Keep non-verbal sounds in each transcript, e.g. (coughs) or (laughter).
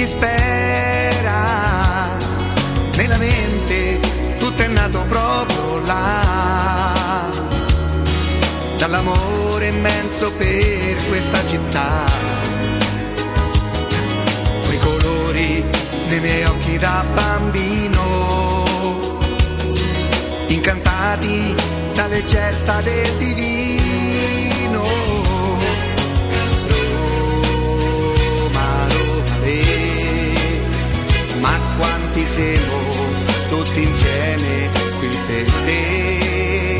chi spera. Nella mente tutto è nato proprio là, dall'amore immenso per questa città nei miei occhi da bambino, incantati dalle gesta del divino. Siamo tutti insieme qui per te,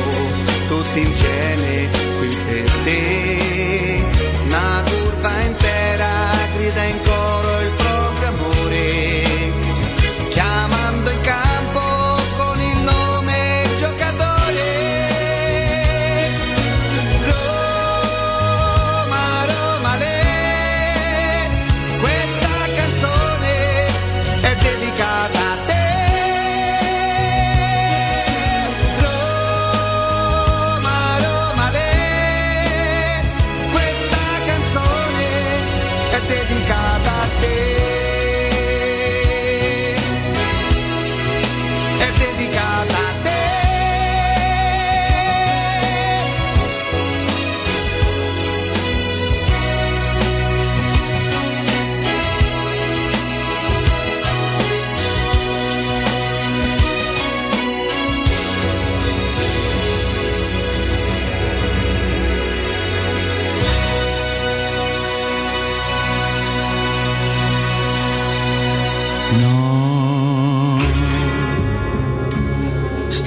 insieme qui per te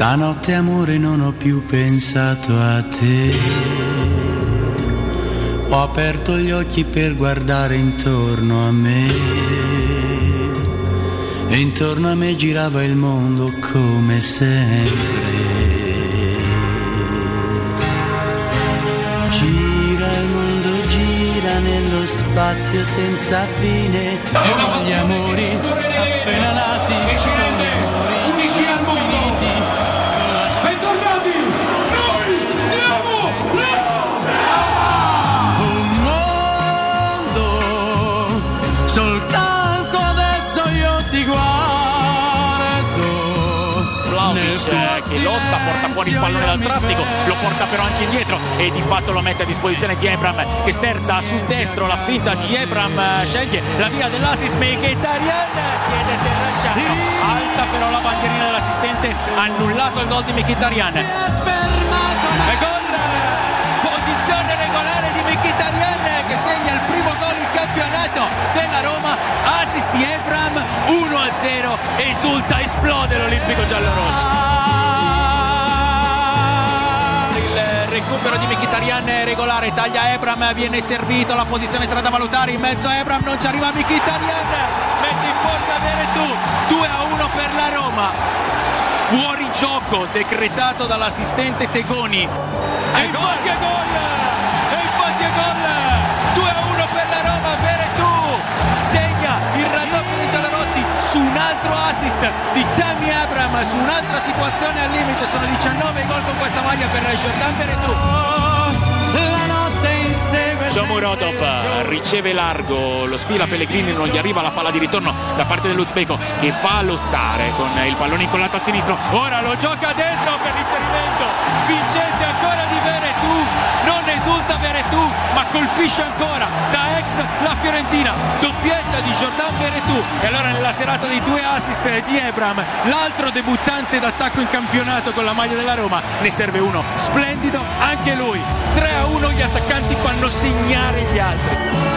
stanotte amore non ho più pensato a te. Ho aperto gli occhi per guardare intorno a me. E intorno a me girava il mondo come sempre. Gira il mondo, gira nello spazio senza fine. Gli amori appena nati, che lotta, porta fuori il pallone dal traffico, lo porta però anche indietro e di fatto lo mette a disposizione di Ebram che sterza sul destro, la finta di Ebram eh, sceglie la via dell'assist Mkhitaryan, siede Terracciano, alta però la bandierina dell'assistente, annullato il gol di Mkhitaryan. E gol, eh, posizione regolare di Mkhitaryan che segna il primo gol in campionato della Roma, assist di Ebram 1-0, esulta, esplode l'Olimpico giallorosso. Il recupero di Mkhitaryan è regolare, taglia Ebram, viene servito, la posizione sarà da valutare, in mezzo a Ebram non ci arriva Mkhitaryan, mette in porta Veretù, 2 a 1 per la Roma. Fuori gioco decretato dall'assistente Tegoni. E gol! Su un altro assist di Tammy Abram su un'altra situazione al limite sono 19 gol con questa maglia per Jordan Veretù La notte insegue Shomurodov riceve largo, lo sfila Pellegrini, non gli arriva la palla di ritorno da parte dell'Uzbeko che fa lottare con il pallone incollato a sinistro. Ora lo gioca dentro per l'inserimento. Vincente ancora di Veretù. Non esulta Veretù, ma colpisce ancora da ex la Fiorentina. Doppietta di Jordan Veretù. E allora nella serata dei due assist di Ebram, l'altro debuttante d'attacco in campionato con la maglia della Roma, ne serve uno splendido, anche lui. 3 a 1 gli attaccanti fanno segnare gli altri.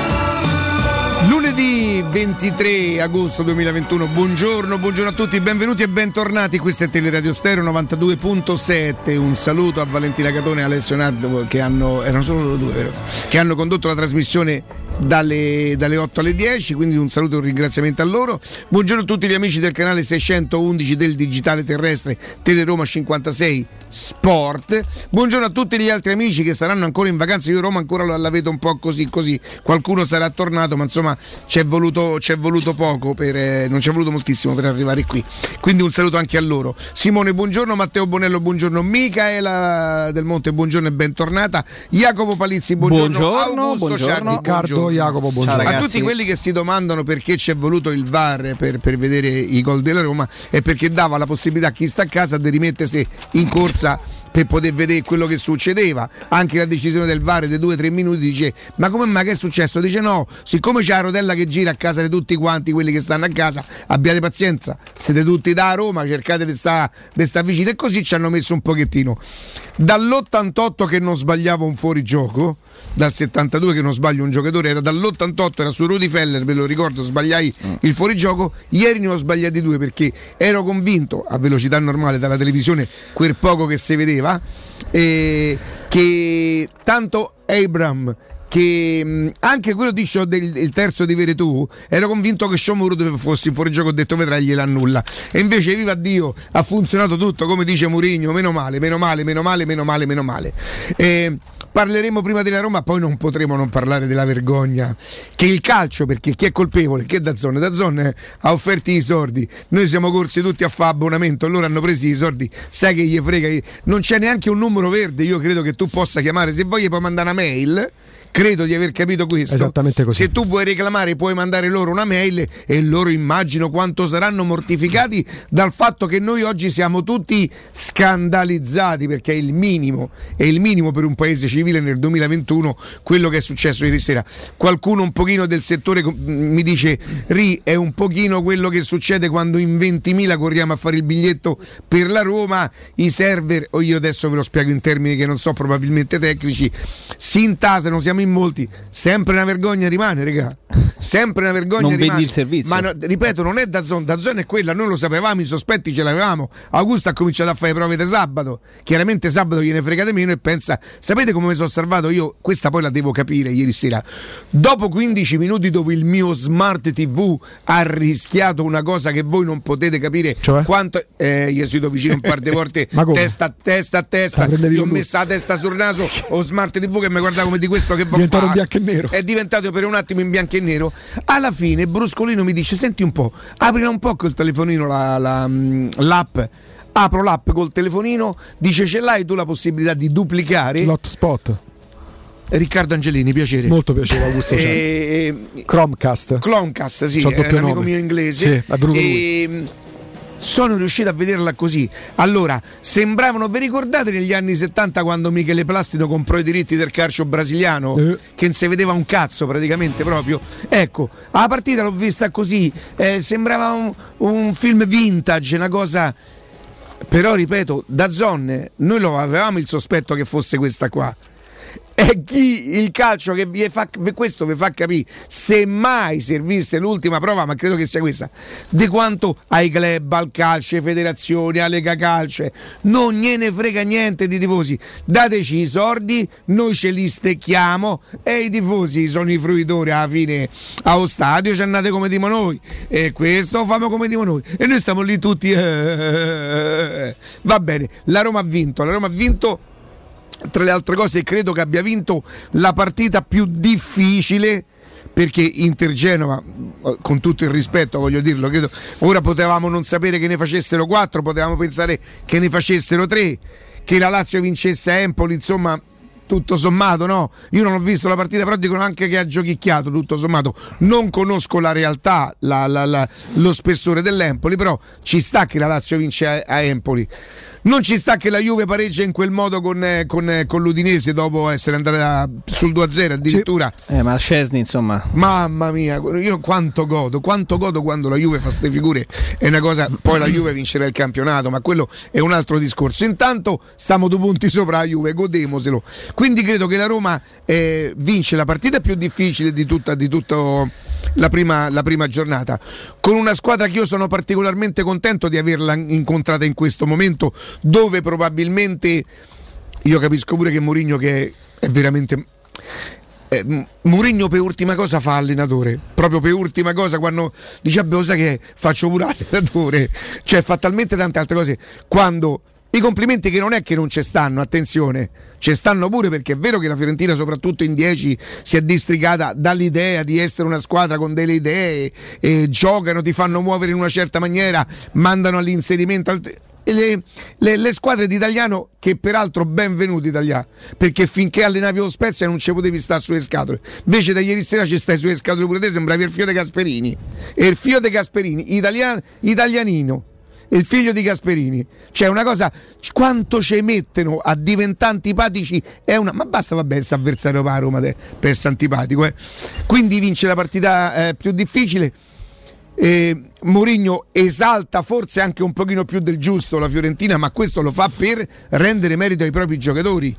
Lunedì 23 agosto 2021, buongiorno, buongiorno a tutti, benvenuti e bentornati, questo è Teleradio Stereo 92.7, un saluto a Valentina Catone e Alessio Nardo che hanno, erano solo loro due, vero? Che hanno condotto la trasmissione dalle, dalle, 8 alle 10, quindi un saluto e un ringraziamento a loro. Buongiorno a tutti gli amici del canale 611 del Digitale Terrestre Teleroma 56 Sport. Buongiorno a tutti gli altri amici che saranno ancora in vacanza. Io Roma ancora la vedo un po' così così. Qualcuno sarà tornato, ma insomma ci è voluto, voluto, poco, per, eh, non ci è voluto moltissimo per arrivare qui. Quindi un saluto anche a loro. Simone, buongiorno, Matteo Bonello, buongiorno, Micaela Del Monte, buongiorno e bentornata. Jacopo Palizzi, buongiorno. Buongiorno, Augusto buongiorno. Ciardi, Riccardo buongiorno. Jacopo, buongiorno. a tutti quelli che si domandano perché ci è voluto il VAR per, per vedere i gol della Roma è perché dava la possibilità a chi sta a casa di rimettersi in corsa per poter vedere quello che succedeva. Anche la decisione del VAR dei 2-3 minuti dice: Ma come mai che è successo? Dice no, siccome c'è la rotella che gira a casa di tutti quanti quelli che stanno a casa, abbiate pazienza, siete tutti da Roma, cercate di stare sta vicino. E così ci hanno messo un pochettino. Dall'88 che non sbagliavo un fuorigioco dal 72 che non sbaglio un giocatore era dall'88 era su Rudy Feller ve lo ricordo sbagliai mm. il fuorigioco. Ieri ne ho sbagliati due perché ero convinto a velocità normale dalla televisione quel poco che si vedeva eh, che tanto Abram che mh, anche quello di show del il terzo di Veretù ero convinto che Shomuru fosse in fuorigioco ho detto vedrai gliel'annulla e invece viva Dio ha funzionato tutto come dice Murigno meno male meno male meno male meno male meno male. Eh, parleremo prima della Roma, poi non potremo non parlare della vergogna che il calcio, perché chi è colpevole? Che da zone? Da zone ha offerti i soldi. Noi siamo corsi tutti a fare abbonamento, loro hanno preso i soldi, sai che gli frega. Non c'è neanche un numero verde, io credo che tu possa chiamare, se vuoi puoi mandare una mail credo di aver capito questo. Esattamente così. Se tu vuoi reclamare, puoi mandare loro una mail e loro immagino quanto saranno mortificati dal fatto che noi oggi siamo tutti scandalizzati perché è il minimo, è il minimo per un paese civile nel 2021 quello che è successo ieri sera. Qualcuno un pochino del settore mi dice Ri è un pochino quello che succede quando in 20.000 corriamo a fare il biglietto per la Roma, i server, o io adesso ve lo spiego in termini che non so probabilmente tecnici, si intasano, siamo in molti, sempre una vergogna rimane, regà. Sempre una vergogna non vendi il servizio. Ma no, ripeto, non è da zona, da zona è quella, noi lo sapevamo, i sospetti ce l'avevamo. Augusto ha cominciato a fare le prove di sabato. Chiaramente sabato gliene frega di meno e pensa, sapete come mi sono salvato io? Questa poi la devo capire ieri sera. Dopo 15 minuti dove il mio smart TV ha rischiato una cosa che voi non potete capire Cioè? quanto eh, io sono vicino un par di (laughs) volte testa a testa a testa, gli ho messa la testa sul naso o smart TV che mi guarda come di questo che va a fare. in bianco e nero. È diventato per un attimo in bianco e nero. Alla fine Bruscolino mi dice: Senti un po', aprila un po' col telefonino la- la- mm, l'app. Apro l'app col telefonino, dice ce l'hai tu la possibilità di duplicare. L'hotspot. Riccardo Angelini, piacere. Molto piacere, Augusto. Ciardi. Eh, Chromecast. Clomcast, sì, è un amico nome. mio inglese. Sì, e, sono riuscito a vederla così. Allora, sembravano, vi ricordate negli anni 70 quando Michele Plastino comprò i diritti del calcio brasiliano? Eh. Che non si vedeva un cazzo praticamente proprio. Ecco, la partita l'ho vista così, eh, sembrava un, un film vintage, una cosa... Però ripeto, da Zonne noi lo avevamo il sospetto che fosse questa qua. È chi il calcio che vi fa, questo vi fa capire, se mai servisse l'ultima prova, ma credo che sia questa, di quanto ai club, al calcio, alle federazioni, alle Lega calcio, non gliene frega niente di tifosi. Dateci i soldi, noi ce li stecchiamo e i tifosi sono i fruitori alla fine allo stadio, ci andate come dimo noi e questo famo come dimo noi e noi stiamo lì tutti. eh, Va bene, la Roma ha vinto, la Roma ha vinto tra le altre cose credo che abbia vinto la partita più difficile perché Inter Genova con tutto il rispetto voglio dirlo credo, ora potevamo non sapere che ne facessero 4 potevamo pensare che ne facessero 3 che la Lazio vincesse a Empoli insomma tutto sommato, no? Io non ho visto la partita, però dicono anche che ha giochicchiato, tutto sommato. Non conosco la realtà, la- la- la- lo spessore dell'Empoli, però ci sta che la Lazio vince a, a Empoli. Non ci sta che la Juve pareggia in quel modo con, eh, con, eh, con l'Udinese dopo essere andata sul 2-0 addirittura. Eh, ma Scesni, insomma. Mamma mia, io quanto godo, quanto godo quando la Juve fa ste figure. È una cosa, poi la Juve vincerà il campionato, ma quello è un altro discorso. Intanto stiamo due punti sopra la Juve, godemoselo. Quindi credo che la Roma eh, vince la partita più difficile di tutta, di tutto la prima, la prima giornata, con una squadra che io sono particolarmente contento di averla incontrata in questo momento, dove probabilmente io capisco pure che Mourinho che è veramente eh, M- Mourinho per ultima cosa fa allenatore proprio per ultima cosa quando dice "Vabbè, sai che faccio pure allenatore. Cioè fa talmente tante altre cose. Quando i complimenti che non è che non ci stanno attenzione ci stanno pure perché è vero che la Fiorentina soprattutto in 10 si è districata dall'idea di essere una squadra con delle idee e giocano, ti fanno muovere in una certa maniera mandano all'inserimento al- le, le- le squadre d'italiano che peraltro benvenuti italiano perché finché allenavi lo Spezia non ci potevi stare sulle scatole. Invece da ieri sera ci stai sulle scatole pure te sembravi il figlio di Gasperini. E il figlio di Gasperini italiano, italianino. Il figlio di Gasperini. Cioè una cosa quanto ci mettono a diventare antipatici è una ma basta vabbè essere avversario per la Roma te- per essere antipatico eh. quindi vince la partita eh, più difficile eh, Mourinho esalta forse anche un pochino più del giusto la Fiorentina, ma questo lo fa per rendere merito ai propri giocatori.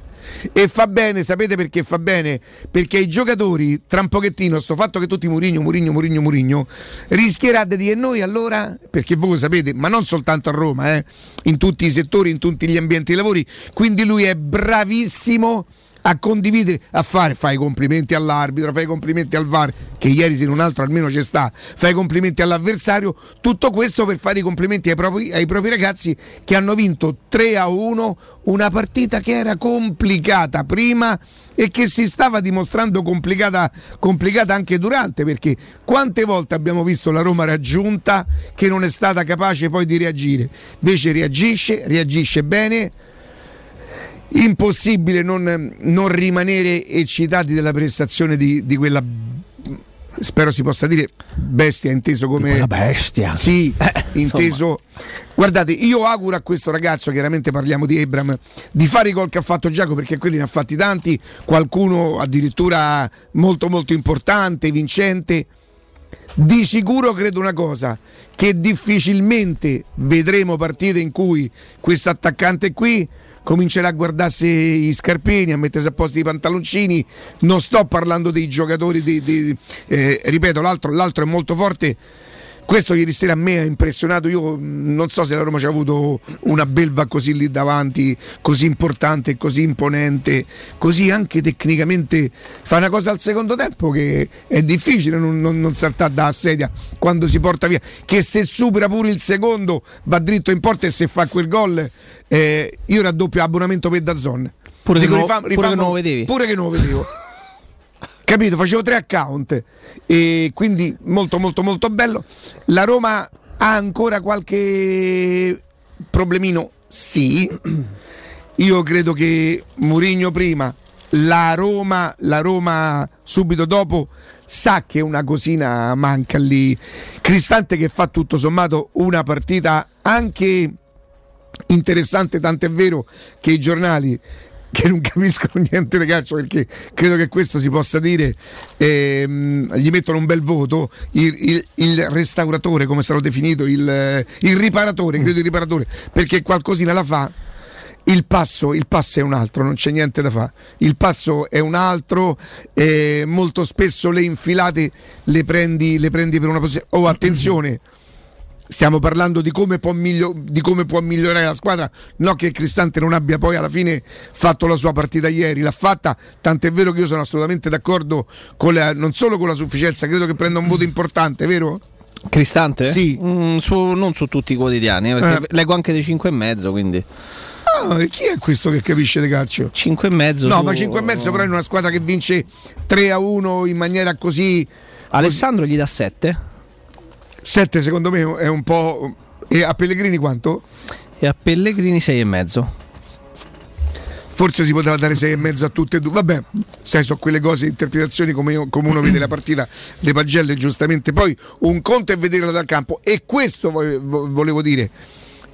E fa bene, sapete perché fa bene? Perché i giocatori, tra un pochettino, sto fatto che tutti Mourinho, Mourinho, Mourinho, Mourinho, rischierà di dire noi allora, perché voi lo sapete, ma non soltanto a Roma, eh, in tutti i settori, in tutti gli ambienti di lavori, quindi lui è bravissimo a condividere, a fare, fai i complimenti all'arbitro, fai i complimenti al VAR, che ieri se non altro almeno ci sta, fai i complimenti all'avversario, tutto questo per fare i complimenti ai propri, ai propri ragazzi che hanno vinto 3 a 1 una partita che era complicata prima e che si stava dimostrando complicata, complicata anche durante, perché quante volte abbiamo visto la Roma raggiunta che non è stata capace poi di reagire, invece reagisce, reagisce bene impossibile non, non rimanere eccitati della prestazione di, di quella spero si possa dire bestia inteso come Una bestia. sì Eh, inteso. Guardate io auguro a questo ragazzo chiaramente parliamo di Abram di fare i gol che ha fatto Giacomo perché quelli ne ha fatti tanti qualcuno addirittura molto molto importante vincente. Di sicuro credo una cosa, che difficilmente vedremo partite in cui questo attaccante qui comincerà a guardarsi i scarpini, a mettersi a posto i pantaloncini. Non sto parlando dei giocatori, di- di- eh, ripeto, l'altro, l'altro è molto forte. Questo ieri sera a me ha impressionato, io mh, non so se la Roma ci ha avuto una belva così lì davanti, così importante, così imponente, così anche tecnicamente fa una cosa al secondo tempo che è difficile non, non, non saltare da sedia quando si porta via, che se supera pure il secondo va dritto in porta e se fa quel gol eh, io raddoppio abbonamento per Dazzon. Pure Dico, rifam- pure che non lo vedevi. Pure che non lo vedevo. (laughs) Capito? Facevo tre account e quindi molto molto molto bello. La Roma ha ancora qualche problemino? Sì. Io credo che Mourinho prima, la Roma, la Roma subito dopo sa che una cosina manca lì. Cristante che fa tutto sommato una partita anche interessante, tant'è vero che i giornali che non capiscono (laughs) niente di calcio perché credo che questo si possa dire ehm, gli mettono un bel voto il, il- il restauratore come stato definito il, il riparatore credo il riparatore perché qualcosina la fa il passo, il passo è un altro, non c'è niente da fare. Il passo è un altro, eh, molto spesso le infilate le prendi, le prendi per una posizione. Oh, attenzione, stiamo parlando di come, può miglio- di come può migliorare la squadra, no che Cristante non abbia poi alla fine fatto la sua partita ieri, l'ha fatta, tant'è vero che io sono assolutamente d'accordo con la- non solo con la sufficienza, credo che prenda un voto importante, vero? Cristante? Sì. Mm, su- non su tutti i quotidiani, eh, perché leggo anche dei 5 e mezzo, quindi Ah, chi è questo che capisce di calcio? 5 e mezzo. No, su- ma 5 e mezzo però in una squadra che vince 3 a 1 in maniera così Alessandro gli dà 7 7 secondo me è un po' e a Pellegrini quanto? e a Pellegrini 6 e mezzo. forse si poteva dare 6 e mezzo a tutte e due. Vabbè, sai, sono quelle cose, interpretazioni come, come uno vede la partita, le pagelle giustamente. Poi un conto è vederla dal campo e questo vo- vo- volevo dire.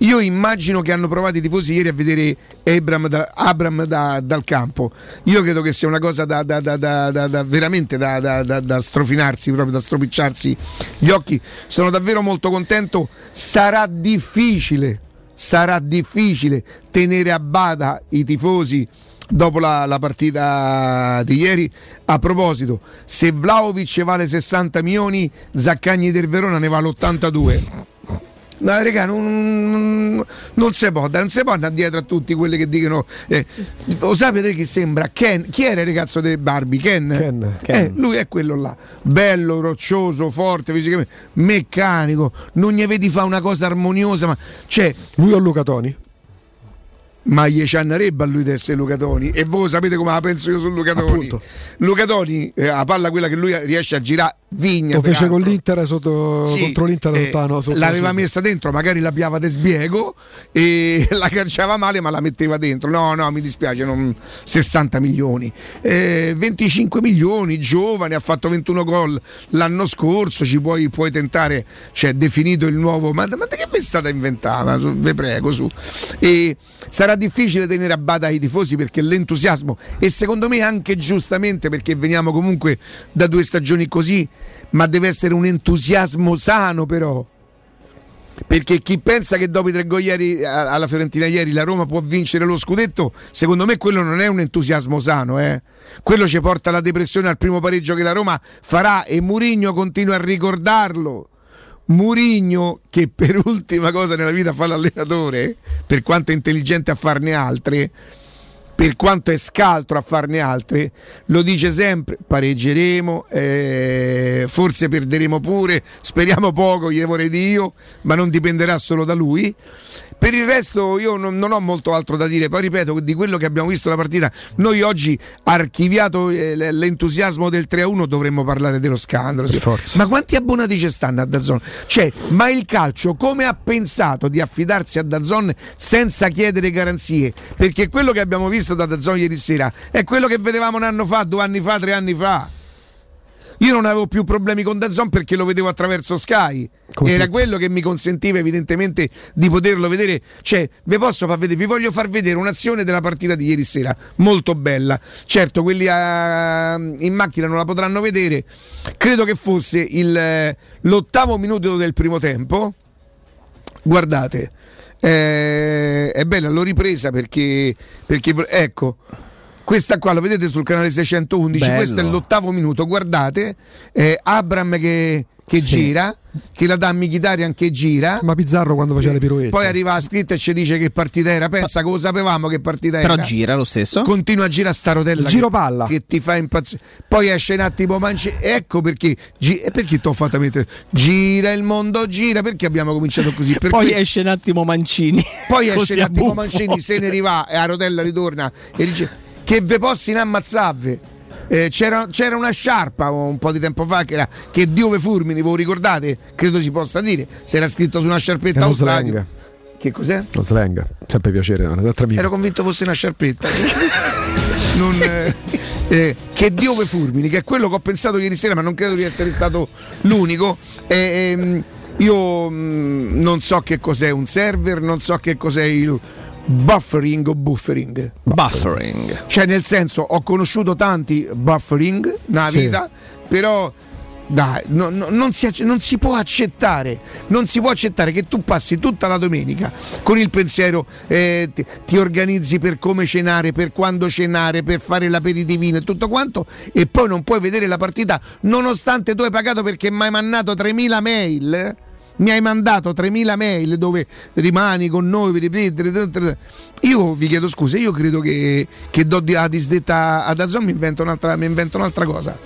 Io immagino che hanno provato i tifosi ieri a vedere Abram, da, Abram da- dal campo. Io credo che sia una cosa da, da- veramente da strofinarsi, proprio da stropicciarsi gli occhi. Sono davvero molto contento. Sarà difficile, sarà difficile tenere a bada i tifosi dopo la, la partita di ieri. A proposito, se Vlaovic vale 60 milioni, Zaccagni del Verona ne vale 82. No, raga, non, non si può, non si può andare dietro a tutti quelli che dicono. Eh, lo sapete chi sembra? Ken. Chi era il ragazzo dei Barbie? Ken? Ken. Eh, lui è quello là. Bello, roccioso, forte, fisicamente, meccanico. Non gli vedi fa una cosa armoniosa, ma cioè, Lui o Luca Toni? ma gli ciannerebbe a lui di essere Luca Toni e voi sapete come la penso io su Luca Toni Appunto. Luca Toni eh, la palla quella che lui riesce a girare vigna Lo fece con l'Inter sotto, Sì, contro l'Inter eh, lontano. sotto- l'aveva sotto. messa dentro, magari la piava de sbiego e (laughs) la calciava male, ma la metteva dentro. No, no, mi dispiace, non- 60 milioni. Eh, 25 milioni, giovane, ha fatto 21 gol l'anno scorso, ci puoi, puoi tentare, cioè definito il nuovo. Ma, ma che mi è stata inventata? Vi prego, su. E sarà difficile tenere a bada i tifosi perché l'entusiasmo, e secondo me anche giustamente perché veniamo comunque da due stagioni così, ma deve essere un entusiasmo sano però. Perché chi pensa che dopo i tre gol ieri alla Fiorentina ieri la Roma può vincere lo scudetto, secondo me quello non è un entusiasmo sano, eh. Quello ci porta alla depressione al primo pareggio che la Roma farà e Murigno continua a ricordarlo. Murigno che per (laughs) ultima cosa nella vita fa l'allenatore, per quanto è intelligente a farne altre, per quanto è scaltro a farne altre, lo dice sempre, pareggeremo, eh, forse perderemo pure, speriamo poco, gli vorrei Dio, ma non dipenderà solo da lui. Per il resto io non, non ho molto altro da dire, poi ripeto, di quello che abbiamo visto la partita, noi oggi archiviato eh, l'entusiasmo del 3-1 dovremmo parlare dello scandalo. sì. Ma quanti abbonati ci stanno a Dazzon? Cioè, ma il calcio come ha pensato di affidarsi a Dazzon senza chiedere garanzie? Perché quello che abbiamo visto da Dazzon ieri sera è quello che vedevamo un anno fa, due anni fa, tre anni fa. Io non avevo più problemi con Dazzon perché lo vedevo attraverso Sky. Come Era tutti. quello che mi consentiva evidentemente di poterlo vedere. Cioè, vi posso far vedere, vi voglio far vedere un'azione della partita di ieri sera, molto bella. Certo, quelli a- in macchina non la potranno vedere. Credo che fosse il, eh, l'ottavo minuto del primo tempo. Guardate, eh, è bella, l'ho ripresa perché, perché ecco. Questa qua lo vedete sul canale 611, Bello. questo è l'ottavo minuto, guardate, eh, Abram che, che gira, che la dà a Mkhitaryan che gira, Ma Pizzarro quando faceva le piroette. poi arriva la scritta e ci dice che partita era, pensa che lo sapevamo che partita Però era. gira lo stesso. Continua a girare sta rotella giro che- palla. che ti fa impazzire. Poi esce un attimo Mancini. Ecco perché, gi- e perché ti ho fatto mettere gira il mondo, gira. Perché abbiamo cominciato così? Per Poi questo- esce un attimo Mancini. poi esce un a attimo buffo. Mancini, se ne rivà e la rotella ritorna e dice che ve possono ammazzarvi. Eh, c'era, c'era una sciarpa un po' di tempo fa che era che Dio ve fulmini, voi lo ricordate? Credo si possa dire. Si era scritto su una sciarpetta stadio. slang. Che cos'è? Lo slang, sempre piacere, amica. Ero convinto fosse una sciarpetta. (laughs) Non, eh, eh, che Dio ve fulmini, che è quello che ho pensato ieri sera, ma non credo di essere stato l'unico. Eh, ehm, io mm, non so che cos'è un server, non so che cos'è il buffering o buffering. Buffering. Cioè, nel senso, ho conosciuto tanti buffering nella Sì. vita, però. Dai, no- no- non, si, non si può accettare, non si può accettare che tu passi tutta la domenica con il pensiero, eh, ti, ti organizzi per come cenare, per quando cenare, per fare l'aperitivino e tutto quanto, e poi non puoi vedere la partita nonostante tu hai pagato perché mi hai mandato 3000 mail. Mi hai mandato 3000 mail dove rimani con noi per ripetere. Io vi chiedo scusa, io credo che, che do di- a disdetta ad Azon mi invento un'altra, mi invento un'altra cosa.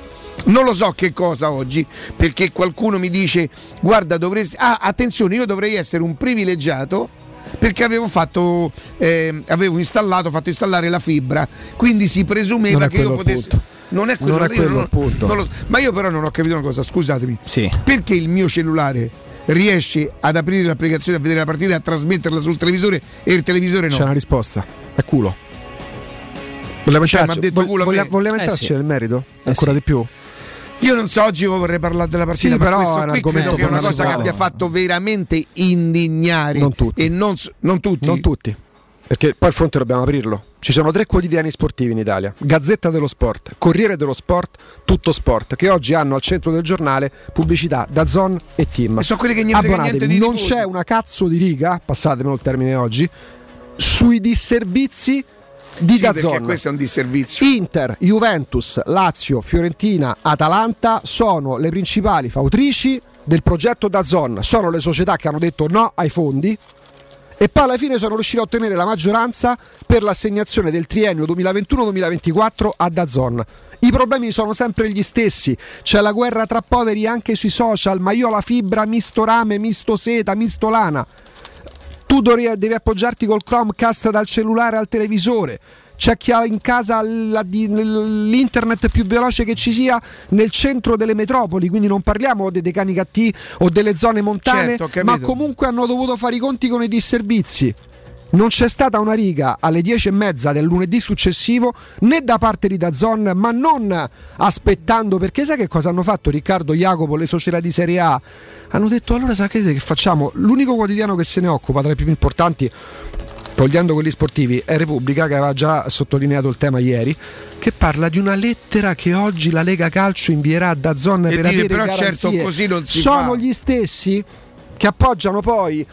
Non lo so che cosa oggi, perché qualcuno mi dice: guarda, dovresti. Ah, attenzione, io dovrei essere un privilegiato perché avevo fatto eh, avevo installato fatto installare la fibra quindi si presumeva Non che io potessi punto. non è quello, Non è io quello non- il punto. non lo ma io però non ho capito una cosa scusatemi Sì. perché il mio cellulare riesce ad aprire l'applicazione a vedere la partita a trasmetterla sul televisore e il televisore no C'è una risposta. È culo. Vogliamo Cioè, entrarci, vog- culo voglia- vogliamo Eh entrarci sì. nel merito? Eh Ancora sì. di più? Io non so oggi vorrei parlare della partita, Sì, ma però questo qui credo che è una cosa che abbia fatto veramente indignare Non tutti. e non, non tutti. Non tutti. Perché poi il fronte dobbiamo aprirlo. Ci sono tre quotidiani sportivi in Italia: Gazzetta dello Sport, Corriere dello Sport, Tutto Sport, che oggi hanno al centro del giornale pubblicità da Zon e Team. E sono quelli che frega Abbonatevi, niente dei non c'è una cazzo di riga, passatemelo il termine oggi, sui disservizi di Sì, perché Dazzon. questo è un disservizio. Inter, Juventus, Lazio, Fiorentina, Atalanta sono le principali fautrici del progetto Dazon. Sono le società che hanno detto no ai fondi e poi alla fine sono riusciti a ottenere la maggioranza per l'assegnazione del triennio 2021-2024 a Dazon. I problemi sono sempre gli stessi, c'è la guerra tra poveri anche sui social, ma io ho la fibra misto rame, misto seta, misto lana tu dovri- devi appoggiarti col Chromecast dal cellulare al televisore. C'è chi ha in casa la- l'internet più veloce che ci sia nel centro delle metropoli, quindi non parliamo dei, dei canicattì o delle zone montane, Certo, ma comunque hanno dovuto fare i conti con i disservizi. Non c'è stata una riga alle 10 e mezza del lunedì successivo né da parte di Dazon, ma non aspettando, perché sai che cosa hanno fatto Riccardo, Jacopo, le società di Serie A? Hanno detto allora sapete che facciamo? L'unico quotidiano che se ne occupa tra i più importanti, togliendo quelli sportivi, è Repubblica, che aveva già sottolineato il tema ieri, che parla di una lettera che oggi la Lega Calcio invierà a Dazon E per dire, avere però garanzie. certo, così non si Sono fa. gli stessi che appoggiano poi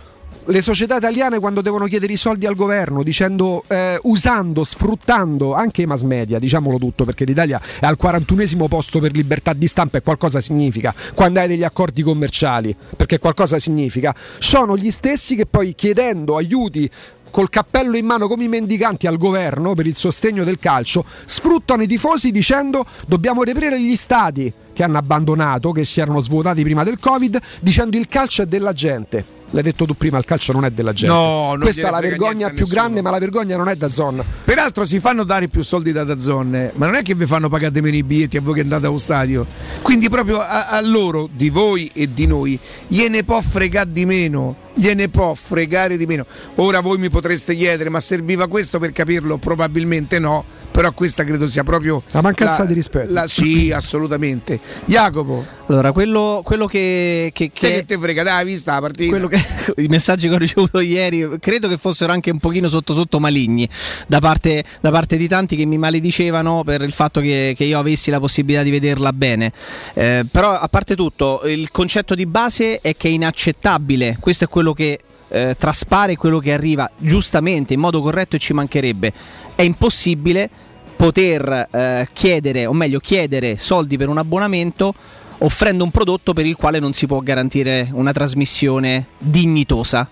le società italiane quando devono chiedere i soldi al governo, dicendo, eh, usando, sfruttando anche i mass media, diciamolo tutto, perché l'Italia è al 41esimo posto per libertà di stampa e qualcosa significa, quando hai degli accordi commerciali, perché qualcosa significa, sono gli stessi che poi chiedendo aiuti col cappello in mano come i mendicanti al governo per il sostegno del calcio, sfruttano i tifosi dicendo dobbiamo reperire gli stati che hanno abbandonato, che si erano svuotati prima del Covid, dicendo il calcio è della gente. L'hai detto tu prima, il calcio non è della gente. No, non Questa è la vergogna più grande, ma la vergogna non è da zona. Peraltro si fanno dare più soldi da Dazzon, ma non è che vi fanno pagare meno i biglietti a voi che andate allo stadio. Quindi proprio a, a loro, di voi e di noi, gliene può fregare di meno. Gliene può fregare di meno. Ora voi mi potreste chiedere, ma serviva questo per capirlo? Probabilmente no, però questa credo sia proprio La mancanza di rispetto. la- sì, assolutamente. Jacopo, Allora, quello, quello che, che, che, che- che te frega? Dai, vista la partita. quello che- (laughs) i messaggi che ho ricevuto ieri credo che fossero anche un pochino sotto sotto maligni da parte, da parte di tanti che mi maledicevano per il fatto che, che io avessi la possibilità di vederla bene. Eh, però a parte tutto, il concetto di base è che è inaccettabile, questo è quello che eh, traspare, quello che arriva giustamente, in modo corretto e ci mancherebbe. È impossibile poter eh, chiedere, o meglio chiedere soldi per un abbonamento offrendo un prodotto per il quale non si può garantire una trasmissione dignitosa.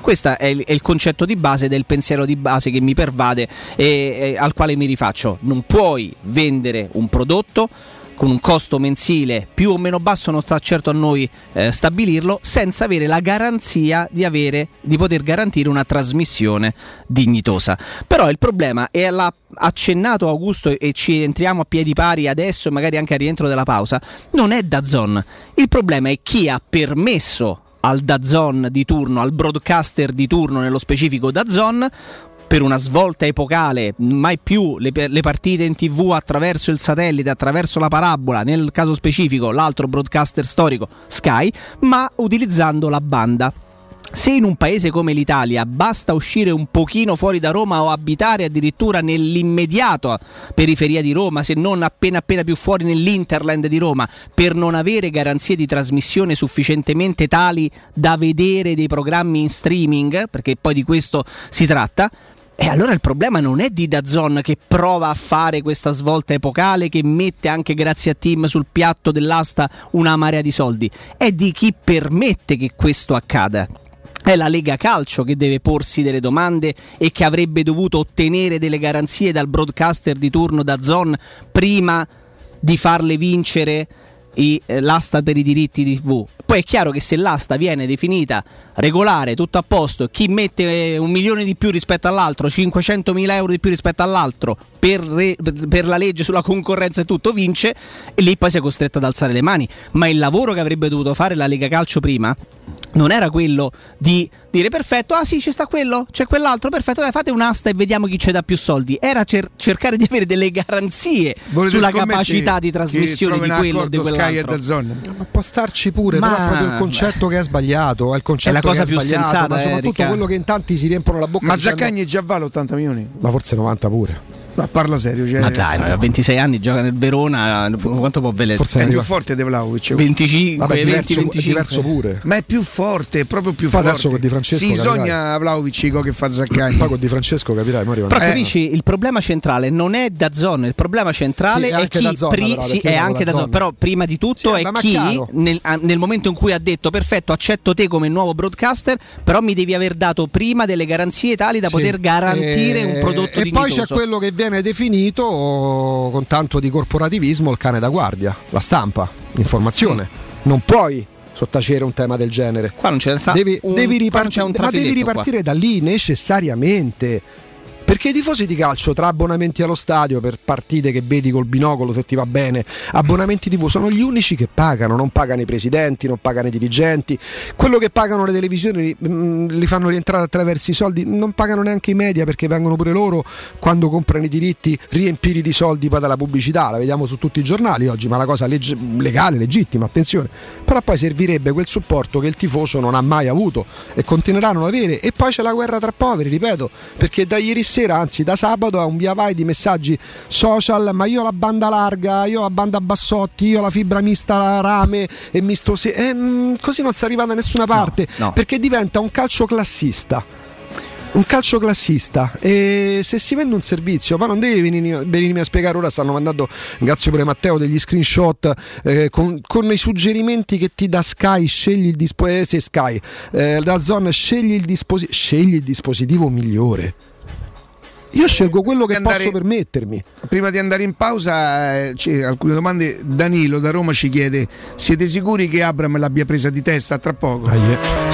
Questo è il, è il concetto di base del pensiero di base che mi pervade e, e al quale mi rifaccio. Non puoi vendere un prodotto con un costo mensile più o meno basso, non sta certo a noi eh, stabilirlo, senza avere la garanzia di, avere, di poter garantire una trasmissione dignitosa. Però il problema, e l'ha accennato Augusto e ci entriamo a piedi pari adesso magari anche a rientro della pausa, non è Dazon. Il problema è chi ha permesso al Dazon di turno, al broadcaster di turno, nello specifico Dazon, per una svolta epocale, mai più le, le partite in tv attraverso il satellite, attraverso la parabola, nel caso specifico l'altro broadcaster storico Sky, ma utilizzando la banda. Se in un paese come l'Italia basta uscire un pochino fuori da Roma o abitare addirittura nell'immediata periferia di Roma, se non appena appena più fuori nell'interland di Roma, per non avere garanzie di trasmissione sufficientemente tali da vedere dei programmi in streaming, perché poi di questo si tratta, e allora il problema non è di Dazon che prova a fare questa svolta epocale, che mette anche grazie a Team sul piatto dell'asta una marea di soldi, è di chi permette che questo accada. È la Lega Calcio che deve porsi delle domande e che avrebbe dovuto ottenere delle garanzie dal broadcaster di turno Dazon prima di farle vincere eh, l'asta per i diritti di TV. Poi è chiaro che se l'asta viene definita regolare, tutto a posto, chi mette un milione di più rispetto all'altro, 500 mila euro di più rispetto all'altro, per, re- per la legge sulla concorrenza e tutto, vince e lì poi si è costretto ad alzare le mani. Ma il lavoro che avrebbe dovuto fare la Lega Calcio prima non era quello di dire perfetto, ah sì, ci sta quello, c'è quell'altro, perfetto, dai, fate un'asta e vediamo chi ci dà più soldi. Era cer- cercare di avere delle garanzie Volete sulla capacità di trasmissione di quello o di e quell'altro. Ma può starci pure, Ma- però è proprio il concetto che è sbagliato. È il concetto È la cosa che più sensata, ma soprattutto Erika. quello che in tanti si riempiono la bocca. Ma dicendo- Zaccagni già vale 80 milioni? Ma forse 90 pure. Ma parla serio, cioè, Ma dai, no, a 26 anni gioca nel Verona, quanto può valere? Forse è più forte di Vlaovic. 25, Vabbè, 20, diverso, 25. è diverso pure. Ma è più forte, è proprio più Poi forte. adesso con Di Francesco, Si sogna Vlaovic che fa Zaccagni. Poi con Di Francesco capirai. Però Eh. capisci, il problema centrale non è da zona, il problema centrale Sì, è è chi DAZN, pri- però, sì, è anche da zona. però prima di tutto Sì, è chi nel, nel momento in cui ha detto perfetto, accetto te come nuovo broadcaster, però mi devi aver dato prima delle garanzie tali da Sì. poter garantire E- un prodotto E dignitoso. poi c'è quello che viene definito oh, con tanto di corporativismo il cane da guardia, la stampa, l'informazione. Mm. Non puoi sottacere un tema del genere. Qua non c'è sta devi, un- devi ripartire, ma devi trafiletto qua. ripartire da lì necessariamente. Perché i tifosi di calcio, tra abbonamenti allo stadio per partite che vedi col binocolo se ti va bene, abbonamenti TV, sono gli unici che pagano, non pagano i presidenti, non pagano i dirigenti. Quello che pagano le televisioni mm, li fanno rientrare attraverso i soldi, non pagano neanche i media perché vengono pure loro quando comprano i diritti riempiti di soldi poi dalla pubblicità. La vediamo su tutti i giornali oggi, ma la cosa legge- legale, legittima, attenzione. Però poi servirebbe quel supporto che il tifoso non ha mai avuto e continueranno ad avere. E poi c'è la guerra tra poveri, ripeto, perché da ieri sera, anzi da sabato, è un via vai di messaggi social, ma io ho la banda larga, io ho la banda bassotti, io ho la fibra mista rame e misto se... e, mm, così non si arriva da nessuna parte, no. perché diventa un calcio classista un calcio classista e se si vende un servizio poi non devi venirmi, venirmi a spiegare ora stanno mandando grazie pure Matteo degli screenshot eh, con, con i suggerimenti che ti dà Sky scegli il dispositivo se Sky eh, da zona scegli il, disposi- scegli il dispositivo migliore io scelgo quello che Andare- posso permettermi Prima di andare in pausa, eh, c'è alcune domande. Danilo da Roma ci chiede: siete sicuri che Abram l'abbia presa di testa tra poco?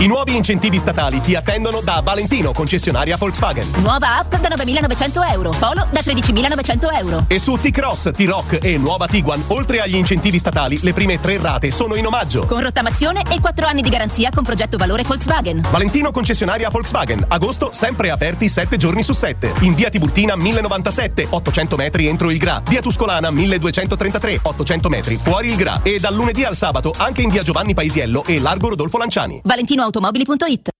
I nuovi incentivi statali ti attendono da Valentino, concessionaria Volkswagen. Nuova app da 9.900 euro. Polo da 13.900 euro. E su T-Cross, T-Rock e nuova Tiguan, oltre agli incentivi statali, le prime tre rate sono in omaggio. Con rottamazione e 4 anni di garanzia con progetto valore Volkswagen. Valentino concessionaria Volkswagen. Agosto sempre aperti 7 giorni su 7. In via Tiburtina 1097, 800 metri entro il Gra. Via Tuscolana 1233, 800 metri fuori il Gra. E dal lunedì al sabato anche in via Giovanni Paisiello e Largo Rodolfo Lanciani. ValentinoAutomobili.it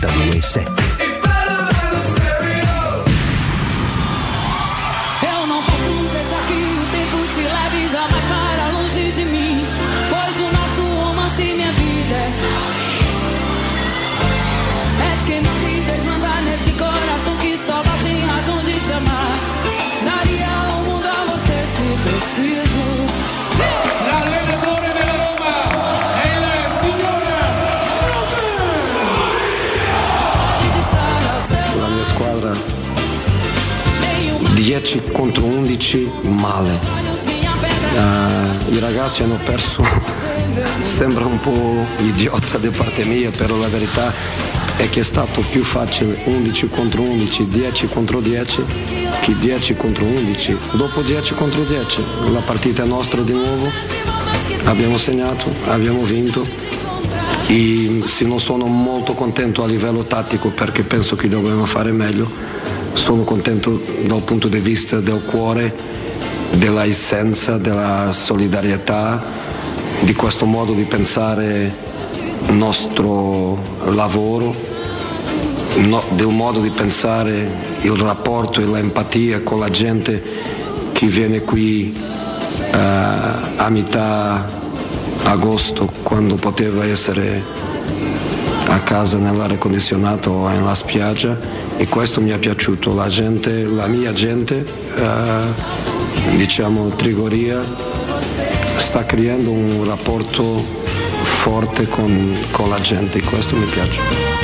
92.7 10 contro 11 male. Eh, I ragazzi hanno perso, sembra un po' idiota da parte mia, però la verità è che è stato più facile 11 contro 11, 10 contro 10 che 10 contro 11. Dopo 10 contro 10 la partita è nostra di nuovo, abbiamo segnato, abbiamo vinto e se non sono molto contento a livello tattico perché penso che dobbiamo fare meglio, sono contento dal punto di vista del cuore, della essenza, della solidarietà, di questo modo di pensare il nostro lavoro, no- del modo di pensare il rapporto e l'empatia con la gente che viene qui eh, a metà agosto quando poteva essere a casa nell'aria condizionata o nella spiaggia e questo mi è piaciuto. La gente, la mia gente, eh, diciamo Trigoria, sta creando un rapporto forte con, con la gente e questo mi piace.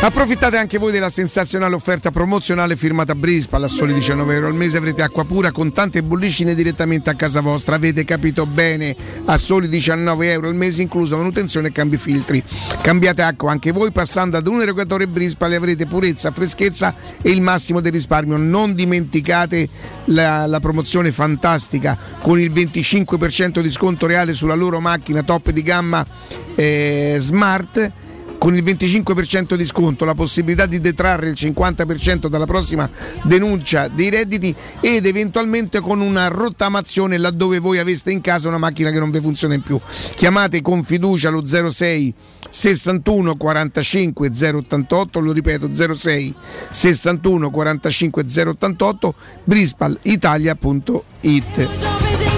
Approfittate anche voi della sensazionale offerta promozionale firmata Brispa. A soli 19 euro al mese avrete acqua pura con tante bollicine direttamente a casa vostra. Avete capito bene? A soli 19 euro al mese inclusa manutenzione e cambi filtri. Cambiate acqua anche voi passando ad un erogatore Brispa. Le avrete purezza, freschezza e il massimo del risparmio. Non dimenticate la, la promozione fantastica con il 25% di sconto reale sulla loro macchina top di gamma eh, smart con il 25% di sconto, la possibilità di detrarre il 50% dalla prossima denuncia dei redditi ed eventualmente con una rottamazione laddove voi aveste in casa una macchina che non vi funziona più. Chiamate con fiducia lo 06 61 45 088, lo ripeto 06 61 45 088 brispalitalia.it.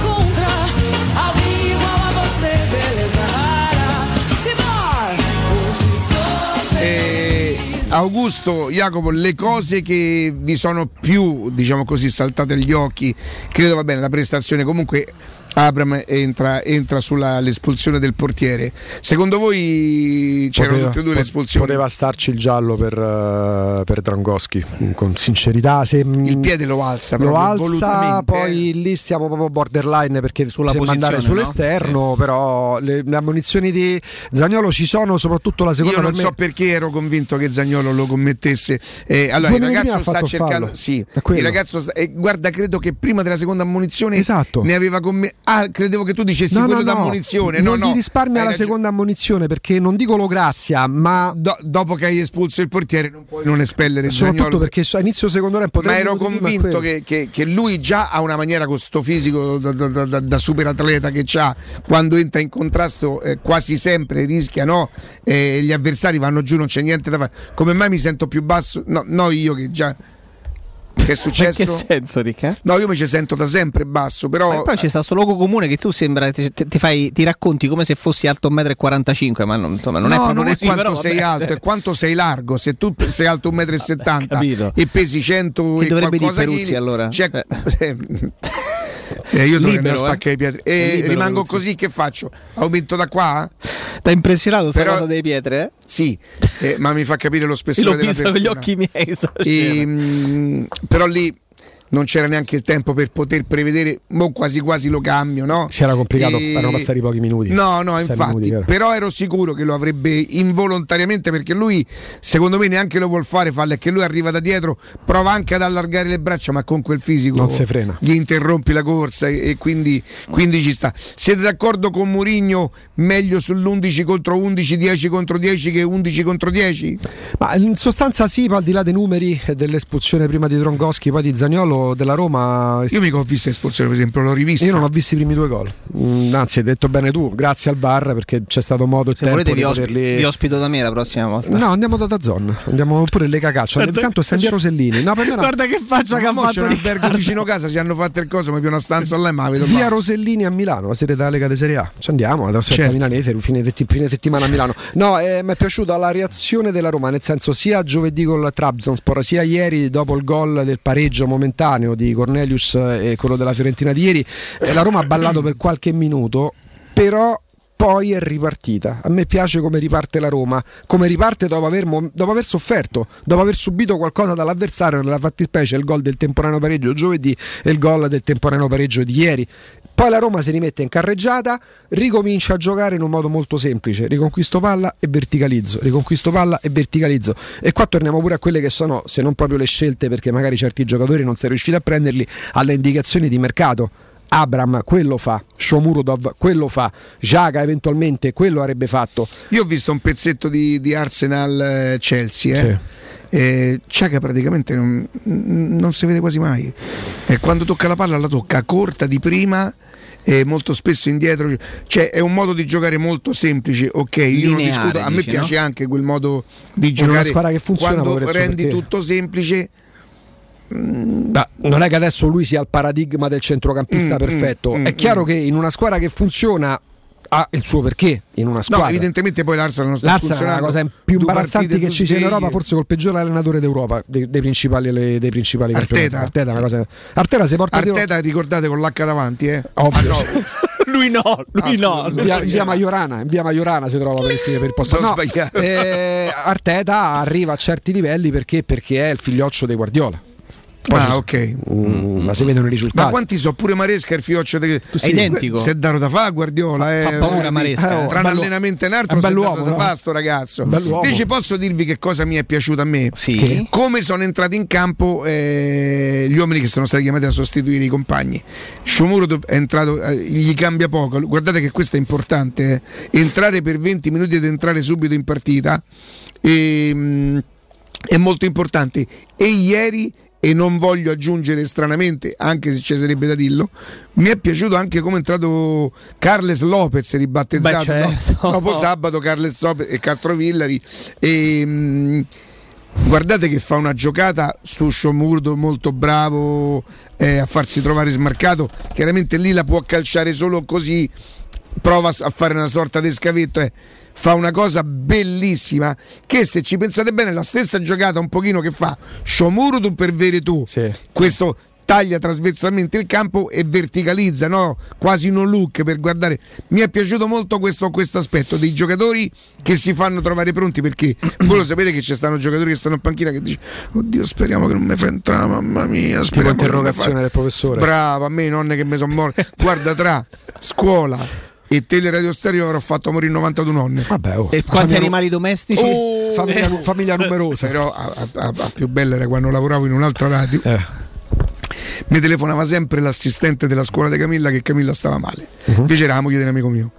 Augusto, Jacopo, le cose che vi sono più, diciamo così, saltate agli occhi, credo va bene, la prestazione. Comunque Abram entra, entra sull'espulsione del portiere. Secondo voi c'erano Poteva- tutte e due le espulsioni? Poteva starci il giallo per, eh, per Drangoschi, con sincerità. Se, Il piede lo alza, lo alza, poi lì siamo proprio borderline perché Sulla sembra andare posizione, no? sull'esterno, però le, le ammonizioni di Zagnolo ci sono, soprattutto la seconda Io non per me- so perché ero convinto che Zagnolo lo commettesse. Eh, allora, Due il minuti ragazzo sta cercando. Sì, il ragazzo sta- eh, guarda, credo che prima della seconda ammonizione Esatto. ne aveva commesso. Ah, credevo che tu dicessi No, quello no, no, d'ammonizione. non no, gli no. risparmia la ragione. seconda ammonizione perché non dico lo grazia, ma Do- dopo che hai espulso il portiere non puoi non espellere soprattutto perché a inizio secondo tempo Ma ero convinto che, che- che lui già ha una maniera con sto fisico da, da, da- da- da super atleta che ha quando entra in contrasto eh, quasi sempre rischia no? Eh, gli avversari vanno giù non c'è niente da fare come mai mi sento più basso no, no io che già che è successo In che senso, Ricca? no io mi ci sento da sempre basso però Ma poi c'è questo luogo comune che tu sembra ti, ti fai, ti racconti come se fossi alto 1,45 m, ma non, insomma, non no, è non è quanto però, sei vabbè, alto, cioè, è quanto sei largo. Se tu sei alto 1,70 Capito. m e pesi 100 Che e dovrebbe dire qualcosa Peruzzi, chili, allora? c'è- Eh. Eh, io dovrei andare a eh. spaccare i piedi. E libero, rimango Peruzzi. così, che faccio? Aumento da qua? T'ha impressionato sta Però- cosa delle pietre? Eh? Sì, eh, ma mi fa capire lo Io spessore l'ho della visto con gli persona. occhi miei. E, scena. mm, però lì non c'era neanche il tempo per poter prevedere, mo quasi quasi lo cambio, no? C'era complicato, E- erano passati pochi minuti. No, no, infatti, minuti, però ero sicuro che lo avrebbe involontariamente perché lui, secondo me, neanche lo vuol fare, falle che lui arriva da dietro, prova anche ad allargare le braccia, ma con quel fisico Non si frena. gli interrompi la corsa e, quindi, quindi ci sta. Siete d'accordo con Mourinho meglio sull'11 contro 11, 10 contro 10 che 11 contro 10? Ma in sostanza sì, ma al di là dei numeri dell'espulsione prima di Drongoschi, poi di Zagnolo della Roma. Io mica ho visto l'espulsione, per esempio, l'ho rivista. Io non ho visto i primi due gol. Mm, anzi, hai detto bene tu, grazie al bar perché c'è stato modo e Se tempo volete vi, poterli. vi ospito da me la prossima volta. No, andiamo da Dazzon, andiamo pure in Lega Caccia. Guarda- Intanto sta in via Rosellini. No, per me no. Guarda che faccia che ha fatto un di- albergo vicino casa, si hanno fatto il coso, mi più una stanza là, ma la vedo Via. Rosellini a Milano, la sede della Lega di Serie A. Ci andiamo, la trasferta Certo. milanese, fine, setti- fine settimana a Milano. No, eh, mi è piaciuta la reazione della Roma, nel senso sia giovedì col Trabzonspor, sia ieri dopo il gol del pareggio momentaneo di Cornelius e quello della Fiorentina di ieri. eh, la Roma ha ballato per qualche minuto, però poi è ripartita. A me piace come riparte la Roma, come riparte dopo aver, dopo aver sofferto, dopo aver subito qualcosa dall'avversario, nella fattispecie il gol del temporaneo pareggio giovedì e il gol del temporaneo pareggio di ieri. Poi la Roma si rimette in carreggiata, ricomincia a giocare in un modo molto semplice, riconquisto palla e verticalizzo, riconquisto palla e verticalizzo. E qua torniamo pure a quelle che sono, se non proprio le scelte, perché magari certi giocatori non sei riusciti a prenderli, alle indicazioni di mercato. Abram quello fa, Shomurodov quello fa, Jaga eventualmente quello avrebbe fatto. Io ho visto un pezzetto di, di Arsenal eh, Chelsea, eh. Eh, Ciaga praticamente non, non si vede quasi mai. E quando tocca la palla la tocca corta di prima. E molto spesso indietro, cioè è un modo di giocare molto semplice. Ok, io non Lineare, discuto, a me dici, piace no? anche quel modo di giocare squadra che funziona, quando rendi perché- tutto semplice. Ma non è che adesso lui sia il paradigma del centrocampista Mm, perfetto. mm, è mm, chiaro che in una squadra che funziona ha il suo perché. In una No, squadra. evidentemente poi l'Arsenal non sta L'Arsenal è la funzionando. cosa più imbarazzante che ci sia in. Europa, forse col peggiore allenatore d'Europa, dei, dei principali, dei principali Arteta? Arteta, una cosa... Arteta si porta Arteta, ricordate con l'H davanti, eh? Ovvio. Ah, no. (laughs) lui no, lui Ah, no. via, via Maiorana, via Maiorana si trova per il, per il posto. No, eh, Arteta arriva a certi livelli perché, perché è il figlioccio dei Guardiola. Poi Ah, ok. Mm, ma si vedono i risultati. Ma quanti so? Pure Maresca il fioccio de... È identico. Se è dato da fa Guardiola eh, fa paura Maresca, Tra eh. un Bello- allenamento e un altro un dato bell'uomo, da no? fa sto ragazzo Bell'uomo. Invece posso dirvi che cosa mi è piaciuto a me Sì. Che? Come sono entrati in campo eh, gli uomini che sono stati chiamati a sostituire i compagni Shomuro è entrato eh, gli cambia poco Guardate che questo è importante eh. Entrare per 20 minuti ed entrare subito in partita e, mm, È molto importante E ieri e non voglio aggiungere stranamente, anche se ci sarebbe da dirlo, mi è piaciuto anche come è entrato Carles Lopez ribattezzato Beh, certo. no? dopo sabato Carles Lopez e Castrovillari e mh, guardate che fa una giocata su Sciomurdo molto bravo eh, a farsi trovare smarcato chiaramente lì la può calciare solo così prova a fare una sorta di scavetto eh. Fa una cosa bellissima che se ci pensate bene è la stessa giocata un pochino che fa Sciomurdo per Veretù Sì. questo taglia trasversalmente il campo e verticalizza, no? quasi no look per guardare. Mi è piaciuto molto questo aspetto dei giocatori che si fanno trovare pronti perché (clears throat) voi lo sapete che ci stanno giocatori che stanno in panchina che dicono oddio speriamo che non mi fa entrare, mamma mia, speriamo interrogazione del professore. Brava, a me nonne che mi sono morte. Guarda tra scuola e teleradio stereo avrò fatto morire 92 nonne. Vabbè, oh. E quanti Famiglia- animali domestici? Oh, famiglia, famiglia numerosa. però a, a- a- a più bella era quando lavoravo in un'altra radio Eh. mi telefonava sempre l'assistente della scuola di Camilla che Camilla stava male. Mhm. Invece era la moglie dell'amico mio.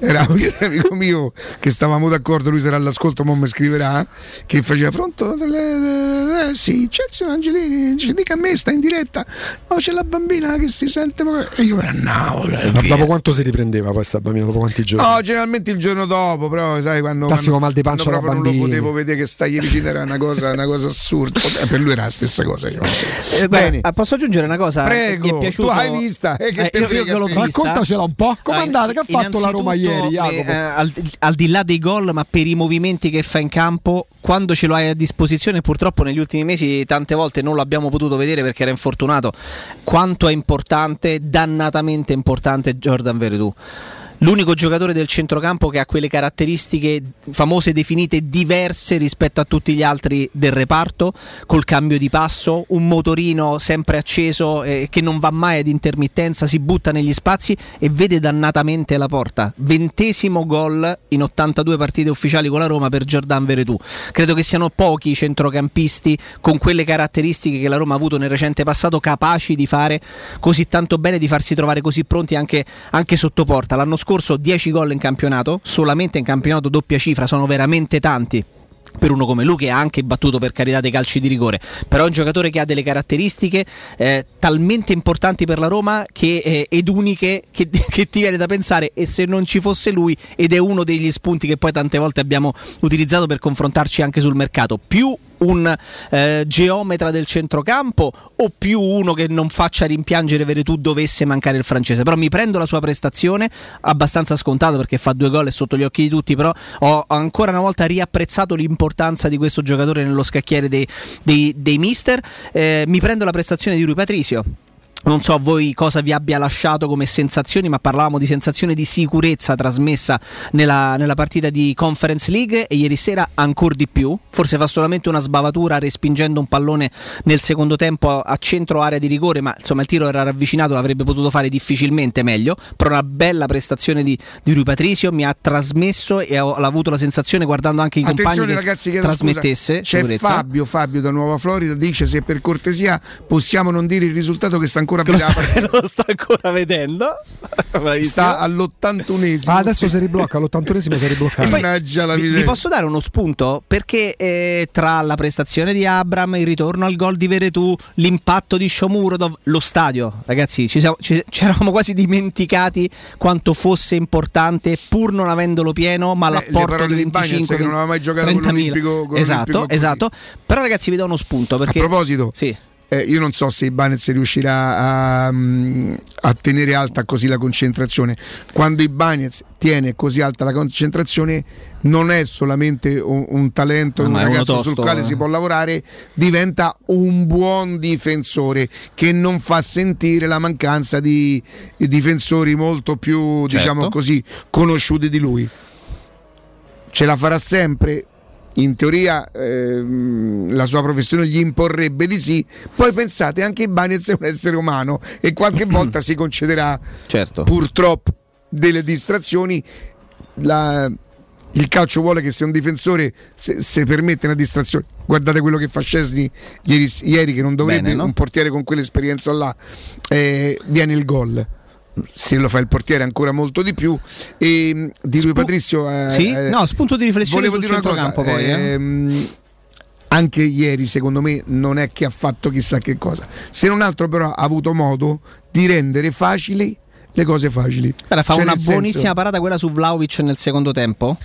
Era moglie dell'amico mio che stavamo d'accordo, lui sarà all'ascolto, ma mi scriverà. Che faceva pronto? delle- eh, sì, Chelsea Angelini, dica a me, sta in diretta. Oh, c'è la bambina che si sente. poco-" E io eh, Ma dopo quanto si riprendeva poi sta bambina? Dopo quanti giorni? No, generalmente il giorno dopo, però sai quando, Classico mal di pancia quando da proprio non lo potevo vedere che stai vicino era una cosa, una cosa assurda. Eh, per lui era la stessa cosa. diciamo. Eh, guarda, Bene. ah, posso aggiungere una cosa? Prego, Mi è piaciuto... tu hai vista, eh, che te io, frega io vista. Raccontacela un po'. Com'è Ah, andata? Che ha fatto la Roma ieri, Jacopo? eh, al, al di là dei gol, ma per i movimenti che fa in campo, quando ce lo hai a disposizione, purtroppo negli ultimi mesi tante volte non l'abbiamo potuto vedere perché era infortunato. Quanto è importante, dannatamente importante Jordan Veretù. L'unico giocatore del centrocampo che ha quelle caratteristiche famose definite diverse rispetto a tutti gli altri del reparto, col cambio di passo, un motorino sempre acceso eh, che non va mai ad intermittenza, si butta negli spazi e vede dannatamente la porta. Ventesimo gol in 82 partite ufficiali con la Roma per Giordan Veretù. Credo che siano pochi i centrocampisti con quelle caratteristiche che la Roma ha avuto nel recente passato capaci di fare così tanto bene, di farsi trovare così pronti anche, anche sotto porta. L'anno scorso 10 gol in campionato, solamente in campionato doppia cifra, sono veramente tanti per uno come lui che ha anche battuto per carità dei calci di rigore. Però è un giocatore che ha delle caratteristiche eh, talmente importanti per la Roma che, eh, ed uniche che, (laughs) che, ti viene da pensare e se non ci fosse lui ed è uno degli spunti che poi tante volte abbiamo utilizzato per confrontarci anche sul mercato. Più un eh, geometra del centrocampo o più uno che non faccia rimpiangere Veretù dovesse mancare il francese? Però mi prendo la sua prestazione abbastanza scontato perché fa due gol e sotto gli occhi di tutti però ho ancora una volta riapprezzato l'importanza di questo giocatore nello scacchiere dei, dei, dei mister. Eh, mi prendo la prestazione di Rui Patricio non so a voi cosa vi abbia lasciato come sensazioni, ma parlavamo di sensazione di sicurezza trasmessa nella, nella partita di Conference League e ieri sera ancora di più. Forse fa solamente una sbavatura respingendo un pallone nel secondo tempo a centro area di rigore, ma insomma il tiro era ravvicinato, avrebbe potuto fare difficilmente meglio. Però una bella prestazione di, di Rui Patricio mi ha trasmesso e ho, ho avuto la sensazione guardando anche i Attenzione compagni che ragazzi, chiedo trasmettesse. scusa. C'è sicurezza. Fabio, Fabio da Nuova Florida dice se per cortesia possiamo non dire il risultato che sta ancora a Che lo sta- (laughs) lo sta ancora vedendo. (laughs) Sta all'81esimo. Ah, adesso si riblocca, all'81esimo si riblocca. Mannaggia la vi, miseria. vi posso dare uno spunto? Perché eh, tra la prestazione di Abram, il ritorno al gol di Veretù, l'impatto di Shomurodov, lo stadio, ragazzi, ci siamo- ci, (laughs) ci eravamo quasi dimenticati quanto fosse importante, pur non avendolo pieno, ma Beh, l'apporto di di Bagnez 25 che non aveva mai giocato con 30.000. l'Olimpico- con Esatto, esatto. Però ragazzi vi do uno spunto perché A proposito, Sì. Eh, io non so se Ibanez riuscirà a, mm, a tenere alta così la concentrazione. Quando Ibanez tiene così alta la concentrazione, non è solamente un, un talento, No, un ragazzo sul quale eh. si può lavorare, diventa un buon difensore che non fa sentire la mancanza di, di difensori molto più, Certo. diciamo così, conosciuti di lui. Ce la farà sempre. In teoria ehm, la sua professione gli imporrebbe di sì, poi pensate anche Ibanez è un essere umano e qualche (clears throat) volta si concederà Certo. purtroppo delle distrazioni. La- il calcio vuole che se un difensore se, se permette una distrazione, guardate quello che fa Scesni ieri, ieri che non dovrebbe Bene, no? un portiere con quell'esperienza là, eh, viene il gol. Se lo fa il portiere ancora molto di più. E mh, di lui Patrizio. eh, Sì? eh, No, spunto di riflessione volevo dire una cosa. poi, eh. ehm, anche ieri, secondo me, non è che ha fatto chissà che cosa. Se non altro, però, ha avuto modo di rendere facili le cose facili. Guarda, fa Cioè, una nel senso, buonissima parata quella su Vlaovic nel secondo tempo.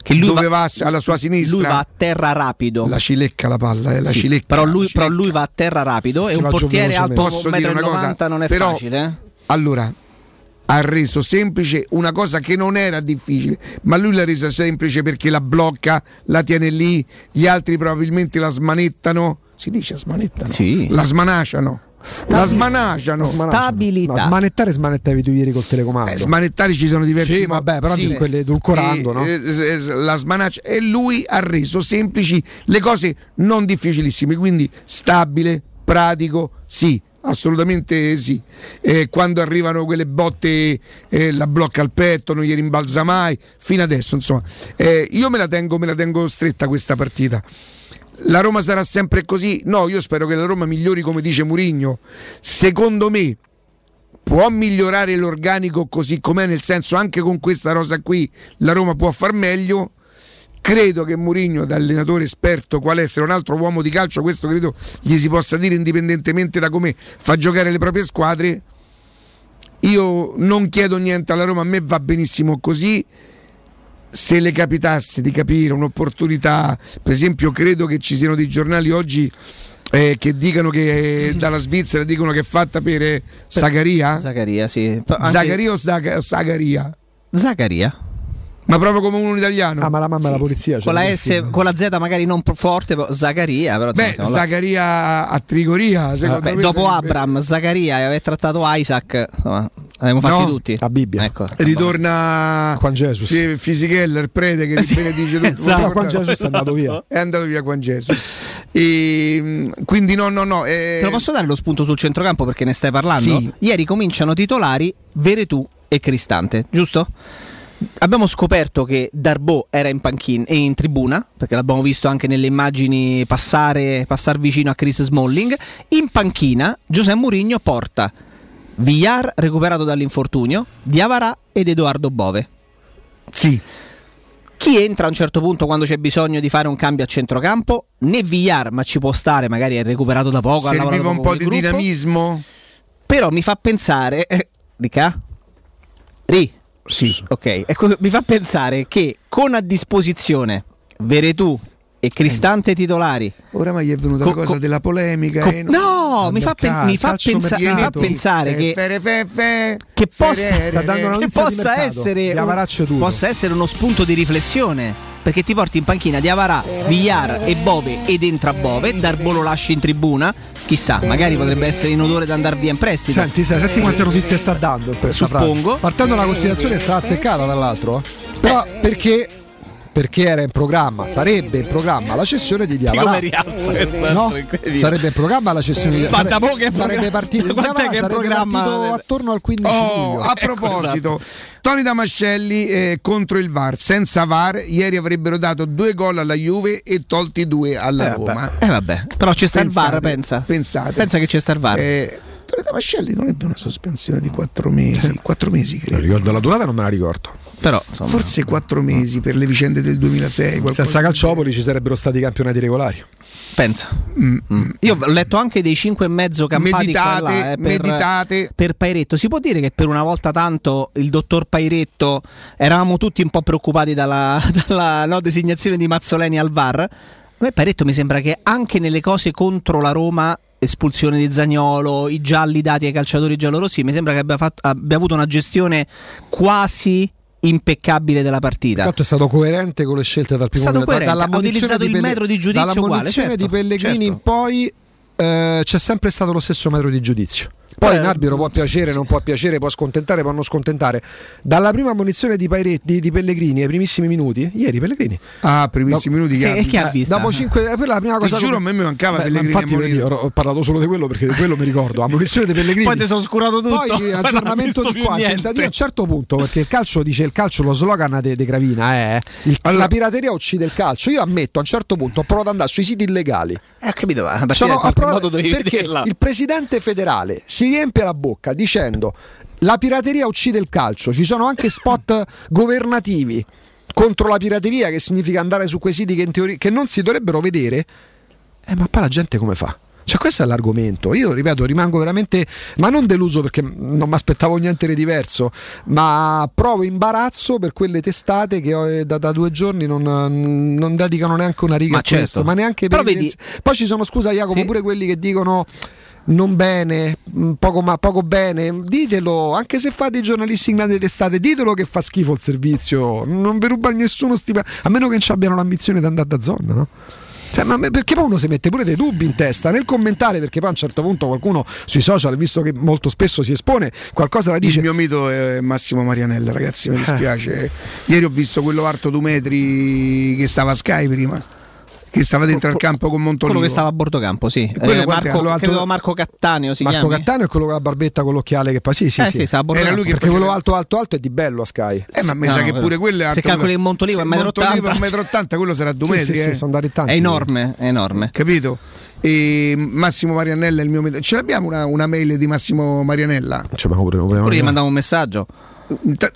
Che lui dove va, va, alla sua sinistra. lui va a terra rapido. La cilecca la palla, eh, la Sì, cilecca. però, lui, la però cilecca. lui va a terra rapido e un portiere alto velocemente. Posso dire una 1,90 cosa? m non è Però- facile. eh? Allora, ha reso semplice una cosa che non era difficile, ma lui l'ha resa semplice perché la blocca, la tiene lì, gli altri probabilmente la smanettano. Si dice smanettano? Sì. La smanacciano. La smanacciano. Stabilità. No, smanettare smanettavi tu ieri col telecomando. Eh, smanettare ci sono diversi Sì, vabbè, però di quelle edulcorando, E, no? eh, eh, la smanaccia e lui ha reso semplici le cose non difficilissime, quindi stabile, pratico, sì. Assolutamente sì. Eh, quando arrivano quelle botte, eh, la blocca al petto, non gli rimbalza mai. Fino adesso, insomma, Eh, io me la, tengo, me la tengo stretta questa partita. La Roma sarà sempre così? No, io spero che la Roma migliori come dice Murigno. Secondo me può migliorare l'organico così com'è, nel senso anche con questa rosa qui la Roma può far meglio. Credo che Mourinho, da allenatore esperto qual essere un altro uomo di calcio, questo credo gli si possa dire indipendentemente da come fa giocare le proprie squadre. Io non chiedo niente alla Roma, a me va benissimo così. Se le capitasse di capire un'opportunità, per esempio, credo che ci siano dei giornali oggi eh, che dicono che eh, dalla Svizzera dicono che è fatta per eh, Zagaria. Zaccaria, sì. Anche- Zagaria o Zaga- Zagaria? Zaccaria. Ma proprio come un italiano? Ah, ma la mamma Sì. della polizia. c'è Con la, S, con la Z magari non forte, però Zaccaria. Però, Beh, insomma, là- Zagaria a Trigoria, secondo Beh, me dopo sarebbe- Abram, Zaccaria e aver trattato Isaac, insomma, Abbiamo fatti No. tutti. La Bibbia. Ecco. Ritorna Juan Jesus. Fi- Fisichella, il prete che (laughs) Sì, benedice tutto. esatto. Però Juan Jesus è andato via. (laughs) È andato via Juan Jesus. E, mh, quindi no, no, no. eh, Te lo posso dare lo spunto sul centrocampo perché ne stai parlando? Sì. Ieri cominciano titolari Veretù e Cristante, giusto? Abbiamo scoperto che Darbo era in panchina e in tribuna, perché l'abbiamo visto anche nelle immagini passare, passare vicino a Chris Smalling. In panchina Giuseppe Mourinho porta Villar recuperato dall'infortunio, Diavara ed Edoardo Bove. Sì. Chi entra a un certo punto quando c'è bisogno di fare un cambio a centrocampo? Né Villar, ma ci può stare, magari è recuperato da poco. serviva un po' di gruppo. dinamismo. Però mi fa pensare. Eh, Rica? Ri? Sì. Ok, ecco, mi fa pensare che con a disposizione Veretù e Cristante titolari. Oramai gli è venuta Co- la cosa co- della polemica. co- e no, mi fa, pen- mi fa pensa- mi fa pensare che, fere- fe- fe- che possa, ferere, sta dando una che possa essere, un- possa essere uno spunto di riflessione. Perché ti porti in panchina Diavarà, Villar e Bove ed entra Bove, Darbo lo lasci in tribuna. Chissà, magari potrebbe essere in odore da andare via in prestito. Senti, sai, senti quante notizie sta dando in questa frase. Suppongo. Partendo dalla considerazione sta azzeccata dall'altro. eh. Però perché perché era in programma, sarebbe in programma la cessione di Diavara. come rialza quest'altro, No, sarebbe in programma la cessione di Ma Diavara. sarebbe programma- partito Diavara sarebbe programma? partito attorno al 15 Oh, luglio. a proposito, Ecco, Tony Damascelli eh, contro il VAR, senza VAR, ieri avrebbero dato due gol alla Juve e tolti due alla Eh, Roma. Eh vabbè, però c'è sta il Pensate, VAR, pensa. Pensate. Pensa che c'è sta il VAR. Eh, Tony Damascelli non ebbe una sospensione di quattro mesi, quattro mesi credo. ricordo la durata, non me la ricordo. Però, insomma, Forse quattro mesi per le vicende del 2006. qualcosa Senza Calciopoli ci sarebbero stati campionati regolari. pensa. Mm, Mm. Io ho letto anche dei 5 e mezzo campati Meditate, là, eh, per, meditate. per Pairetto. Si può dire che per una volta tanto il dottor Pairetto eravamo tutti un po' preoccupati dalla, (laughs) dalla no, designazione di Mazzoleni al VAR. A me Pairetto mi sembra che anche nelle cose contro la Roma, espulsione di Zagnolo, i gialli dati ai calciatori giallorossi, mi sembra che abbia, fatto- abbia avuto una gestione quasi impeccabile della partita. Tanto è stato coerente con le scelte dal primo momento. Dalla ha utilizzato il Pelle- metro di giudizio uguale, certo, di Pellegrini certo. in poi eh, c'è sempre stato lo stesso metro di giudizio. Poi Eh, un arbitro può piacere, non può piacere, può scontentare, può non scontentare. Dalla prima munizione di, Pairet- di, Pellegrini ai primissimi minuti, ieri Pellegrini. Ah, primissimi minuti che, Che- ha che ha visto. Dopo 5 quella è la prima Ti cosa giuro, a me mi mancava Beh, Pellegrini Infatti, vedi, ho parlato solo di quello perché di quello mi ricordo. La munizione di Pellegrini. Poi ti sono oscurato tutto. Poi Poi (laughs) non ho aggiornamento visto di qua. tentativo a un certo punto, perché il calcio dice il calcio, lo slogan de, de Gravina è il- Allora- la pirateria uccide il calcio. Io ammetto a un certo punto ho provato ad andare sui siti illegali. Eh, ho capito, ma Sono- ho provato- perché vederla. il presidente federale si riempie la bocca dicendo la pirateria uccide il calcio. Ci sono anche spot (laughs) governativi contro la pirateria, che significa andare su quei siti che, in teoria, che non si dovrebbero vedere. Eh, ma poi la gente come fa? Cioè, questo è l'argomento. Io ripeto, rimango veramente, ma non deluso perché non mi aspettavo niente di diverso, ma provo imbarazzo per quelle testate che ho- da, da due giorni non, non dedicano neanche una riga Ma a questo, certo. ma neanche per Però vedi- Poi ci sono, scusa Jacopo, Sì. pure quelli che dicono non bene, mh, poco, ma, poco bene, ditelo, anche se fate i giornalisti in grande testate, ditelo che fa schifo il servizio, non vi ruba nessuno stipendio, a meno che non ci abbiano l'ambizione di andare da zona, no? Cioè, ma perché poi uno si mette pure dei dubbi in testa nel commentare perché poi a un certo punto qualcuno sui social, visto che molto spesso si espone, qualcosa la dice. Il mio mito è Massimo Marianella, ragazzi, mi Eh. dispiace. Ieri ho visto quello alto due metri che stava a Sky prima, che stava dentro al campo con Montolivo. Quello che stava a bordo campo, sì. quello Eh? Marco, alto- credo Marco Cattaneo si Marco chiami. Cattaneo è quello con la barbetta con l'occhiale che fa. Sì, sì, Eh, sì. sì, Era campo. lui che Perché quello alto alto alto è di bello a Sky. Eh, ma mi No, sa che quello- pure quello è se alto. calcoli il Montolivo è Se un metro Montolivo è 80. un metro 80, quello sarà due Sì, metri. sì, eh. sono andati tanti. È enorme, è enorme. Capito? E Massimo Marianella è il mio mito. Ce l'abbiamo una, una mail di Massimo Marianella? Cioè, ma pure- pure- Pure gli mandavo un messaggio Ta-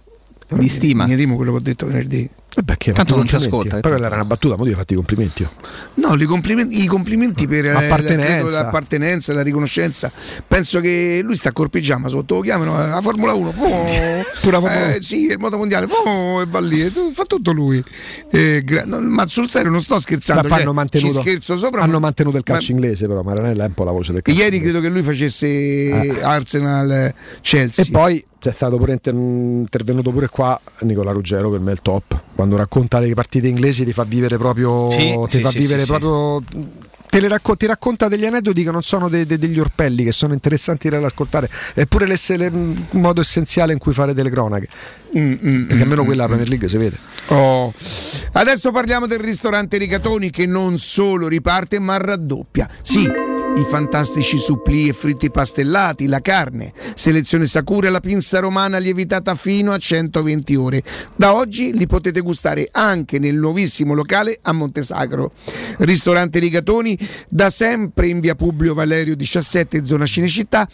di stima. Mi dimo quello che ho detto venerdì. Vabbè, che Tanto fatti non ci ascolta, Poi eh. quella era una battuta, ma ho fatto i complimenti. io. No, i complimenti, i complimenti per eh, Appartenenza. credo, l'appartenenza, la riconoscenza. Penso che lui sta col pigiama sotto, lo chiamano eh, la Formula 1. fu- (laughs) Pure la Formula eh, sì, il moto mondiale, fu- e va lì, fa tutto lui. Eh, gra- no, ma sul serio non sto scherzando, Beh, cioè, hanno mantenuto, scherzo sopra. hanno ma- mantenuto il ma- calcio inglese, però Maranella è un po' la voce del calcio. Ieri inglese. credo che lui facesse Arsenal Chelsea. E poi c'è stato pure inter- intervenuto pure qua Nicola Ruggero per me è il top. Quando racconta le partite inglesi ti fa vivere proprio Sì, ti sì, fa sì, vivere proprio te le racco- ti racconta degli aneddoti che non sono de- de- degli orpelli, che sono interessanti da ascoltare, è pure l'esse- le- il modo essenziale in cui fare delle cronache. Perché almeno quella la Premier League si vede. Oh. Adesso parliamo del ristorante Rigatoni che non solo riparte ma raddoppia. Sì, i fantastici supplì e fritti pastellati, la carne, selezione Sakura e la pinza romana lievitata fino a 120 ore. Da oggi li potete gustare anche nel nuovissimo locale a Montesagro. Ristorante Rigatoni da sempre in via Publio Valerio 17 zona Cinecittà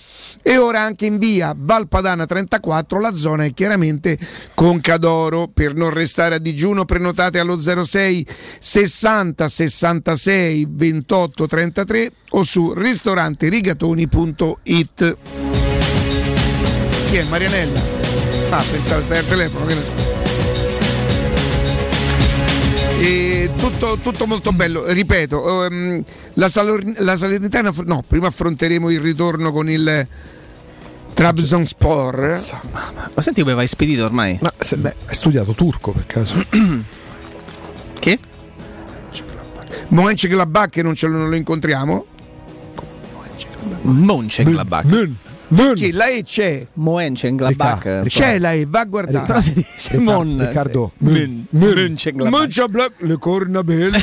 e ora anche in via Valpadana 34 la zona è chiaramente Concadoro. Per non restare a digiuno prenotate allo 06 60 66 28 33 o su ristoranterigatoni.it. Chi è Marianella? Ah, pensavo stai al telefono, che ne so. Tutto, tutto molto bello, ripeto, ehm, la, Salor- la Salernitana, no, prima affronteremo il ritorno con il Trabzonspor. Ma senti come vai spedito ormai? Ma se- beh, hai studiato turco per caso? (clears throat) che? Mönchengladbach che non, ce lo, non lo incontriamo. Mönchengladbach. Perché la E c'è. Mönchengladbach. C'è la E, va a guardare. Però si dice Mon. Riccardo, Mön- Mönchengladbach. Mönchengladbach, le corna belle.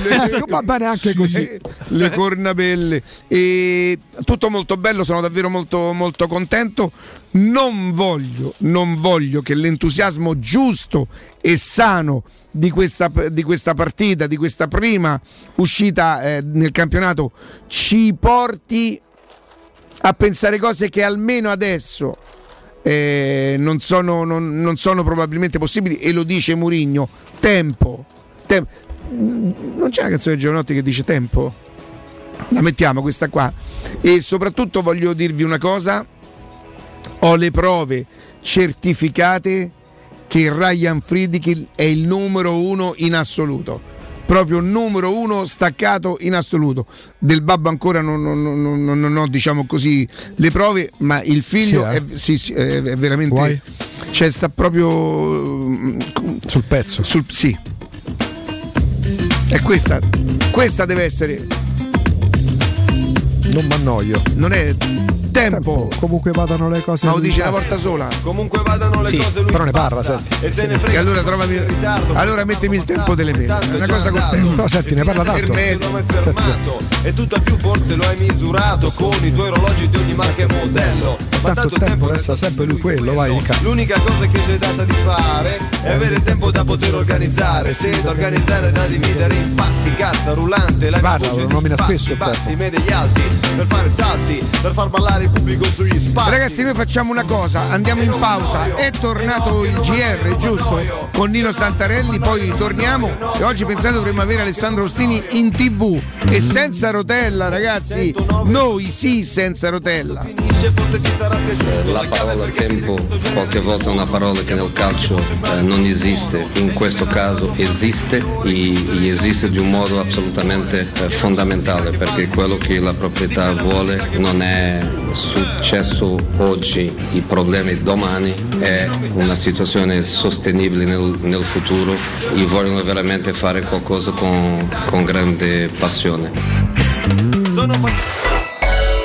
Va (laughs) bene anche così. le corna belle. E tutto molto bello, sono davvero molto, molto contento. Non voglio, non voglio che l'entusiasmo giusto e sano di questa, di questa partita, di questa prima uscita eh, nel campionato, ci porti a pensare cose che almeno adesso eh, non, sono, non- non sono probabilmente possibili e lo dice Murigno tempo, Tem- non c'è una canzone di Giovanotti che dice tempo? La mettiamo questa qua. E soprattutto voglio dirvi una cosa ho le prove certificate che Ryan Friedkin è il numero uno in assoluto proprio numero uno staccato in assoluto del babbo ancora non, non- non- non- non ho diciamo così le prove ma il figlio Sì, eh? è, sì, sì, è- è veramente Guai? cioè sta proprio mm, sul pezzo sul, sì è questa questa deve essere Non mi annoio. non è tempo, Comunque vadano le cose. ma lo in dice una volta sola? Comunque vadano le Sì, cose lui però ne parla, senti. E te ne frega e allora trovami allora mettimi il tempo delle è una cosa con tempo Però senti, ne parla tanto. E tutto più forte lo hai misurato con i tuoi orologi di ogni marca e modello. Ma Tanto tempo resta sempre lui quello, vai Riccardo. l'unica cosa che ci è data di fare è avere il tempo da poter organizzare. Se da organizzare da dividere in passi carta rullante la Guarda, lo nomina spesso tempo. alti per fare salti per far ballare il pubblico sugli spazi Ragazzi, noi facciamo una cosa, andiamo in pausa. È tornato il GR, giusto? Con Nino Santarelli, poi torniamo. E oggi pensate dovremmo avere Alessandro Ostini in tv. E senza rotella, ragazzi. Noi sì, senza rotella. La parola tempo qualche volta è una parola che nel calcio eh, non esiste, in questo caso esiste e, e esiste di un modo assolutamente eh, fondamentale perché quello che la proprietà vuole non è successo oggi, i problemi domani, è una situazione sostenibile nel, nel futuro e vogliono veramente fare qualcosa con, con grande passione.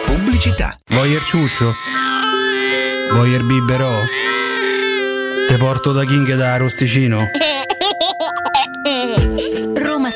Pubblicità. Vuoi il ciuscio? Vuoi il biberò? Te porto da King da Arosticino? (laughs)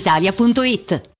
brispalitalia.it.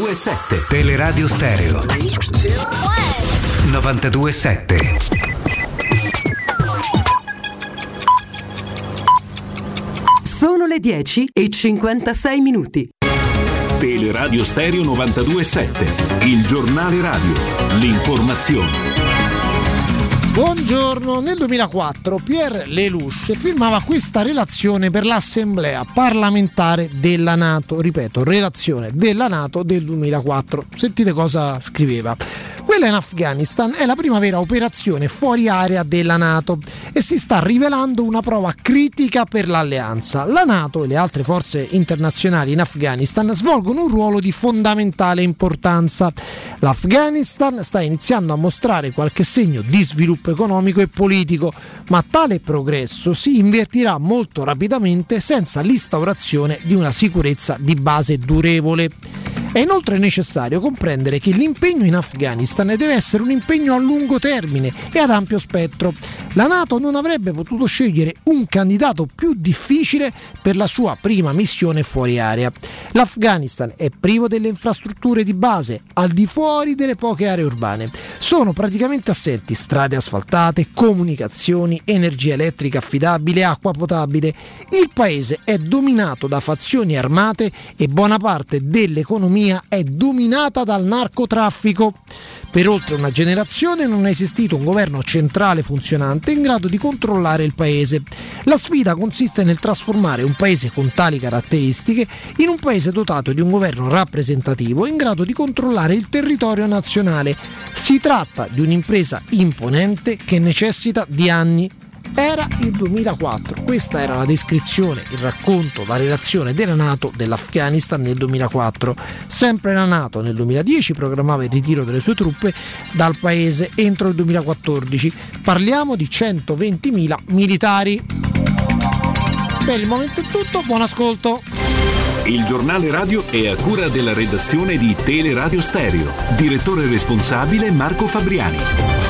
92.7 Teleradio Stereo. 92.7 Sono le 10 e 56 minuti. Teleradio Stereo 92.7 Il giornale radio. L'informazione Buongiorno, nel 2004 Pierre Lelouch firmava questa relazione per l'Assemblea parlamentare della Nato, ripeto, relazione della Nato del 2004. Sentite cosa scriveva. Quella in Afghanistan è la prima vera operazione fuori area della Nato e si sta rivelando una prova critica per l'alleanza. La Nato e le altre forze internazionali in Afghanistan svolgono un ruolo di fondamentale importanza. L'Afghanistan sta iniziando a mostrare qualche segno di sviluppo economico e politico, ma tale progresso si invertirà molto rapidamente senza l'instaurazione di una sicurezza di base durevole. È inoltre necessario comprendere che l'impegno in Afghanistan deve essere un impegno a lungo termine e ad ampio spettro. La Nato non avrebbe potuto scegliere un candidato più difficile per la sua prima missione fuori area. L'Afghanistan è privo delle infrastrutture di base, al di fuori delle poche aree urbane. Sono praticamente assenti strade asfaltate, comunicazioni, energia elettrica affidabile, acqua potabile. Il paese è dominato da fazioni armate e buona parte dell'economia è dominata dal narcotraffico. Per oltre una generazione non è esistito un governo centrale funzionante in grado di controllare il paese. La sfida consiste nel trasformare un paese con tali caratteristiche in un paese dotato di un governo rappresentativo in grado di controllare il territorio nazionale. Si tratta di un'impresa imponente che necessita di anni. Era il 2004, questa era la descrizione, il racconto, la relazione della Nato dell'Afghanistan nel 2004. Sempre la Nato nel 2010 programmava il ritiro delle sue truppe dal paese entro il 2014. Parliamo di 120.000 militari. Per il momento è tutto, buon ascolto. Il giornale radio è a cura della redazione di Teleradio Stereo. Direttore responsabile Marco Fabriani.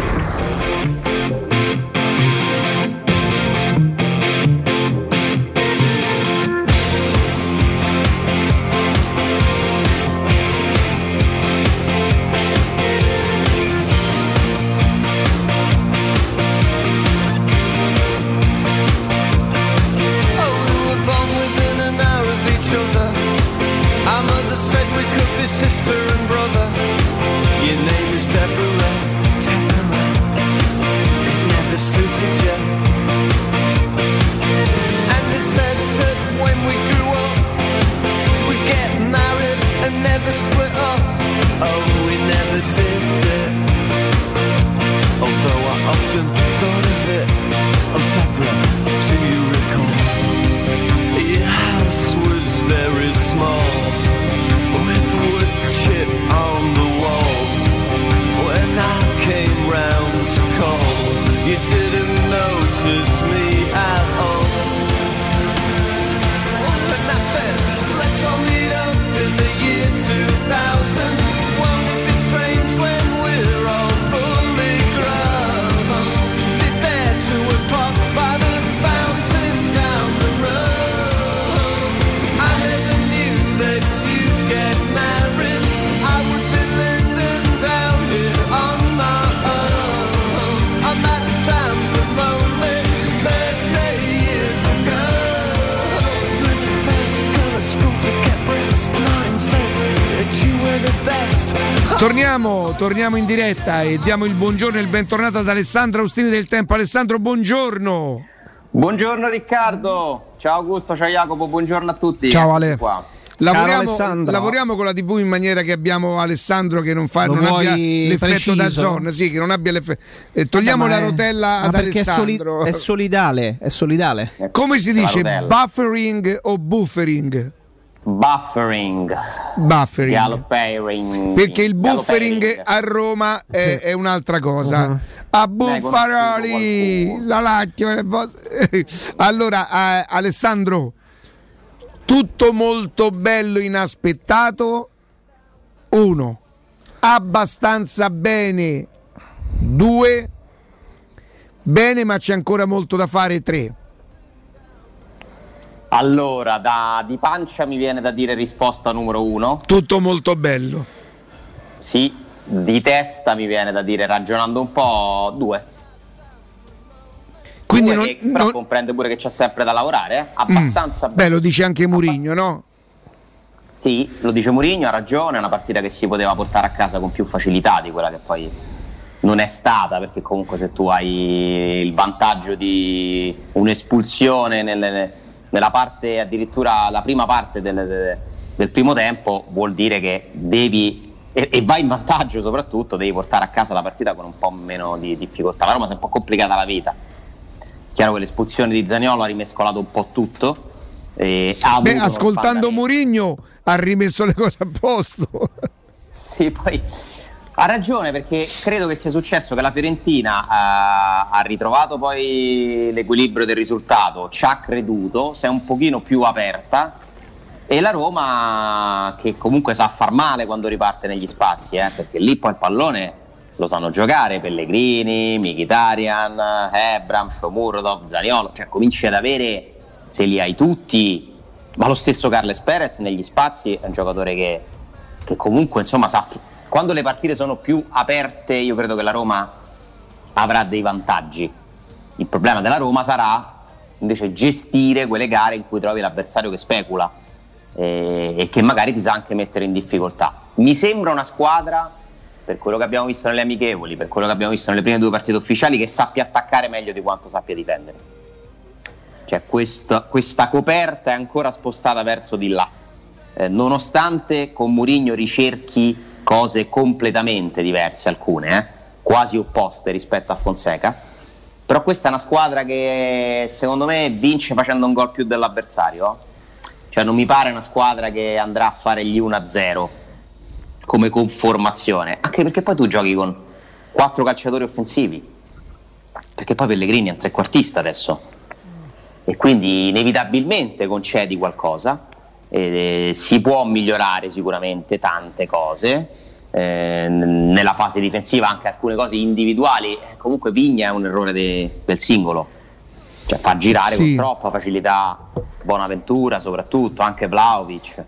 Torniamo, in diretta e diamo il buongiorno e il bentornato ad Alessandro Austini del Tempo. Alessandro, buongiorno. Buongiorno Riccardo, ciao Augusto, ciao Jacopo, buongiorno a tutti. Ciao, Ale. Qua. Lavoriamo, Alessandro. lavoriamo con la TV in maniera che abbiamo Alessandro che non, fa, non abbia l'effetto da preciso? zona, sì, che non abbia l'effetto. eh, togliamo Vabbè, la rotella ma ad perché è soli- Alessandro. È, solidale, è solidale. Come si dice? Buffering o buffering? Buffering. Buffering. Perché il buffering a Roma è, è un'altra cosa. Uh-huh. A Buffaroli, la Lacchio. (laughs) allora, eh, Alessandro, tutto molto bello, inaspettato. Uno, abbastanza bene. Due, bene, ma c'è ancora molto da fare. Tre. Allora, da, di pancia mi viene da dire risposta numero uno. Tutto molto bello. Sì, di testa mi viene da dire ragionando un po' due. Quindi Due non- che però non- comprende pure che c'è sempre da lavorare, eh? abbastanza Mm. Beh, lo dice anche Murigno, no? Sì, lo dice Mourinho, ha ragione, è una partita che si poteva portare a casa con più facilità di quella che poi non è stata, perché comunque se tu hai il vantaggio di un'espulsione nelle- nella parte, addirittura la prima parte del, del primo tempo, vuol dire che devi, e, e vai in vantaggio soprattutto, devi portare a casa la partita con un po' meno di difficoltà. La Roma si è un po' complicata la vita. Chiaro che l'espulsione di Zaniolo ha rimescolato un po' tutto. Beh, ascoltando Murigno ha rimesso le cose a posto. Sì, poi ha ragione perché credo che sia successo che la Fiorentina ha, ha ritrovato poi l'equilibrio del risultato, ci ha creduto, si è un pochino più aperta. E la Roma che comunque sa far male quando riparte negli spazi, eh, perché lì poi il pallone lo sanno giocare Pellegrini, Mkhitaryan, Ebram, Shomurodov, Zaniolo, cioè cominci ad avere, se li hai tutti, ma lo stesso Carles Perez negli spazi è un giocatore che, che comunque insomma sa, quando le partite sono più aperte io credo che la Roma avrà dei vantaggi. Il problema della Roma sarà invece gestire quelle gare in cui trovi l'avversario che specula eh, e che magari ti sa anche mettere in difficoltà. Mi sembra una squadra, per quello che abbiamo visto nelle amichevoli, per quello che abbiamo visto nelle prime due partite ufficiali, che sappia attaccare meglio di quanto sappia difendere. Cioè questa, questa coperta è ancora spostata verso di là, Eh, nonostante con Mourinho ricerchi cose completamente diverse, alcune, eh, quasi opposte rispetto a Fonseca. Però questa è una squadra che secondo me vince facendo un gol più dell'avversario. Cioè non mi pare una squadra che andrà a fare gli 1-0 come conformazione, anche perché poi tu giochi con quattro calciatori offensivi, perché poi Pellegrini è un trequartista adesso e quindi inevitabilmente concedi qualcosa, eh, si può migliorare sicuramente tante cose, eh, nella fase difensiva, anche alcune cose individuali. Eh, Comunque Vigna è un errore de- del singolo, cioè fa girare Sì. con troppa facilità Bonaventura, soprattutto anche Vlaovic.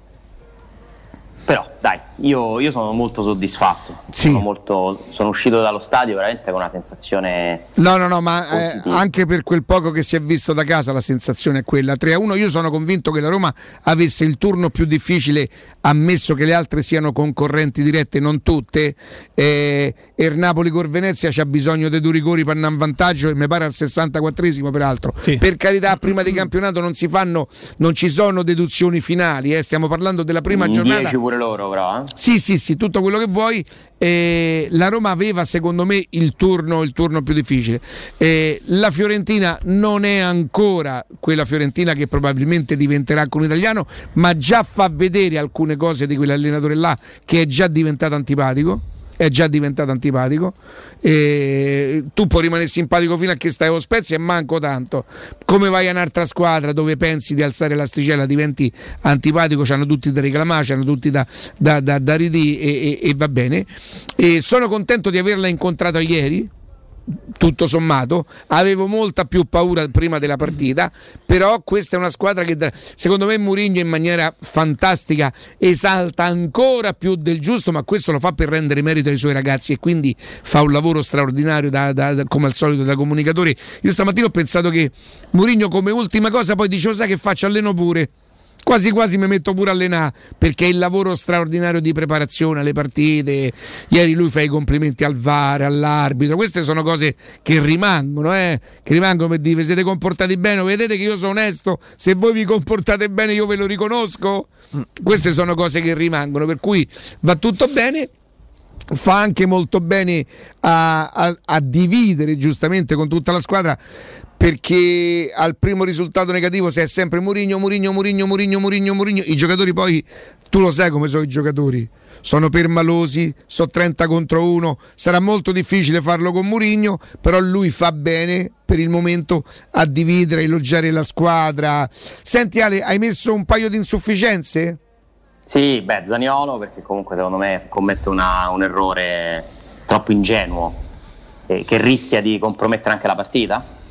Però dai, io, io sono molto soddisfatto. Sono, molto- sono uscito dallo stadio veramente con una sensazione No, no, no, ma eh, anche per quel poco che si è visto da casa la sensazione è quella. 3-1 io sono convinto che la Roma avesse il turno più difficile, ammesso che le altre siano concorrenti dirette, non tutte. Eh, e il Napoli con Venezia c'ha bisogno dei due rigori per andare in vantaggio e mi pare al 64esimo peraltro. Per carità, prima di campionato non si fanno, non ci sono deduzioni finali, eh, stiamo parlando della prima in giornata. 10 pure loro però. Sì, sì, sì, tutto quello che vuoi. Eh, la Roma aveva secondo me il turno, il turno più difficile. Eh, la Fiorentina non è ancora quella Fiorentina che probabilmente diventerà con un italiano, ma già fa vedere alcune cose di quell'allenatore là che è già diventato antipatico. È già diventato antipatico. Eh, tu puoi rimanere simpatico fino a che stai allo Spezia e manco tanto. Come vai a un'altra squadra dove pensi di alzare l'asticella, diventi antipatico, c'hanno tutti da reclamare, c'hanno tutti da, da, da, da ridì e, e- e va bene. E sono contento di averla incontrata ieri. Tutto sommato, avevo molta più paura prima della partita, però questa è una squadra che secondo me Mourinho in maniera fantastica esalta ancora più del giusto, ma questo lo fa per rendere merito ai suoi ragazzi e quindi fa un lavoro straordinario da- da- da- come al solito da comunicatore. Io stamattina ho pensato che Mourinho come ultima cosa poi dice "Oh, sai che faccio alleno pure quasi quasi mi metto pure a allenare perché il lavoro straordinario di preparazione alle partite. Ieri lui fa i complimenti al VAR all'arbitro. Queste sono cose che rimangono eh? che rimangono per dire "Vi siete comportati bene? Vedete che io sono onesto? Se voi vi comportate bene io ve lo riconosco? Queste sono cose che rimangono per cui va tutto bene. Fa anche molto bene a, a- a dividere giustamente con tutta la squadra perché al primo risultato negativo se è sempre Murigno, Murigno, Murigno, Murigno, Murigno, Murigno, i giocatori poi tu lo sai come sono i giocatori. Sono permalosi, sono 30 contro 1, sarà molto difficile farlo con Murigno, però lui fa bene per il momento a dividere, a elogiare la squadra. Senti Ale, hai messo un paio di insufficienze? Sì, beh, Zaniolo perché comunque secondo me commette una- un errore troppo ingenuo eh, che rischia di compromettere anche la partita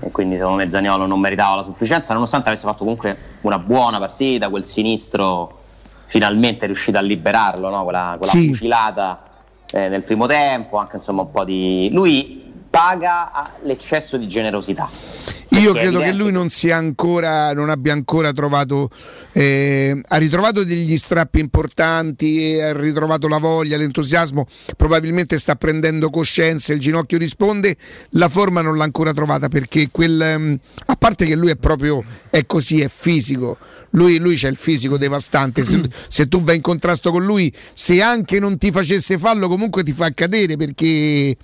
e quindi secondo me Zaniolo non meritava la sufficienza nonostante avesse fatto comunque una buona partita, quel sinistro finalmente è riuscito a liberarlo, no? quella, quella Sì. fucilata eh, nel primo tempo, anche insomma un po' di... Lui paga l'eccesso di generosità. Io credo che lui non sia ancora, non abbia ancora trovato, eh, ha ritrovato degli strappi importanti, e ha ritrovato la voglia, l'entusiasmo, probabilmente sta prendendo coscienza, il ginocchio risponde, la forma non l'ha ancora trovata perché quel, ehm, a parte che lui è proprio, è così, è fisico, lui, lui c'ha il fisico devastante, se, (clears throat) se tu vai in contrasto con lui, se anche non ti facesse fallo comunque ti fa cadere perché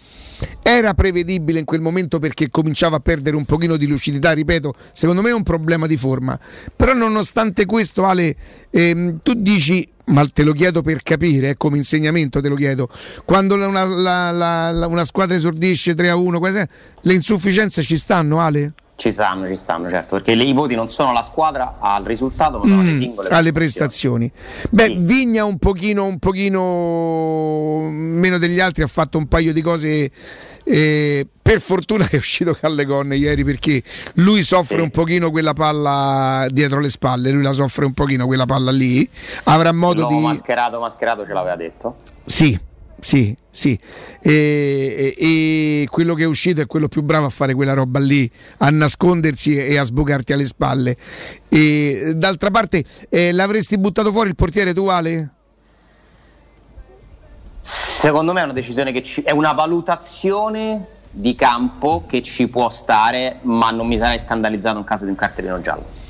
era prevedibile in quel momento perché cominciava a perdere un pochino di lucidità, ripeto, secondo me è un problema di forma. Però nonostante questo, Ale, ehm, tu dici, ma te lo chiedo per capire, eh, come insegnamento te lo chiedo, quando una, la- la- la- una squadra esordisce 3 a 1, quasi- le insufficienze ci stanno, Ale? Ci stanno, ci stanno, certo, perché i voti non sono la squadra al risultato, ma sono le Mm, singole alle prestazioni. prestazioni. Beh, Vigna un pochino, un pochino meno degli altri ha fatto un paio di cose. eh, per fortuna (laughs) è uscito Callegon ieri perché lui soffre un pochino quella palla dietro le spalle, lui la soffre un pochino quella palla lì. Avrà modo L'uomo di mascherato, mascherato ce l'aveva detto. sì, sì, sì. E, e- e quello che è uscito è quello più bravo a fare quella roba lì, a nascondersi e a sbucarti alle spalle. E, d'altra parte, eh, l'avresti buttato fuori il portiere tu, Ale? Secondo me è una decisione che ci, è una valutazione di campo che ci può stare, ma non mi sarei scandalizzato in caso di un cartellino giallo.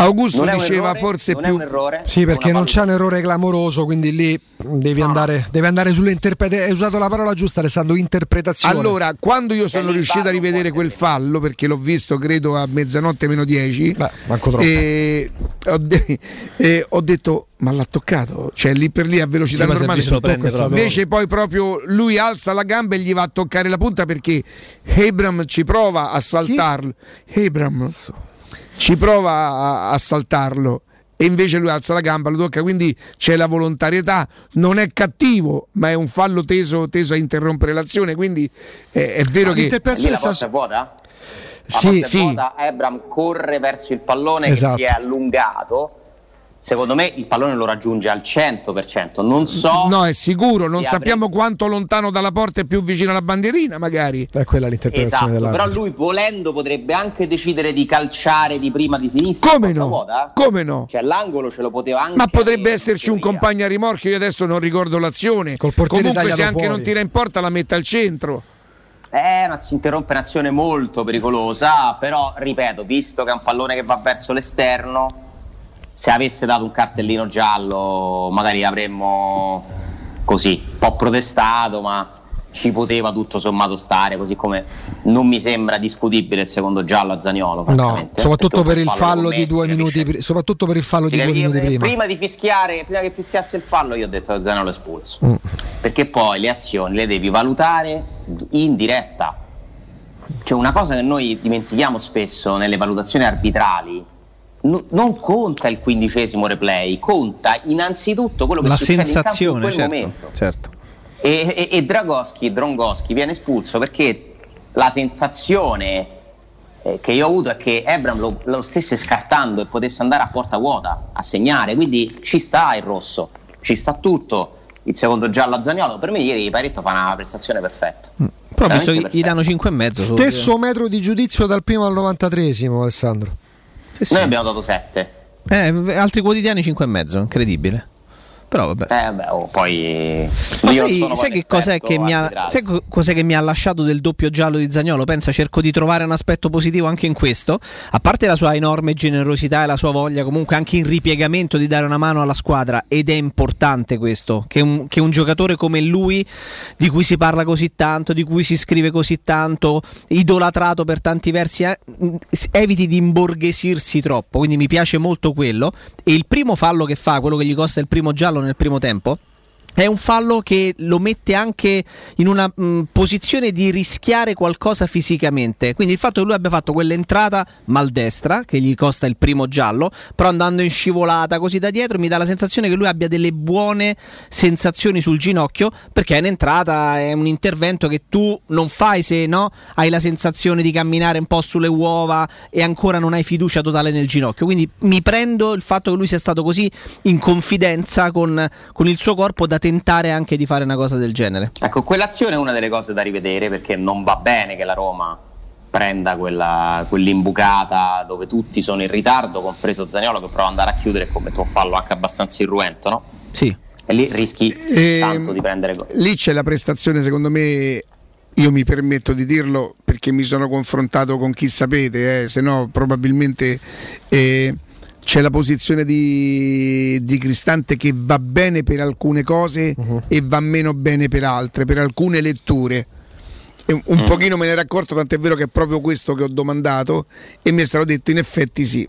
Augusto diceva errore, forse non è più. un errore. Sì, perché non c'è un errore clamoroso, quindi lì devi, andare, devi andare sulle interpretazioni. Hai usato la parola giusta, Alessandro, interpretazione. Allora, quando io sono riuscito a rivedere quel fallo, perché l'ho visto credo a mezzanotte meno 10, manco troppo. e ho, de- (laughs) e ho detto ma l'ha toccato, cioè lì per lì a velocità Sì, normale. Invece poi proprio lui alza la gamba e gli va a toccare la punta perché Abram ci prova a saltarlo. Abram ci prova a, a saltarlo e invece lui alza la gamba, lo tocca, quindi c'è la volontarietà, non è cattivo, ma è un fallo teso, teso a interrompere l'azione, quindi eh, è vero che... Lì la porta è vuota? La Sì, è sì. vuota, Ebram corre verso il pallone Esatto. che si è allungato. Secondo me il pallone lo raggiunge al 100%. Non so. No, è sicuro, non sappiamo quanto lontano dalla porta è più vicino alla bandierina, magari. È quella l'interpretazione Esatto, però lui volendo potrebbe anche decidere di calciare di prima di sinistra. Come no? vuota. Come no? Cioè l'angolo ce lo poteva anche Ma potrebbe esserci un compagno a rimorchio, io adesso non ricordo l'azione. portiere Comunque se anche fuori. non tira in porta la mette al centro. È una, si interrompe un'azione molto pericolosa, però ripeto, visto che è un pallone che va verso l'esterno, se avesse dato un cartellino giallo magari avremmo così, un po' protestato, ma ci poteva tutto sommato stare, così come non mi sembra discutibile il secondo giallo a Zaniolo. No, francamente, soprattutto per il fallo lo di due minuti, pri- soprattutto per il fallo di due minuti prima. Prima di fischiare, prima che fischiasse il fallo, io ho detto che Zaniolo è espulso. Mm. Perché poi le azioni le devi valutare in diretta. Cioè, una cosa che noi dimentichiamo spesso nelle valutazioni arbitrali. No- non conta il quindicesimo replay, conta innanzitutto quello che La succede in campo in sensazione, quel certo, momento. certo. E, e, e Dragoschi, Drongoschi viene espulso perché la sensazione eh, che io ho avuto è che Ebram lo, lo stesse scartando e potesse andare a porta vuota a segnare, quindi ci sta il rosso, ci sta tutto. Il secondo giallo a Zagnolo, per me ieri Paretto fa una prestazione perfetta. Però visto che gli danno 5 e mezzo. solo- Stesso metro di giudizio dal primo al 93esimo, Alessandro. Noi abbiamo dato 7. Eh, altri quotidiani 5 e mezzo, incredibile. Però vabbè. Eh, beh, oh, poi. Ma sai, sai che cos'è che, mi ha, sai co- cos'è che mi ha lasciato del doppio giallo di Zagnolo? Pensa, cerco di trovare un aspetto positivo anche in questo. A parte la sua enorme generosità e la sua voglia, comunque anche in ripiegamento di dare una mano alla squadra. Ed è importante questo: che un, che un giocatore come lui, di cui si parla così tanto, di cui si scrive così tanto, idolatrato per tanti versi, eh, eviti di imborghesirsi troppo. Quindi mi piace molto quello. E il primo fallo che fa, quello che gli costa il primo giallo nel primo tempo. È un fallo che lo mette anche in una mh, posizione di rischiare qualcosa fisicamente. Quindi il fatto che lui abbia fatto quell'entrata maldestra, che gli costa il primo giallo, però andando in scivolata così da dietro, mi dà la sensazione che lui abbia delle buone sensazioni sul ginocchio, perché è un'entrata, è un intervento che tu non fai se no hai la sensazione di camminare un po' sulle uova e ancora non hai fiducia totale nel ginocchio. Quindi mi prendo il fatto che lui sia stato così in confidenza con, con il suo corpo da tentare anche di fare una cosa del genere. Ecco, quell'azione è una delle cose da rivedere perché non va bene che la Roma prenda quella, quell'imbucata dove tutti sono in ritardo, compreso Zaniolo che prova ad andare a chiudere e commette un fallo anche abbastanza irruento, no? Sì. E lì rischi Ehm, tanto di prendere gol. Lì c'è la prestazione, secondo me, io mi permetto di dirlo perché mi sono confrontato con chi sapete, eh, se no probabilmente eh, c'è la posizione di, di Cristante che va bene per alcune cose e va meno bene per altre, per alcune letture. E un un Mm. pochino me ne ero accorto, tant'è vero che è proprio questo che ho domandato e mi è stato detto in effetti sì.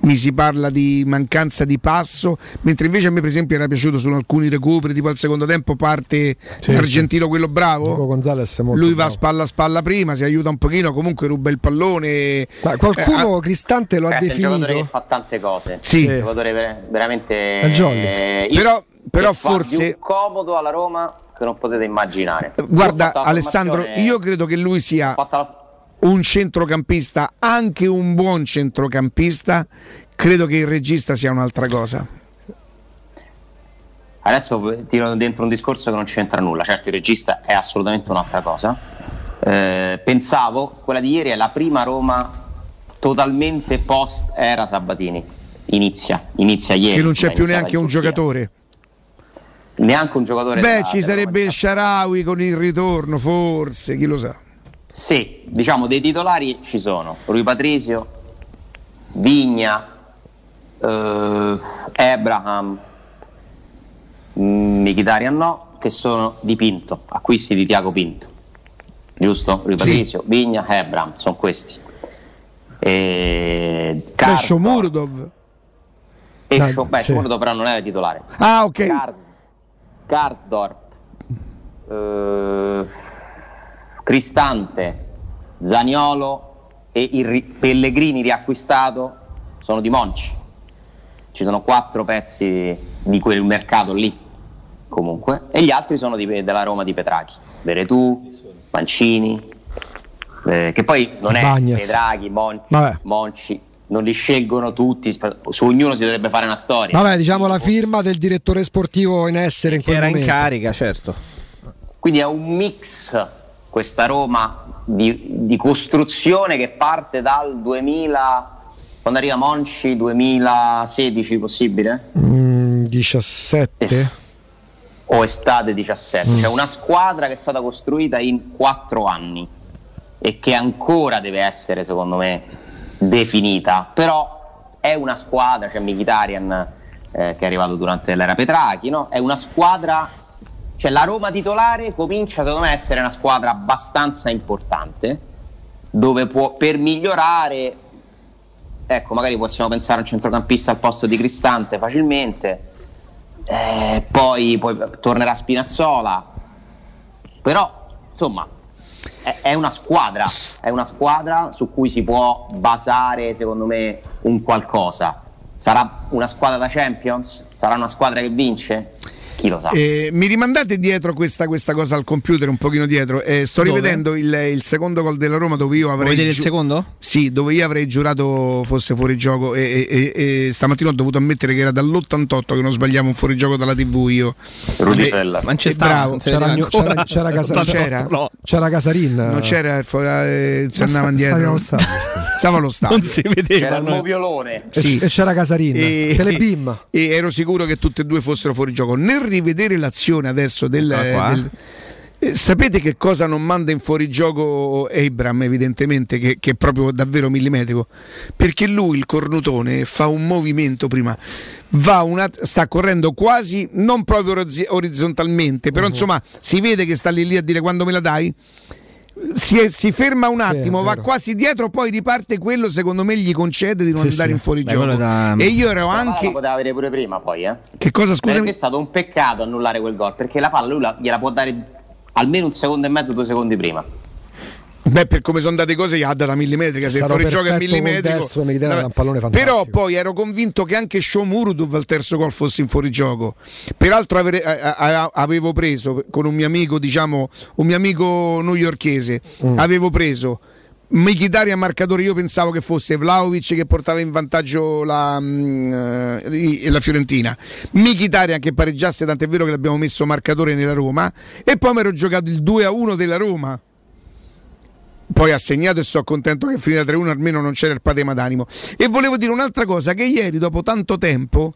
Mi si parla di mancanza di passo, mentre invece a me per esempio era piaciuto su alcuni recuperi, tipo al secondo tempo parte Sì, l'argentino quello bravo. È molto Lui va bravo. spalla a spalla prima, si aiuta un pochino, comunque ruba il pallone. Ma qualcuno Eh, Cristante lo ha Certo, è un giocatore che definito. fa tante cose. Sì. Un giocatore ver- veramente. È eh, Però- però forse- un comodo alla Roma che non potete immaginare. Guarda Alessandro, io credo che lui sia ho fatto la- un centrocampista, anche un buon centrocampista. Credo che il regista sia un'altra cosa. Adesso tiro dentro un discorso che non c'entra nulla. Certo, il regista è assolutamente un'altra cosa. Eh, pensavo, quella di ieri è la prima Roma totalmente post era Sabatini. Inizia, inizia ieri. che non c'è più neanche un Turchia. giocatore. Neanche un giocatore. Beh, ci sarebbe il Sharawi con il ritorno, forse, chi lo sa. Sì, diciamo dei titolari ci sono. Rui Patrisio, Vigna, eh, Abraham, mm, Mkhitaryan no, che sono di Pinto, acquisti di Tiago Pinto. Giusto? Rui Sì. Patrisio, Vigna, Abraham, sono questi. E Beh, Karsdorp- Shomurdov. e Dai, Sho- beh, sì. Shomurdov però non era titolare. Ah, ok. Kars- Karsdorp, eh, Cristante, Zaniolo e il ri- Pellegrini riacquistato sono di Monci. ci sono quattro pezzi di quel mercato lì, comunque, e gli altri sono di- della Roma di Petrachi, Veretù, Mancini, eh, che poi non è Bagnez. Petrachi, Mon-. Monci, non li scelgono tutti, su ognuno si dovrebbe fare una storia. Vabbè, diciamo la firma del direttore sportivo in essere in Che quel era in momento. carica, certo. Quindi è un mix questa Roma di, di costruzione che parte dal 2000, quando arriva Monci, 2016 possibile? Mm, 17. O estate 17. Mm. Cioè una squadra che è stata costruita in quattro anni e che ancora deve essere, secondo me, definita. Però è una squadra, c'è Mkhitaryan eh, che è arrivato durante l'era Petrachi, no? È una squadra cioè la Roma titolare comincia secondo me a essere una squadra abbastanza importante dove può per migliorare ecco magari possiamo pensare a un centrocampista al posto di Cristante facilmente eh, poi, poi tornerà Spinazzola però insomma è, una squadra è una squadra su cui si può basare secondo me un qualcosa sarà una squadra da Champions? sarà una squadra che vince? Chi lo sa Eh, mi rimandate dietro questa, questa cosa al computer, un pochino dietro. Eh, sto Dove? rivedendo il, il secondo gol della Roma dove io avrei. Vuoi vedere il secondo? Sì, dove io avrei giurato fosse fuori gioco. E, e- e- e stamattina ho dovuto ammettere che era dall'88 che non sbagliavo un fuorigioco dalla TV io. Rudisella. E- Ma non c'è e bravo. C'era, c'era, c'era, Casa- Non c'era- c'era? No. c'era Casarin. Non c'era il fuori- eh, si Ma andava indietro. Stava allo stadio. Non si vedeva. c'era il moviolone E, Sì. e c'era Casarin. e, Telebim. e ero sicuro che tutte e due fossero fuori gioco. Nel rivedere l'azione adesso del, del- eh, sapete che cosa non manda in fuorigioco Abram, evidentemente, che, che è proprio davvero millimetrico? Perché lui, il cornutone, fa un movimento prima. Va una, sta correndo quasi non proprio oriz- orizzontalmente, però insomma si vede che sta lì, lì a dire quando me la dai. Si, si ferma un attimo, è va quasi dietro, poi riparte quello. Secondo me gli concede di non Sì, andare sì. in fuorigioco. Beh, da- E io ero la anche. la poteva avere pure prima poi eh Che cosa Sarebbe scusami? stato un peccato annullare quel gol perché la palla lui la- gliela può dare almeno un secondo e mezzo, due secondi prima. Beh, per come sono andate cose, gli ha data millimetrica. Se il Sarà fuorigioco è millimetrico. destro. Però poi ero convinto che anche Shomurudov al terzo gol fosse in fuorigioco. Peraltro avere- a- a- avevo preso con un mio amico, diciamo, un mio amico newyorkese, Mm. avevo preso. Mkhitaryan marcatore, io pensavo che fosse Vlaovic che portava in vantaggio la, i- la Fiorentina, Mkhitaryan che pareggiasse, tant'è vero che l'abbiamo messo marcatore nella Roma, e poi mi ero giocato il 2 a 1 della Roma poi ha segnato e sono contento che finita 3-1 almeno non c'era il patema d'animo e volevo dire un'altra cosa che ieri dopo tanto tempo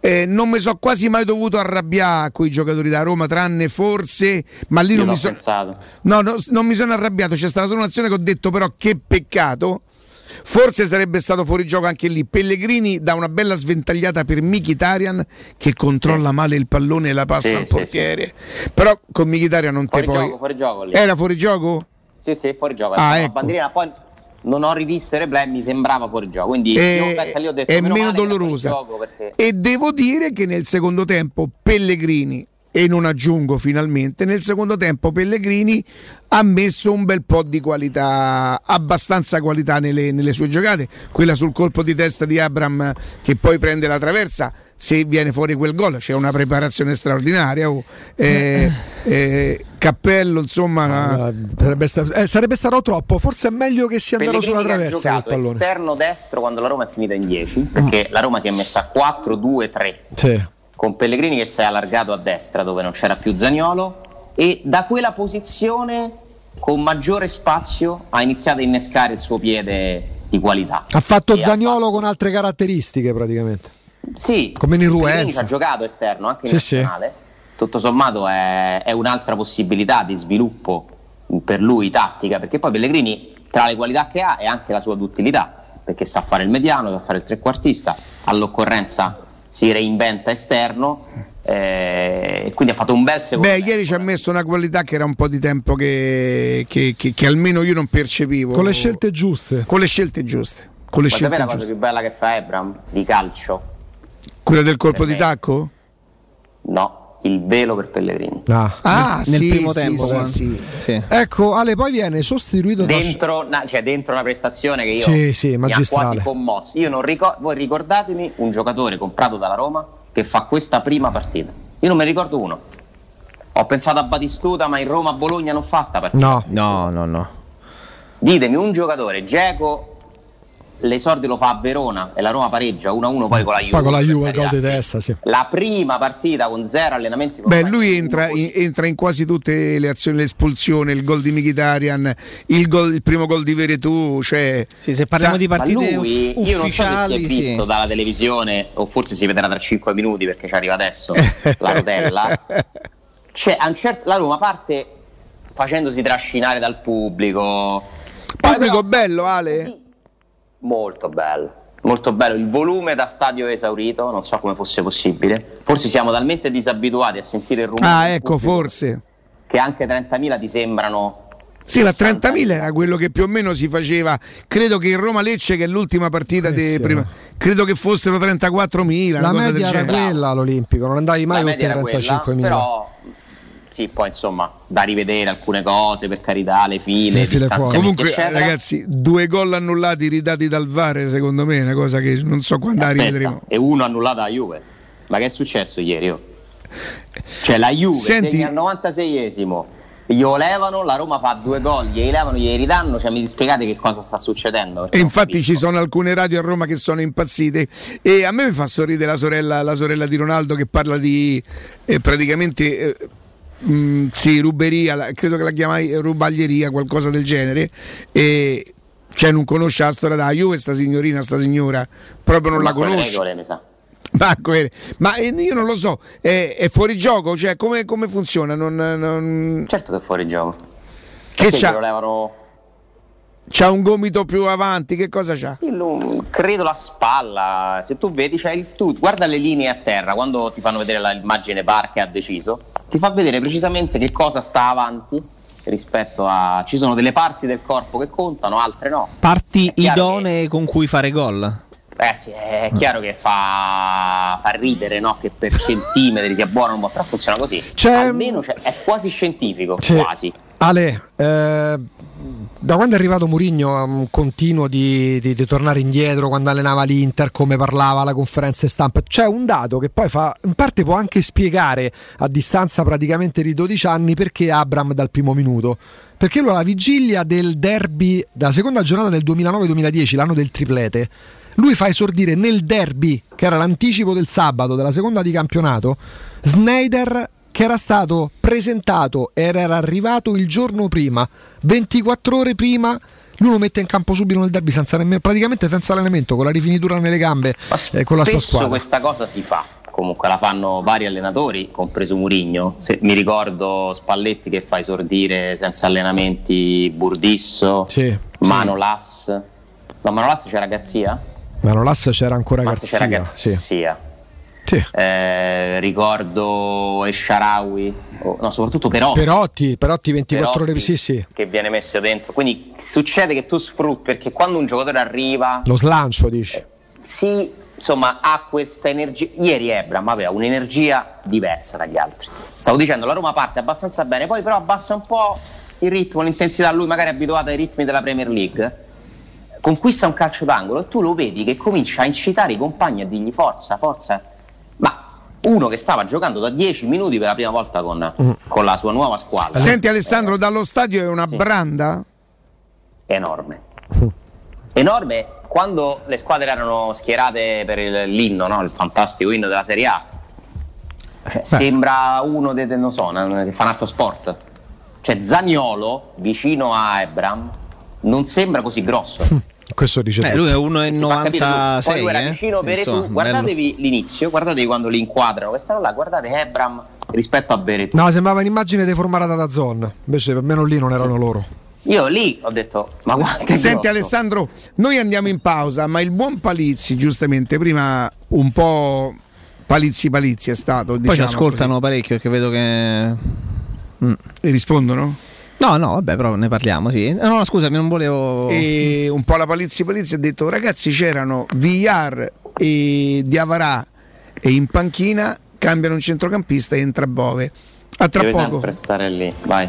eh, non mi sono quasi mai dovuto arrabbiare con i giocatori da Roma tranne forse ma lì Io non mi, sono pensato. no, no, non mi sono arrabbiato c'è stata solo un'azione che ho detto però che peccato Forse sarebbe stato fuori gioco anche lì. Pellegrini dà una bella sventagliata per Mkhitaryan che controlla male il pallone e la passa Sì, al sì, portiere. Però con Mkhitaryan non te Fuori puoi. gioco, fuori gioco. Era fuori gioco? Sì, sì, fuori gioco. Ah, La ecco. bandierina, poi non ho rivisto i replay, mi sembrava fuori gioco. Quindi Eh, io ho detto è meno, meno dolorosa. perché E devo dire che nel secondo tempo Pellegrini, e non aggiungo finalmente, nel secondo tempo Pellegrini ha messo un bel po' di qualità, abbastanza qualità nelle, nelle sue giocate. Quella sul colpo di testa di Abram che poi prende la traversa. Se viene fuori quel gol c'è una preparazione straordinaria. oh. Eh, eh, cappello, insomma, Ah, Sarebbe, sta- eh, sarebbe stato troppo. Forse è meglio che sia andato sulla ha traversa quel giocato esterno destro quando la Roma è finita in 10 perché la Roma si è messa a 4-2-3 Sì. con Pellegrini che si è allargato a destra dove non c'era più Zagnolo e da quella posizione con maggiore spazio ha iniziato a innescare il suo piede di qualità. Ha fatto E ha Zagnolo con altre caratteristiche praticamente. Sì, Come in Pellegrini Ruenza. ci ha giocato esterno anche in Sì, sì. nazionale. Tutto sommato è, è un'altra possibilità di sviluppo per lui tattica, perché poi Pellegrini tra le qualità che ha è anche la sua duttilità, perché sa fare il mediano, sa fare il trequartista, all'occorrenza si reinventa esterno, eh, e quindi ha fatto un bel secondo Beh, tempo. ieri ci ha messo una qualità che era un po' di tempo che, che- che- che almeno io non percepivo. Con le scelte giuste. Con le scelte giuste. Con le Vuoi scelte sapere la cosa più bella che fa Ebram di calcio? Quella del colpo di me? tacco? No, il velo per Pellegrini. Ah, nel sì, primo sì, tempo. sì, quando- sì. Sì. Ecco, Ale poi viene sostituito da Dentro, na- cioè dentro una prestazione che io Sì, sì, mi ha magistrale. quasi commosso. Io non ricor- voi ricordatemi un giocatore comprato dalla Roma che fa questa prima partita. Io non mi ricordo uno. Ho pensato a Batistuta, ma in Roma a Bologna non fa sta partita. No. No, no, no. Ditemi un giocatore, Geco l'esordio lo fa a Verona e la Roma pareggia 1-1 poi con la Juve. poi con la Juve gol di sì. testa, sì. La prima partita con zero allenamenti con Beh, lui entra in, entra in quasi tutte le azioni, l'espulsione, il gol di Mkhitaryan, il, gol- il primo gol di Veretù, cioè Sì, se parliamo di partite lui, uff- io non so se si è ufficiali, sì. visto dalla televisione, o forse si vedrà tra 5 minuti perché ci arriva adesso (laughs) la rotella. Cioè, a un certo- la Roma parte facendosi trascinare dal pubblico. Pubblico però- bello, Ale. Molto bello. Molto bello, il volume da stadio esaurito, non so come fosse possibile. Forse siamo talmente disabituati a sentire il rumore Ah, ecco, forse. che anche 30.000 ti sembrano Sì, ma 30.000 era quello che più o meno si faceva. Credo che il Roma-Lecce, che è l'ultima partita, sì. prima- credo che fossero 34.000. La una cosa media del era genere. quella all'Olimpico, non andavi mai oltre media i era quella, 35.000. però sì, poi insomma, da rivedere alcune cose, per carità, le file, Le file fuori. Comunque, eccetera. ragazzi, due gol annullati ridati dal VAR, secondo me è una cosa che non so quando Aspetta, rivedremo. e uno annullato alla Juve. Ma che è successo ieri? oh? Cioè la Juve Senti- segna al 96esimo, glielo levano, la Roma fa due gol, glieli levano, glieli ridanno, cioè mi spiegate che cosa sta succedendo? E infatti capisco. ci sono alcune radio a Roma che sono impazzite e a me mi fa sorridere la sorella, la sorella di Ronaldo che parla di eh, praticamente eh, mh, sì, ruberia, credo che la chiamai rubaglieria, qualcosa del genere. E cioè non conosce la storia della Juve, sta signorina, sta signora, proprio non la conosce. regole, mi sa. Ma, eh, io non lo so, è, è fuori gioco? Cioè, come, come funziona? Non, non- Certo che è fuori gioco. Che c'ha? glielo levano C'ha un gomito più avanti, che cosa c'ha? Sì, lo- credo la spalla. Se tu vedi, c'è il, tu guarda le linee a terra quando ti fanno vedere la- l'immagine VAR che ha deciso, ti fa vedere precisamente che cosa sta avanti rispetto a. Ci sono delle parti del corpo che contano, altre no. Parti idonee con cui fare gol. Eh sì, è chiaro che fa, fa ridere no? che per centimetri sia buono, ma però funziona così. C'è- Almeno c'è- è quasi scientifico, Sì. quasi. Ale, eh, da quando è arrivato Mourinho a un continuo di, di- di tornare indietro quando allenava l'Inter, come parlava alla conferenza stampa, c'è un dato che poi fa, in parte può anche spiegare a distanza praticamente di 12 anni perché Abram dal primo minuto. Perché lui alla vigilia del derby, della seconda giornata del 2009-2010, l'anno del triplete, lui fa esordire nel derby, che era l'anticipo del sabato della seconda di campionato, Snyder che era stato presentato era arrivato il giorno prima, 24 ore prima. Lui lo mette in campo subito nel derby senza nemmeno- praticamente senza allenamento, con la rifinitura nelle gambe e con la sua Spesso squadra. questa cosa si fa, comunque la fanno vari allenatori, compreso Murigno. mi ricordo Spalletti che fa esordire senza allenamenti Burdisso, Sì, Manolas. No, Manolas c'era Garzia? Ma non l'assa c'era ancora Forse Garzia. c'era sì. Garzia. Sì. Eh, ricordo Esciarawi, oh, no, soprattutto Perotti. Perotti, Perotti 24 ore, Perotti, sì, sì. che viene messo dentro. Quindi succede che tu sfrutti perché quando un giocatore arriva, Lo slancio, dici. sì, insomma, ha questa energia. Ieri Ebram aveva un'energia diversa dagli altri. Stavo dicendo, la Roma parte abbastanza bene, poi però abbassa un po' il ritmo, l'intensità. Lui magari è abituato ai ritmi della Premier League. Conquista un calcio d'angolo e tu lo vedi che comincia a incitare i compagni a dirgli forza, forza. Ma uno che stava giocando da 10 minuti per la prima volta con, con la sua nuova squadra. Senti Alessandro, dallo stadio è una branda? enorme. Enorme quando le squadre erano schierate per il- l'inno, no? il fantastico inno della Serie A. Cioè, sembra uno dei, non so, che fa un altro sport. Cioè Zaniolo vicino a Ebram non sembra così grosso. Questo dice Eh, tutto. lui è Ti fa capire lui. Poi lui era 1,96. vicino eh? Guardatevi l'inizio, guardatevi quando li inquadrano questa là, guardate Ebram rispetto a Beretù. No, sembrava un'immagine deformata da Zon. Invece per me non lì non erano loro. Io lì ho detto, ma guarda Senti grosso. Alessandro, noi andiamo in pausa, ma il buon Palizzi, giustamente, prima un po' Palizzi Palizzi è stato. Poi ci diciamo ascoltano parecchio perché vedo che. così. E rispondono? No, no, vabbè, però ne parliamo, sì. Eh, No, no, scusami, non volevo. E un po' la Palizzi Palizzi ha detto ragazzi c'erano Villar e Diavarà e in panchina cambiano un centrocampista e entra Bove. A tra Deve poco. sempre stare lì. Vai.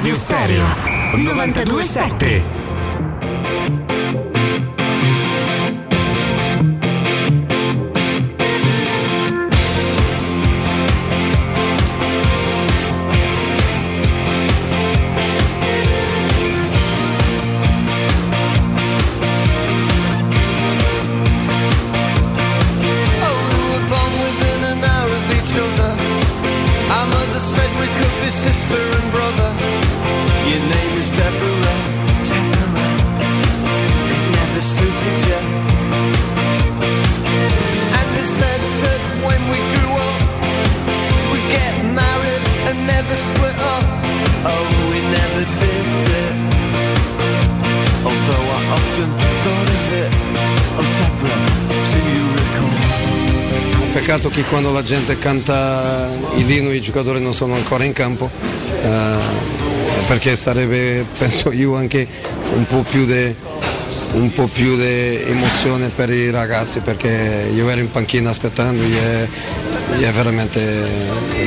Teleradio Stereo 927. Quando la gente canta il vino i giocatori non sono ancora in campo, eh, perché sarebbe, (laughs) penso io, anche un po' più di emozione per i ragazzi perché io ero in panchina aspettando e è, è veramente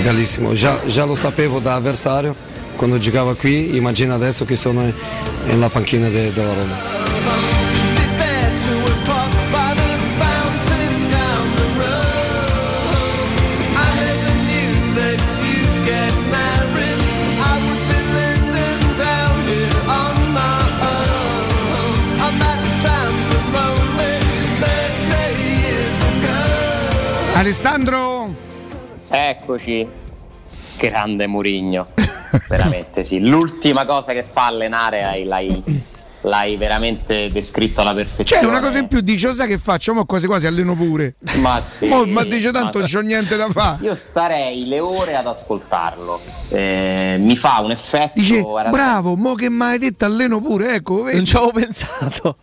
bellissimo. Già, già lo sapevo da avversario quando giocava qui, immagina adesso che sono nella panchina de- della Roma. Alessandro? Eccoci. Grande Murigno. (laughs) veramente sì. L'ultima cosa che fa allenare hai- l'hai, l'hai veramente descritto alla perfezione. C'è una cosa in più, dice, "Lo sai che faccio? Mo quasi quasi alleno pure. Ma sì. Mo- ma dice tanto ma- non c'ho niente da fare. Io starei le ore ad ascoltarlo. Eh, mi fa un effetto. Dice, bravo, mo che mi hai detto alleno pure, ecco, vedi. Non ci avevo pensato.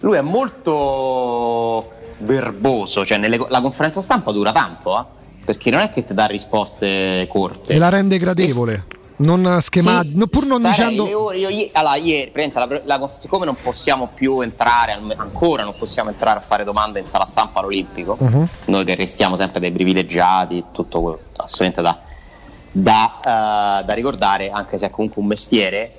Lui è molto verboso, cioè nelle la conferenza stampa dura tanto, eh? perché non è che ti dà risposte corte. E la rende gradevole. Non schematico, Sì, pur non dicendo. ore- io i- allora, ieri, la- la- siccome non possiamo più entrare, ancora non possiamo entrare a fare domande in sala stampa all'Olimpico, Mhm. noi che restiamo sempre dei privilegiati, tutto quello assolutamente da, da, eh, da ricordare, anche se è comunque un mestiere.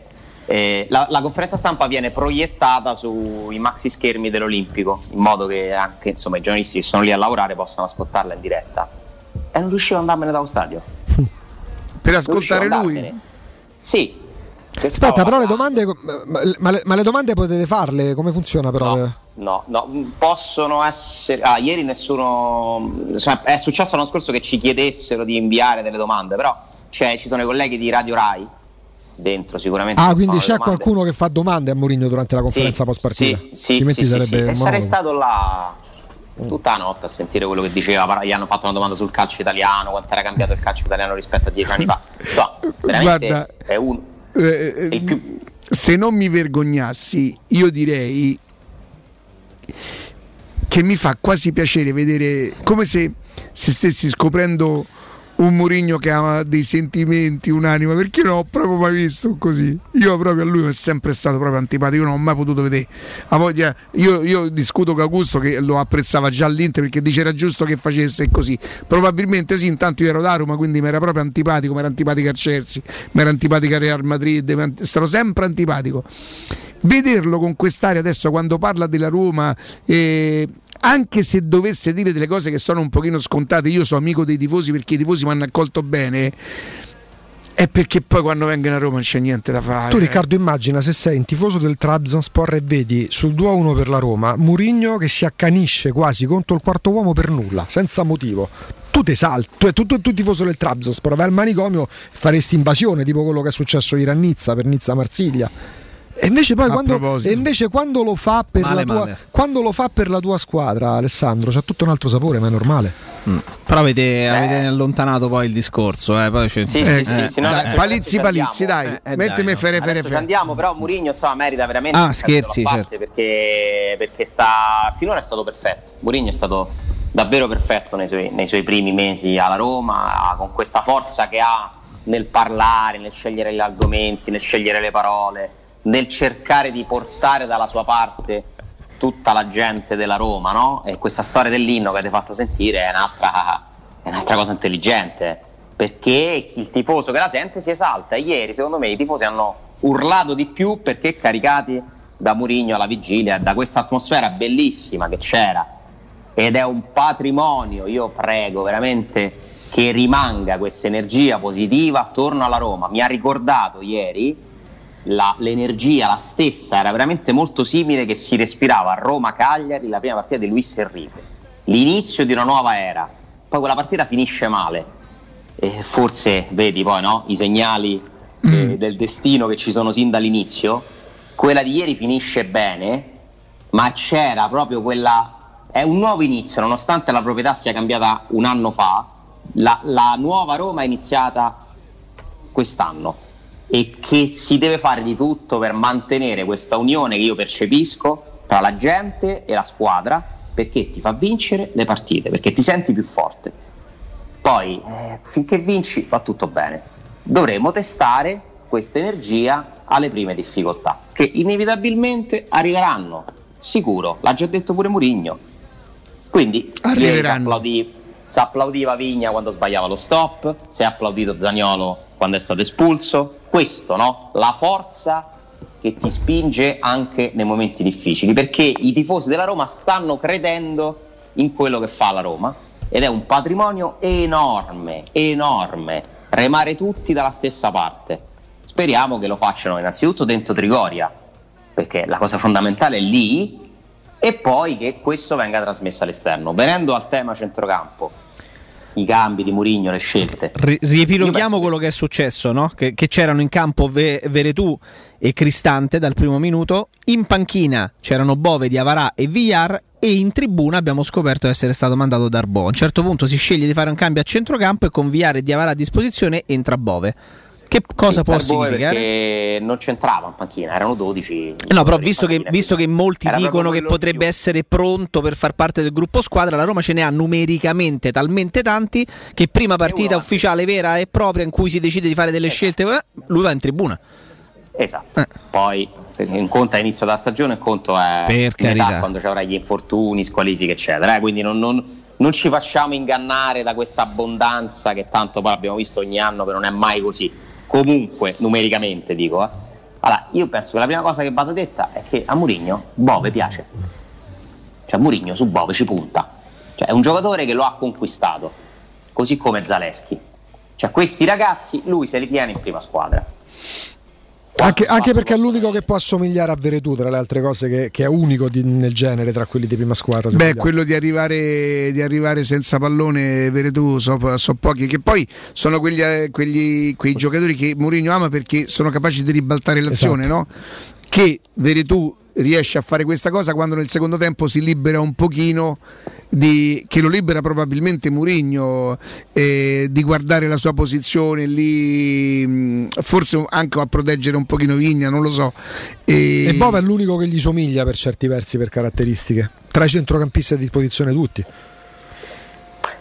Eh, la, la conferenza stampa viene proiettata sui maxi schermi dell'Olimpico in modo che anche insomma, i giornalisti che sono lì a lavorare possano ascoltarla in diretta e non riuscivo ad andarmene dallo stadio Per ascoltare lui? sì Aspetta, però le domande. Ma, le, ma le domande potete farle? Come funziona però? No, no, possono essere. Ah, ieri nessuno. cioè, è successo l'anno scorso che ci chiedessero di inviare delle domande, però cioè, ci sono i colleghi di Radio Rai dentro sicuramente. Ah, quindi c'è domande. qualcuno che fa domande a Mourinho durante la conferenza Sì, post partita? Sì, sì, sì, sì. E sarei stato là tutta la notte a sentire quello che diceva. Gli hanno fatto una domanda sul calcio italiano, quanto era cambiato il calcio italiano rispetto a dieci anni fa. Insomma, veramente Guarda, è un. Eh, eh, Se non mi vergognassi, io direi che mi fa quasi piacere vedere come se, se stessi scoprendo un Mourinho che ha dei sentimenti, un'anima, perché io non ho proprio mai visto così. Io proprio a lui mi è sempre stato proprio antipatico, io non ho mai potuto vedere. Ha voglia- io, io discuto con Augusto che lo apprezzava già all'Inter perché dice era giusto che facesse così. Probabilmente sì, intanto io ero da Roma, quindi mi era proprio antipatico, mi era antipatico al Chelsea, mi era antipatico al Real Madrid, stavo sempre antipatico. Vederlo con quest'aria adesso quando parla della Roma, eh, anche se dovesse dire delle cose che sono un pochino scontate, io sono amico dei tifosi perché i tifosi mi hanno accolto bene, è perché poi quando vengono a Roma non c'è niente da fare. Tu Riccardo immagina se sei un tifoso del Trabzonspor e vedi sul 2-1 per la Roma Mourinho che si accanisce quasi contro il quarto uomo per nulla, senza motivo. Tu ti salti, tu, tu, tu, tifoso del Trabzonspor, vai al manicomio faresti invasione tipo quello che è successo ieri a Nizza per Nizza-Marsiglia. E invece poi quando, e invece quando lo fa per Male, la tua quando lo fa per la tua squadra, Alessandro, c'ha tutto un altro sapore, ma è normale. Però avete, avete allontanato poi il discorso. Eh, poi c'è- Sì, sì, sì, eh, sì, no, Dai, palizzi, palizzi, andiamo. dai, Eh, mettimi dai, fere, fere, fere. andiamo, però Murigno insomma merita veramente Ah, scherzi, parte perché, perché sta finora è stato perfetto. Murigno è stato davvero perfetto nei suoi, nei suoi primi mesi alla Roma, con questa forza che ha nel parlare, nel scegliere gli argomenti, nel scegliere le parole, nel cercare di portare dalla sua parte tutta la gente della Roma, no? E questa storia dell'inno che avete fatto sentire è un'altra, è un'altra cosa intelligente, perché il tifoso che la sente si esalta. Ieri, secondo me, i tifosi hanno urlato di più perché caricati da Murigno alla vigilia, da questa atmosfera bellissima che c'era. Ed è un patrimonio, io prego veramente che rimanga questa energia positiva attorno alla Roma. Mi ha ricordato ieri la- l'energia, la stessa, era veramente molto simile che si respirava a Roma-Cagliari la prima partita di Luis Enrique. L'inizio di una nuova era. Poi quella partita finisce male. E forse vedi poi no? i segnali eh, del destino che ci sono sin dall'inizio. Quella di ieri finisce bene, ma c'era proprio quella. È un nuovo inizio, nonostante la proprietà sia cambiata un anno fa. La, la nuova Roma è iniziata quest'anno e che si deve fare di tutto per mantenere questa unione che io percepisco tra la gente e la squadra perché ti fa vincere le partite, perché ti senti più forte. Poi, eh, finché vinci, va tutto bene. Dovremo testare questa energia alle prime difficoltà, che inevitabilmente arriveranno, sicuro, l'ha già detto pure Murigno. Quindi, ieri si Arriveranno. applaudì- si applaudiva Vigna quando sbagliava lo stop, si è applaudito Zagnolo quando è stato espulso. Questo, no? La forza che ti spinge anche nei momenti difficili, perché i tifosi della Roma stanno credendo in quello che fa la Roma ed è un patrimonio enorme, enorme, remare tutti dalla stessa parte. Speriamo che lo facciano innanzitutto dentro Trigoria, perché la cosa fondamentale è lì, e poi che questo venga trasmesso all'esterno. Venendo al tema centrocampo, i cambi di Murigno, le scelte. Ri- riepiloghiamo quello che è successo, no? che, che c'erano in campo Ve- Veretù e Cristante dal primo minuto, in panchina c'erano Bove, Diavarà e Villar e in tribuna abbiamo scoperto di essere stato mandato Darbo. A un certo punto si sceglie di fare un cambio a centrocampo e con Villar e Diavarà a disposizione entra Bove. Che cosa può significare? Perché non c'entrava in panchina, erano 12. No, però visto che, visto che molti Era dicono che potrebbe essere pronto per far parte del gruppo squadra, la Roma ce ne ha numericamente talmente tanti che prima partita ufficiale vera e propria in cui si decide di fare delle scelte, eh, lui va in tribuna. Esatto. Eh. Poi un conto è inizio della stagione, un conto è Per carità. quando ci avrà gli infortuni, squalifiche, eccetera. eh. Quindi non, non- non ci facciamo ingannare da questa abbondanza che tanto poi abbiamo visto ogni anno che non è mai così. Comunque, numericamente dico. eh. Allora, io penso che la prima cosa che vado detta è che a Murigno Bove piace. Cioè Murigno su Bove ci punta. Cioè è un giocatore che lo ha conquistato, così come Zaleschi. Cioè questi ragazzi lui se li tiene in prima squadra. Anche, anche perché è l'unico che può assomigliare a Veretù, tra le altre cose, che, che è unico di- nel genere tra quelli di prima squadra. Beh, vogliamo. quello di arrivare, di arrivare senza pallone, Veretù, so, so pochi, che poi sono quegli, eh, quegli- quei giocatori che Mourinho ama perché sono capaci di ribaltare l'azione, Esatto. no? Che Veretù riesce a fare questa cosa quando nel secondo tempo si libera un pochino di, che lo libera probabilmente Murigno di guardare la sua posizione lì mh, forse anche a proteggere un pochino Vigna non lo so e, E Bove è l'unico che gli somiglia per certi versi, per caratteristiche. Tra i centrocampisti a disposizione tutti.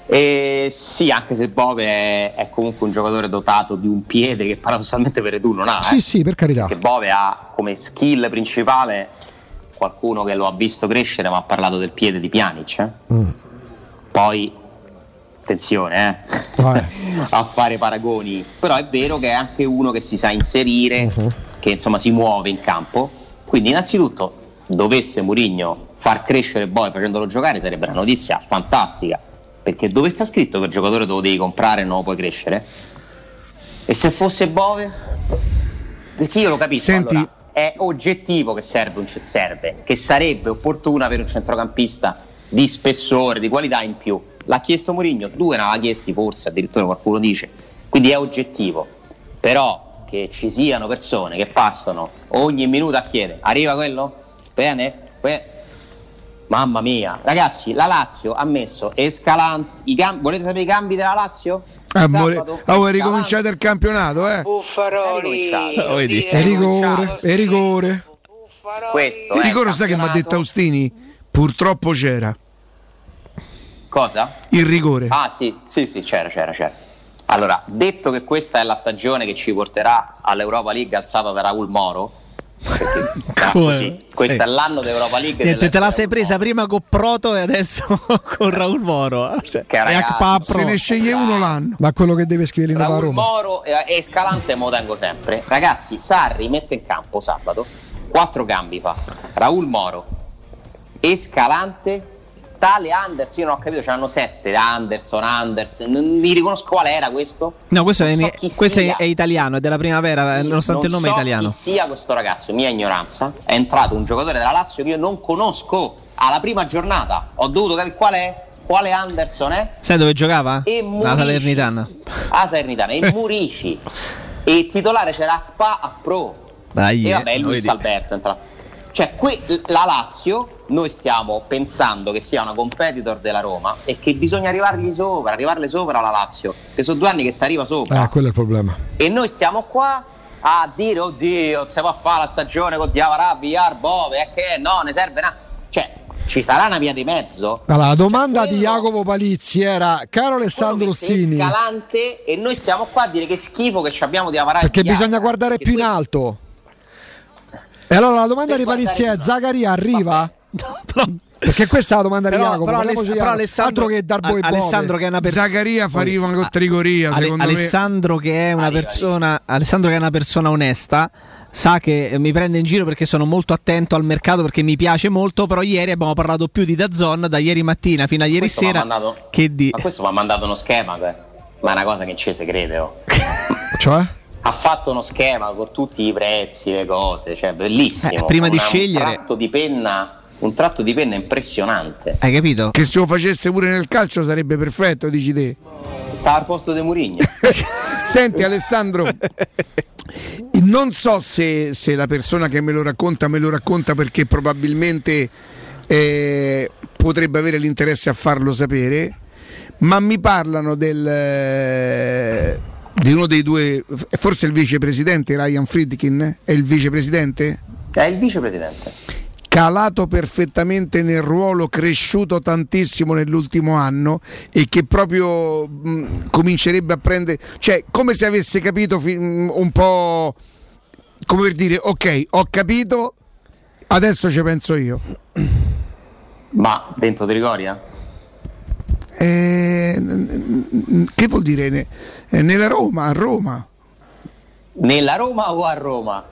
E sì, anche se Bove è, è comunque un giocatore dotato di un piede che paradossalmente Veretù non ha. Sì, eh. sì, per carità. Che Bove ha come skill principale qualcuno che lo ha visto crescere, ma ha parlato del piede di Pjanic. eh. Mm. Poi, attenzione, eh, (laughs) a fare paragoni. Però è vero che è anche uno che si sa inserire, Mhm. che insomma si muove in campo. Quindi, innanzitutto, dovesse Murigno far crescere Bove facendolo giocare, sarebbe una notizia fantastica. Perché dove sta scritto che il giocatore te lo devi comprare e non lo puoi crescere? E se fosse Bove? Perché io lo capisco. Senti- allora, è oggettivo che serve, un, serve, che sarebbe opportuno avere un centrocampista di spessore, di qualità in più. L'ha chiesto Mourinho, due ne aveva chiesti forse, addirittura qualcuno dice. Quindi è oggettivo. Però che ci siano persone che passano ogni minuto a chiedere, arriva quello? Bene? Que- Mamma mia, ragazzi, la Lazio ha messo Escalante. Cam- volete sapere i cambi della Lazio? Ah, Sabato, oh, è ricominciato il campionato eh Buffaroli. E rigore, e rigore. Questo il è rigore sai che mi ha detto Austini purtroppo c'era Cosa? il rigore Ah sì, sì, sì, c'era, c'era, c'era. Allora, detto che questa è la stagione che ci porterà all'Europa League alzata da Raul Moro? Così. questo Sì. è l'anno d'Europa League. Niente, te la sei presa prima con Proto e adesso (laughs) con Raul Moro. Cioè, Che ragazzi, se ne sceglie uno l'anno Ma quello che deve scrivere in Nova Raul Roma. Moro e e Escalante me lo tengo sempre. Ragazzi, Sarri mette in campo sabato, quattro cambi fa. Raul Moro, Escalante, tale Anderson, io non ho capito, c'erano sette, Anderson, Anderson, non mi riconosco qual era questo. No, questo, è, so questo è, è italiano, è della primavera, nonostante il non nome so è italiano. chi sia questo ragazzo, mia ignoranza. È entrato un giocatore della Lazio che io non conosco alla prima giornata. Ho dovuto capire qual è, quale Anderson è. Sai dove giocava? E La Murici. Salernitana. Ah, Salernitana, e (laughs) Murici. e il titolare c'era Akpa a Pro. Dai, e eh, vabbè, Luis vedi. Alberto è entrato. Cioè, que- la Lazio, noi stiamo pensando che sia una competitor della Roma e che bisogna arrivargli sopra, arrivarle sopra alla Lazio. Che sono due anni che ti arriva sopra. Eh, quello è il problema. E noi stiamo qua a dire, oddio, non si può fare la stagione con Diavarà, Villar, Bove, è che no, ne serve una... Cioè, ci sarà una via di mezzo? Allora, la domanda di Jacopo Palizzi era: Caro Alessandro Rossini, Scalante e noi stiamo qua a dire che schifo che ci abbiamo Diavarà perché Villar. bisogna guardare più in alto. E allora la domanda di Palizzi è: Zaccaria arriva? Perché questa è la domanda di Però, Jacopo. però Aless- però Alessandro, che Darbo e A-. Alessandro che è una persona Zaccaria fa riva con trigoria Ale- secondo Alessandro che è una persona Alessandro che è una persona onesta sa che mi prende in giro perché sono molto attento al mercato perché mi piace molto però ieri abbiamo parlato più di Dazzon da ieri mattina fino a ieri Questo sera mandato- che di Ma questo mi ha mandato uno schema, que- ma è una cosa che non ci si crede. oh. (laughs) Cioè? Ha fatto uno schema con tutti i prezzi, le cose, cioè bellissimo. Eh, prima di scegliere- Un tratto di penna, un tratto di penna impressionante. hai capito? che se lo facesse pure nel calcio sarebbe perfetto dici te Stava al posto di Murigno. (laughs) Senti Alessandro, non so se, se la persona che me lo racconta me lo racconta perché probabilmente eh, potrebbe avere l'interesse a farlo sapere, ma mi parlano del, eh, di uno dei due, forse il vicepresidente Ryan Friedkin, è il vicepresidente? È il vicepresidente. Calato perfettamente nel ruolo, cresciuto tantissimo nell'ultimo anno e che proprio mh, comincerebbe a prendere, cioè come se avesse capito mh, un po' come per dire ok, ho capito, adesso ci penso io. Ma dentro Trigoria? Eh, che vuol dire? Ne- nella Roma, a Roma. Nella Roma o a Roma?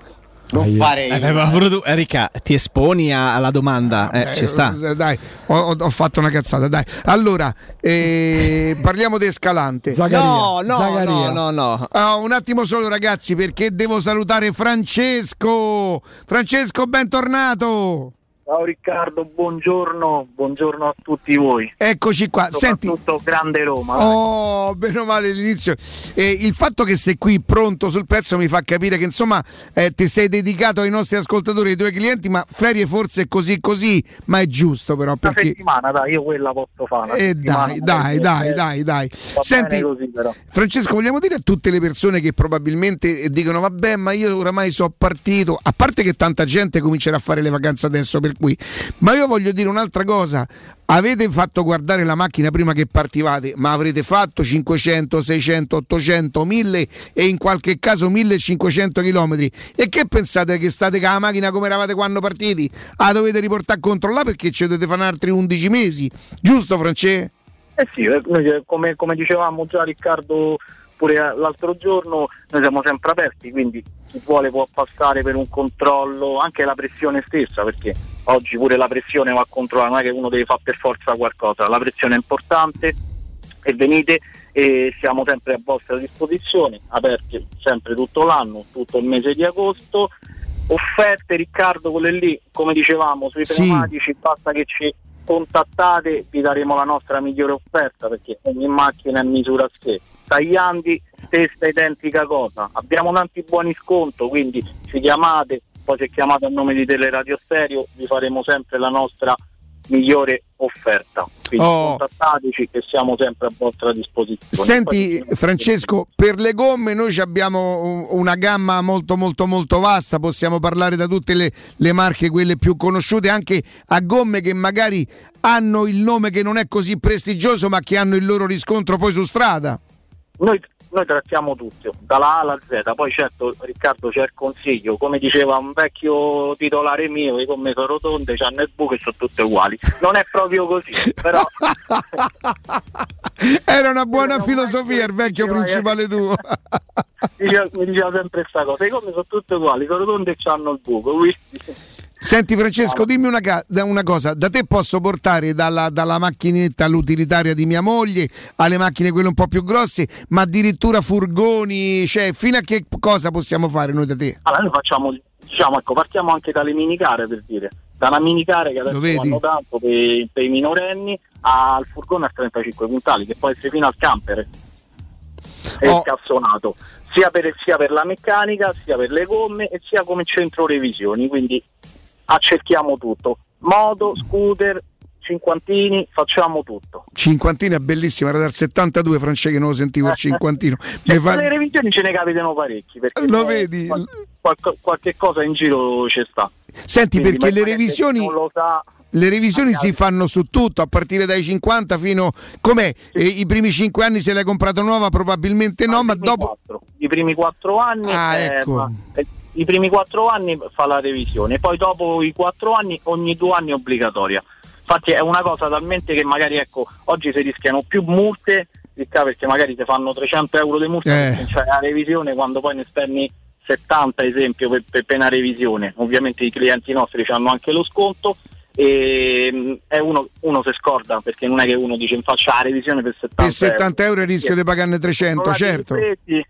Non fare Eh, beh, Erika, ti esponi alla domanda, eh, Eh, ci sta. eh, Dai, ho, ho- fatto una cazzata. Dai. Allora, eh, parliamo di Escalante. No, no, no, no, no. Ah, un attimo solo, ragazzi, perché devo salutare Francesco. Francesco, bentornato. Ciao Riccardo, buongiorno, buongiorno a tutti voi. Eccoci qua. Senti, Soprattutto grande Roma. Oh, bene o male l'inizio. Eh, il fatto che sei qui pronto sul pezzo mi fa capire che insomma eh, ti sei dedicato ai nostri ascoltatori, ai tuoi clienti, ma ferie forse così così, ma è giusto però Una perché... settimana, dai, io quella posso fare. Eh, dai, dai, dai, eh, dai, dai. Senti, così. Francesco, vogliamo dire a tutte le persone che probabilmente dicono vabbè ma io oramai sono partito, a parte che tanta gente comincerà a fare le vacanze adesso per cui, ma io voglio dire un'altra cosa, avete fatto guardare la macchina prima che partivate, ma avrete fatto 500, 600, 800, 1000 e in qualche caso 1500 km e che pensate che state con la macchina come eravate quando partiti? La dovete riportare a controllare perché ci dovete fare altri 11 mesi, giusto Francesco? Eh sì, eh, come, come dicevamo già Riccardo pure eh, l'altro giorno, noi siamo sempre aperti, quindi chi vuole può passare per un controllo, anche la pressione stessa, perché oggi pure la pressione va controllata, non è che uno deve fare per forza qualcosa, la pressione è importante e venite e siamo sempre a vostra disposizione, aperti sempre tutto l'anno, tutto il mese di agosto. Offerte Riccardo, quelle lì, come dicevamo, sui Sì. pneumatici, basta che ci contattate, vi daremo la nostra migliore offerta perché ogni macchina è misura a sé. Tagliandi, stessa identica cosa. Abbiamo tanti buoni sconto, quindi ci chiamate, poi se chiamate a nome di Teleradio Stereo vi faremo sempre la nostra migliore offerta. Quindi Oh. contattateci che siamo sempre a vostra disposizione. Senti Francesco, per le gomme noi abbiamo un- una gamma molto molto molto vasta, possiamo parlare da tutte le, le marche, quelle più conosciute, anche a gomme che magari hanno il nome che non è così prestigioso ma che hanno il loro riscontro poi su strada. Noi, noi trattiamo tutto, dalla A alla Z, poi certo Riccardo c'è il consiglio, come diceva un vecchio titolare mio, le gomme sono rotonde, hanno il buco e sono tutte uguali. Non è proprio così, però (laughs) Era una buona filosofia il vecchio principale tuo. (laughs) mi diceva sempre questa cosa, le gomme sono tutte uguali, sono rotonde e hanno il buco. quindi- Senti Francesco, dimmi una, ca- una cosa, da te posso portare dalla, dalla macchinetta all'utilitaria di mia moglie alle macchine quelle un po' più grosse, ma addirittura furgoni, cioè fino a che cosa possiamo fare noi da te? Allora noi facciamo, diciamo, ecco, partiamo anche dalle minicare per dire, da una minicare che adesso vanno tanto per, per i minorenni al furgone a 35 quintali, che può essere fino al camper. E Oh. il cassonato, sia per, sia per la meccanica, sia per le gomme e sia come centro revisioni, quindi accerchiamo tutto, moto, scooter, cinquantini, facciamo tutto. Cinquantina è bellissima, era dal 72 Francesco che non lo sentivo il cinquantino. Cioè, fa- Le revisioni ce ne capitano parecchi, perché Lo eh, vedi? qual- qualche, qualche cosa in giro ci sta. Senti, Quindi, perché le revisioni, sa, le revisioni si fanno su tutto, a partire dai 50 fino... Com'è? Eh, I primi 5 anni se l'hai comprata nuova probabilmente no, ma dopo... i primi quattro anni Ah, eh, ecco. ma- eh, i primi quattro anni fa la revisione poi dopo i quattro anni ogni due anni è obbligatoria. Infatti è una cosa talmente che magari ecco oggi si rischiano più multe perché magari ti fanno 300 euro di multa Eh. perché c'è la revisione quando poi ne spendi 70 esempio per, per, per una revisione. Ovviamente i clienti nostri hanno anche lo sconto e mm, è uno, uno si scorda perché non è che uno dice faccia la revisione per 70 Per 70 euro il rischio di pagarne 300, non la certo. che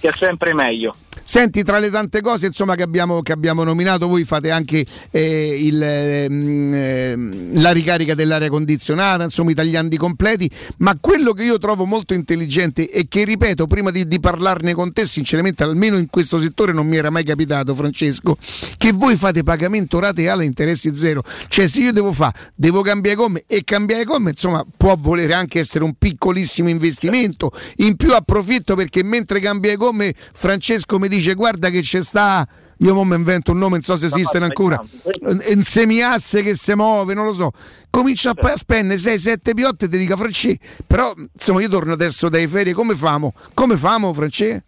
è sempre meglio Senti, tra le tante cose insomma, che, abbiamo, che abbiamo nominato, voi fate anche eh, il, ehm, la ricarica dell'aria condizionata, insomma i tagliandi completi, ma quello che io trovo molto intelligente e che ripeto prima di, di parlarne con te, sinceramente almeno in questo settore non mi era mai capitato Francesco, che voi fate pagamento rateale a interessi zero, cioè se io devo fare, devo cambiare gomme e cambiare gomme insomma può volere anche essere un piccolissimo investimento, in più approfitto perché mentre cambia gomme Francesco mi dice guarda che c'è sta io mo mi invento un nome, non so se esistono ancora. Un semiasse che si muove, non lo so. Comincia a pa- spendere 6-7 piotte e ti dica Francesco. Però insomma io torno adesso dai ferie, come famo? Come famo Francesco?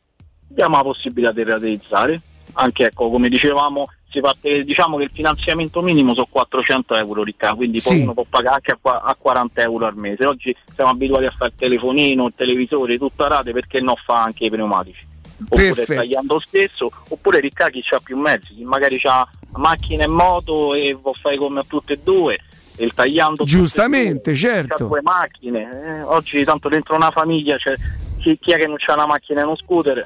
Abbiamo la possibilità di realizzare, anche ecco, come dicevamo, si parte, diciamo che il finanziamento minimo sono 400 euro ricca, quindi poi Sì. uno può pagare anche a, a 40 euro al mese. Oggi siamo abituati a fare il telefonino, il televisore, tutto a rate perché non fa anche i pneumatici. Oppure Perfetto. tagliando stesso, oppure ricca chi ha più mezzi, chi magari ha macchina e moto e vuol fare come a tutte e due. Il tagliando Giustamente, due, certo. due macchine. eh, oggi tanto dentro una famiglia c'è chi, chi è che non c'ha una macchina e uno scooter?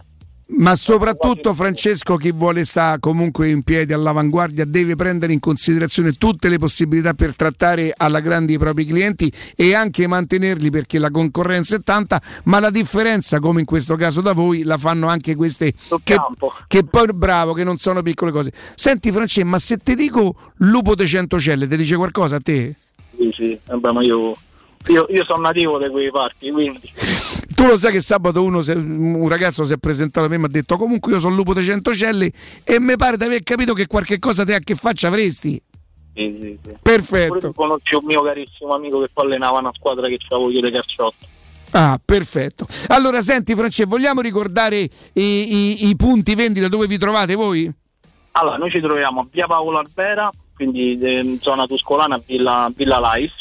Ma soprattutto Francesco chi vuole sta comunque in piedi all'avanguardia deve prendere in considerazione tutte le possibilità per trattare alla grande i propri clienti e anche mantenerli perché la concorrenza è tanta, ma la differenza come in questo caso da voi la fanno anche queste che, che poi bravo che non sono piccole cose. Senti Francesco, ma se ti dico lupo de centocelle, ti dice qualcosa a te? Sì, sì, vabbè, ma io, io, io sono nativo di quei parti, quindi (laughs) Tu lo sai che sabato uno un ragazzo si è presentato a me e mi ha detto comunque io sono lupo de centocelle e mi pare di aver capito che qualche cosa te a che faccia avresti. sì, sì, sì. Perfetto. Conosci un mio carissimo amico che poi allenava una squadra che c'avevo io di calciotto. Ah, perfetto. Allora, senti, Francesco, vogliamo ricordare i, i- i punti vendita dove vi trovate voi? Allora, noi ci troviamo a via Paolo Albera, quindi eh, zona tuscolana, Villa, Villa Lais,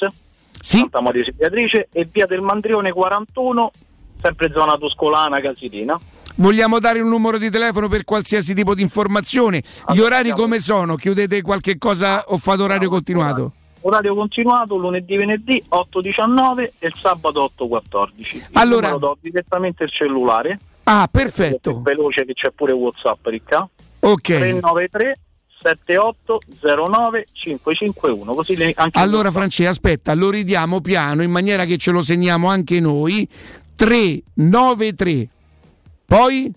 Santa Maria Beatrice, e via del Mandrione 41, sempre zona tuscolana, Casilina. Vogliamo dare un numero di telefono per qualsiasi tipo di informazione? Gli orari come sono? Chiudete qualche cosa o fate orario continuato? Orario continuato lunedì, venerdì 8.19 e il sabato 8.14. Il Allora- do direttamente il cellulare. Ah, perfetto. Veloce che c'è pure WhatsApp, Ricca. Ok. 393 7809 551. Così le- anche Allora, Francesco, aspetta, lo ridiamo piano in maniera che ce lo segniamo anche noi. 393. Poi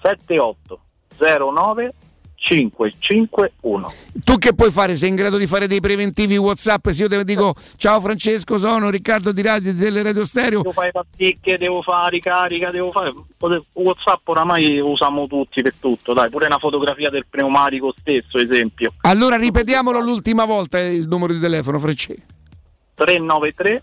7809 551. tu che puoi fare? Sei in grado di fare dei preventivi WhatsApp? Se io te dico ciao Francesco, sono Riccardo di Radio di Radio Stereo. Devo fare pasticche, devo fare ricarica, devo fare. WhatsApp oramai usiamo tutti per tutto, dai, pure una fotografia del pneumatico stesso, esempio. Allora ripetiamolo l'ultima volta il numero di telefono, Francesco. 393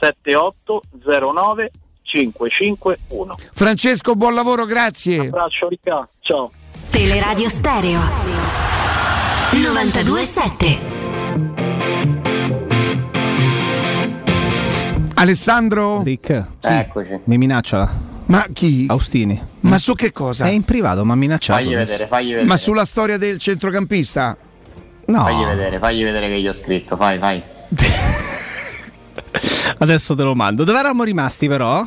7809 551. Francesco, buon lavoro, grazie. Abbraccio Ricca, ciao. Teleradio Stereo 927 Alessandro? Rick, Eccoci. mi minaccia. Ma chi? Austini. Ma su che cosa? È in privato, ma ha minacciato. Fagli vedere, fagli vedere. Ma sulla storia del centrocampista? No. Fagli vedere, fagli vedere che gli ho scritto, fai, fai. (laughs) Adesso te lo mando. Dove eravamo rimasti però?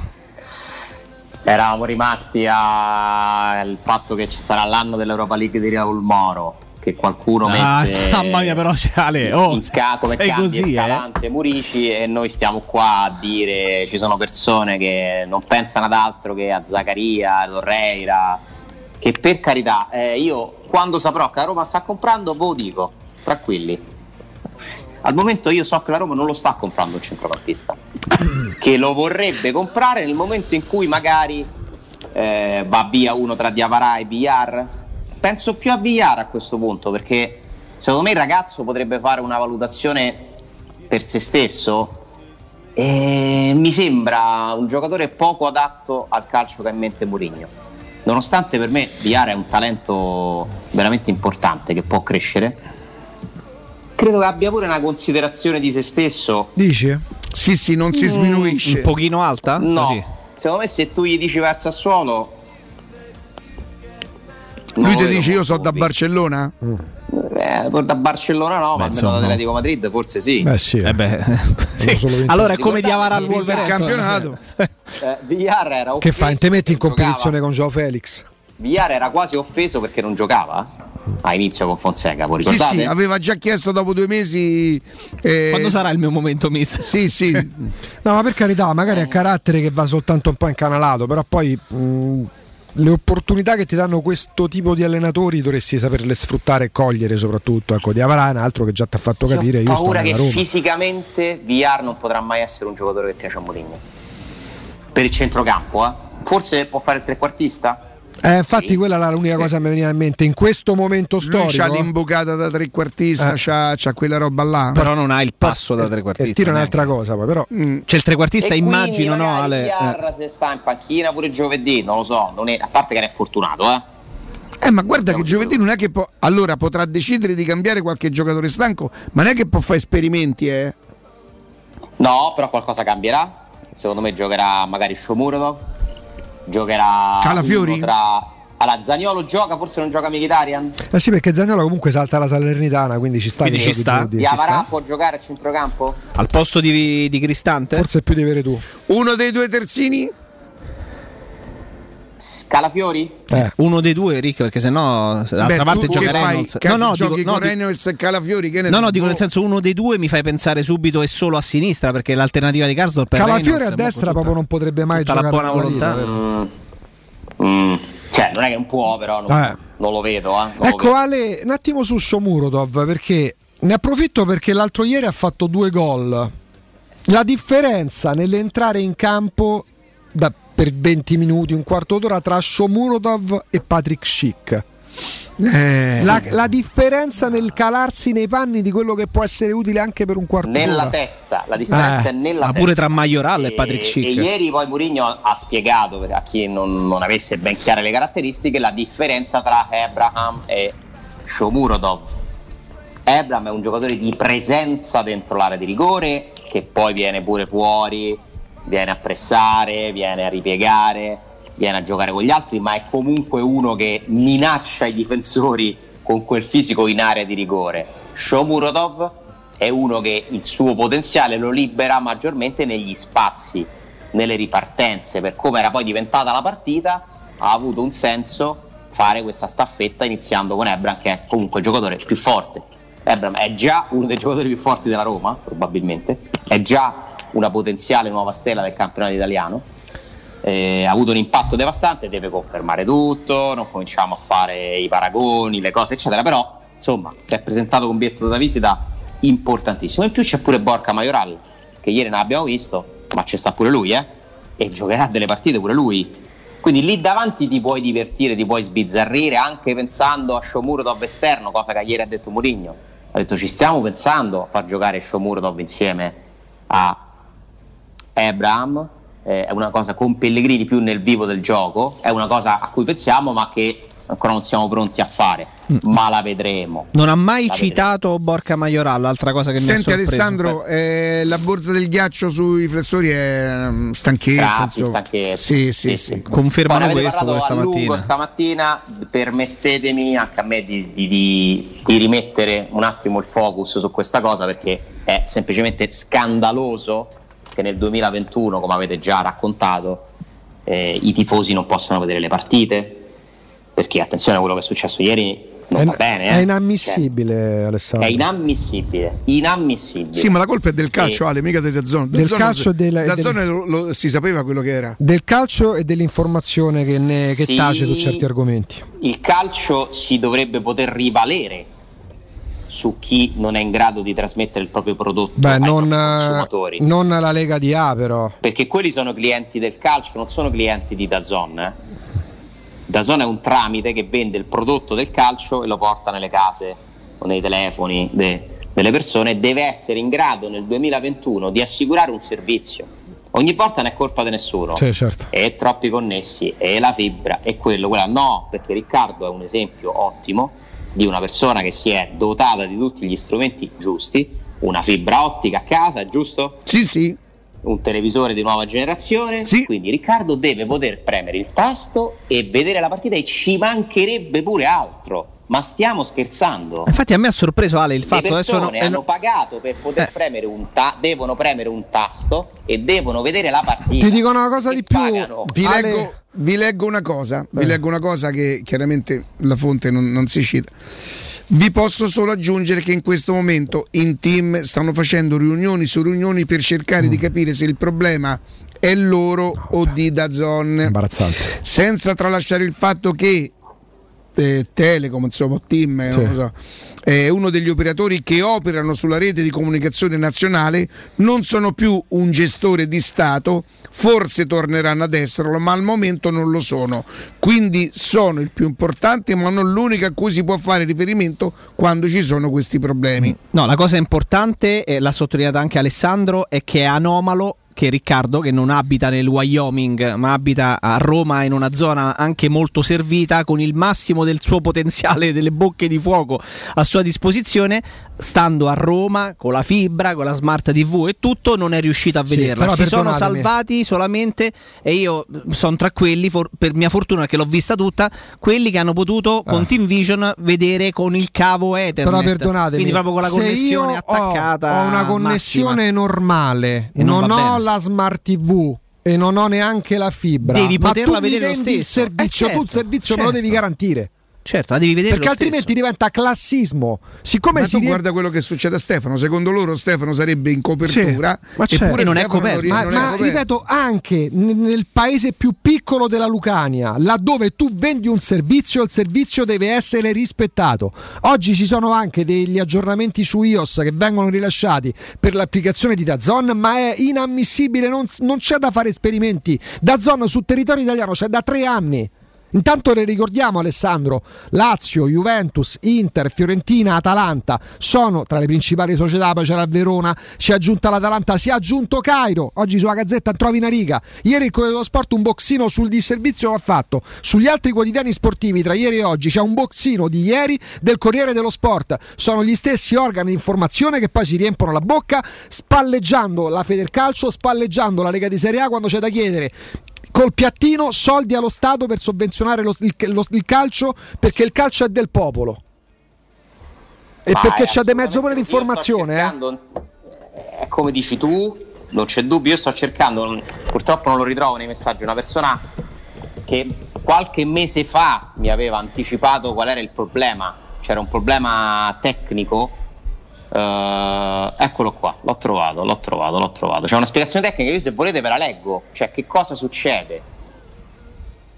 Eravamo rimasti al fatto che ci sarà l'anno dell'Europa League di Raul Moro. Che qualcuno Ah, mette (laughs) mamma mia, però c'è Ale. Oh, in ca- come sei cambia così, eh? Escalante Murici e noi stiamo qua a dire ci sono persone che non pensano ad altro che a Zaccaria, a Torreira che per carità eh, io quando saprò che la Roma sta comprando ve lo dico tranquilli al momento io so che la Roma non lo sta comprando un centrocampista che lo vorrebbe comprare nel momento in cui magari eh, va via uno tra Diavara e Villar. Penso più a Villar a questo punto perché secondo me il ragazzo potrebbe fare una valutazione per se stesso. E mi sembra un giocatore poco adatto al calcio che ha in mente Mourinho. Nonostante per me Villar è un talento veramente importante che può crescere credo che abbia pure una considerazione di se stesso Dici? Sì, sì, non si Mm, sminuisce. Un pochino alta? No, Così. secondo me se tu gli dici vai al Sassuolo Lui ti dice io so da Barcellona? Eh, da Barcellona no, ma almeno da Atletico Madrid forse sì. Beh sì. Eh beh, (laughs) sì. Allora è come Diavara al Wolverhampton. campionato. (laughs) Eh, Villar era Che fai? offeso Te metti in competizione con Joao Felix? Villar era quasi offeso perché non giocava a inizio con Fonseca, voi Sì, ricordate? sì, aveva già chiesto dopo due mesi. eh, Quando sarà il mio momento, mister? Sì, sì. No, ma per carità, magari è carattere che va soltanto un po' incanalato, però poi mh, le opportunità che ti danno questo tipo di allenatori dovresti saperle sfruttare e cogliere soprattutto. Ecco, di un altro che già ti ha fatto capire, io Ho paura nella che Roma. fisicamente Villar non potrà mai essere un giocatore che piace a Mourinho. Per il centrocampo, eh. Forse può fare il trequartista? Eh, infatti quella era l'unica cosa che mi veniva in mente. In questo momento Lui storico... c'ha l'imbucata da trequartista, Eh. c'ha, c'ha quella roba là. Però non ha il passo da Il trequartista. tiro è neanche. un'altra cosa, poi, però... C'è il trequartista, E immagino, no, Ale? Eh. se sta in panchina pure giovedì, non lo so, non è- a parte che ne è fortunato, eh. Eh, ma guarda che giovedì non è che può. Allora potrà decidere di cambiare qualche giocatore stanco, ma non è che può fare esperimenti, eh. No, però qualcosa cambierà. Secondo me giocherà magari Shomurodov. Giocherà Calafiori? tra Allora, Zaniolo gioca, forse non gioca Mkhitaryan. Eh sì, perché Zagnolo comunque salta la Salernitana, quindi ci sta. Quindi ci sta. Di ci Avarà può giocare a centrocampo? Al posto di, di Cristante? Forse è più di avere tu. Uno dei due terzini? Calafiori? Uno dei due, Rick, perché sennò d'altra Beh, parte gioca? Reynolds. Cap- no, no, giochi dico, no, con di- Reynolds e Calafiori che ne no, no, dico nel Boh. senso uno dei due mi fai pensare subito e solo a sinistra perché l'alternativa di Karsdorp è Calafiori Reynolds, a destra proprio non potrebbe mai tutta la giocare buona vita, volontà. vero? Mm, Cioè, non è che non può, però non, Eh. non lo vedo. Eh. non lo Ecco vedo. Ale, un attimo su Shomurodov perché ne approfitto perché l'altro ieri ha fatto due gol. La differenza nell'entrare in campo da- per 20 minuti, un quarto d'ora tra Shomurodov e Patrick Schick. Eh. La, la differenza nel calarsi nei panni di quello che può essere utile anche per un quarto Nella d'ora. testa, la differenza Eh, è nella ma testa. pure tra Majoral e Patrick Schick. E ieri poi Mourinho ha spiegato a chi non, non avesse ben chiare le caratteristiche la differenza tra Abraham e Shomurodov. Abraham è un giocatore di presenza dentro l'area di rigore che poi viene pure fuori, viene a pressare, viene a ripiegare, viene a giocare con gli altri, ma è comunque uno che minaccia i difensori con quel fisico in area di rigore. Shomurodov è uno che il suo potenziale lo libera maggiormente negli spazi, nelle ripartenze, per come era poi diventata la partita, ha avuto un senso fare questa staffetta iniziando con Ebram che è comunque il giocatore più forte. Ebram è già uno dei giocatori più forti della Roma, probabilmente, è già una potenziale nuova stella del campionato italiano. Eh, ha avuto un impatto devastante, deve confermare tutto, non cominciamo a fare i paragoni, le cose, eccetera. Però, insomma, si è presentato con biglietto da visita importantissimo. In più c'è pure Borca Majoral, che ieri non abbiamo visto, ma ci sta pure lui, eh? E giocherà delle partite pure lui. Quindi lì davanti ti puoi divertire, ti puoi sbizzarrire anche pensando a Shomurodov esterno, cosa che ieri ha detto Mourinho. Ha detto ci stiamo pensando a far giocare Shomurodov insieme a Abraham, eh, è una cosa con Pellegrini più nel vivo del gioco, è una cosa a cui pensiamo ma che ancora non siamo pronti a fare, ma la vedremo. Non ha mai La citato Borca Majoral, l'altra cosa che mi ha Senti sorpreso. Alessandro, eh, la borsa del ghiaccio sui flessori è mm, stanchezza. Grazie, stanchezza. Sì, sì, sì. Confermano Poi ne avete questo pure parlato a lungo stamattina. stamattina, permettetemi anche a me di, di- di- di rimettere un attimo il focus su questa cosa perché è semplicemente scandaloso che nel 2021, come avete già raccontato, eh, i tifosi non possano vedere le partite. Perché attenzione a quello che è successo ieri, non È, va bene. è eh. inammissibile, Cioè, Alessandro. è inammissibile, inammissibile. Sì, ma la colpa è del calcio, E- Ale, mica del zona. Del calcio e del- da del- zona lo- lo- si sapeva quello che era. Del calcio e dell'informazione che, ne, che Sì. tace su certi argomenti. il calcio si dovrebbe poter rivalere su chi non è in grado di trasmettere il proprio prodotto Beh, ai non, eh, consumatori. non la Lega di A, però. Perché quelli sono clienti del calcio, non sono clienti di Dazon. Eh. Dazon è un tramite che vende il prodotto del calcio e lo porta nelle case o nei telefoni de- delle persone deve essere in grado nel 2021 di assicurare un servizio. Ogni volta non è colpa di nessuno Sì, certo. e troppi connessi e la fibra e quello, quella no, perché Riccardo è un esempio ottimo di una persona che si è dotata di tutti gli strumenti giusti, una fibra ottica a casa, giusto? Sì, sì. Un televisore di nuova generazione, quindi Riccardo deve poter premere il tasto e vedere la partita e ci mancherebbe pure altro. Ma stiamo scherzando? Infatti a me ha sorpreso Ale il Le fatto adesso persone no- eh, hanno no- pagato per poter premere un ta- devono premere un tasto e devono vedere la partita. Ti dico una cosa di più. Ale, leggo, vi leggo una cosa, vi Eh. leggo una cosa che chiaramente la fonte non, non si cita. Vi posso solo aggiungere che in questo momento in team stanno facendo riunioni su riunioni per cercare Mm. di capire se il problema è loro o di Dazon. Imbarazzante. Senza tralasciare il fatto che eh, Telecom, insomma, eh, Sì. non lo so, è uno degli operatori che operano sulla rete di comunicazione nazionale, non sono più un gestore di Stato, forse torneranno ad esserlo, ma al momento non lo sono. Quindi sono il più importante, ma non l'unico a cui si può fare riferimento quando ci sono questi problemi. No, la cosa importante, e l'ha sottolineata anche Alessandro, è che è anomalo che Riccardo, che non abita nel Wyoming, ma abita a Roma in una zona anche molto servita, con il massimo del suo potenziale delle bocche di fuoco a sua disposizione, stando a Roma con la fibra, con la smart TV e tutto, non è riuscito a Sì, vederla. però si sono salvati solamente, e io sono tra quelli, for- per mia fortuna che l'ho vista tutta, quelli che hanno potuto con Team Vision vedere con il cavo Ethernet. Però perdonatemi, Quindi proprio con la connessione io ho- attaccata. Ho, una connessione normale, E non non, ho. La smart TV e non ho neanche la fibra. Devi poterla vedere lo stesso. servizio, Eh, tu il certo, servizio me lo devi certo. garantire. Certo, la devi vedere Perché lo altrimenti stesso. diventa classismo. Siccome Ma si tu rie- guarda quello che succede a Stefano, secondo loro Stefano sarebbe in copertura, Sì, ma certo. eppure E non è coperto. ri- Ma, ma coperto. ripeto, anche nel paese più piccolo della Lucania, laddove tu vendi un servizio, il servizio deve essere rispettato. Oggi ci sono anche degli aggiornamenti su iOS che vengono rilasciati per l'applicazione di Dazon, ma è inammissibile, non, non c'è da fare esperimenti. Dazon sul territorio italiano c'è da tre anni. Intanto le ricordiamo Alessandro, Lazio, Juventus, Inter, Fiorentina, Atalanta. Sono tra le principali società, poi c'era Verona, si è aggiunta l'Atalanta, si è aggiunto Cairo, oggi sulla Gazzetta trovi una riga, ieri il Corriere dello Sport un boxino sul disservizio ha fatto, sugli altri quotidiani sportivi tra ieri e oggi c'è un boxino di ieri del Corriere dello Sport, sono gli stessi organi di informazione che poi si riempiono la bocca spalleggiando la Federcalcio, spalleggiando la Lega di Serie A quando c'è da chiedere col piattino soldi allo Stato per sovvenzionare lo- il, lo- il calcio perché il calcio è del popolo. E Ma perché c'è di mezzo pure l'informazione, eh? cercando- È come dici tu, non c'è dubbio, io sto cercando, purtroppo non lo ritrovo nei messaggi, una persona che qualche mese fa mi aveva anticipato qual era il problema, c'era un problema tecnico. Eh, eccolo qua, l'ho trovato, l'ho trovato, l'ho trovato. C'è una spiegazione tecnica, io se volete ve la leggo, cioè che cosa succede.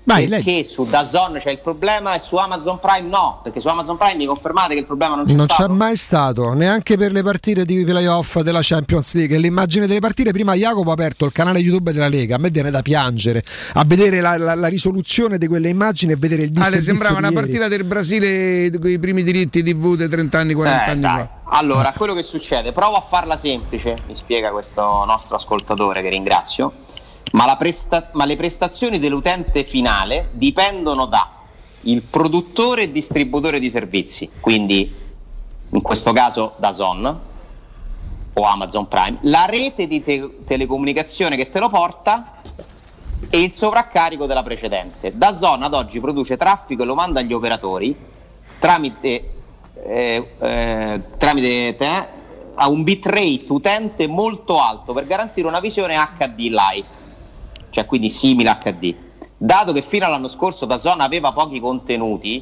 Vai, perché su Dazon c'è il problema e su Amazon Prime no? Perché su Amazon Prime mi confermate che il problema non c'è Non c'è stato? mai stato, neanche per le partite di playoff della Champions League. L'immagine delle partite, prima Jacopo ha aperto il canale YouTube della Lega, a me viene da piangere a vedere la, la- la risoluzione di quelle immagini e vedere il Ale, disservizio sembrava di una partita del Brasile con i primi diritti TV dei 30 anni, 40 Eh, anni dai. fa. Allora, quello che succede, provo a farla semplice, mi spiega questo nostro ascoltatore che ringrazio, ma, presta- ma le prestazioni dell'utente finale dipendono da il produttore e distributore di servizi, quindi in questo caso Dazon o Amazon Prime, la rete di te- telecomunicazione che te lo porta e il sovraccarico della precedente. Dazon ad oggi produce traffico e lo manda agli operatori tramite, eh, eh, tramite te, a un bitrate utente molto alto per garantire una visione HD live, cioè quindi simile HD. Dato che fino all'anno scorso Dazon aveva pochi contenuti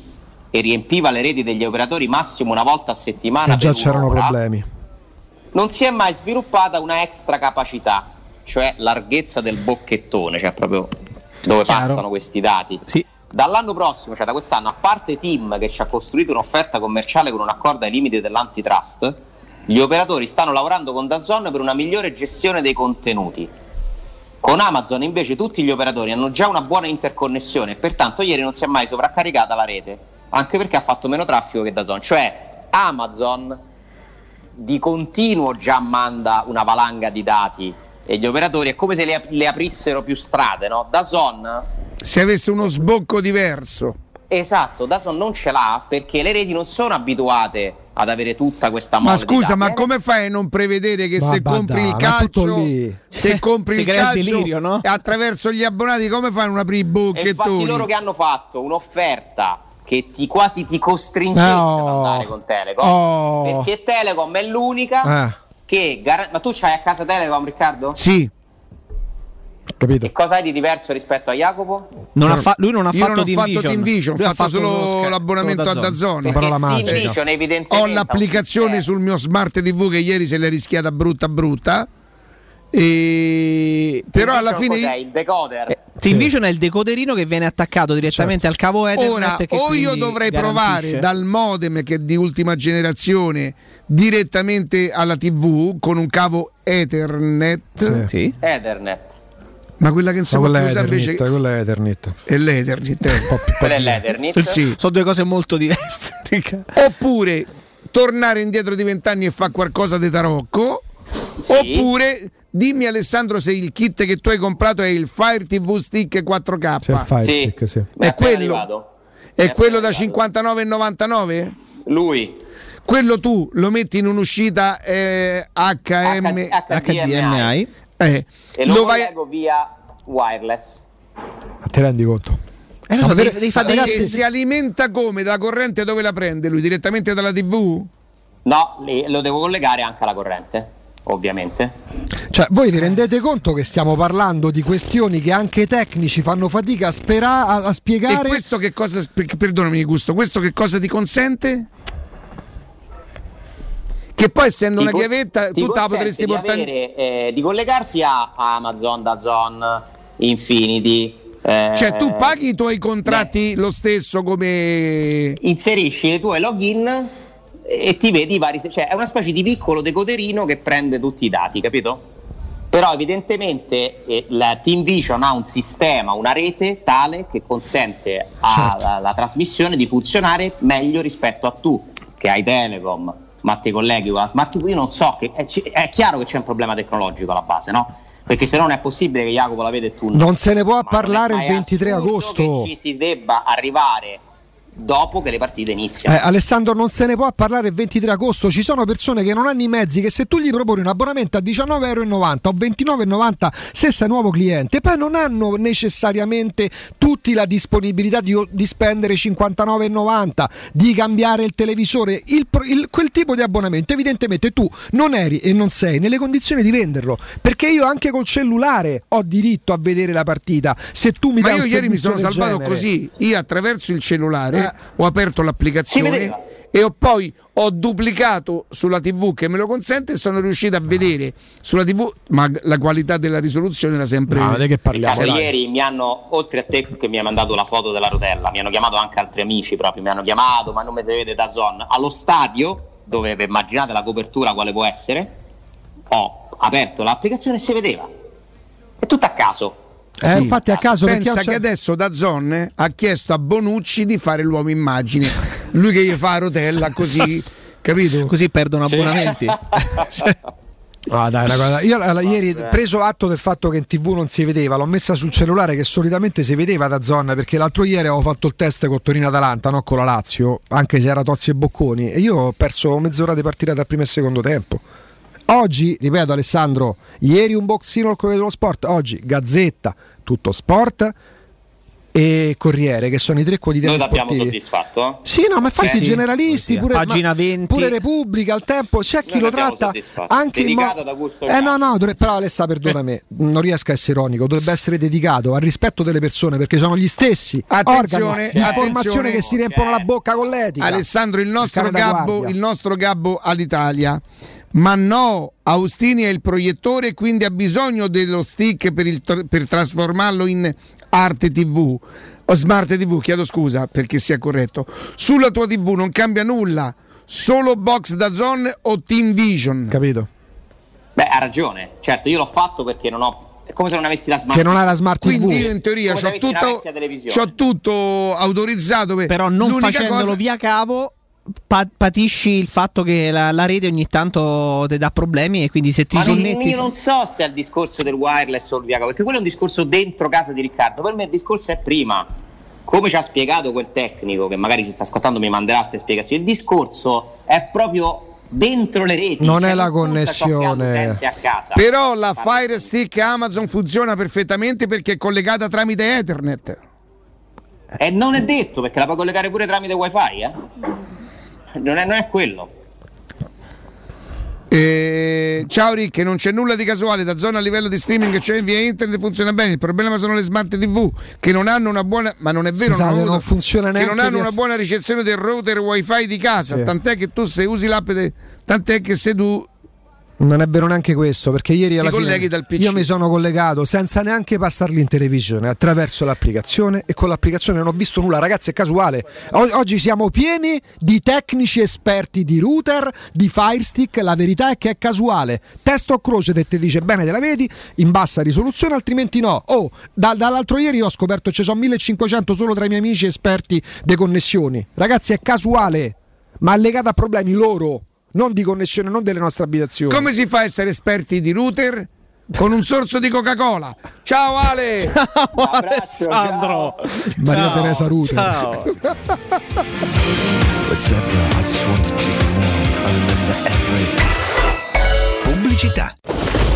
e riempiva le reti degli operatori massimo una volta a settimana E già per c'erano un'ora, problemi. non si è mai sviluppata una extra capacità, cioè larghezza del bocchettone, cioè proprio dove Chiaro. passano questi dati. Dall'anno prossimo, cioè da quest'anno, a parte Team che ci ha costruito un'offerta commerciale con un accordo ai limiti dell'antitrust, gli operatori stanno lavorando con Dazon per una migliore gestione dei contenuti. Con Amazon invece tutti gli operatori hanno già una buona interconnessione pertanto ieri non si è mai sovraccaricata la rete, anche perché ha fatto meno traffico che Dazon, cioè Amazon di continuo già manda una valanga di dati e gli operatori è come se le, le aprissero più strade, no? Dazon Se avesse uno sbocco diverso. Esatto, Dazon non ce l'ha perché le reti non sono abituate ad avere tutta questa Ma mole di scusa, ma Eh, come fai a non prevedere che Ma se va compri il ma calcio, se (laughs) compri Si il calcio delirio, no? attraverso gli abbonati, come fai a non aprire i E infatti bocchettoni? loro che hanno fatto un'offerta che ti quasi ti costringesse Oh. ad andare con Telecom Oh. perché Telecom è l'unica Eh. che gar- ma tu c'hai a casa Telecom Riccardo? Sì. Capito? Cosa hai di diverso rispetto a Jacopo? Non ha fa- lui non ha Io fatto non ho fatto. Team Vision, ho ha fatto fatto solo l'abbonamento a Dazzone. Dazzone. La parola Team magica. Ho l'applicazione sul mio smart TV che ieri se l'è rischiata brutta brutta. E... Però alla fine cos'è? il decoder. Team Vision è il decoderino che viene attaccato direttamente al cavo Ethernet. Ora, che o io dovrei garantisce- provare dal modem che è di ultima generazione direttamente alla TV con un cavo Ethernet. Sì. Ethernet. Ma quella che Ma insomma quella più è usa invece quella è Ethernet. è l'Ethernet. eh. Quello è l'Ethernet. Sì. Sono due cose molto diverse. (laughs) Oppure tornare indietro di vent'anni e fare qualcosa di tarocco. Oppure dimmi Alessandro se il kit che tu hai comprato è il Fire TV Stick 4K. C'è il Fire Stick, sì. È quello, è quello da 59,99? Lui. Quello tu lo metti in un'uscita eh, HM, HDMI. Eh, E lo, lo vai collego via wireless. Ma te rendi conto? Eh, No, so, per- devi- devi fare e si alimenta come? Dalla corrente dove la prende lui? Direttamente dalla TV? No, lì lo devo collegare anche alla corrente, ovviamente. Cioè, voi vi rendete conto che stiamo parlando di questioni che anche i tecnici fanno fatica a, spera- a, a E spiegare? questo che cosa, perdonami Gusto, questo che cosa ti consente? Che poi essendo Ti una chiavetta ti tu te la potresti portare... avere, eh, di collegarti a Amazon, Dazon, Infinity. eh, Cioè tu paghi i tuoi contratti lo stesso come... inserisci le tue login e ti vedi i vari. Cioè, è una specie di piccolo decoderino che prende tutti i dati, capito? Però evidentemente eh, la Team Vision ha un sistema, una rete tale che consente Certo. alla trasmissione di funzionare meglio rispetto a tu che hai Telecom, ma ti colleghi con la Smart TV. Io non so, che, è, è chiaro che c'è un problema tecnologico alla base, no? Perché se no non è possibile che Jacopo la vede e tu no. Non se ne può parlare il è 23 assurdo agosto. Che ci si debba arrivare dopo che le partite iniziano. Eh, Alessandro non se ne può parlare il 23 agosto, ci sono persone che non hanno i mezzi che se tu gli proponi un abbonamento a 19,90 euro o 29,90 se sei nuovo cliente, poi non hanno necessariamente tutti la disponibilità di, di spendere 59,90, di cambiare il televisore, il il- quel tipo di abbonamento evidentemente tu non eri e non sei nelle condizioni di venderlo, perché io anche col cellulare ho diritto a vedere la partita, se tu mi Ma dai io un ieri mi sono salvato genere. così, io attraverso il cellulare ho aperto l'applicazione e ho poi ho duplicato sulla TV che me lo consente e sono riuscito a vedere sulla TV, ma la qualità della risoluzione era sempre... No, che parliamo, dai. ieri mi hanno, oltre a te che mi hai mandato la foto della rotella, mi hanno chiamato anche altri amici proprio, mi hanno chiamato, ma non mi si vede da Zon. Allo stadio, dove immaginate la copertura quale può essere, ho aperto l'applicazione e si vedeva. È tutto a caso. Eh, infatti a caso Pensa che adesso da Zon ha chiesto a Bonucci di fare l'uomo immagine. (laughs) Lui che gli fa a rotella così, (laughs) capito? Così perdono abbonamenti. (laughs) Ah, dai, una cosa- Io allora, ieri preso atto del fatto che in tv non si vedeva, l'ho messa sul cellulare che solitamente si vedeva da zona perché l'altro ieri avevo fatto il test con Torino Atalanta, no? con la Lazio, anche se era Tozzi e Bocconi, e io ho perso mezz'ora di partita dal primo e secondo tempo. Oggi, ripeto Alessandro, ieri un boxino al Corriere dello Sport, oggi Gazzetta, tutto sport e Corriere, che sono i tre quotidiani Noi l'abbiamo sportivi. soddisfatto. eh? Sì, no, ma infatti Sì, generalisti, Sì, pure, pagina ma- 20. pure Repubblica, al tempo, c'è chi Noi lo tratta anche in Dedicato mo- da Augusto Eh no, no, dovrebbe- però Alessa, perdonami, non riesco a essere ironico, dovrebbe essere dedicato al rispetto delle persone perché sono gli stessi Attenzione, organi attenzione. che si riempiono la bocca con l'etica. Alessandro, il nostro, da gabbo, il nostro gabbo all'Italia. Ma no, Austini è il proiettore e quindi ha bisogno dello stick per, il per trasformarlo in arte TV. O smart TV, chiedo scusa perché sia corretto. Sulla tua TV non cambia nulla, solo box da zone o Team Vision. Capito? Beh, ha ragione. Certo, io l'ho fatto perché non ho. È come se non avessi la smart Che non ha la smart TV. Quindi io in teoria una tutto, tutto autorizzato. Per, Però non l'unica facendolo cosa- via cavo pa- patisci il fatto che la, la rete ogni tanto ti dà problemi e quindi se ti Ma non- connetti io non so se è il discorso del wireless o il via cavo, perché quello è un discorso dentro casa di Riccardo. Per me il discorso è prima. Come ci ha spiegato quel tecnico che magari ci sta ascoltando, mi manderà altre spiegazioni. Il discorso è proprio dentro le reti. Non cioè è la connessione. l'utente a casa. Però la Fire Stick Amazon funziona perfettamente perché è collegata tramite Ethernet. E non è detto perché la puoi collegare pure tramite wifi, eh? Non è, non è quello. Eh, ciao Rick, non c'è nulla di casuale, da zona a livello di streaming c'è via internet funziona bene, il problema sono le smart TV che non hanno una buona, ma non è vero, Scusate, non, ho non avuto- funziona che non hanno una buona ricezione del router wifi di casa, Sì. tant'è che tu se usi l'app, de- tant'è che se tu Non è vero neanche questo, perché ieri alla fine dal PC. io mi sono collegato senza neanche passarli in televisione attraverso l'applicazione e con l'applicazione non ho visto nulla, ragazzi, è casuale. O- oggi siamo pieni di tecnici esperti di router, di Firestick, la verità è che è casuale. Testo o croce te ti dice bene, te la vedi in bassa risoluzione, altrimenti no. Oh, da- dall'altro ieri ho scoperto che ci sono 1500 solo tra i miei amici esperti di connessioni. Ragazzi, è casuale, ma è legato a problemi loro. Non di connessione, non delle nostre abitazioni. come si fa a essere esperti di router? Con un sorso di Coca-Cola. Ciao Ale! (laughs) Alessandro! Maria Ciao, Teresa Ruter. Ciao. Pubblicità.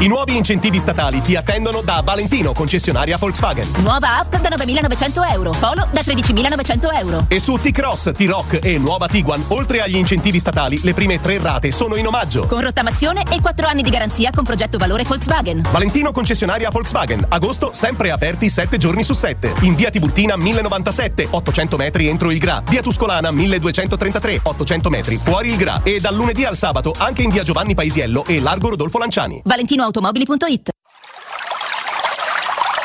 I nuovi incentivi statali ti attendono da Valentino, concessionaria Volkswagen. Nuova app da 9.900 euro. Polo da 13.900 euro. E su T-Cross, T-Rock e nuova Tiguan, oltre agli incentivi statali, le prime tre rate sono in omaggio. Con rottamazione e 4 anni di garanzia con progetto valore Volkswagen. Valentino concessionaria Volkswagen. Agosto sempre aperti 7 giorni su 7. In via Tiburtina 1097, 800 metri entro il Gra. Via Tuscolana 1233, 800 metri fuori il Gra. E dal lunedì al sabato anche in via Giovanni Paisiello e Largo Rodolfo Lanciani. ValentinoAutomobili.it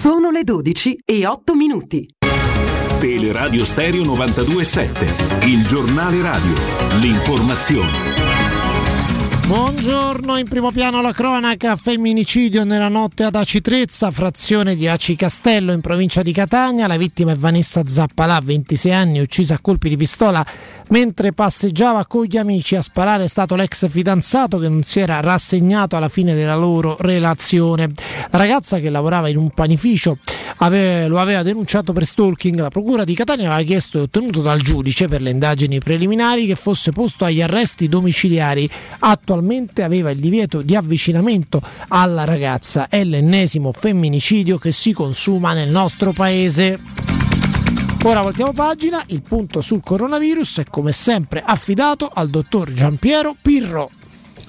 Sono le 12 e 8 minuti. Teleradio Stereo 927, il giornale radio, l'informazione. Buongiorno, in primo piano la cronaca, femminicidio nella notte ad Acitrezza, frazione di Aci Castello in provincia di Catania, la vittima è Vanessa Zappalà, 26 anni, uccisa a colpi di pistola Mentre passeggiava con gli amici a sparare è stato l'ex fidanzato che non si era rassegnato alla fine della loro relazione. La ragazza che lavorava in un panificio ave- lo aveva denunciato per stalking. La procura di Catania aveva chiesto e ottenuto dal giudice per le indagini preliminari che fosse posto agli arresti domiciliari. Attualmente aveva il divieto di avvicinamento alla ragazza. È l'ennesimo femminicidio che si consuma nel nostro paese. Ora voltiamo pagina, il punto sul coronavirus è come sempre affidato al dottor Giampiero Pirro.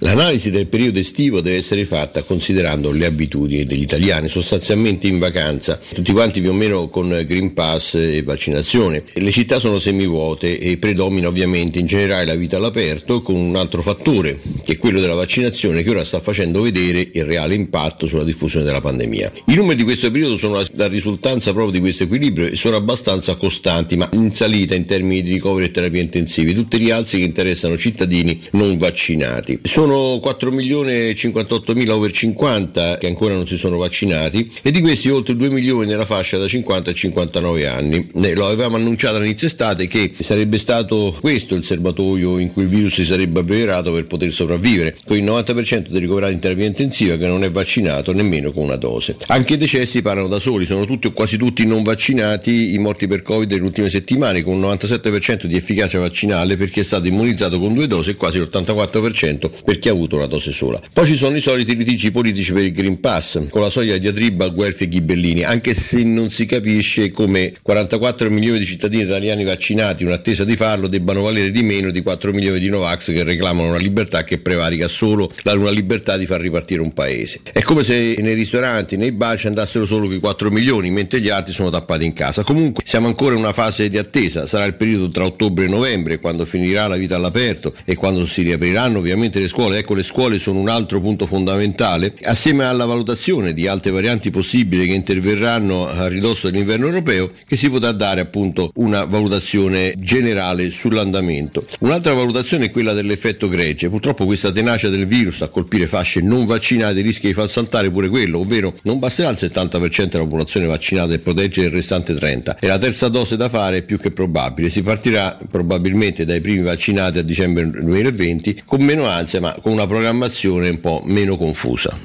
L'analisi del periodo estivo deve essere fatta considerando le abitudini degli italiani, sostanzialmente in vacanza, tutti quanti più o meno con Green Pass e vaccinazione. Le città sono semivuote e predomina ovviamente in generale la vita all'aperto con un altro fattore, che è quello della vaccinazione che ora sta facendo vedere il reale impatto sulla diffusione della pandemia. I numeri di questo periodo sono la, risultanza proprio di questo equilibrio e sono abbastanza costanti, ma in salita in termini di ricovero e terapie intensive, tutti rialzi che interessano cittadini non vaccinati. Sono 4 milioni e 58 mila over 50 che ancora non si sono vaccinati e di questi oltre 2 milioni nella fascia da 50 a 59 anni. Lo avevamo annunciato all'inizio estate che sarebbe stato questo il serbatoio in cui il virus si sarebbe abbeverato per poter sopravvivere, con il 90% dei ricoverati in terapia intensiva che non è vaccinato nemmeno con una dose. Anche i decessi parlano da soli, sono tutti o quasi tutti non vaccinati i morti per Covid nelle ultime settimane con un 97% di efficacia vaccinale per chi è stato immunizzato con due dosi e quasi l'84% per chi ha avuto una dose sola. Poi ci sono i soliti litigi politici per il Green Pass, con la soglia diatriba Guelfi e Ghibellini, anche se non si capisce come 44 milioni di cittadini italiani vaccinati in attesa di farlo debbano valere di meno di 4 milioni di Novax che reclamano una libertà che prevarica solo la una libertà di far ripartire un paese. È come se nei ristoranti, nei bar ci andassero solo quei 4 milioni, mentre gli altri sono tappati in casa. Comunque siamo ancora in una fase di attesa, sarà il periodo tra ottobre e novembre, quando finirà la vita all'aperto e quando si riapriranno ovviamente le scuole. Ecco, le scuole sono un altro punto fondamentale, assieme alla valutazione di altre varianti possibili che interverranno a ridosso dell'inverno europeo, che si potrà dare appunto una valutazione generale sull'andamento. Un'altra valutazione è quella dell'effetto gregge. Purtroppo questa tenacia del virus a colpire fasce non vaccinate rischia di far saltare pure quello, ovvero non basterà il 70% della popolazione vaccinata e proteggere il restante 30%. E la terza dose da fare è più che probabile. Si partirà probabilmente dai primi vaccinati a dicembre 2020 con meno ansia ma con una programmazione un po' meno confusa.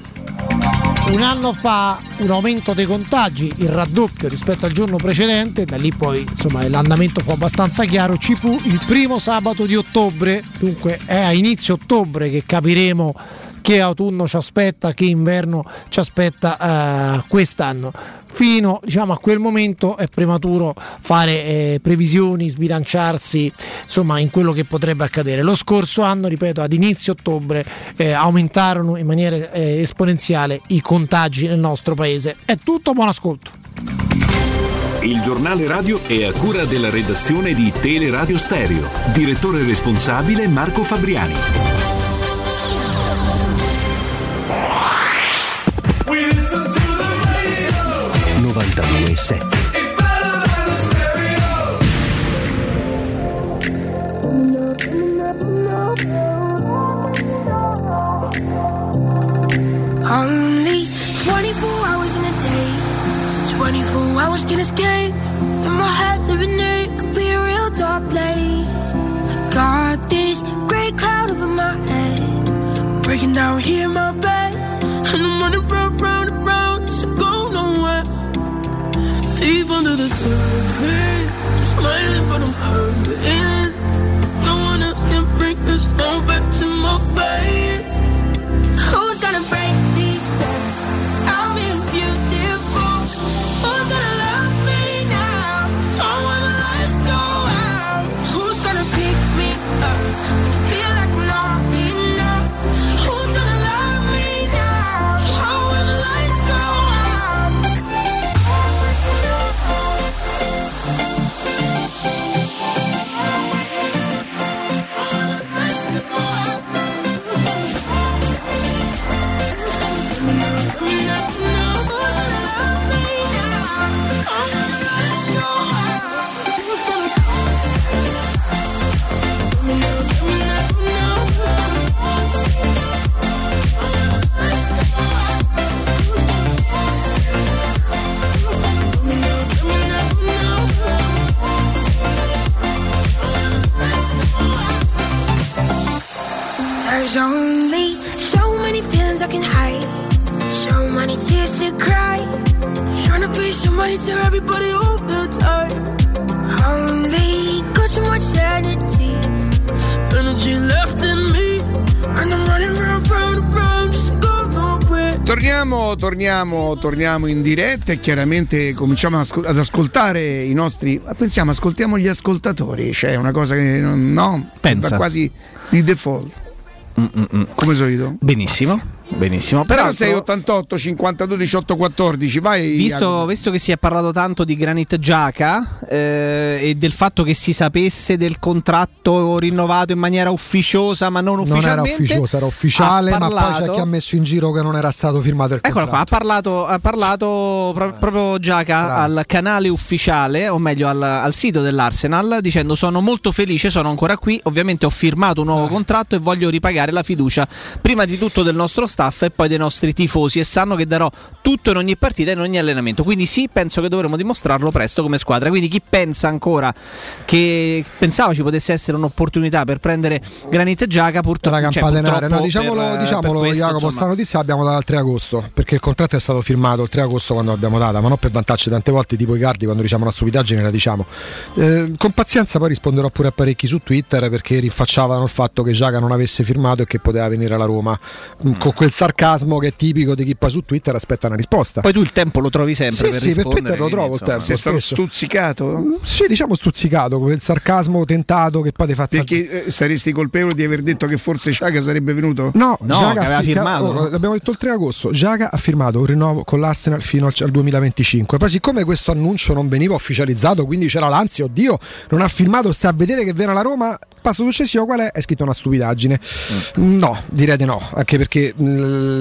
Un anno fa un aumento dei contagi, il raddoppio rispetto al giorno precedente, da lì poi insomma l'andamento fu abbastanza chiaro, ci fu il primo sabato di ottobre, dunque è a inizio ottobre che capiremo che autunno ci aspetta, che inverno ci aspetta eh, quest'anno. Fino diciamo, a quel momento è prematuro fare eh, previsioni, sbilanciarsi insomma, in quello che potrebbe accadere. Lo scorso anno, ripeto, ad inizio ottobre eh, aumentarono in maniera eh, esponenziale i contagi nel nostro paese. È tutto, buon ascolto. Il giornale radio è a cura della redazione di Teleradio Stereo. Direttore responsabile Marco Fabriani. 92.7 Only 24 hours in a day, 24 hours. In my head, a real dark place. I got this gray cloud over my head, breaking down here in my bed. And I'm running round, round, Deep under the surface, I'm smiling, but I'm hurting. No one else can bring this all back to my face. Only so many feelings I can hide, so many tears to cry. Trying to be somebody to everybody all the time. Only got so much energy, energy left in me, and I'm running round, round, round, just go nowhere. Torniamo, torniamo, torniamo in diretta e chiaramente cominciamo ad ascol- ad ascoltare i nostri. Pensiamo, ascoltiamo gli ascoltatori, cioè è una cosa che non- no, Pensa. va quasi di default. Come solito. Benissimo. Benissimo. Però Però 688 52 18 14, vai. Visto, visto che si è parlato tanto di Granit Giaca eh, e del fatto che si sapesse del contratto rinnovato in maniera ufficiosa ma non Non era ufficiosa, era ufficiale, ha ma poi c'è parlato- chi ha messo in giro che non era stato firmato il Eccolo qua, contratto. ha parlato, ha parlato pro- proprio Giaca al canale ufficiale, o meglio al, al sito dell'Arsenal, dicendo sono molto felice, sono ancora qui, ovviamente ho firmato un Eh. nuovo contratto e voglio ripagare la fiducia prima di tutto del nostro staff e poi dei nostri tifosi e sanno che darò tutto in ogni partita e in ogni allenamento. Quindi sì, penso che dovremo dimostrarlo presto come squadra. Quindi chi pensa ancora che pensava ci potesse essere un'opportunità per prendere Granit Giaca, purtroppo, la cioè, campatenare. purtroppo no, diciamolo, per- per diciamolo questo, Jacopo, insomma, sta notizia l'abbiamo data il 3 agosto, perché il contratto è stato firmato il 3 agosto quando l'abbiamo data, ma non per vantarci tante volte, tipo i cardi quando diciamo una stupidaggine la diciamo. Eh, con pazienza poi risponderò pure a parecchi su Twitter perché rinfacciavano il fatto che Giaca non avesse firmato e che poteva venire alla Roma, Mm, con quel sarcasmo che è tipico di chi poi su Twitter aspetta una risposta. Poi tu il tempo lo trovi sempre Sì, per sì, per Twitter lo trovo il tempo. Sei stato spesso. stuzzicato? Sì, diciamo stuzzicato, quel sarcasmo tentato che poi ti fa Perché eh, saresti colpevole di aver detto che forse Ciaga sarebbe venuto? No, No, Giaga aveva fi- firmato. oh, l'abbiamo detto il 3 agosto. Giaga ha firmato un rinnovo con l'Arsenal fino al, al 2025. Poi, siccome questo annuncio non veniva ufficializzato, quindi c'era l'ansia, oddio, non ha firmato, sta a vedere che viene alla Roma. Passo successivo, qual è? È scritto una stupidaggine. No, direi di no, anche perché mh,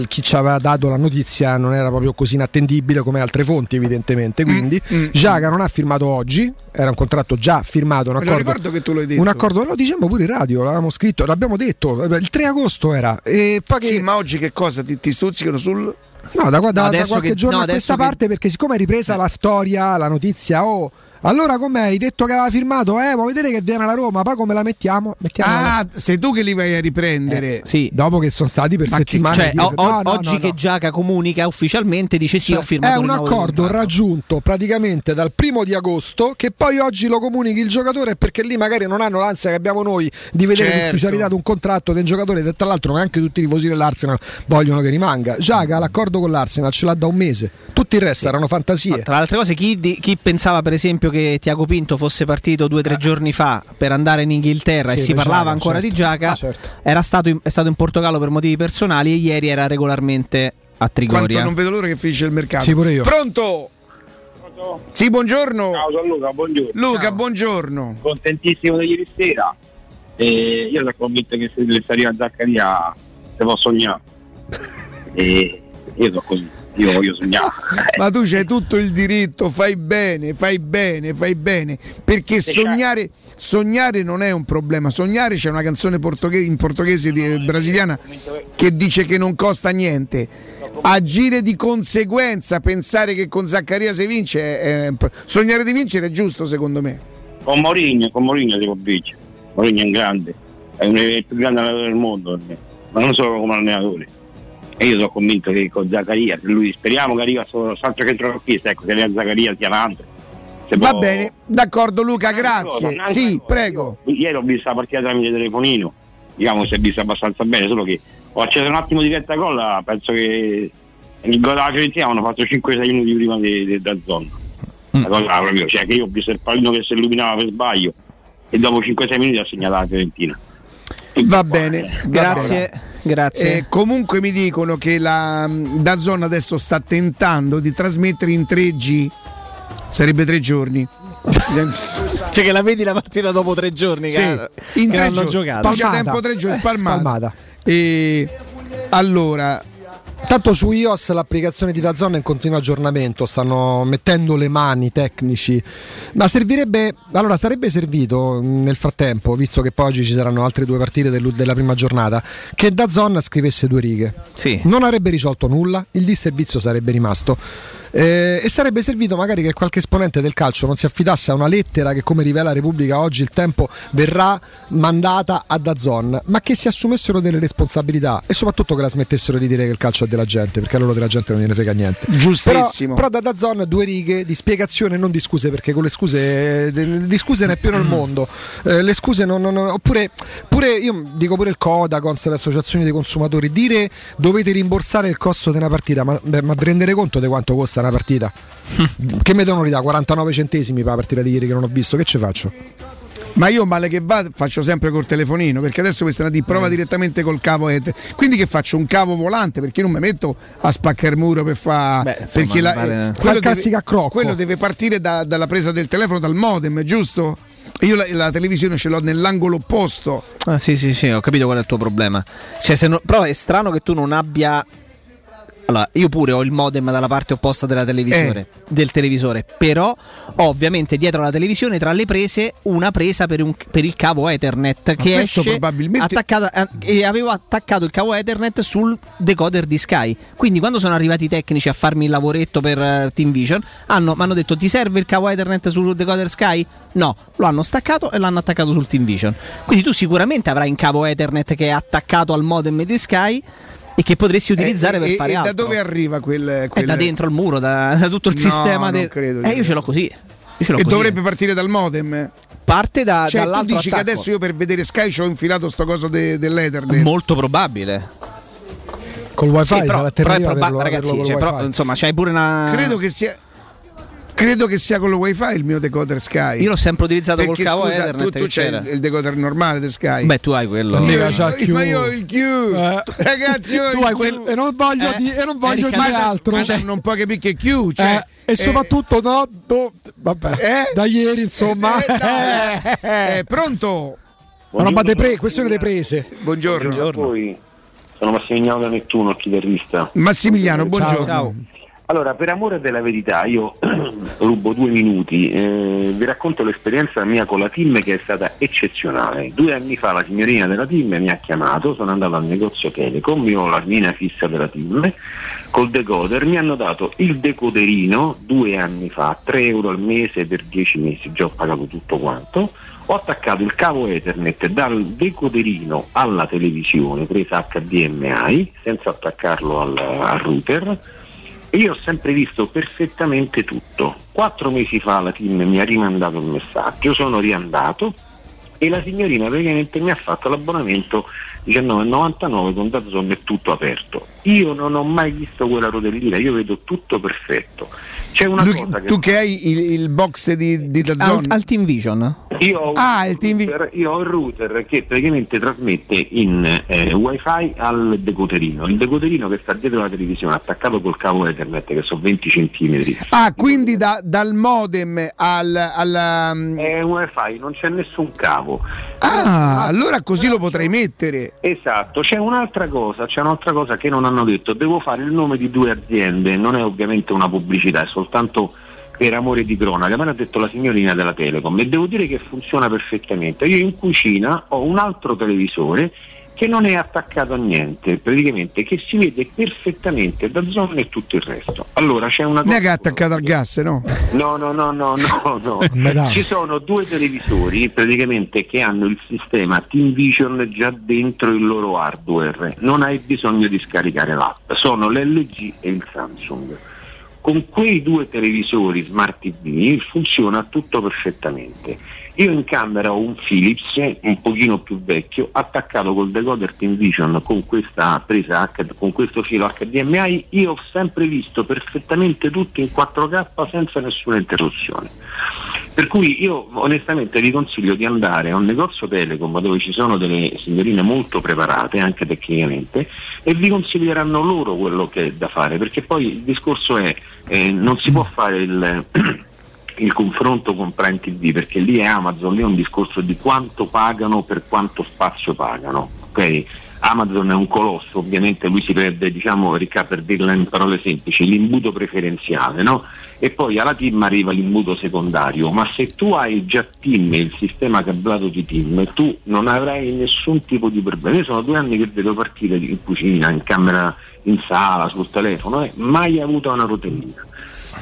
chi ci aveva dato la notizia non era proprio così inattendibile come altre fonti, evidentemente. Quindi, Giaga non ha firmato oggi, era un contratto già firmato. Un accordo, ricordo che tu l'hai detto. un accordo, lo diciamo pure in radio, l'avevamo scritto, l'abbiamo detto. Il 3 agosto era. E poi che- Sì, ma oggi che cosa ti, ti stuzzicano sul. No, da, da- da adesso qualche che- giorno no, a questa che- parte, perché siccome è ripresa la storia, la notizia, oh, allora com'è? Hai detto che aveva firmato, eh, vuoi vedere che viene alla Roma, poi come la mettiamo? Mettiamola. Ah, sei tu che li vai a riprendere. Sì. Dopo che sono stati per Ma che- settimane. Cioè, o- o- No, no, oggi no, che. Giaca comunica ufficialmente dice sì, ho firmato È un accordo raggiunto praticamente dal primo di agosto che poi oggi lo comunichi il giocatore perché lì magari non hanno l'ansia che abbiamo noi di vedere Certo. l'ufficialità di un contratto del giocatore che tra l'altro neanche tutti i tifosi dell'Arsenal vogliono che rimanga. Giaga l'accordo con l'Arsenal ce l'ha da un mese, tutto il resto erano fantasie. Tra le altre cose, chi, di- chi pensava per esempio che Tiago Pinto fosse partito due o tre giorni fa per andare in Inghilterra Sì, e si parlava Giaga, ancora certo. di Giaca, Ah, certo. era stato in, è stato in Portogallo per motivi personali e ieri era regolarmente a Quanto Trigoria. non vedo l'ora che finisce il mercato. Sì, pure io. Pronto? Sì, buongiorno. Ciao Gianluca, buongiorno. Luca, buongiorno. Contentissimo di ieri sera. E io sono convinto che se deve salire a Zaccaria se può sognare. (laughs) E io sono così, io voglio sognare. (laughs) Ma tu c'hai tutto il diritto, fai bene, fai bene, fai bene. Perché sognare, sognare non è un problema. Sognare c'è una canzone portoghese, in portoghese di- brasiliana che dice che non costa niente. Agire di conseguenza, pensare che con Zaccaria si vince, è- è- sognare di vincere è giusto secondo me. Con Mourinho, con Mourinho si può vincere. Mourinho è un grande, è il più grande allenatore del mondo ma non solo come allenatore. E io sono convinto che con Zaccaria, se lui speriamo che arriva solo salto centrocampista, ecco, che arriva Zaccaria sia altro. Se Va può- bene, d'accordo Luca, grazie. Un'altra Sì, cosa, prego. io Ieri ho visto la partita tramite telefonino, diciamo si è vista abbastanza bene, solo che ho acceso un attimo di retta gol, penso che il gol della Fiorentina hanno fatto 5-6 minuti prima di, di, da zona. La cosa proprio, cioè che io ho visto il pallino che si illuminava per sbaglio e dopo 5-6 minuti ha segnato la Fiorentina. Va bene, va Grazie, bene. grazie. Eh, comunque mi dicono che la Dazon adesso sta tentando di trasmettere in 3G, sarebbe tre giorni. (laughs) Cioè che la vedi la partita dopo tre giorni Sì, che, in che tre hanno giocato. C'è tempo tre giorni, spalmata. Spalmata. E allora, Tanto su iOS l'applicazione di Dazon è in continuo aggiornamento, stanno mettendo le mani tecnici, ma servirebbe, allora sarebbe servito mh, nel frattempo, visto che poi oggi ci saranno altre due partite della prima giornata, che Dazon scrivesse due righe. Sì. Non avrebbe risolto nulla, il disservizio sarebbe rimasto. Eh, e sarebbe servito magari che qualche esponente del calcio non si affidasse a una lettera che, come rivela Repubblica oggi, il tempo verrà mandata a Dazon, ma che si assumessero delle responsabilità e soprattutto che la smettessero di dire che il calcio è della gente, perché a loro della gente non gliene frega niente. Giustissimo. Però, però da Dazon due righe di spiegazione, non di scuse, perché con le scuse, eh, di scuse ne è pieno il mondo. Eh, le scuse non, non- oppure pure io dico pure il Codacons, le associazioni dei consumatori, dire dovete rimborsare il costo di una partita, ma, beh, ma rendere conto di quanto costa una partita? (laughs) che mi devono ridare 49 centesimi per la partita di ieri che non ho visto, che ci faccio? Ma io male che va faccio sempre col telefonino perché adesso questa è una di prova direttamente col cavo. Quindi che faccio un cavo volante perché io non mi metto a spaccare il muro per fare perché mi pare- quello, deve, quello deve partire da- dalla presa del telefono dal modem, giusto? Io la, la televisione ce l'ho nell'angolo opposto. Ah, sì, sì, sì, ho capito qual è il tuo problema. Cioè, se no- però è strano che tu non abbia. Allora, io pure ho il modem dalla parte opposta della televisore, Eh. del televisore, però ho ovviamente dietro la televisione tra le prese una presa per, un- per il cavo Ethernet che esce probabilmente- attaccata eh, e avevo attaccato il cavo Ethernet sul decoder di Sky. Quindi quando sono arrivati i tecnici a farmi il lavoretto per eh, Team Vision, hanno, mi hanno detto ti serve il cavo Ethernet sul decoder Sky? No, lo hanno staccato e l'hanno attaccato sul Team Vision. Quindi tu sicuramente avrai un cavo Ethernet che è attaccato al modem di Sky e che potresti utilizzare Eh, per e, fare e altro. da dove arriva quel, È quel- da dentro il muro, da, da tutto il No, sistema. del- credo Eh, io ce l'ho così. Io ce l'ho E così. dovrebbe partire dal modem? Parte da, Cioè, tu dall'altro dici che attacco. adesso io per vedere Sky ci ho infilato sto coso de- dell'Ethernet. Molto probabile. Col wifi Sì, però, però è terribile proba- averlo- ragazzi, cioè, però, insomma, c'hai pure una. Credo che sia. Credo che sia con lo wifi il mio decoder Sky. Io l'ho sempre utilizzato Perché, col cavo scusa, Ethernet tu, tu c'hai il, il decoder normale di Sky. Beh, tu hai quello. Io- io- ma io ho il Q. Ragazzi, io ho tu il hai Q. quel- e non voglio, Eh, di- e non voglio Erika, dire ma- altro. ma non puoi capire che Q. Cioè, Eh, e soprattutto no, do- vabbè, Eh? da ieri insomma. Eh, eh, pronto? Una roba pre- questione delle prese. Buongiorno. voi. Sono Massimiliano da Nettuno, chitarrista. Massimiliano, buongiorno. Allora, per amore della verità, io (clears throat) rubo due minuti, eh, vi racconto l'esperienza mia con la team che è stata eccezionale. Due anni fa la signorina della team mi ha chiamato, sono andato al negozio Telecom, io ho la linea fissa della team, col decoder mi hanno dato il decoderino due anni fa, 3 euro al mese per 10 mesi, già ho pagato tutto quanto. Ho attaccato il cavo Ethernet dal decoderino alla televisione presa HDMI senza attaccarlo al, al router io ho sempre visto perfettamente tutto. Quattro mesi fa la team mi ha rimandato il messaggio, sono riandato e la signorina praticamente mi ha fatto l'abbonamento 19,99 con Dazon è tutto aperto. Io non ho mai visto quella rotellina, io vedo tutto perfetto. C'è una Lui- cosa che tu che hai il, il box di, di Al, Dazon. al Team Vision. io ho, Ah, un il TV. router, io ho il router che praticamente trasmette in eh, wifi al decoderino. Il decoderino che sta dietro la televisione attaccato col cavo Ethernet che sono 20 cm. Ah, quindi da- dal modem al. al um, È un wifi, non c'è nessun cavo. Ah, allora così lo potrei mettere. Esatto, c'è un'altra cosa, c'è un'altra cosa che non hanno detto, devo fare il nome di due aziende, non è ovviamente una pubblicità, è soltanto per amore di cronaca, me l'ha detto la signorina della Telecom e devo dire che funziona perfettamente. Io in cucina ho un altro televisore che non è attaccato a niente, praticamente che si vede perfettamente da zona e tutto il resto. Allora c'è una Non è che è attaccato al gas, no? No, no, no, no, no, no. (laughs) Ci sono due televisori praticamente che hanno il sistema Team Vision già dentro il loro hardware, non hai bisogno di scaricare l'app, sono l'LG e il Samsung. Con quei due televisori Smart TV funziona tutto perfettamente. Io in camera ho un Philips un pochino più vecchio attaccato col decoder Team Vision con questa presa con questo filo HDMI, io ho sempre visto perfettamente tutto in 4K senza nessuna interruzione. Per cui io onestamente vi consiglio di andare a un negozio Telecom dove ci sono delle signorine molto preparate anche tecnicamente e vi consiglieranno loro quello che è da fare perché poi il discorso è eh, non si può fare il, (clears throat) il confronto con Prime TV perché lì è Amazon, lì è un discorso di quanto pagano per quanto spazio pagano. ok? Amazon è un colosso, ovviamente lui si perde, diciamo, Ricca, per dirla in parole semplici, l'imbuto preferenziale, no? E poi alla team arriva l'imbuto secondario, ma se tu hai già team, il sistema cablato di team, tu non avrai nessun tipo di problema. Io sono due anni che vedo partite in cucina, in camera, in sala, sul telefono, e mai avuto una rotellina.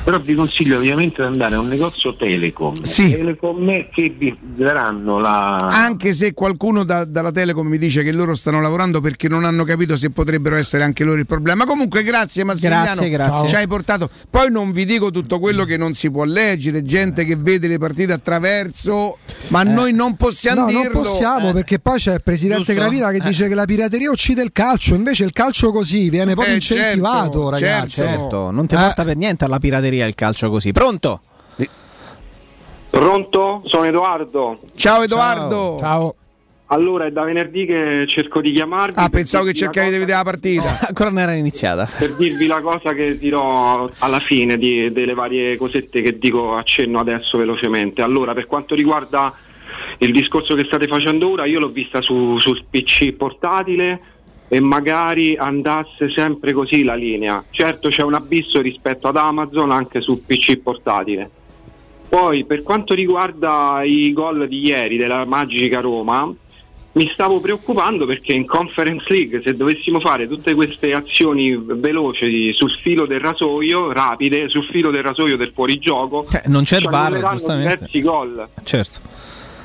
Però vi consiglio ovviamente di andare a un negozio Telecom. Sì. Telecom che vi daranno la. Anche se qualcuno da- dalla Telecom mi dice che loro stanno lavorando perché non hanno capito se potrebbero essere anche loro il problema. Comunque, grazie Massimiliano. Grazie, grazie. Ci hai portato. Poi non vi dico tutto quello che non si può leggere, gente che vede le partite attraverso, ma noi non possiamo No, non dirlo. possiamo perché poi c'è il presidente Giusto? Gravina che Eh. dice che la pirateria uccide il calcio, invece il calcio così viene proprio Eh, incentivato, certo, ragazzi. Certo, non ti Eh. porta per niente alla pirateria il calcio così. Pronto? Pronto? Sono Edoardo. Ciao Edoardo. Ciao. Allora, è da venerdì che cerco di chiamarvi. Ah, pensavo che cercavi di vedere la partita. (laughs) Ancora non era iniziata. Per dirvi la cosa che dirò alla fine di- delle varie cosette che dico accenno adesso velocemente. Allora, per quanto riguarda il discorso che state facendo ora, io l'ho vista su, sul PC portatile e magari andasse sempre così la linea. Certo c'è un abisso rispetto ad Amazon anche sul PC portatile. Poi per quanto riguarda i gol di ieri della Magica Roma, mi stavo preoccupando perché in Conference League se dovessimo fare tutte queste azioni veloci sul filo del rasoio, rapide, sul filo del rasoio del fuorigioco, Eh, non c'è il VAR, giustamente. diversi gol. Certo.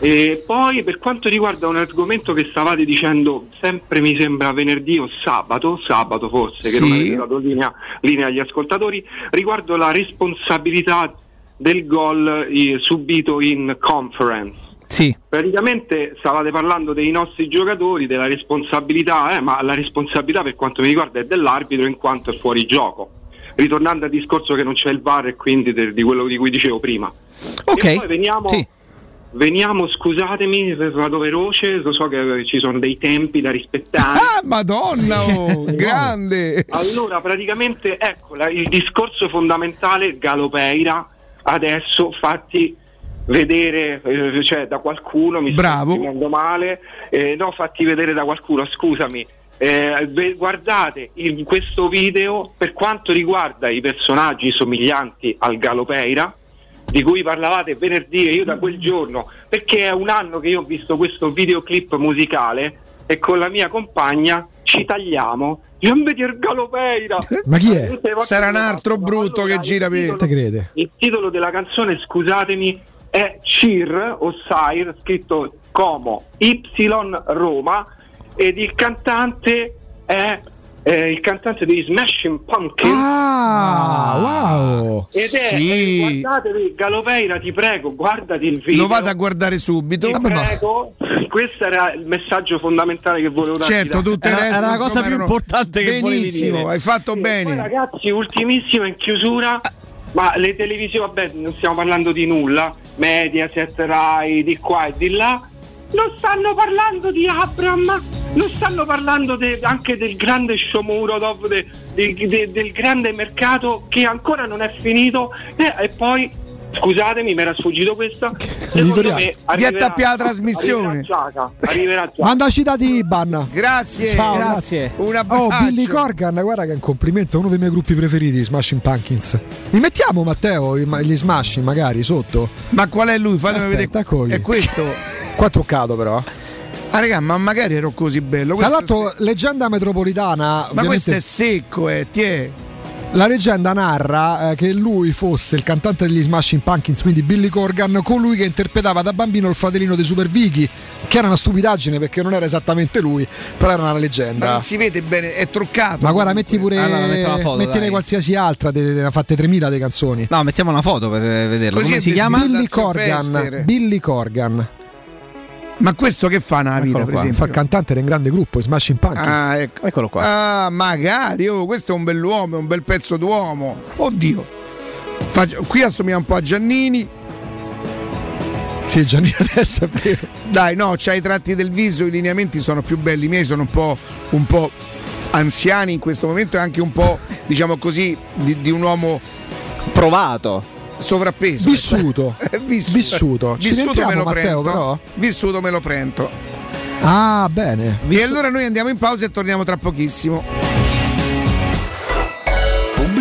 E poi per quanto riguarda un argomento che stavate dicendo sempre mi sembra venerdì o sabato, sabato forse, che Sì. non avete dato linea, linea agli ascoltatori, riguardo la responsabilità del gol eh, subito in conference. Sì. Praticamente stavate parlando dei nostri giocatori, della responsabilità, eh, ma la responsabilità per quanto mi riguarda è dell'arbitro in quanto è fuori gioco. Ritornando al discorso che non c'è il VAR e quindi de- di quello di cui dicevo prima. Ok. E poi veniamo, Sì. Veniamo, scusatemi, vado veloce, lo so che ci sono dei tempi da rispettare. Ah, madonna, oh, (laughs) grande. Allora, praticamente, ecco, la- il discorso fondamentale, Galopeira, adesso fatti vedere, eh, cioè da qualcuno, mi Bravo. sto esprimendo male, eh, no, fatti vedere da qualcuno, scusami. Eh, guardate in questo video per quanto riguarda i personaggi somiglianti al Galopeira di cui parlavate venerdì e io da quel giorno perché è un anno che io ho visto questo videoclip musicale e con la mia compagna ci tagliamo non vedere Galopeira Ma chi è? Sarà un altro brutto che gira per Te crede? il titolo della canzone, scusatemi, è Cheer o Sire, scritto Como Y Roma, ed il cantante è eh, il cantante dei Smashing Pumpkins. Ah, wow. Ed è, Sì. eh, guardatevi, Galopeira, ti prego, guardati il video. Lo vado a guardare subito. Ti prego, questo era il messaggio fondamentale che volevo darti. Certo, da- tutte le reste, insomma, erano Benissimo, hai fatto sì, bene. Poi, ragazzi, ultimissima in chiusura, ma le televisioni, vabbè, non stiamo parlando di nulla, Mediaset, Rai, di qua e di là, non stanno parlando di Abram, non stanno parlando de- anche del grande Shomurodov, de- de- de- del grande mercato che ancora non è finito e, e poi, scusatemi, mi era sfuggito questo, (laughs) secondo me Vi arriverà- alla trasmissione. Arriverà arriverà. Mandaci dati IBAN. Grazie. Ciao, Grazie. Un Oh, abbraccio. Billy Corgan, guarda che è un complimento, è uno dei miei gruppi preferiti, Smashing Pumpkins. Mi mettiamo Matteo gli Smashing magari sotto? Ma qual è lui? Fatemi Aspetta, vedere. È questo. (laughs) Qua è truccato però. Ah, raga, ma magari ero così bello. Tra l'altro, leggenda metropolitana. Ma questo è secco, eh, ti è. La leggenda narra eh, che lui fosse il cantante degli Smashing Pumpkins, quindi Billy Corgan, colui che interpretava da bambino il fratellino dei Super Vicky, che era una stupidaggine perché non era esattamente lui, però era una Ma leggenda. non si vede bene, è truccato. Ma guarda, metti pure. Allora, metto la foto, mettene dai. qualsiasi altra, ne ha fatte 3000 di canzoni. No, mettiamo una foto per vederlo. Così Come si chiama? Billy. Corgan. Billy Corgan. Ma questo che fa nella vita, per esempio? Fa il cantante di un grande gruppo, Smashing Pumpkins. Ah, ecco. Eccolo qua. Ah, magari, oh, questo è un bell'uomo, è un bel pezzo d'uomo. Oddio. Faccio- qui assomiglia un po' a Giannini. Sì, Gianni (laughs) adesso è vero. Dai, no, c'ha i tratti del viso, i lineamenti sono più belli. I miei sono un po', un po' anziani in questo momento e anche un po', diciamo così, di, di un uomo Provato. Sovrappeso. Vissuto. (laughs) Eh, vissuto. Vissuto. Ci Vissuto me lo Matteo, prendo. però? Vissuto me lo prendo. Ah, bene. E allora noi andiamo in pausa e torniamo tra pochissimo.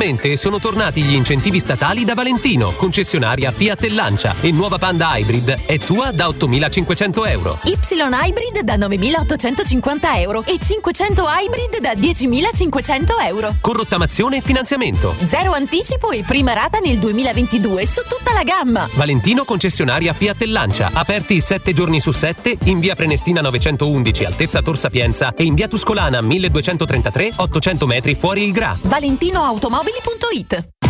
Finalmente sono tornati gli incentivi statali da Valentino, concessionaria Fiat e Lancia e nuova Panda Hybrid è tua da 8.500 euro. Y Hybrid da 9.850 euro e 500 Hybrid da 10.500 euro. Con rottamazione e finanziamento. Zero anticipo e prima rata nel 2022 su tutta la gamma. Valentino concessionaria Fiat e Lancia, aperti 7 giorni su 7 in via Prenestina 911 altezza Tor Sapienza e in via Tuscolana 1233 800 metri fuori il Gra. ValentinoAutomobili.it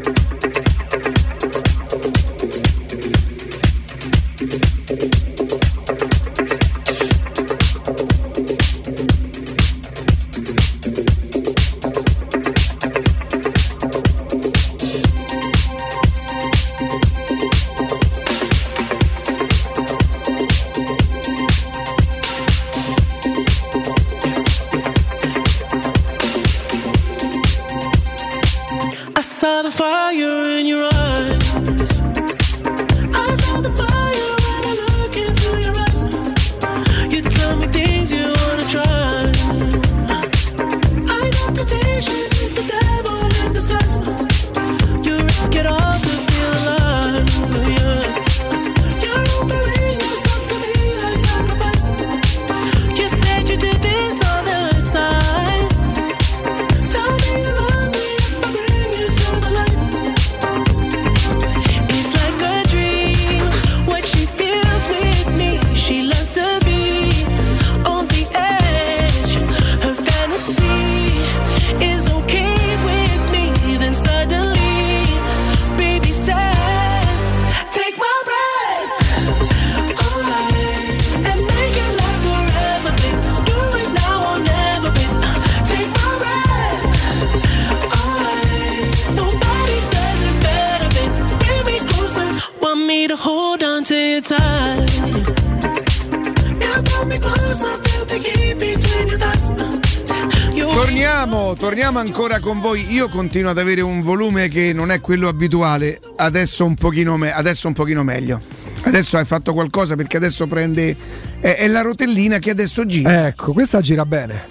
Torniamo, torniamo ancora con voi. Io continuo ad avere un volume che non è quello abituale, adesso un pochino, me- adesso un pochino meglio. Adesso hai fatto qualcosa perché adesso prende. È, è la rotellina che adesso gira. Ecco, questa gira bene.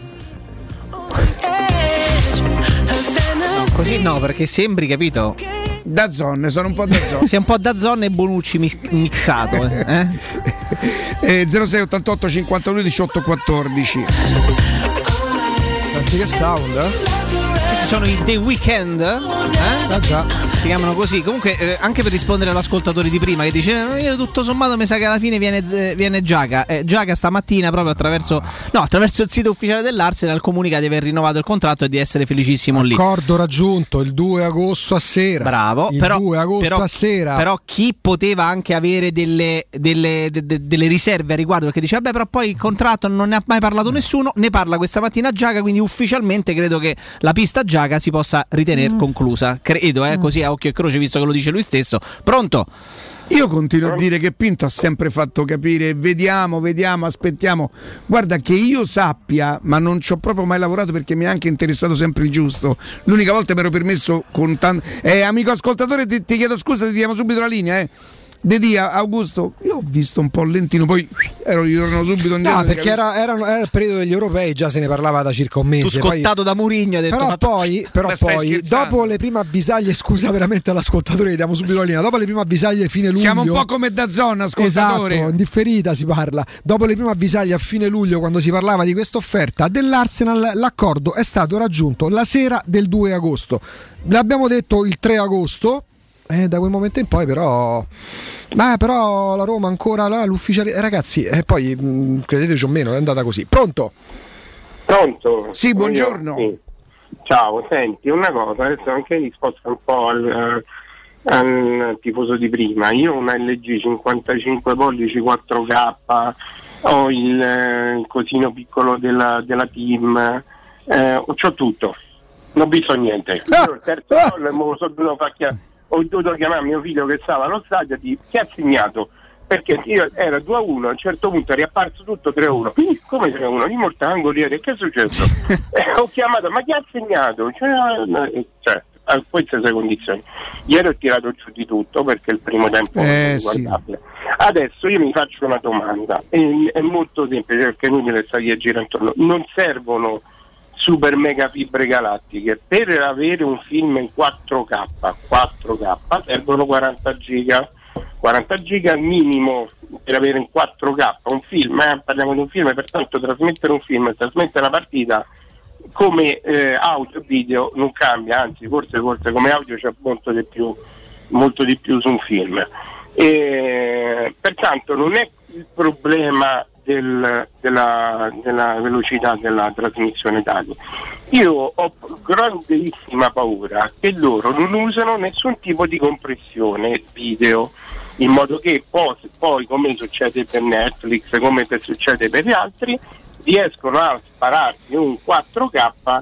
Così no, perché sembri, capito? Da zone, sono un po' da zone. Sei un po' da zone e Bonucci mis- mixato. Eh? (laughs) Eh, 0688 52 18 14. Senti che sound, eh? Questi sono i The Weekend, eh? Ah già. Si chiamano così. Comunque, eh, anche per rispondere all'ascoltatore di prima che dice: "Eh, Io tutto sommato mi sa che alla fine viene, viene Giaga. Eh, Giaga stamattina, proprio attraverso, no, attraverso il sito ufficiale dell'Arsenal, comunica di aver rinnovato il contratto e di essere felicissimo lì. Accordo raggiunto il 2 agosto a sera. Bravo, il però, 2 agosto però- a sera. però chi poteva anche avere delle, delle- de- de- delle riserve a riguardo perché dice vabbè però poi il contratto non ne ha mai parlato nessuno, ne parla questa mattina Giaga, quindi ufficialmente credo che la pista Giaga si possa ritenere conclusa. Credo, eh, così a occhio e croce visto che lo dice lui stesso. Pronto? Io continuo a dire che Pinto ha sempre fatto capire, vediamo, vediamo, aspettiamo. Guarda che io sappia, ma non ci ho proprio mai lavorato perché mi è anche interessato sempre il giusto. L'unica volta mi ero permesso con tanto... Eh, amico ascoltatore, ti, ti chiedo scusa, ti diamo subito la linea, eh. De dia, Augusto, io ho visto un po' lentino, poi ero ritorno subito indietro. No, perché era, erano- era il periodo degli europei, già se ne parlava da circa un Tu mese. poi- scottato da Murigno hai detto Però "Fatto- poi, però poi dopo le prime avvisaglie, scusa veramente all'ascoltatore, gli diamo subito la linea. Dopo le prime avvisaglie fine luglio. Siamo un po' come da zona, ascoltatore. Esatto, in differita si parla. Dopo le prime avvisaglie a fine luglio, quando si parlava di questa offerta dell'Arsenal, l'accordo è stato raggiunto la sera del 2 agosto. L'abbiamo detto il 3 agosto. Eh, da quel momento in poi, però, ma però la Roma ancora là, l'ufficiale. eh, Ragazzi, e poi mh, credeteci o meno, è andata così. Pronto? Pronto? Sì, buongiorno. Sì. Ciao, senti, una cosa, adesso anche risposta un po' al, eh, al tifoso di prima. Io ho una LG 55 pollici 4K, ho il eh, cosino piccolo della, della team, eh, ho tutto, non ho bisogno niente. Io il terzo gol me lo sono dovuto far chia- ho dovuto chiamare mio figlio che stava allo stadio e di chi ha segnato? Perché io era 2 a 1, a un certo punto è riapparso tutto 3 a 1. Quindi come 3 a 1? Di mortangoli, che è successo? (laughs) Eh, ho chiamato, ma chi ha segnato? Cioè, eh, cioè, a queste sei condizioni. Ieri ho tirato giù di tutto perché il primo tempo Eh, è sì. guardabile. Adesso io mi faccio una domanda, è, è molto semplice perché è inutile stare a girare intorno. Non servono super mega fibre galattiche per avere un film in 4K, 4K servono 40 giga. 40 giga minimo per avere in 4K un film, eh, parliamo di un film, pertanto trasmettere un film trasmettere la partita come eh, audio e video non cambia, anzi forse, forse come audio c'è molto di più, molto di più su un film. E, pertanto non è il problema del- della, della velocità della trasmissione dati. Io ho grandissima paura che loro non usano nessun tipo di compressione video in modo che poi, poi, come succede per Netflix, come per- succede per gli altri, riescono a spararsi un 4K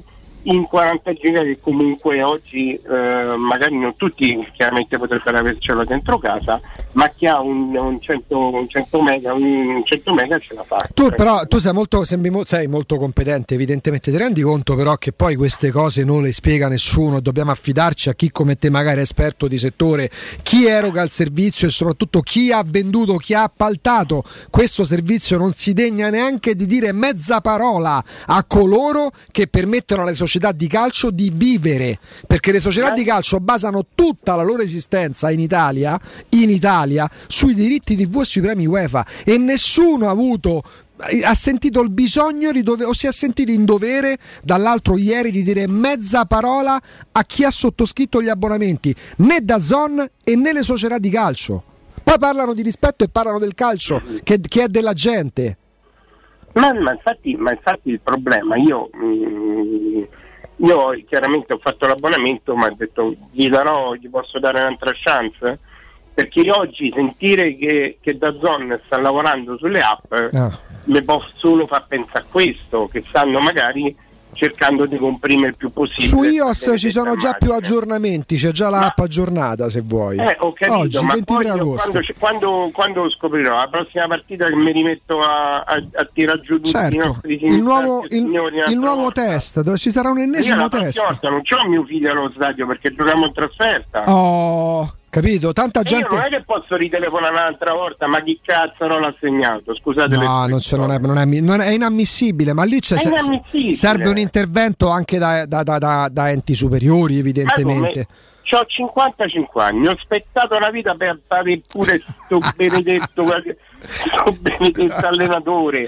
in 40 giga che comunque oggi eh, magari non tutti chiaramente potrebbero avercelo dentro casa, ma chi ha un, un 100, un 100 mega, un 100 mega ce la fa. Tu però tu sei molto, sei molto competente, evidentemente. Ti rendi conto però che poi queste cose non le spiega nessuno, dobbiamo affidarci a chi come te magari è esperto di settore, chi eroga il servizio e soprattutto chi ha venduto, chi ha appaltato questo servizio non si degna neanche di dire mezza parola a coloro che permettono alle società di calcio di vivere, perché le società di calcio basano tutta la loro esistenza in Italia, in Italia sui diritti TV e sui premi UEFA. E nessuno ha avuto ha sentito il bisogno di dove, o si è sentito in dovere dall'altro ieri di dire mezza parola a chi ha sottoscritto gli abbonamenti né da Zon e né le società di calcio. Poi parlano di rispetto e parlano del calcio che, che è della gente. Ma, ma infatti, ma infatti il problema, io, mm, io chiaramente ho fatto l'abbonamento, ma ho detto gli darò, gli posso dare un'altra chance? Perché oggi sentire che, che da Zon sta lavorando sulle app mi può solo far pensare a questo, che stanno magari cercando di comprimere il più possibile. Su iOS ci sono già più aggiornamenti, c'è già l'app aggiornata se vuoi. Eh, capito, Oggi, ma 23 poi io agosto. quando, quando, quando scoprirò la prossima partita che mi rimetto a, a, a tirare giù tutti i Certo, nostri il nuovo, signori il, un'altra il nuovo test, dove ci sarà un Io ennesimo prossima test. volta non c'ho mio figlio allo stadio perché giochiamo in trasferta. Oh, capito? Tanta E Io non è gente. che posso ritelefonare un'altra volta, ma chi cazzo non l'ha segnato? Scusate No, non, non è, non è- non è inammissibile, ma lì inammissibile. serve un intervento anche da, da- da- da- enti superiori, evidentemente. Ho 55 anni, ho aspettato una vita per fare pure (laughs) sto benedetto, sto benedetto allenatore.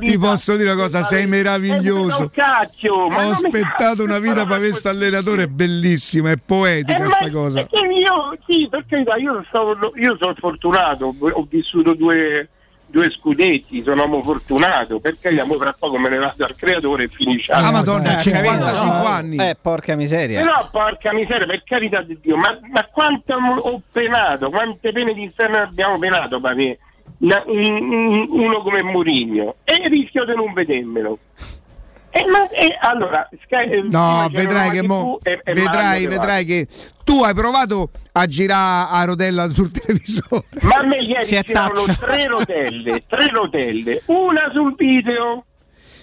Ti posso dire una cosa, sei Eh, meraviglioso. un cacchio, Ho aspettato una vita per questo allenatore, è bellissima, è poetica Eh, sta ma- cosa. perché io, sì, per carità, io, stavo- io sono fortunato, ho vissuto due, due scudetti, sono uomo fortunato, perché amo fra poco me ne vado al creatore e finisce. Ah, Madonna, Eh, 55 capito? anni. Eh, porca miseria. Però porca miseria, per carità di Dio, ma, ma quanto ho penato, quante pene di inferno abbiamo penato per avere una- un- un- uno come Murigno e rischio di non vedermelo. E ma, e allora, Sky- eh, No, vedrai che mo, e- e vedrai, vedrai che tu hai provato a girare a rotella sul (laughs) televisore. Ma a me ieri Si c'erano tre rotelle, tre rotelle, una sul video,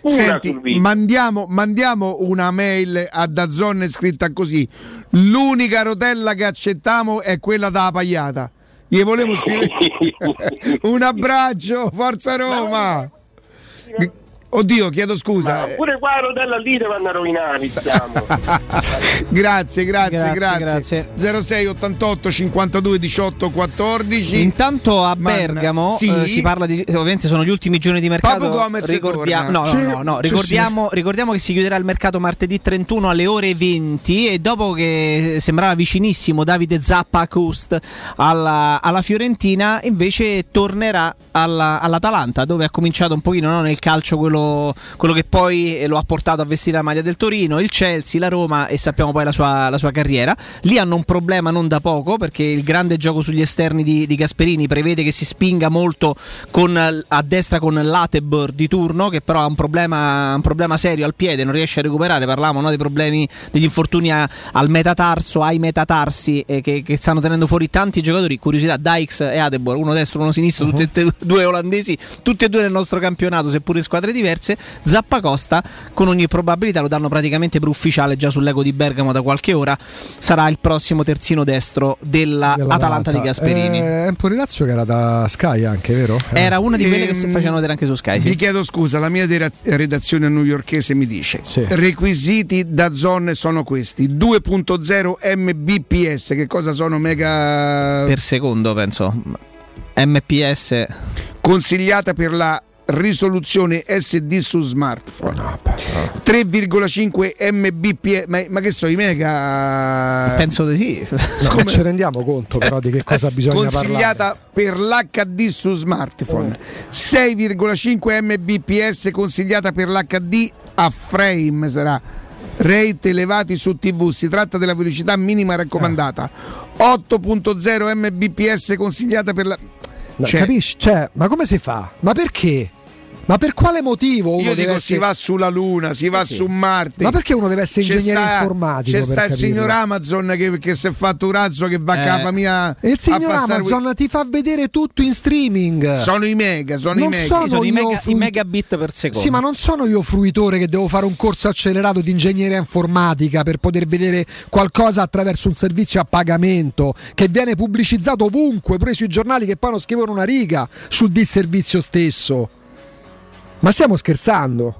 una Senti, sul video. mandiamo, mandiamo una mail a Dazzon scritta così. L'unica rotella che accettiamo è quella da pagliata. Gli volevo scrivere (laughs) (laughs) un abbraccio, forza Roma. Oddio, chiedo scusa. Ma pure qua la rotella lì devono rovinare, stiamo. (laughs) Grazie, grazie, Grazie, grazie. 06 88 52 18 14. Intanto a Bergamo sì. eh, si parla di ovviamente sono gli ultimi giorni di mercato. Papu Gomez ricordiamo, no, no, no, no, ricordiamo, ricordiamo che si chiuderà il mercato martedì 31 alle ore 20 e dopo che sembrava vicinissimo Davide Zappa Acust alla, alla Fiorentina, invece tornerà alla- all'Atalanta dove ha cominciato un pochino no, nel calcio quello, quello che poi eh, lo ha portato a vestire la maglia del Torino, il Chelsea, la Roma e sappiamo poi la sua, la sua carriera. Lì hanno un problema non da poco perché il grande gioco sugli esterni di, di Gasperini prevede che si spinga molto con, a destra con l'Atebor di turno che però ha un problema, un problema serio al piede, non riesce a recuperare. Parlavamo no, dei problemi, degli infortuni a- al metatarso, ai metatarsi eh, che, che stanno tenendo fuori tanti giocatori. Curiosità, Dykes e Atebor, uno destro, uno sinistro, tutti e due olandesi, tutti e due nel nostro campionato, seppure squadre diverse. Zappa Costa, con ogni probabilità, lo danno praticamente per ufficiale già sull'Ego di Bergamo da qualche ora. Sarà il prossimo terzino destro della Atalanta di Gasperini. Eh, Empoli Lazio che era da Sky anche, vero? Era una di quelle che si Ehm, facevano vedere anche su Sky. sì. Vi chiedo scusa, la mia redazione newyorkese mi dice: requisiti da zone sono questi: 2.0 Mbps. Che cosa sono? Mega. Per secondo, penso. MPS. Consigliata per la risoluzione SD su smartphone. 3,5 Mbps. Ma, ma che so, i mega. Penso di sì. (laughs) No, non ci rendiamo conto però di che cosa bisogna parlare. consigliata per l'HD su smartphone 6,5 Mbps consigliata per l'HD a frame sarà rate elevati su TV si tratta della velocità minima raccomandata 8.0 Mbps consigliata per la No, Cioè- capisci? Cioè, ma come si fa? Ma perché? Ma per quale motivo uno io deve dico essere... si va sulla Luna, si va Sì. su Marte. Ma perché uno deve essere C'è ingegnere sta- informatico C'è sta il capirlo? signor Amazon che, che si è fatto un razzo che va a Eh. casa mia. E il a signor Amazon ti fa vedere tutto in streaming. Sono i mega, sono i Non mega. sono Sono i, mega- frui- i megabit per secondo. Sì, ma non sono io fruitore che devo fare un corso accelerato di ingegneria informatica per poter vedere qualcosa attraverso un servizio a pagamento che viene pubblicizzato ovunque, pure sui giornali che poi non scrivono una riga sul disservizio stesso. Ma stiamo scherzando?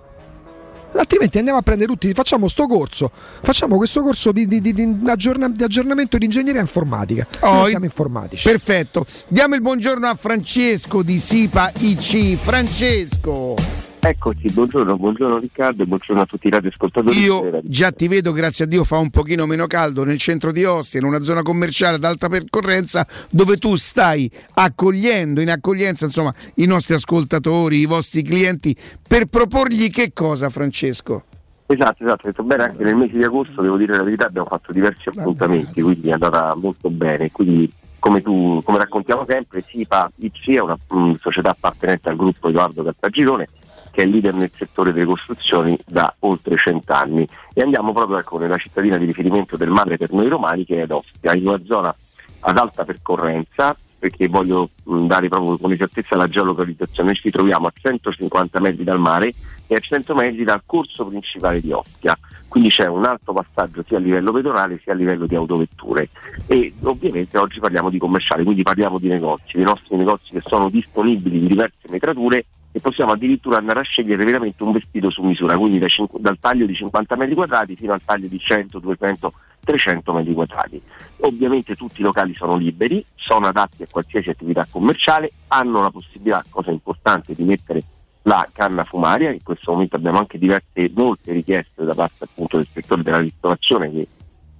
Altrimenti andiamo a prendere tutti, facciamo sto corso, facciamo questo corso di, di- di- di aggiorna- di aggiornamento di ingegneria informatica. Oh, Diventiamo informatici. Perfetto. Diamo il buongiorno a Francesco di Sipa IC. Francesco. Eccoci, buongiorno, buongiorno Riccardo e buongiorno a tutti i radioascoltatori. Io già ti vedo, grazie a Dio, fa un pochino meno caldo nel centro di Ostia, in una zona commerciale ad alta percorrenza, dove tu stai accogliendo in accoglienza insomma, i nostri ascoltatori, i vostri clienti, per proporgli che cosa, Francesco? Esatto, esatto, detto bene anche nel mese di agosto, devo dire la verità, abbiamo fatto diversi appuntamenti, quindi è andata molto bene. Quindi come, tu, come raccontiamo sempre, SIPA IC è una mm, società appartenente al gruppo Edoardo Caltagirone che è leader nel settore delle costruzioni da oltre cent'anni. E andiamo proprio ecco, nella cittadina di riferimento del mare per noi romani che è Ostia, in una zona ad alta percorrenza perché voglio mh, dare proprio con esattezza la geolocalizzazione, noi ci troviamo a 150 metri dal mare e a 100 metri dal corso principale di Ostia, quindi c'è un alto passaggio sia a livello pedonale sia a livello di autovetture. E ovviamente oggi parliamo di commerciali, quindi parliamo di negozi, dei nostri negozi che sono disponibili in diverse metrature e possiamo addirittura andare a scegliere veramente un vestito su misura, quindi da dal taglio di 50 metri quadrati fino al taglio di 100, 200, 300 metri quadrati. Ovviamente tutti i locali sono liberi, sono adatti a qualsiasi attività commerciale, hanno la possibilità, cosa importante, di mettere la canna fumaria, in questo momento abbiamo anche diverse, molte richieste da parte appunto del settore della ristorazione che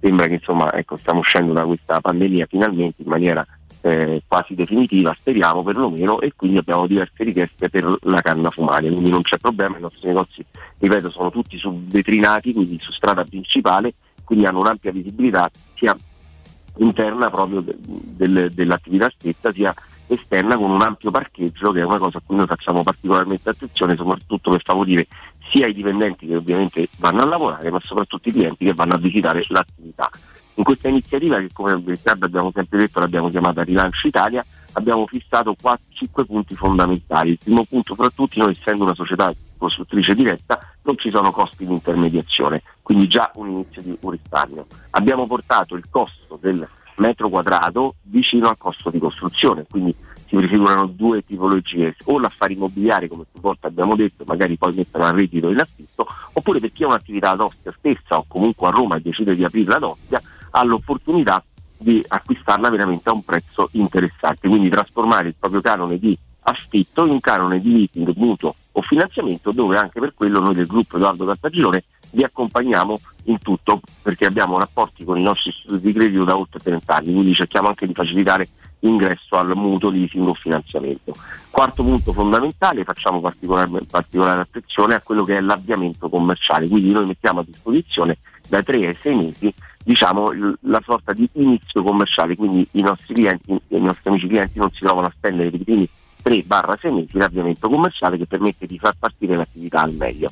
sembra che insomma ecco, stiamo uscendo da questa pandemia finalmente in maniera eh, quasi definitiva, speriamo perlomeno, e quindi abbiamo diverse richieste per la canna fumaria, quindi non c'è problema, i nostri negozi, ripeto, sono tutti subvetrinati, quindi su strada principale, quindi hanno un'ampia visibilità sia interna proprio de- del- dell'attività stessa, sia esterna con un ampio parcheggio che è una cosa a cui noi facciamo particolarmente attenzione, soprattutto per favorire sia i dipendenti che ovviamente vanno a lavorare, ma soprattutto i clienti che vanno a visitare l'attività. In questa iniziativa, che come abbiamo sempre detto, l'abbiamo chiamata Rilancio Italia, abbiamo fissato 5 punti fondamentali. Il primo punto fra tutti, noi essendo una società costruttrice diretta, non ci sono costi di intermediazione, quindi già un inizio di un risparmio. Abbiamo portato il costo del metro quadrato vicino al costo di costruzione, quindi si prefigurano due tipologie, o l'affare immobiliare come più volte abbiamo detto, magari poi mettono a reddito in affitto, oppure per chi ha un'attività ad Ostia stessa o comunque a Roma e decide di aprirla ad Ostia, ha l'opportunità di acquistarla veramente a un prezzo interessante, quindi trasformare il proprio canone di affitto in canone di leasing, mutuo o finanziamento dove anche per quello noi del gruppo Edoardo Cartagirone vi accompagniamo in tutto perché abbiamo rapporti con i nostri istituti di credito da oltre 30 anni, quindi cerchiamo anche di facilitare l'ingresso al mutuo, leasing o finanziamento. Quarto punto fondamentale, facciamo particolare, particolare attenzione a quello che è l'avviamento commerciale, quindi noi mettiamo a disposizione da 3 ai 6 mesi diciamo, la sorta di inizio commerciale, quindi i nostri clienti, i nostri amici clienti non si trovano a spendere i primi 3-6 mesi l'avviamento commerciale che permette di far partire l'attività al meglio.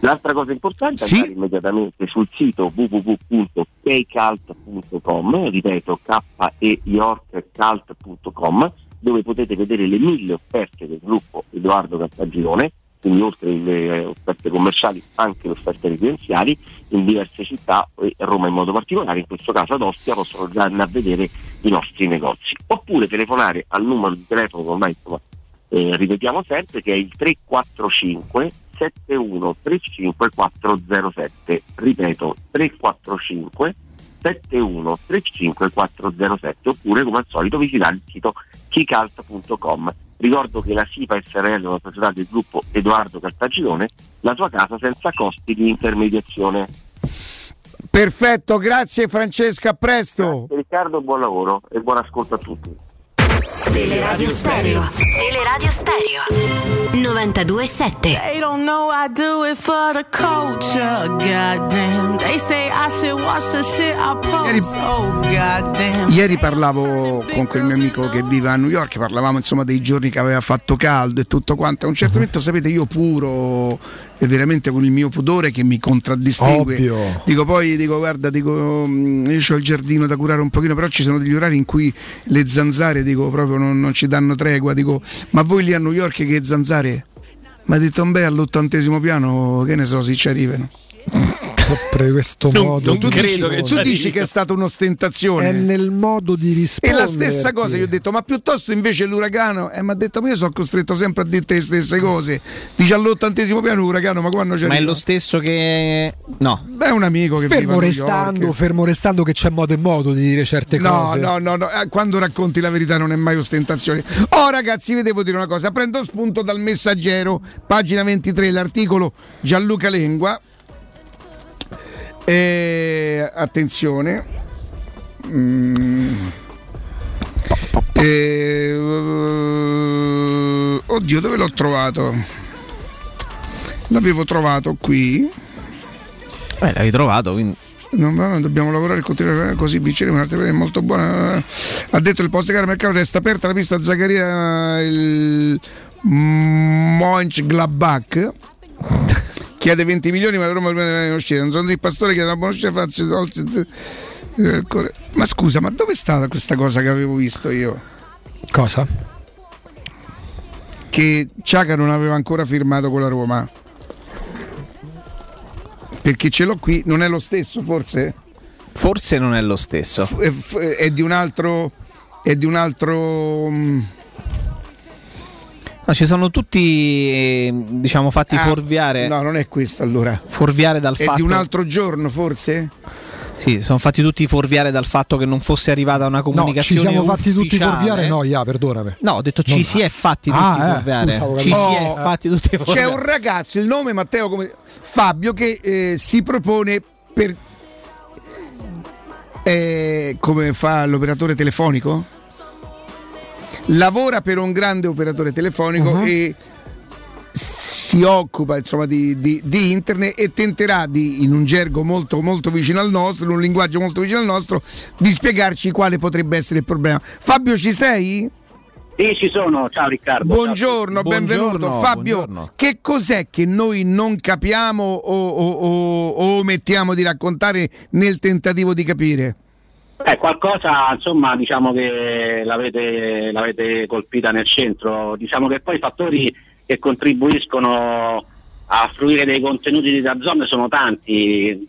L'altra cosa importante è andare immediatamente sul sito www.kcalt.com, ripeto k-e-york-calt.com, dove potete vedere le mille offerte del gruppo Edoardo Cartagirone, quindi oltre alle offerte commerciali anche le offerte residenziali in diverse città e Roma in modo particolare, in questo caso ad Ostia possono andare a vedere i nostri negozi. Oppure telefonare al numero di telefono che ormai insomma, eh, ripetiamo sempre che è il 345 7135 407 ripeto 345 7135 407 oppure come al solito visitare il sito kicalt.com ricordo che la SIPA SRL è una società del gruppo Edoardo Cartagirone la sua casa senza costi di intermediazione Perfetto, grazie Francesca, a presto. Riccardo buon lavoro e buon ascolto a tutti Teleradio Stereo. Teleradio Stereo. 92.7. They don't know I do it for the culture. Goddamn. They say I should watch the shit I post. Oh, goddamn. Ieri parlavo con quel mio amico che vive a New York, parlavamo insomma dei giorni che aveva fatto caldo e tutto quanto. A un certo momento, sapete, io puro e veramente con il mio pudore che mi contraddistingue. Ovvio. Dico poi, dico, guarda, dico, mm, io ho il giardino da curare un pochino, però ci sono degli orari in cui le zanzare, dico, proprio non, non ci danno tregua. Dico, ma voi lì a New York che zanzare? Ma detto, beh, all'ottantesimo piano, che ne so, se ci arrivano. Per questo modo tu di dici, tu dici che è stata un'ostentazione. È nel modo di E rispondere. la stessa cosa io ho detto, ma piuttosto invece l'uragano, eh, mi ha detto, ma io sono costretto sempre a dire le stesse cose. Dice all'ottantesimo piano l'uragano, ma quando c'è Ma è lo stesso che. No. Beh, è un amico che Fermo restando, fermo restando che c'è modo e modo di dire certe No, cose. no, no, no, eh, quando racconti la verità non è mai ostentazione. Oh ragazzi, vi devo dire una cosa, prendo spunto dal messaggero, pagina 23, l'articolo Gianluca Lengua. E, attenzione. Mm. E, uh, oddio, dove l'ho trovato? L'avevo trovato qui. Beh, l'hai trovato, quindi. Non, va, dobbiamo lavorare e continuare così vinceremo un'altra partita molto buona ha detto il post gara mercato resta aperta la pista Zaccaria il Mönchengladbach chiede 20 milioni ma la Roma non uscire. Non sono il pastore chiede una buona uscita farsi eh, ma scusa ma dove è stata questa cosa che avevo visto io? Cosa? che Ciaca non aveva ancora firmato con la Roma. Perché ce l'ho qui non è lo stesso forse? forse non è lo stesso. È, è di un altro è di un altro mm, No, ci sono tutti eh, diciamo fatti Ah, fuorviare. No, non è questo allora. Fuorviare dal È fatto di un altro giorno forse? Sì, sono fatti tutti fuorviare dal fatto che non fosse arrivata una No, ci comunicazione siamo fatti tutti fuorviare, no, ja, perdonami. No, ho detto ci Non- si è fatti tutti Ah, eh, fuorviare. scusa, avevo ci capito. si è Oh, fatti tutti C'è fuorviare. un ragazzo, il nome Matteo come Fabio, che eh, si propone per eh, come fa l'operatore telefonico? Lavora per un grande operatore telefonico Uh-huh. e si occupa insomma di, di- di internet e tenterà di, in un gergo molto, molto vicino al nostro, in un linguaggio molto vicino al nostro, di spiegarci quale potrebbe essere il problema. Fabio, ci sei? Sì, ci sono. Ciao Riccardo. Buongiorno, Ciao. benvenuto. Fabio, che cos'è che noi non capiamo o, o- o- o omettiamo di raccontare nel tentativo di capire? Eh, qualcosa insomma diciamo che l'avete, l'avete colpita nel centro, diciamo che poi i fattori che contribuiscono a fruire dei contenuti di Dazon sono tanti,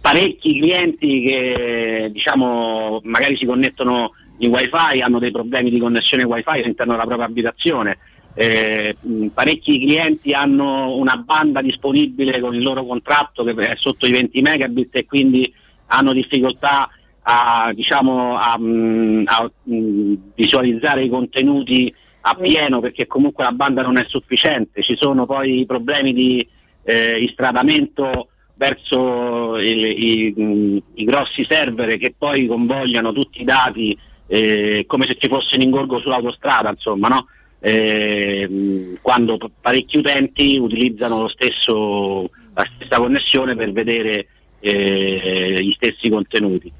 parecchi clienti che diciamo magari si connettono in wifi, hanno dei problemi di connessione wifi all'interno della propria abitazione. Eh, parecchi clienti hanno una banda disponibile con il loro contratto che è sotto i 20 megabit e quindi hanno difficoltà a, diciamo, a, mh, a, mh, visualizzare i contenuti a pieno perché comunque la banda non è sufficiente, ci sono poi i problemi di eh, istradamento verso i, i- mh, i grossi server che poi convogliano tutti i dati eh, come se ci fosse un ingorgo sull'autostrada, insomma, no? Eh, quando parecchi utenti utilizzano lo stesso, la stessa connessione per vedere eh, gli stessi contenuti.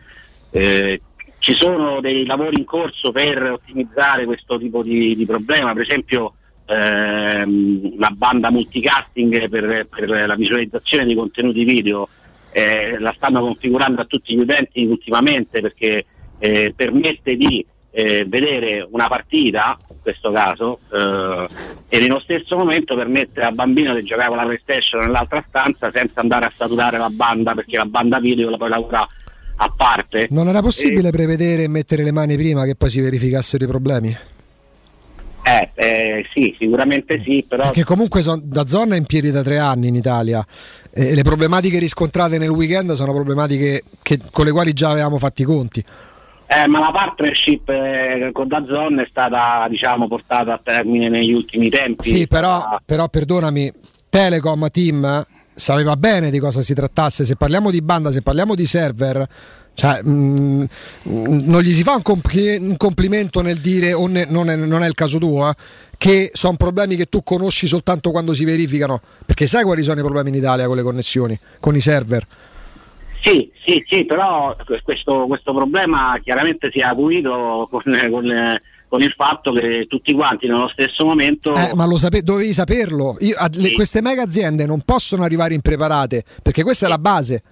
Eh, ci sono dei lavori in corso per ottimizzare questo tipo di, di problema, per esempio ehm, la banda multicasting per, per la visualizzazione di contenuti video eh, la stanno configurando a tutti gli utenti ultimamente perché eh, permette di eh, vedere una partita, in questo caso, eh, e nello stesso momento permette al bambino di giocare con la PlayStation nell'altra stanza senza andare a saturare la banda perché la banda video la poi lavora a parte. Non era possibile prevedere e mettere le mani prima che poi si verificassero i problemi? Eh, eh, sì, sicuramente sì, però Perché comunque son- da zona è in piedi da tre anni in Italia e le problematiche riscontrate nel weekend sono problematiche che- con le quali già avevamo fatti i conti. Eh, ma la partnership eh, con Dazon è stata diciamo, portata a termine negli ultimi tempi. Sì, però, però perdonami, Telecom Team sapeva bene di cosa si trattasse. Se parliamo di banda, se parliamo di server, cioè, mm, mm, non gli si fa un, compli- un complimento nel dire, o ne- non, è, non è il caso tuo, eh, che sono problemi che tu conosci soltanto quando si verificano, perché sai quali sono i problemi in Italia con le connessioni, con i server. Sì, sì, sì, però questo, questo problema chiaramente si è acuito con, con- con il fatto che tutti quanti nello stesso momento... Eh, ma lo sape- dovevi saperlo. Io- a- le- queste mega aziende non possono arrivare impreparate, perché questa è la base.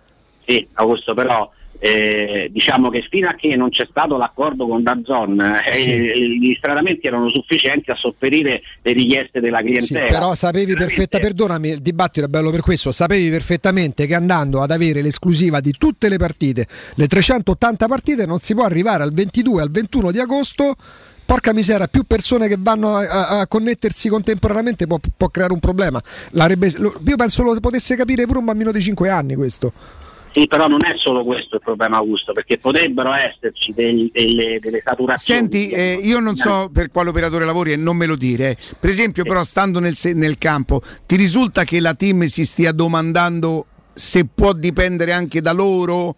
Sì, Augusto, però eh, diciamo che fino a che non c'è stato l'accordo con Dazon, eh, Sì. gli stradamenti erano sufficienti a sopperire le richieste della Sì, clientela. però sapevi perfetta, perdonami, il dibattito è bello per questo, sapevi perfettamente che andando ad avere l'esclusiva di tutte le partite, le 380 partite, non si può arrivare al 22, al 21 di agosto. Porca misera, più persone che vanno a, a- a connettersi contemporaneamente può, può creare un problema. Io penso lo potesse capire pure un bambino di 5 anni questo. Sì, però non è solo questo il problema, Augusto, perché potrebbero esserci degli- delle, delle saturazioni. Senti, eh, io non so per quale operatore lavori e non me lo dire. eh. Per esempio, però, stando nel, nel campo, ti risulta che la team si stia domandando se può dipendere anche da loro?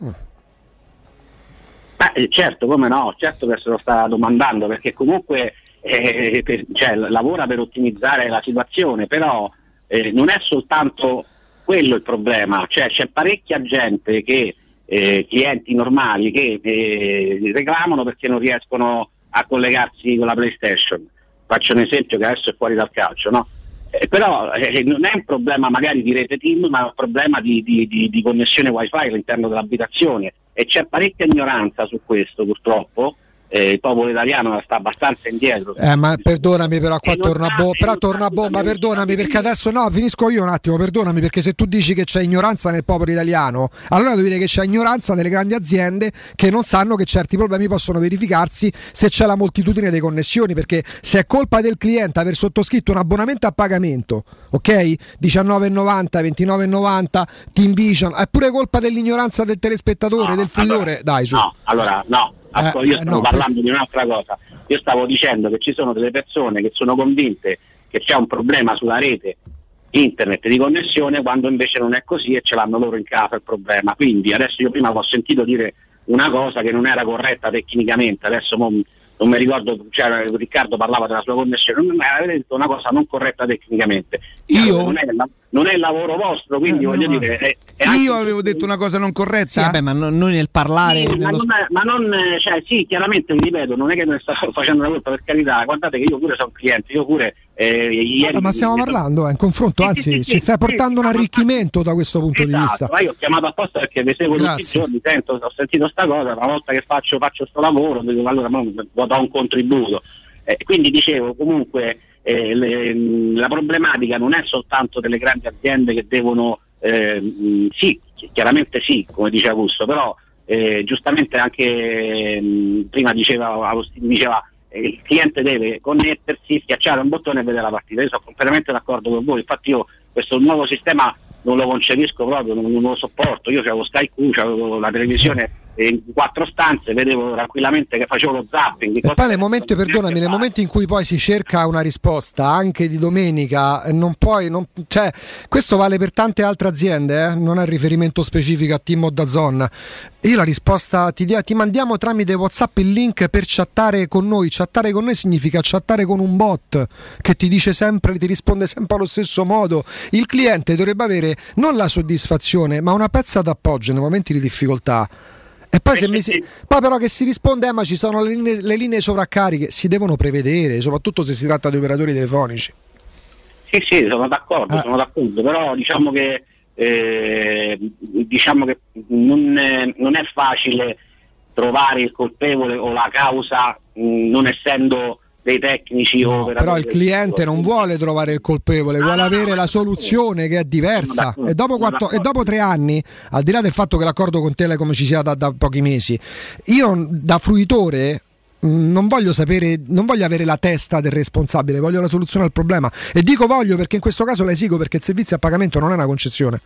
Eh, certo, come no, certo che se lo sta domandando, perché comunque eh, per- cioè, lavora per ottimizzare la situazione, però eh, non è soltanto quello il problema, cioè c'è parecchia gente che, eh, clienti normali, che eh, reclamano perché non riescono a collegarsi con la PlayStation. faccio un esempio che adesso è fuori dal calcio, no? Eh, però non è un problema magari di rete team, ma è un problema di, di, di, di connessione wifi all'interno dell'abitazione e c'è parecchia ignoranza su questo purtroppo eh, il popolo italiano sta abbastanza indietro. Eh, ma perdonami, però qua torna a bomba. Però torna a bomba, perdonami perché adesso no, finisco io un attimo, perdonami perché se tu dici che c'è ignoranza nel popolo italiano, allora devi dire che c'è ignoranza nelle grandi aziende che non sanno che certi problemi possono verificarsi se c'è la moltitudine di connessioni, perché se è colpa del cliente aver sottoscritto un abbonamento a pagamento, ok? 19,90, 29,90, Team Vision, è pure colpa dell'ignoranza del telespettatore, No, del fruitore. allora- Dai, su. No, allora no, Ascol- Eh, io eh, stavo no, parlando questo- di un'altra cosa. Io stavo dicendo che ci sono delle persone che sono convinte che c'è un problema sulla rete internet di connessione quando invece non è così e ce l'hanno loro in casa il problema. Quindi adesso io prima ho sentito dire una cosa che non era corretta tecnicamente, adesso mo- non mi ricordo, cioè, Riccardo parlava della sua connessione, non avete detto una cosa non corretta tecnicamente. Io? Non è, la- non è il lavoro vostro, quindi voglio dire... È, è Io avevo detto una cosa non corretta? Sì, vabbè, ma no- noi nel parlare. Sì, ma, non è- ma non, eh, cioè, sì, chiaramente vi ripeto, non è che ne sto facendo una colpa per carità, guardate che io pure sono cliente, io pure eh, ieri Vabbè, ma stiamo parlando, eh, in confronto, anzi, ci stai portando un arricchimento da questo punto di vista. Esatto, ma io ho chiamato apposta perché vi seguo tutti i giorni, sento, ho sentito sta cosa, una volta che faccio, faccio sto lavoro, dico, allora do un contributo. Eh, quindi dicevo, comunque eh, le- la problematica non è soltanto delle grandi aziende che devono, eh, sì, chi- chiaramente sì, come dice Augusto, però eh, giustamente anche mh, prima diceva, Agostino diceva il cliente deve connettersi, schiacciare un bottone e vedere la partita. Io sono completamente d'accordo con voi, infatti io questo nuovo sistema non lo concepisco proprio, non, non lo sopporto. Io avevo Sky Q, avevo la televisione in quattro stanze, vedevo tranquillamente che facevo lo zapping. E poi nei momenti, perdonami, nei momenti in cui poi si cerca una risposta anche di domenica, eh, non puoi, non- cioè, questo vale per tante altre aziende, eh, non è riferimento specifico a Team o Dazon. Io la risposta ti, dia- ti mandiamo tramite WhatsApp il link per chattare con noi. Chattare con noi significa chattare con un bot che ti dice sempre, ti risponde sempre allo stesso modo. Il cliente dovrebbe avere non la soddisfazione, ma una pezza d'appoggio nei momenti di difficoltà. E poi, se mi si- poi però che si risponde, eh, ma ci sono le linee, le linee sovraccariche, si devono prevedere, soprattutto se si tratta di operatori telefonici. Sì, sì, sono d'accordo, sono d'accordo, però diciamo che, eh, diciamo che non, è, non è facile trovare il colpevole o la causa mh, non essendo dei tecnici o operatori. Però il cliente non vuole trovare il colpevole, vuole avere la soluzione che è diversa. E dopo, quattro- e dopo tre anni, al di là del fatto che l'accordo con Telecom ci sia da, da pochi mesi, io da fruitore mh, non voglio sapere, non voglio avere la testa del responsabile, voglio la soluzione al problema. E dico voglio perché in questo caso la esigo perché il servizio a pagamento non è una concessione.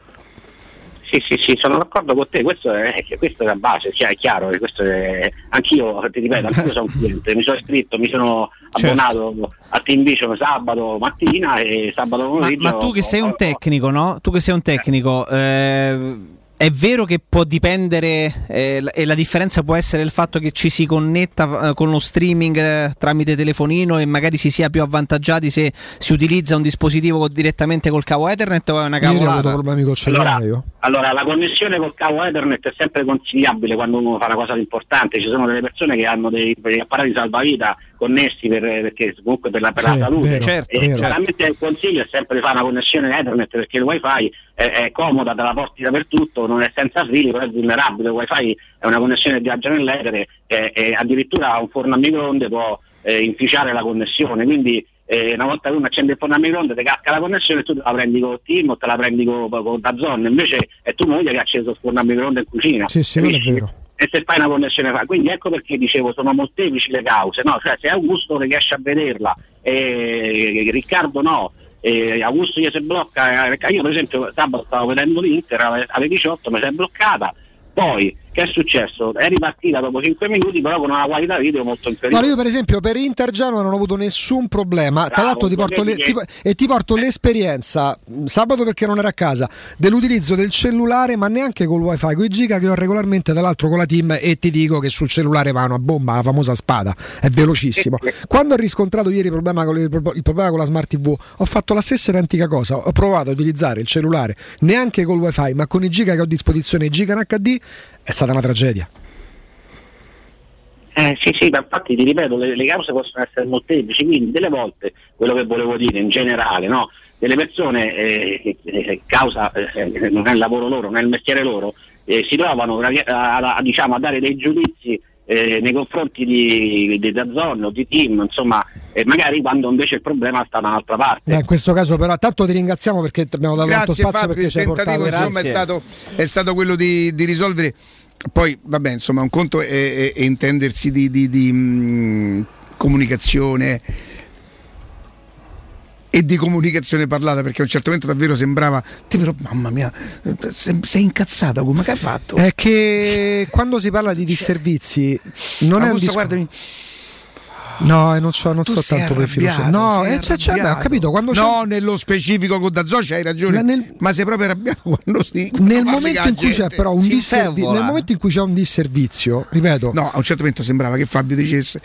Sì, sì, sì, sono d'accordo con te, questo è, questo è la base, cioè è chiaro che questo è. Anch'io, ti ripeto, anch'io sono un cliente, mi sono iscritto, mi sono Certo. abbonato a Team Vision sabato mattina e sabato Ma, pomeriggio. ma tu che sei un tecnico, no? Tu che sei un tecnico, eh, è vero che può dipendere eh, e la differenza può essere il fatto che ci si connetta eh, con lo streaming eh, tramite telefonino e magari si sia più avvantaggiati se si utilizza un dispositivo direttamente col cavo Ethernet o è una Ieri ho avuto cavolata? problemi col cellulare io. Allora, la connessione col cavo Ethernet è sempre consigliabile quando uno fa una cosa importante. Ci sono delle persone che hanno dei, degli apparati salvavita connessi per, perché comunque per la, per la Sì, salute. vero, certo, e chiaramente il consiglio è sempre di fare una connessione Ethernet perché il wifi è, è comoda, te la porti dappertutto, non è senza fili, però è vulnerabile. Il wifi è una connessione che viaggia nell'etere e, e addirittura un forno a microonde può eh, inficiare la connessione. Quindi eh, una volta che uno accende il forno a microonde ti casca la connessione tu te la prendi con Team o te la prendi con, con Dazon invece è tua moglie che ha acceso il forno a microonde in cucina Sì, sì, è vero. E se fai una connessione fa quindi ecco perché dicevo sono molteplici le cause no? cioè, se Augusto riesce a vederla e Riccardo no e Augusto gli si blocca eh, io per esempio sabato stavo vedendo l'Inter alle 18 mi si è bloccata poi che è successo? è ripartita dopo 5 minuti però con una qualità video molto inferiore Guarda, io per esempio per Inter Genoa non ho avuto nessun problema. Tra Bravo, l'altro ti porto le- ti- e ti porto l'esperienza mh, sabato perché non ero a casa dell'utilizzo del cellulare, ma neanche col wifi, con i giga che ho regolarmente tra l'altro con la team e ti dico che sul cellulare va una bomba, la famosa spada, è velocissimo. Quando ho riscontrato ieri il problema con, le- il problema con la smart TV, ho fatto la stessa identica cosa, ho provato a utilizzare il cellulare neanche col wifi, ma con i giga che ho a disposizione, i giga in HD, è stata una tragedia. Eh, sì, sì, ma infatti ti ripeto, le, le cause possono essere molteplici, quindi delle volte quello che volevo dire in generale, no? delle persone eh, che eh, causa eh, non è il lavoro loro, non è il mestiere loro, eh, si trovano a, a- a- diciamo, a dare dei giudizi eh, nei confronti di, di Dazzon o di Team, insomma, e magari quando invece il problema sta da un'altra parte. Eh, in questo caso però tanto ti ringraziamo perché abbiamo dato tanto Grazie spazio Fabio, perché il ci hai tentativo portato insomma, è, Grazie. stato, è stato quello di, di risolvere. Poi, vabbè, insomma, un conto è, è- è intendersi di, di- di, mh, comunicazione e di comunicazione parlata, perché a un certo momento davvero sembrava, "Te però, mamma mia, sei, incazzata, come che hai fatto? È che quando si parla di disservizi non è un Augusto, discorso. guardami. No, e non so, non so tanto per filosofia. No, eh, cioè, cioè, ho capito quando c'è No, nello specifico con Dazzoci hai ragione, Ma nel- ma sei proprio arrabbiato quando si (laughs) nel momento in cui c'è però un Si disservi- infervola. nel momento in cui c'è un disservizio, ripeto, No, a un certo momento sembrava che Fabio dicesse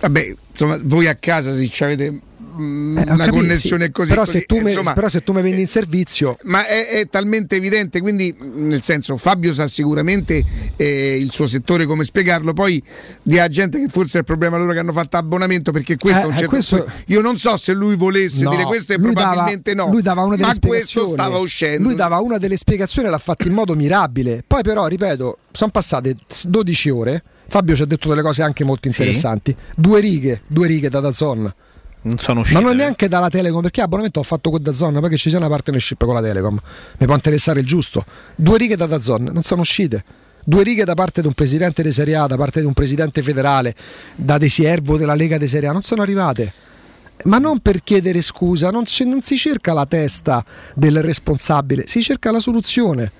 Vabbè, insomma, voi a casa se ci avete mm, eh, una capito, connessione sì. così, però, così, se tu me, insomma, però se tu mi vendi in servizio, ma è, è talmente evidente, quindi mh, nel senso Fabio sa sicuramente eh, il suo settore come spiegarlo, poi di gente che forse è il problema loro che hanno fatto abbonamento perché questo, Eh, è un eh, certo- questo- io non so se lui volesse No, dire questo e lui dava- probabilmente no, Lui dava una delle ma questo stava uscendo. Lui dava una delle spiegazioni e l'ha fatta in modo mirabile. Poi, però, ripeto, sono passate 12 ore. Fabio ci ha detto delle cose anche molto interessanti. Due righe, due righe da Dazon. Non sono Ma uscite. non neanche dalla Telecom, perché abbonamento ho fatto con Dazon, poi che ci sia una partnership con la Telecom. Mi può interessare il giusto. Due righe da Dazon, non sono uscite. Due righe da parte di un presidente di Serie A, da parte di un presidente federale, da De Siervo della Lega di Serie A, non sono arrivate. Ma non per chiedere scusa, non, ci- non si cerca la testa del responsabile, si cerca la soluzione.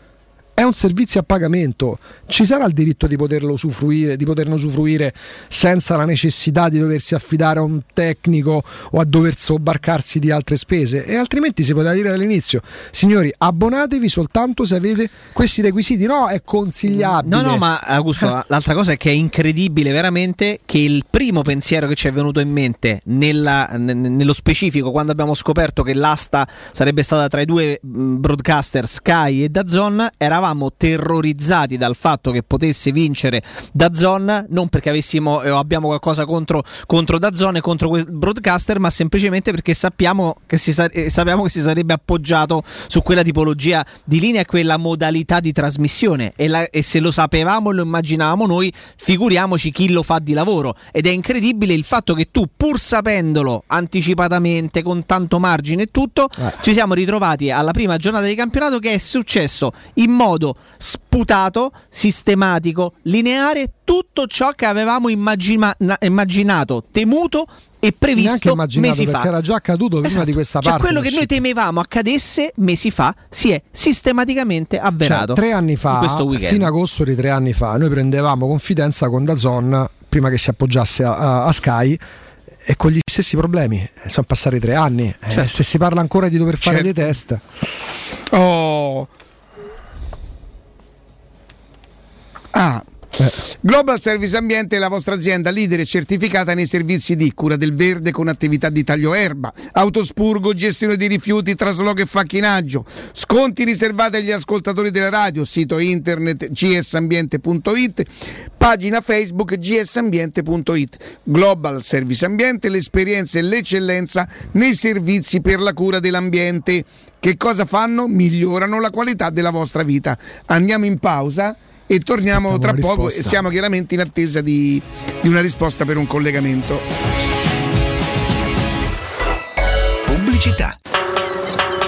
È un servizio a pagamento, ci sarà il diritto di poterlo usufruire, di poterne usufruire senza la necessità di doversi affidare a un tecnico o a dover sobbarcarsi di altre spese. E altrimenti si poteva dire dall'inizio, signori, abbonatevi soltanto se avete questi requisiti. No, è consigliabile. No, no, ma Augusto, l'altra cosa è che è incredibile veramente che il primo pensiero che ci è venuto in mente nella- nello specifico quando abbiamo scoperto che l'asta sarebbe stata tra i due broadcaster Sky e Dazon, eravamo terrorizzati dal fatto che potesse vincere Dazon, non perché avessimo eh, o abbiamo qualcosa contro, contro Dazon e contro quel broadcaster, ma semplicemente perché sappiamo che, si eh, sappiamo che si sarebbe appoggiato su quella tipologia di linea e quella modalità di trasmissione. E, la- e se lo sapevamo e lo immaginavamo noi, figuriamoci chi lo fa di lavoro. Ed è incredibile il fatto che tu pur sapendolo anticipatamente con tanto margine e tutto, ci siamo ritrovati alla prima giornata di campionato che è successo in modo sputato, sistematico, lineare tutto ciò che avevamo immagina- na- immaginato, temuto e previsto immaginato mesi fa. era già accaduto prima Esatto. di questa Cioè, parte. quello che noi temevamo accadesse mesi fa si è sistematicamente avverato. Cioè, tre anni fa, questo weekend. fino a agosto di tre anni fa, noi prendevamo confidenza con Dazon prima che si appoggiasse a, a- a Sky e con gli stessi problemi. Eh, Sono passati tre anni. Eh, Certo. se si parla ancora di dover fare Certo. dei test, Oh. Ah. Eh. Global Service Ambiente è la vostra azienda leader e certificata nei servizi di cura del verde con attività di taglio erba, autospurgo, gestione di rifiuti, trasloco e facchinaggio. Sconti riservati agli ascoltatori della radio, sito internet gsambiente.it, pagina Facebook gsambiente.it. Global Service Ambiente, l'esperienza e l'eccellenza nei servizi per la cura dell'ambiente. Che cosa fanno? Migliorano la qualità della vostra vita. Andiamo in pausa e torniamo tra Aspettiamo una poco e risposta. siamo chiaramente in attesa di, di una risposta per un collegamento. Pubblicità.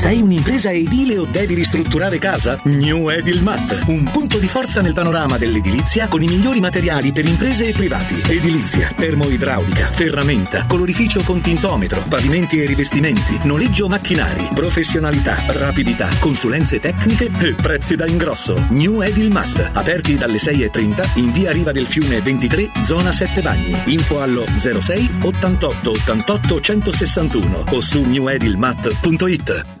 Sei un'impresa edile o devi ristrutturare casa? New Edilmat, un punto di forza nel panorama dell'edilizia con i migliori materiali per imprese e privati. Edilizia, termoidraulica, ferramenta, colorificio con tintometro, pavimenti e rivestimenti, noleggio macchinari, professionalità, rapidità, consulenze tecniche e prezzi da ingrosso. New Edilmat, aperti dalle 6.30 in via Riva del Fiume 23, zona 7 Bagni. Info allo 06 88 88 161 o su newedilmat.it.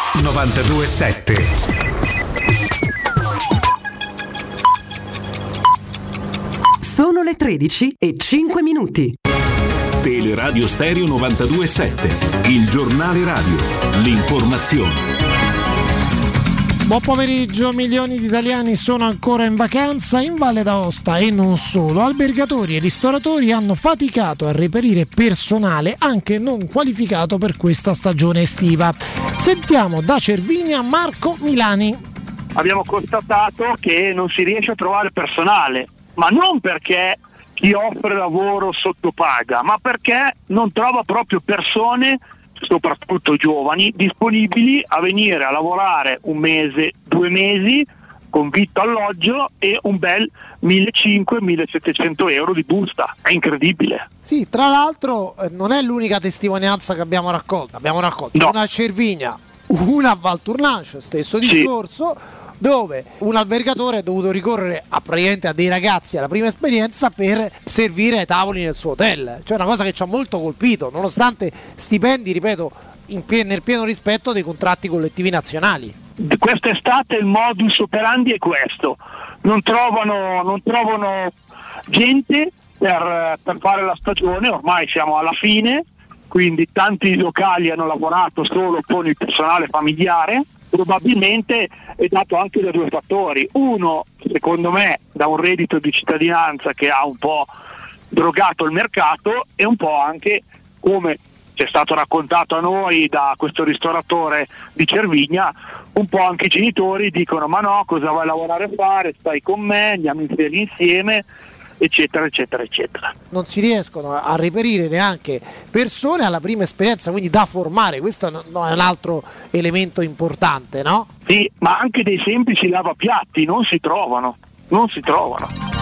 927. Sono le 13 e 5 minuti. Teleradio Stereo 927, il giornale radio, l'informazione. Buon pomeriggio, milioni di italiani sono ancora in vacanza in Valle d'Aosta e non solo. Albergatori e ristoratori hanno faticato a reperire personale anche non qualificato per questa stagione estiva. Sentiamo da Cervinia Marco Milani. Abbiamo constatato che non si riesce a trovare personale, ma non perché chi offre lavoro sottopaga, ma perché non trova proprio persone soprattutto giovani, disponibili a venire a lavorare un mese, due mesi con vitto alloggio e un bel 1500-1700 euro di busta. È incredibile. Sì, tra l'altro eh, non è l'unica testimonianza che abbiamo raccolto. Abbiamo raccolto una a Cervinia, una a Valtournanche, stesso discorso, dove un albergatore ha dovuto ricorrere a, praticamente a dei ragazzi alla prima esperienza per servire ai tavoli nel suo hotel. Cioè una cosa che ci ha molto colpito, nonostante stipendi, ripeto, pie- nel pieno rispetto dei contratti collettivi nazionali. Quest'estate il modus operandi è questo, non trovano, non trovano gente per, per fare la stagione, ormai siamo alla fine, quindi tanti locali hanno lavorato solo con il personale familiare, probabilmente è dato anche da due fattori. Uno, secondo me, da un reddito di cittadinanza che ha un po' drogato il mercato e un po' anche come ci è stato raccontato a noi da questo ristoratore di Cervigna, un po' anche i genitori dicono ma no, cosa vai a lavorare a fare, stai con me, andiamo in insieme, eccetera, eccetera, eccetera. Non si riescono a reperire neanche persone alla prima esperienza, quindi da formare, questo è un altro elemento importante, no? Sì, ma anche dei semplici lavapiatti non si trovano, non si trovano.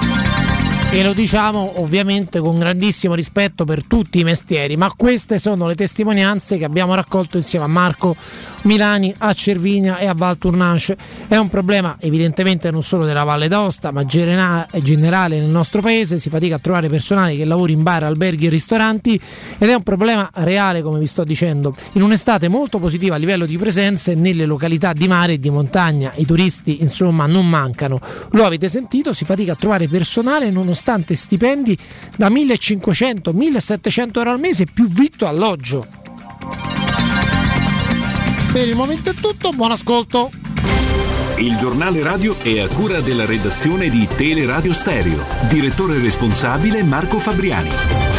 E lo diciamo ovviamente con grandissimo rispetto per tutti i mestieri, ma queste sono le testimonianze che abbiamo raccolto insieme a Marco Milani, a Cervinia e a Val Tournanche. È un problema evidentemente non solo della Valle d'Aosta, ma genera- generale nel nostro paese. Si fatica a trovare personale che lavori in bar, alberghi e ristoranti ed è un problema reale, come vi sto dicendo. In un'estate molto positiva a livello di presenze nelle località di mare e di montagna, i turisti insomma non mancano. Lo avete sentito, si fatica a trovare personale nonostante stipendi da 1500-1700 euro al mese più vitto alloggio. Per il momento è tutto, buon ascolto. Il giornale radio è a cura della redazione di Teleradio Stereo. Direttore responsabile Marco Fabriani.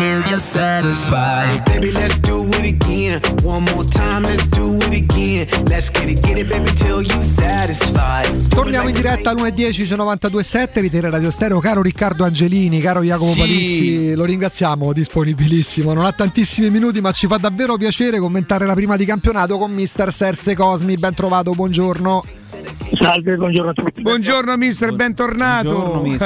Till you're satisfied. Baby, let's do it again. One more time, let's do it again. Let's get it, get it, baby, till you satisfied. Torniamo in diretta alle 1.10 su 92.7 di Tele Radio Stereo. Caro Riccardo Angelini, caro Jacopo Sì. Palizzi, lo ringraziamo, disponibilissimo. Non ha tantissimi minuti, ma ci fa davvero piacere commentare la prima di campionato con mister Serse Cosmi. Ben trovato, buongiorno. Salve, buongiorno a tutti. Buongiorno mister, bentornato. (laughs)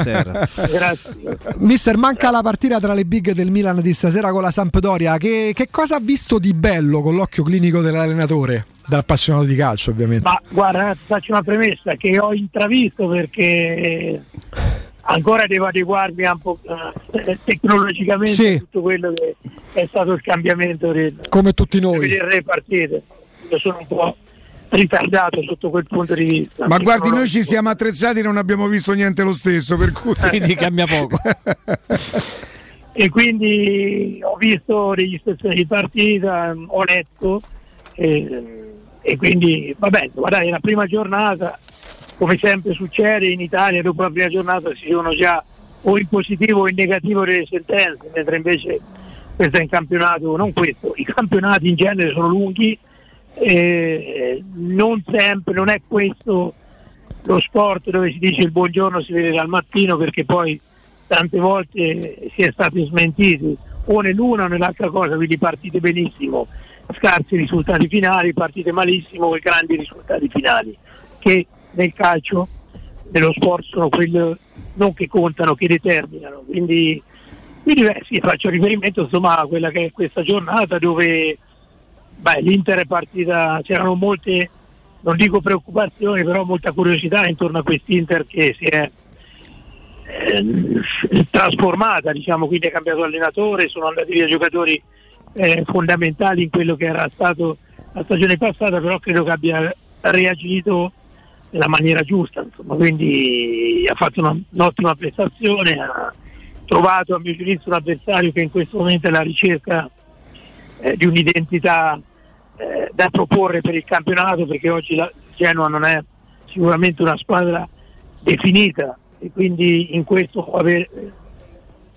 Grazie. Mister, manca la partita tra le big del Milan di stasera con la Sampdoria. Che, che cosa ha visto di bello con l'occhio clinico dell'allenatore? Da appassionato di calcio, ovviamente. Ma guarda, ti faccio una premessa che ho intravisto perché ancora devo adeguarmi un po' eh, tecnologicamente Sì. a tutto quello che è stato il cambiamento del, Come tutti noi. delle partite. Io sono un po' ritardato sotto quel punto di vista. Ma guardi, noi ci siamo attrezzati e non abbiamo visto niente lo stesso, per cui... (laughs) Quindi cambia poco. (laughs) e quindi ho visto registrazioni di partita, ho letto e, e quindi vabbè, guardate, la prima giornata, come sempre succede in Italia, dopo la prima giornata si sono già o in positivo o in negativo delle sentenze, mentre invece questo è in campionato, non questo, i campionati in genere sono lunghi, e non sempre, non è questo lo sport dove si dice il buongiorno si vede dal mattino perché poi tante volte si è stati smentiti o nell'una o nell'altra cosa, quindi partite benissimo, scarsi risultati finali, partite malissimo e grandi risultati finali, che nel calcio, nello sport sono quelli non che contano, che determinano. Quindi, quindi beh, sì, faccio riferimento insomma a quella che è questa giornata dove beh, l'Inter è partita, c'erano molte, non dico preoccupazioni, però molta curiosità intorno a quest'Inter che si è ehm, trasformata, diciamo, quindi è cambiato allenatore, sono andati via giocatori eh, fondamentali in quello che era stato la stagione passata, però credo che abbia reagito nella maniera giusta, insomma, quindi ha fatto una- un'ottima prestazione, ha trovato a mio giudizio un avversario che in questo momento è alla ricerca eh, di un'identità eh, da proporre per il campionato perché oggi la Genoa non è sicuramente una squadra definita e quindi in questo può aver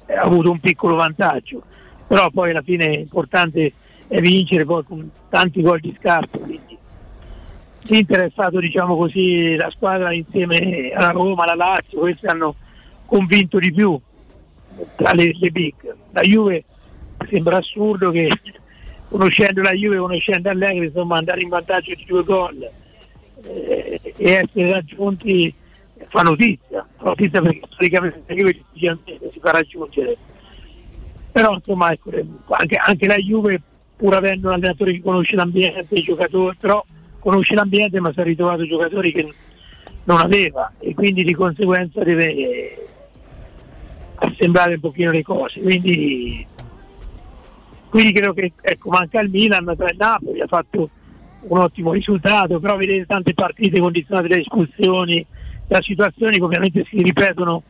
eh, avuto un piccolo vantaggio. Però poi alla fine è importante è vincere poi con tanti gol di scarto quindi l'Inter è stato diciamo così la squadra insieme alla Roma, alla Lazio questi hanno convinto di più tra le, le big. La Juve sembra assurdo che conoscendo la Juve, conoscendo Allegri, insomma andare in vantaggio di due gol eh, e essere raggiunti fa notizia, fa notizia perché storicamente la Juve si fa raggiungere. Però insomma ecco, anche, anche la Juve, pur avendo un allenatore che conosce l'ambiente, i giocatori, però conosce l'ambiente ma si è ritrovato giocatori che non aveva e quindi di conseguenza deve assemblare un pochino le cose. Quindi quindi credo che ecco, manca il Milan tra il Napoli ha fatto un ottimo risultato però vedete tante partite condizionate da espulsioni da situazioni che ovviamente si ripetono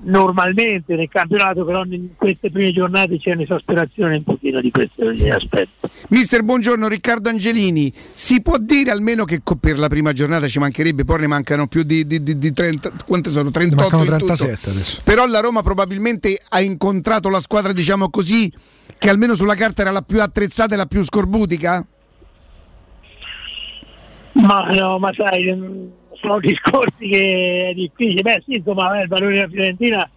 normalmente nel campionato però in queste prime giornate c'è un'esasperazione un pochino di questi aspetti Mister, buongiorno Riccardo Angelini. Si può dire almeno che per la prima giornata ci mancherebbe, poi ne mancano più di, di- di- di 30, quante sono? 38 mancano in tutto. 37 adesso. Però la Roma probabilmente ha incontrato la squadra, diciamo così, che almeno sulla carta era la più attrezzata e la più scorbutica? Ma no, ma sai, sono discorsi che è difficile. Beh sì, insomma, eh, il valore della Fiorentina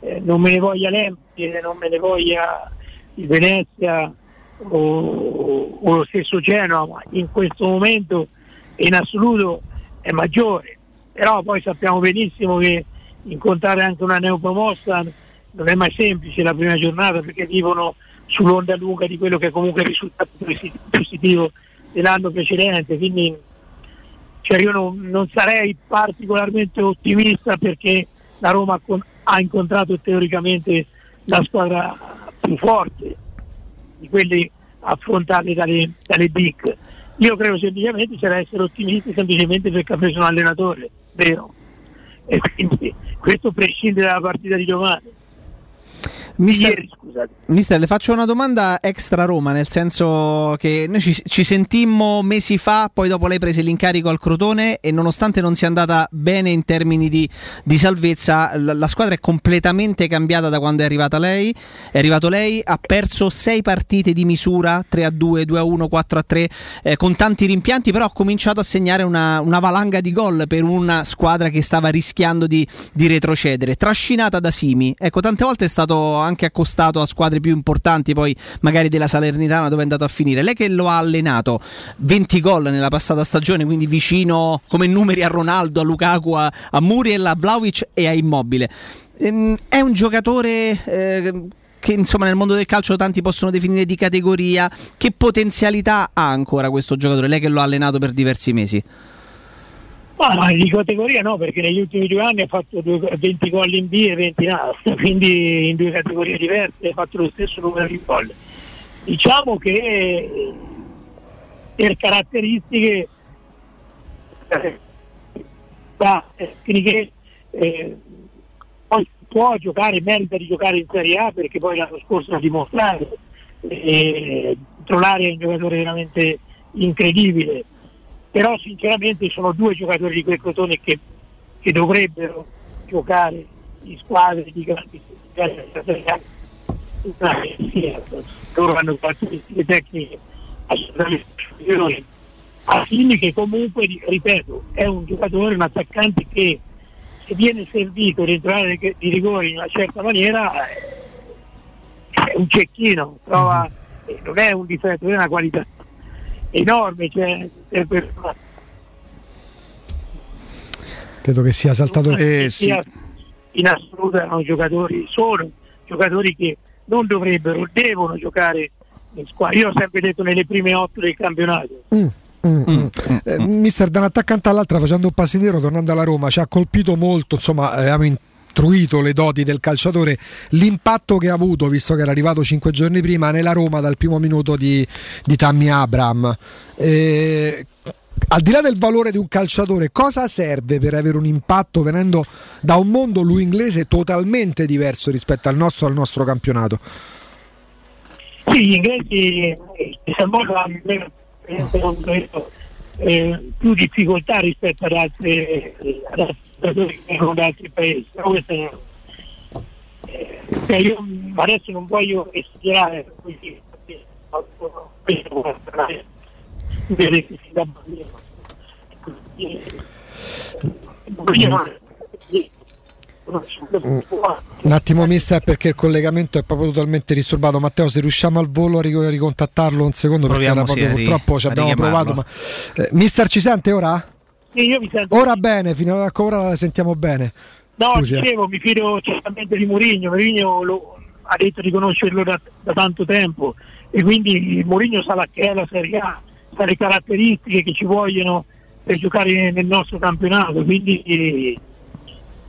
eh, non me ne voglia l'Empoli, non me ne voglia il Venezia o, o lo stesso Genoa, ma in questo momento in assoluto è maggiore. Però poi sappiamo benissimo che incontrare anche una neopromossa non è mai semplice la prima giornata perché vivono sull'onda lunga di quello che comunque è risultato positivo dell'anno precedente. Quindi cioè io non, non sarei particolarmente ottimista perché la Roma con- ha incontrato teoricamente la squadra più forte di quelli affrontati dalle, dalle big. Io credo semplicemente c'era essere ottimisti semplicemente perché ha preso un allenatore, vero? E quindi questo prescinde dalla partita di domani. Mister, Ieri, scusate. Mister, le faccio una domanda extra Roma, nel senso che noi ci, ci sentimmo mesi fa, poi dopo lei prese l'incarico al Crotone e nonostante non sia andata bene in termini di, di salvezza, la, la squadra è completamente cambiata da quando è arrivata lei. È arrivato lei, ha perso sei partite di misura, 3 a 2, 2 a 1, 4 a 3, eh, con tanti rimpianti, però ha cominciato a segnare una, una valanga di gol per una squadra che stava rischiando di, di retrocedere, trascinata da Simi. Ecco, tante volte è stato anche accostato a squadre più importanti, poi magari della Salernitana dove è andato a finire. Lei che lo ha allenato, 20 gol nella passata stagione, quindi vicino come numeri a Ronaldo, a Lukaku, a, Muriel, a Vlaovic e a Immobile. Ehm, è un giocatore eh, che insomma nel mondo del calcio tanti possono definire di categoria. Che potenzialità ha ancora questo giocatore? Lei che lo ha allenato per diversi mesi. Ma di categoria no, perché negli ultimi due anni ha fatto due- 20 gol in B e 20 in A, (laughs) quindi in due categorie diverse ha fatto lo stesso numero di gol. Diciamo che per caratteristiche tecniche eh, poi può giocare, merita di giocare in Serie A perché poi l'anno scorso ha dimostrato. Eh, Trollari è un giocatore veramente incredibile però sinceramente sono due giocatori di quel Crotone che, che dovrebbero giocare in squadre di grandi loro hanno caratteristiche tecniche assolutamente superiori. A Fini che comunque ripeto è un giocatore, un attaccante che se viene servito ad entrare di rigore in una certa maniera è un cecchino trova, eh, non è un difetto, è una qualità enorme cioè, è per- Credo che sia saltato. Eh, sia in assoluto erano giocatori, sono giocatori che non dovrebbero, devono giocare in squadra. Io ho sempre detto nelle prime otto del campionato. Mm, mm. Eh, mister, da un attaccante all'altra facendo un passo indietro, tornando alla Roma, ci ha colpito molto, insomma, abbiamo intruito le doti del calciatore, l'impatto che ha avuto, visto che era arrivato cinque giorni prima nella Roma dal primo minuto di, di Tammy Abram. Eh, al di là del valore di un calciatore, cosa serve per avere un impatto venendo da un mondo, lui inglese, totalmente diverso rispetto al nostro, al nostro campionato? Sì, gli inglesi modo hanno meno, eh, eh, più difficoltà rispetto ad altri eh, giocatori da altri paesi. Però è- eh, cioè io adesso non voglio esagerare, quindi questo può essere vedere che si dà bambino. Eh, Un attimo, mister, perché il collegamento è proprio totalmente disturbato. Matteo, se riusciamo al volo a ric- ricontattarlo un secondo, perché Proviamo, era proprio, sì, purtroppo ci abbiamo provato. Ma... Eh, mister, ci sente ora? Sì, io mi sento Ora bene, fino a ora la sentiamo bene. No, Scusi, eh. dicevo, mi fido certamente di Mourinho, Mourinho lo- ha detto di conoscerlo da, da tanto tempo e quindi Mourinho sa la che è la Serie A, sa le caratteristiche che ci vogliono per giocare nel nostro campionato, quindi,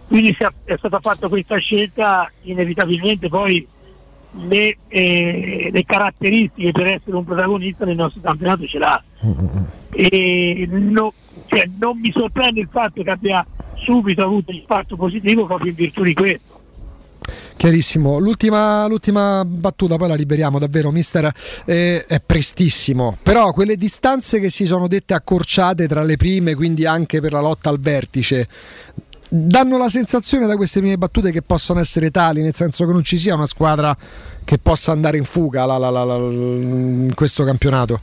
quindi è stata fatta questa scelta inevitabilmente poi le, eh, le caratteristiche per essere un protagonista nel nostro campionato ce l'ha e no- cioè, non mi sorprende il fatto che abbia subito avuto un impatto positivo proprio in virtù di questo. Chiarissimo. L'ultima, l'ultima battuta, poi la liberiamo davvero, mister. eh, è prestissimo. Però quelle distanze che si sono dette accorciate tra le prime, quindi anche per la lotta al vertice, danno la sensazione da queste prime battute che possono essere tali, nel senso che non ci sia una squadra che possa andare in fuga la- la- la- in questo campionato.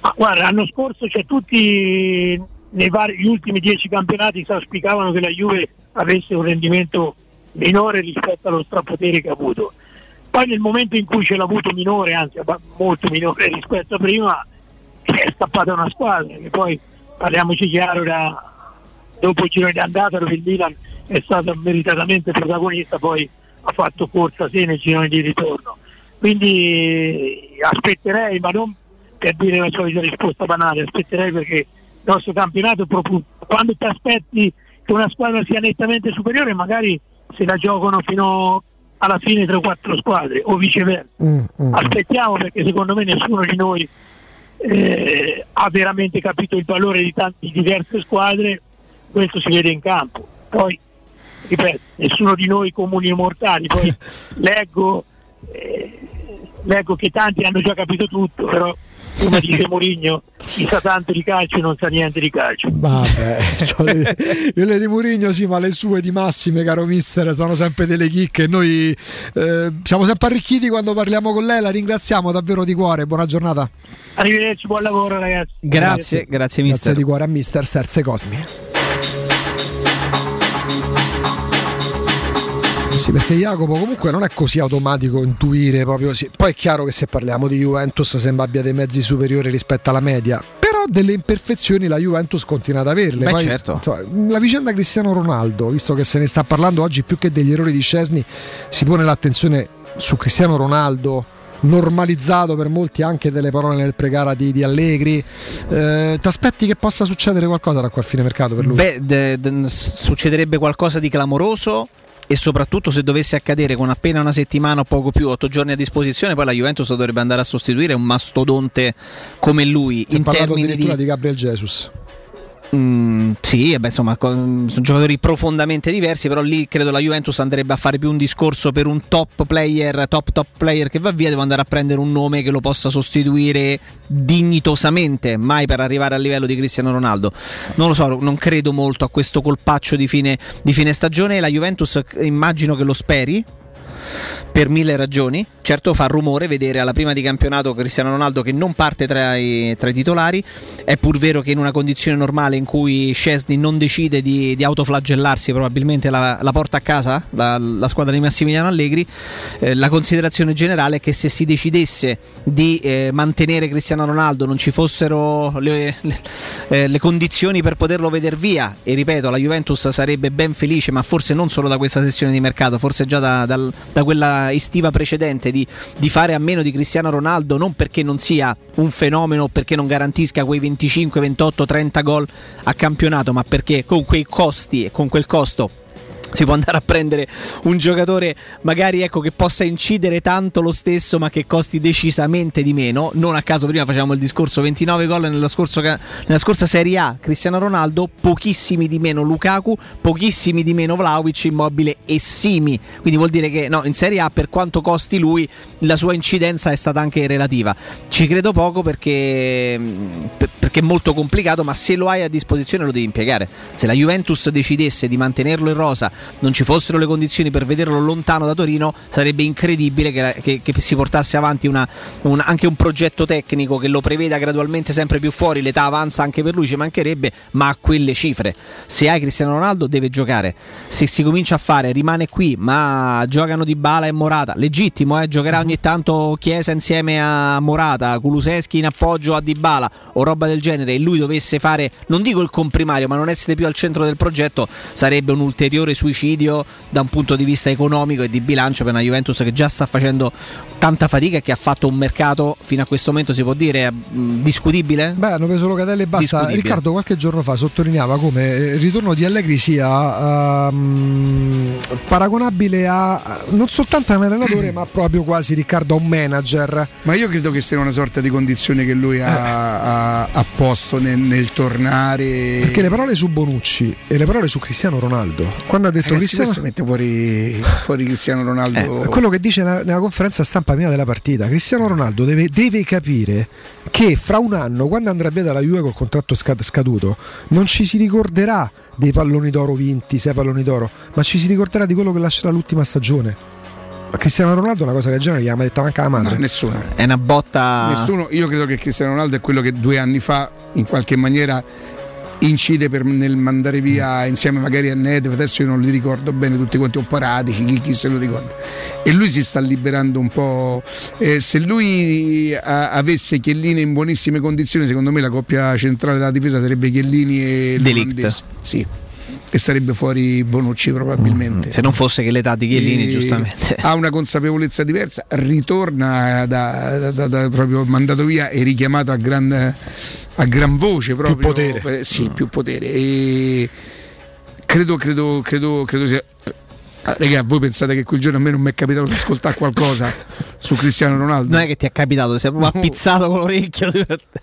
Ma guarda, l'anno scorso c'è tutti nei vari, gli ultimi dieci campionati si auspicavano che la Juve avesse un rendimento minore rispetto allo strapotere che ha avuto. Poi nel momento in cui ce l'ha avuto minore, anzi molto minore rispetto a prima, è scappata una squadra che poi parliamoci chiaro da, dopo il giro di andata dove il Milan è stato meritatamente protagonista poi ha fatto corsa sì nel girone di ritorno quindi aspetterei ma non per dire la solita risposta banale aspetterei perché il nostro campionato quando ti aspetti che una squadra sia nettamente superiore magari se la giocano fino alla fine 3-4 squadre o viceversa mm, mm. aspettiamo perché secondo me nessuno di noi eh, ha veramente capito il valore di, tante diverse squadre questo si vede in campo. Poi, ripeto, nessuno di noi comuni e mortali, poi (laughs) leggo, eh, leggo che tanti hanno già capito tutto, però come dice Mourinho chi sa tanto di calcio non sa niente di calcio. Vabbè (laughs) quelle di Mourinho sì ma le sue di massime caro mister sono sempre delle chicche. Noi eh, siamo sempre arricchiti quando parliamo con lei la ringraziamo davvero di cuore. Buona giornata. Arrivederci buon lavoro ragazzi. Grazie grazie, grazie mister. grazie di cuore a mister Serse Cosmi Sì, perché Jacopo comunque non è così automatico intuire proprio. Sì. Poi è chiaro che se parliamo di Juventus sembra abbia dei mezzi superiori rispetto alla media. Però delle imperfezioni la Juventus continua ad averle. Beh, Poi, certo. insomma, la vicenda Cristiano Ronaldo, visto che se ne sta parlando oggi più che degli errori di Scesni, si pone l'attenzione su Cristiano Ronaldo normalizzato per molti anche delle parole nel pregara di, di Allegri. Eh, Ti aspetti che possa succedere qualcosa da qua a fine mercato per lui? Beh, de, de, succederebbe qualcosa di clamoroso e soprattutto se dovesse accadere con appena una settimana o poco più, otto giorni a disposizione, poi la Juventus dovrebbe andare a sostituire un mastodonte come lui. Si in termini addirittura di... di Gabriel Jesus. Mm, sì, beh, insomma, sono giocatori profondamente diversi, però lì credo la Juventus andrebbe a fare più un discorso per un top player, top top player che va via, devo andare a prendere un nome che lo possa sostituire dignitosamente, mai per arrivare al livello di Cristiano Ronaldo. Non lo so, non credo molto a questo colpaccio di fine, di fine stagione, la Juventus immagino che lo speri, per mille ragioni. Certo fa rumore vedere alla prima di campionato Cristiano Ronaldo che non parte tra i, tra i titolari. È pur vero che in una condizione normale in cui Scesni non decide di, di autoflagellarsi, probabilmente la, la, porta a casa, la, la, squadra di Massimiliano Allegri. Eh, la considerazione generale è che se si decidesse di eh, mantenere Cristiano Ronaldo, non ci fossero le, le, eh, le condizioni per poterlo vedere via. E ripeto, la Juventus sarebbe ben felice, ma forse non solo da questa sessione di mercato, forse già da, dal, da quella estiva precedente di, di, fare a meno di Cristiano Ronaldo non perché non sia un fenomeno perché non garantisca quei 25, 28, 30 gol a campionato ma perché con quei costi e con quel costo si può andare a prendere un giocatore magari ecco, che possa incidere tanto lo stesso ma che costi decisamente di meno. Non a caso prima facciamo il discorso 29 gol nella, nella, scorsa Serie A Cristiano Ronaldo pochissimi di meno Lukaku pochissimi di meno Vlaovic Immobile e Simi. Quindi vuol dire che no, in Serie A per quanto costi lui la sua incidenza è stata anche relativa. Ci credo poco perché, perché è molto complicato ma se lo hai a disposizione lo devi impiegare. Se la Juventus decidesse di mantenerlo in rosa non ci fossero le condizioni per vederlo lontano da Torino, sarebbe incredibile che, che, che si portasse avanti una, un, anche un progetto tecnico che lo preveda gradualmente sempre più fuori. L'età avanza anche per lui, ci mancherebbe, ma a quelle cifre. Se hai Cristiano Ronaldo, deve giocare. Se si comincia a fare, rimane qui, ma giocano di Bala e Morata. Legittimo, eh? giocherà ogni tanto Chiesa insieme a Morata, Kuluseschi in appoggio a Dybala o roba del genere. E lui dovesse fare, non dico il comprimario, ma non essere più al centro del progetto, sarebbe un ulteriore suicidio suicidio da un punto di vista economico e di bilancio per una Juventus che già sta facendo tanta fatica e che ha fatto un mercato fino a questo momento si può dire mh, discutibile? Beh, hanno preso Locatelli e basta. Riccardo qualche giorno fa sottolineava come il ritorno di Allegri sia um, paragonabile a non soltanto a un allenatore, (clears throat) ma proprio quasi Riccardo a un manager. Ma io credo che sia una sorta di condizione che lui ha, eh. ha, ha posto nel, nel, tornare. Perché le parole su Bonucci e le parole su Cristiano Ronaldo, quando ha detto Ragazzi, Cristiano mette fuori, fuori Cristiano Ronaldo. Eh, quello che dice nella, nella conferenza stampa prima della partita. Cristiano Ronaldo deve, deve, capire che fra un anno, quando andrà via dalla Juve col contratto scaduto, non ci si ricorderà dei palloni d'oro vinti, sei palloni d'oro, ma ci si ricorderà di quello che lascerà l'ultima stagione. Cristiano Ronaldo una cosa del genere gli ha mai detta manca la madre. No, nessuno. È una botta. Nessuno, io credo che Cristiano Ronaldo è quello che due anni fa in qualche maniera incide per- nel mandare via insieme magari a Nedved, adesso io non li ricordo bene tutti quanti, o Paratici, chi, chi se lo ricorda. E lui si sta liberando un po'. Eh, se lui a- avesse Chiellini in buonissime condizioni, secondo me la coppia centrale della difesa sarebbe Chiellini e Delict. Sì. E starebbe fuori Bonucci probabilmente. Se non fosse che l'età di Chiellini, E giustamente. ha una consapevolezza diversa, ritorna da, da- da- da- proprio mandato via e richiamato a gran, a gran voce proprio. potere. Per- sì, più potere. E credo, credo, credo, credo sia. Ah, Raga, voi pensate che quel giorno a me non mi è capitato di ascoltare qualcosa su Cristiano Ronaldo? Non è che ti è capitato, sei proprio appizzato con l'orecchio.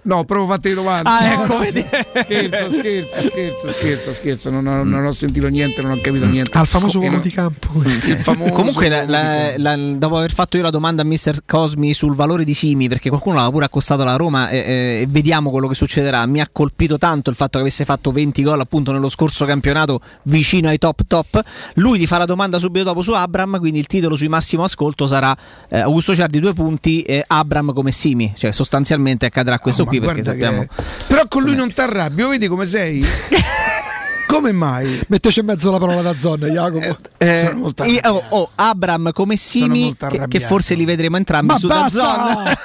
No, proprio fate le domande. Ah, No, ecco, no, vedi. Scherzo, scherzo, scherzo, scherzo, scherzo. Non ho, non ho sentito niente, non ho capito niente. Al famoso uomo no- di campo. Il famoso Comunque, la- la- la- dopo aver fatto io la domanda a Mr. Cosmi sul valore di Simi, perché qualcuno l'aveva pure accostato alla Roma, e, e- vediamo quello che succederà. Mi ha colpito tanto il fatto che avesse fatto 20 gol appunto nello scorso campionato vicino ai top top. Lui ti fa la domanda subito dopo su Abram, quindi il titolo sui massimo ascolto sarà eh, Augusto Ciardi due punti e Abram come Simi, cioè sostanzialmente accadrà questo ma qui perché guarda che- sappiamo. Però con lui non ti arrabbio, vedi come sei? (laughs) come mai? Metteci in mezzo la parola da zona, Jacopo. Eh, Sono molto io- arrabbiato. oh, oh, Abram come Simi, molto che, che forse li vedremo entrambi Ma su basta! (laughs)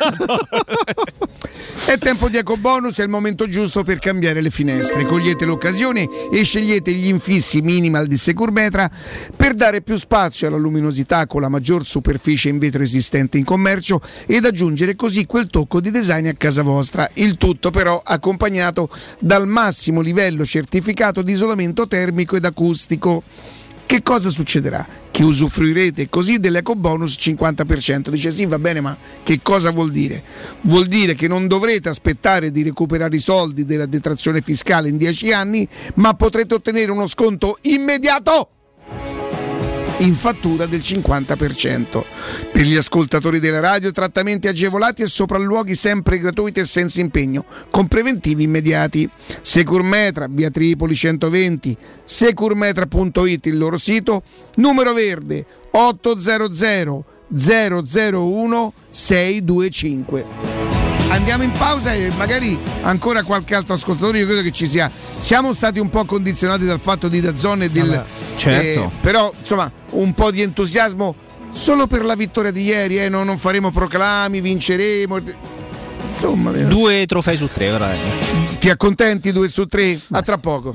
È tempo di ecobonus, è il momento giusto per cambiare le finestre. Cogliete l'occasione e scegliete gli infissi minimal di Securmetra per dare più spazio alla luminosità con la maggior superficie in vetro esistente in commercio ed aggiungere così quel tocco di design a casa vostra. Il tutto però accompagnato dal massimo livello certificato di isolamento termico ed acustico. Che cosa succederà? Che usufruirete così dell'ecobonus 50%. Dice sì, va bene, ma che cosa vuol dire? Vuol dire che non dovrete aspettare di recuperare i soldi della detrazione fiscale in 10 anni, ma potrete ottenere uno sconto immediato in fattura del 50%. Per gli ascoltatori della radio trattamenti agevolati e sopralluoghi sempre gratuiti e senza impegno, con preventivi immediati. Securmetra, via Tripoli 120, securmetra.it il loro sito, numero verde 800 001 625. Andiamo in pausa e magari ancora qualche altro ascoltatore. Io credo che ci sia. Siamo stati un po' condizionati dal fatto di Dazzone e del. Vabbè, certo. eh, però, insomma, un po' di entusiasmo solo per la vittoria di ieri. Eh, non, non faremo proclami, vinceremo. Insomma, eh, Due trofei su tre, ora. ti accontenti due su tre? A tra poco.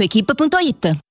www.equipa.it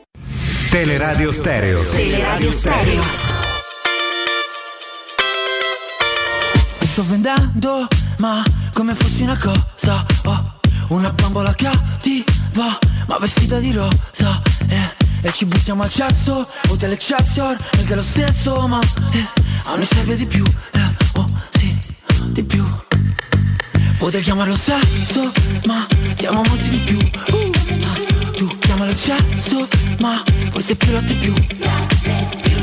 Teleradio Stereo. Teleradio Stereo. Mi sto vendendo, ma come fossi una cosa. Oh, una bambola cattiva, ma vestita di rosa. Eh, e ci buttiamo al cesso, hotel Excelsior, perché è lo stesso, ma eh, a noi serve di più. Eh, oh, sì, di più. Potrei chiamarlo sesso, ma siamo molti di più. Uh, ah, tu chiamalo eccesso, ma forse più latte più.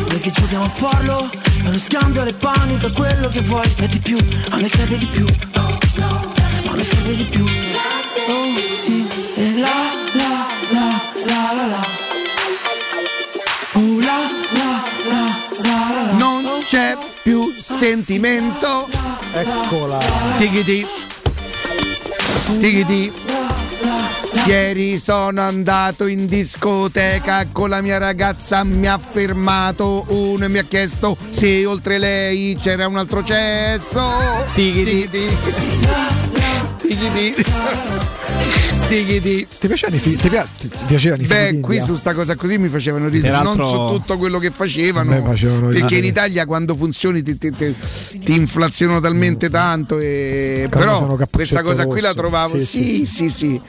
Noi che giochiamo a farlo, è uno scambio, panico, è quello che vuoi, e di più, a me serve di più. A me serve di più. Oh sì, e la la la la la la. Oh la la la la la la. Non c'è più sentimento. Eccola. Tichiti. Tichiti. Ieri sono andato in discoteca con la mia ragazza, mi ha fermato uno e mi ha chiesto se oltre lei c'era un altro cesso. Tichiti. Tichiti. Tichiti. Ti piacevano i film? Ti, pia- ti piacevano i film? Beh, qui su sta cosa così mi facevano ridere, non Peraltro- su tutto quello che facevano, facevano perché in Italia quando funzioni ti, ti- ti- ti inflazionano talmente tanto, e... Però questa cosa qui la trovavo, Sì, sì, sì, sì, sì,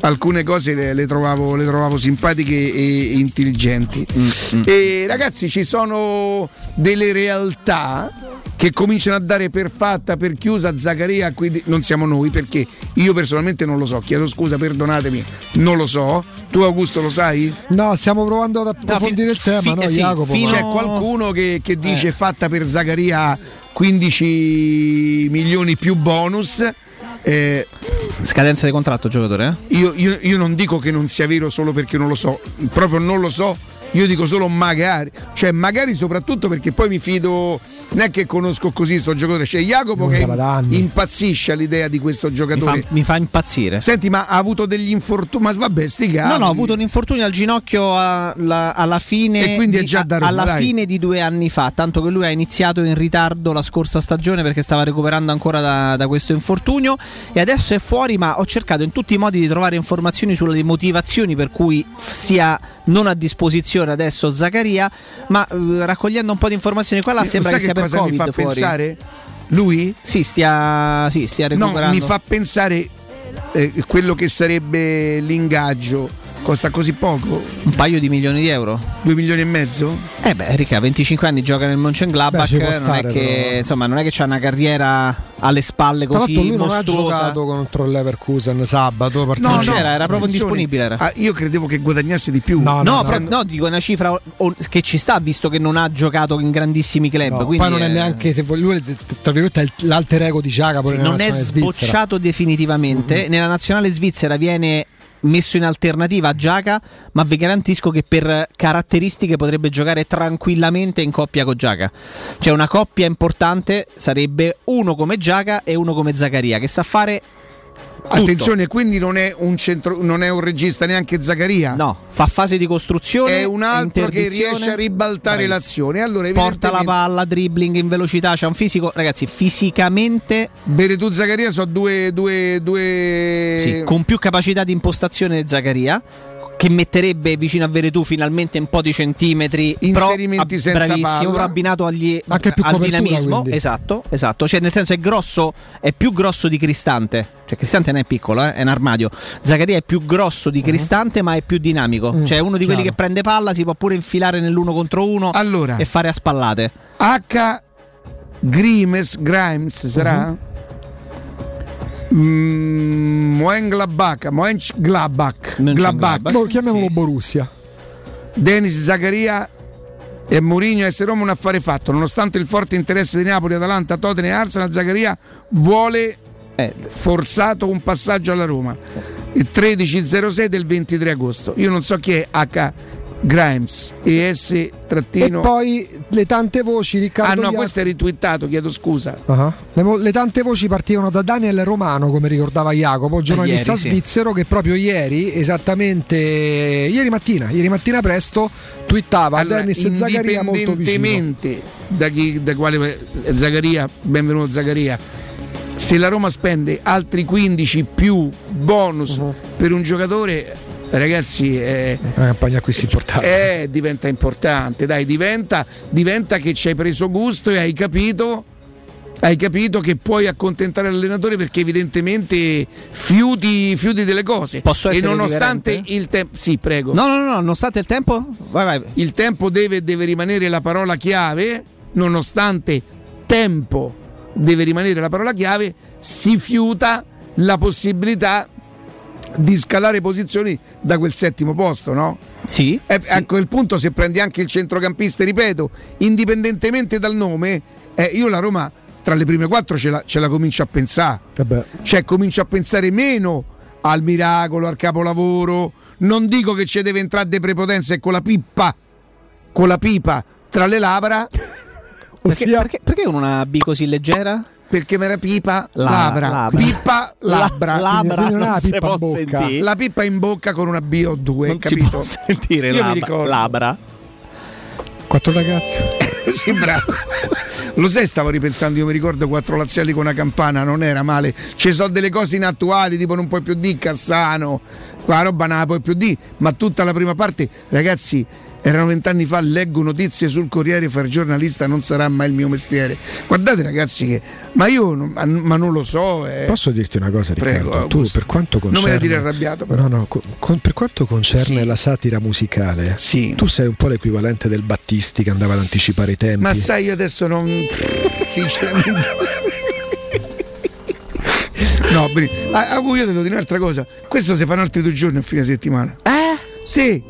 alcune cose le, le trovavo, le trovavo simpatiche e intelligenti. Mm, E ragazzi ci sono delle realtà che cominciano a dare per fatta, per chiusa Zaccaria, quindi non siamo noi perché io personalmente non lo so, chiedo scusa, perdonatemi, non lo so. Tu Augusto lo sai? No, stiamo provando ad approfondire il tema, no, Jacopo? ma- C'è qualcuno che, che dice fatta per Zaccaria 15 milioni più bonus. Eh, Scadenza di contratto, giocatore? eh? io, io- io non dico che non sia vero solo perché non lo so, proprio non lo so. Io dico solo magari, cioè magari soprattutto perché poi mi fido, non è che conosco così sto giocatore, c'è Jacopo Non che impazzisce all'idea di questo Mi giocatore. fa, mi fa impazzire. Senti, ma ha avuto degli infortuni, ma vabbè, sti No, cavoli. no, ho avuto un infortunio al ginocchio alla, alla fine, E quindi è di, già da Roma, alla dai. fine di due anni fa. Tanto che lui ha iniziato in ritardo la scorsa stagione perché stava recuperando ancora da, da questo infortunio. E adesso è fuori. Ma ho cercato in tutti i modi di trovare informazioni sulle motivazioni per cui sia non a disposizione adesso Zaccaria. Ma eh, raccogliendo un po' di informazioni qua là Io- sembra sai che sia che per cosa Covid mi fa fuori. pensare? Lui? Sì, stia, sì, stia No, recuperando. mi fa pensare eh, quello che sarebbe l'ingaggio. Costa così poco? Un paio di milioni di euro? Due milioni e mezzo? Eh beh, Ricca, 25 anni gioca nel Beh, Mönchengladbach, può non, è stare, che, però. insomma, non è che c'ha una carriera alle spalle Tra così l'altro lui non ha mostruosa. giocato contro il Leverkusen sabato. partita- Non c'era, era proprio indisponibile. Era. Ah, io credevo che guadagnasse di più. No, No, però- no, dico una cifra o- che ci sta visto che non ha giocato in grandissimi club. No, quindi poi non è neanche se vuoi, lui è, tra virgolette, è l'alter ego di Jacopo sì, non è nazionale svizzera. Mm-hmm. sbocciato definitivamente. Nella nazionale svizzera viene messo in alternativa a Giaca, ma vi garantisco che per caratteristiche potrebbe giocare tranquillamente in coppia con Giaca. Cioè una coppia importante sarebbe uno come Giaca e uno come Zaccaria, che sa fare Attenzione, quindi non è un centro, non è un regista neanche Zaccaria. No, fa fase di costruzione. È un altro che riesce a ribaltare Bravissimo. l'azione. Allora, Porta la palla, dribbling in velocità, c'è un fisico, ragazzi, fisicamente Veretù Zaccaria sono due, due, due... sì, con più capacità di impostazione di Zaccaria che metterebbe vicino a Veretù finalmente un po' di centimetri Inserimenti però, senza bravissimo, palla. abbinato agli, al dinamismo esatto, esatto cioè nel senso è grosso è più grosso di Cristante cioè Cristante non è piccolo eh, è un armadio Zaccaria è più grosso di Cristante ma è più dinamico Mm, cioè è uno di quelli chiaro. che prende palla si può pure infilare nell'uno contro uno Allora. e fare a spallate H. Grimes, Grimes sarà? Mm, Moengladbach, Gladbach. Boh, chiamiamolo Borussia. Denis Zaccaria e Mourinho a Roma un affare fatto. Nonostante il forte interesse di Napoli, Atalanta, Tottenham e Arsenal, Zaccaria vuole Eh. forzato un passaggio alla Roma. Il 13.06 del 23 agosto. Io non so chi è H. Grimes e S. E trattino. poi le tante voci, Ah Riccardo. no, Ia- questo è ritwittato, chiedo scusa. Ah, le, le tante voci partivano da Daniel Romano, come ricordava Jacopo, giornalista ieri, sì. svizzero, che proprio ieri, esattamente ieri mattina, ieri mattina presto, twittava Allora, Dennis Zaccaria molto vicino. indipendentemente da, chi, da quale eh, Zaccaria, benvenuto Zaccaria, se la Roma spende altri 15 più bonus Uh-huh. per un giocatore, ragazzi, eh, Una campagna acquisti importante. eh, diventa importante, dai, diventa, diventa che ci hai preso gusto e hai capito. Hai capito che puoi accontentare l'allenatore perché evidentemente fiuti, fiuti delle cose. Posso e essere nonostante riverente? il tempo. Sì, prego. no no no, no nonostante il tempo vai vai Il tempo deve, deve rimanere la parola chiave, nonostante tempo deve rimanere la parola chiave, si fiuta la possibilità di scalare posizioni da quel settimo posto, no? Sì. E A quel punto se prendi anche il centrocampista, ripeto, indipendentemente dal nome, eh, io la Roma tra le prime quattro ce la, ce la comincio a pensare. Vabbè. Cioè comincio a pensare meno al miracolo, al capolavoro. Non dico che ci deve entrare de prepotenza e con la pippa, con la pipa tra le labbra, (laughs) perché, perché, perché con una B così leggera? Perché mi era pipa, La- labbra, labbra. pippa, La- labbra. labbra Quindi non si può in bocca. sentire. La pippa in bocca con una B o due, non si capito? può sentire Io mi labra, ricordo. labra. Quattro ragazzi. (laughs) sì, bravo. Lo sai, stavo ripensando, io mi ricordo quattro laziali con una campana, non era male. Ci sono delle cose inattuali, tipo non puoi più di Cassano, qua roba non la puoi più di, ma tutta la prima parte, ragazzi, erano vent'anni fa, leggo notizie sul Corriere, fare giornalista non sarà mai il mio mestiere. Guardate ragazzi che, ma io non, ma, ma non lo so. eh. Posso dirti una cosa, Prego, Riccardo? tu Augusto. per quanto Non me concerne. la dire arrabbiato, però. No, no, co- con- per quanto concerne Sì. la satira musicale, Sì. tu sei un po' l'equivalente del Battisti che andava ad anticipare i tempi. Ma sai, io adesso non. (laughs) Sinceramente. No, Bri- ah, ah, io ti devo dire un'altra cosa. Questo si fanno altri due giorni a fine settimana. Eh? Sì.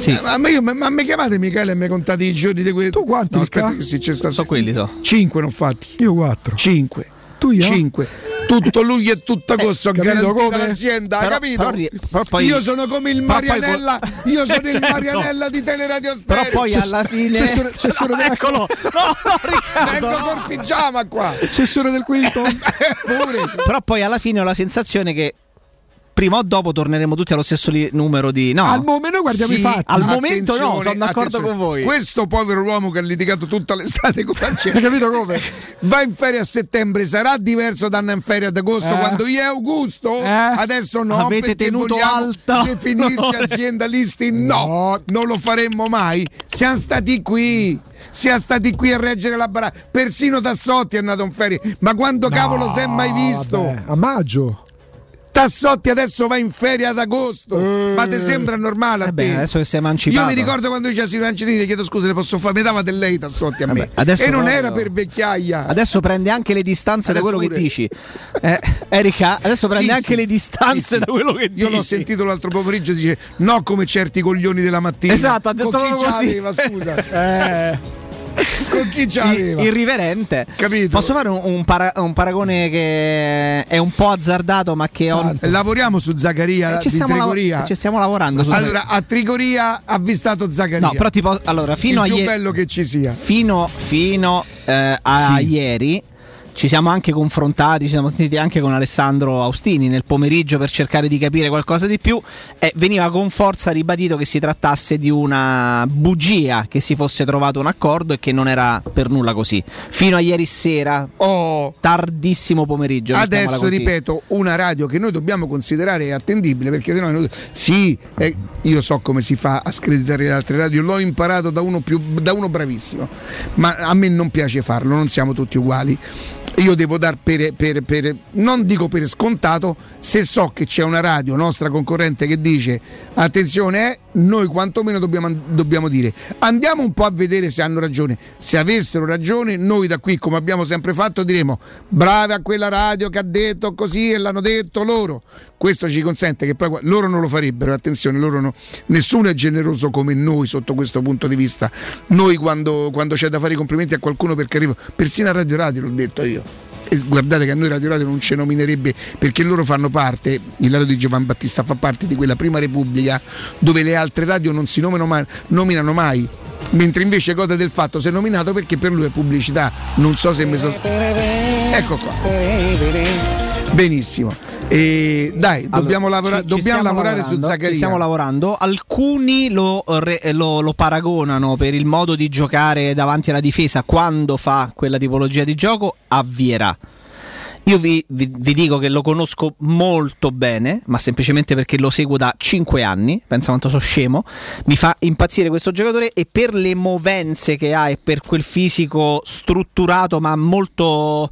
Sì. Ma, ma io, ma, ma mi chiamate Michele e mi contate i giorni di quei. Tu quanti, No, aspetta, che sì, c'è sta So quelli so. Cinque non fatti. Io quattro. Cinque. Tu io? Cinque. Tutto luglio e tutto agosto ho capito garantito come? l'azienda, Però- capito? però però poi- io sono come il poi Marianella, vo- io sono Sì, (laughs) il certo. Marianella di Teleradio Stereo. Però poi alla fine Cessore- Cessore della- Eccolo. (laughs) No, no, Riccardo. Vengo col pigiama qua. Cessore del quinto. (laughs) Pure. Però poi alla fine ho la sensazione che prima o dopo torneremo tutti allo stesso li- numero di no. Al momento guardiamo Sì, i fatti. al momento no, sono d'accordo con voi. Questo povero uomo che ha litigato tutta l'estate con la (laughs) Hai capito come? va in ferie a settembre, sarà diverso da andare in ferie ad agosto Eh. quando io e Augusto Eh. adesso no, Avete tenuto alto. definirci (laughs) No. aziendalisti, no, No. non lo faremmo mai. Siamo stati qui. Siamo stati qui a reggere la baracca. Persino Tassotti è andato in ferie. Ma quando cavolo si è mai visto? Vabbè, a maggio. Tassotti adesso va in ferie ad agosto. Ma ti sembra normale a Eh te? adesso che sei Io emancipato. mi ricordo quando diceva Silvio Angelini, le chiedo scusa, le posso fare? Mi dava del lei Tassotti a me. Vabbè, adesso e non proprio- era per vecchiaia. Adesso prende anche le distanze da Adesso quello pure. che dici. Eh, Erika, adesso prende Sì, anche sì. le distanze Sì, da quello che dici. Io l'ho sentito l'altro pomeriggio dice no come certi coglioni della mattina. Esatto, ha detto Con chi così. l'aveva, scusa? (laughs) Eh, (laughs) Con chi ce I- l'aveva? irriverente. Capito? Posso fare un, un para- un paragone che è un po' azzardato, ma che ho. Lavoriamo su Zaccaria Eh, ci, stiamo lav- ci stiamo lavorando. su- Allora, a Trigoria ha avvistato Zaccaria. no, però tipo, allora, fino il a più ieri. bello che ci sia. Fino, fino, eh, a Sì. ieri ci siamo anche confrontati, ci siamo sentiti anche con Alessandro Austini nel pomeriggio per cercare di capire qualcosa di più e veniva con forza ribadito che si trattasse di una bugia, che si fosse trovato un accordo e che non era per nulla così. Fino a ieri sera, tardissimo pomeriggio. Adesso ripeto, una radio che noi dobbiamo considerare attendibile perché sennò noi- sì, eh, io so come si fa a screditare le altre radio, l'ho imparato da uno, più, da uno bravissimo, ma a me non piace farlo, non siamo tutti uguali. Io devo dar per, per- per- non dico per scontato, se so che c'è una radio nostra concorrente che dice attenzione, eh, noi quantomeno dobbiamo, dobbiamo dire andiamo un po' a vedere se hanno ragione. Se avessero ragione, noi da qui, come abbiamo sempre fatto, diremo bravi a quella radio che ha detto così e l'hanno detto loro. Questo ci consente che poi loro non lo farebbero, attenzione, no- nessuno è generoso come noi sotto questo punto di vista. Noi quando, quando c'è da fare i complimenti a qualcuno perché arrivo, persino a Radio Radio l'ho detto io. E guardate che a noi Radio Radio non ci nominerebbe perché loro fanno parte, il radio di Giovan Battista fa parte di quella prima repubblica dove le altre radio non si nominano mai, nominano mai. Mentre invece Coda del Fatto si è nominato perché per lui è pubblicità. Non so se mi so. Ecco qua. Benissimo. E dai, dobbiamo, Allora, lavora- ci- ci dobbiamo lavorare su Zaccaria. Stiamo lavorando. Alcuni lo, re- lo- lo paragonano per il modo di giocare davanti alla difesa quando fa quella tipologia di gioco a Viera. Io vi, vi- vi dico che lo conosco molto bene, ma semplicemente perché lo seguo da 5 anni. Pensa quanto so scemo. Mi fa impazzire questo giocatore e per le movenze che ha e per quel fisico strutturato ma molto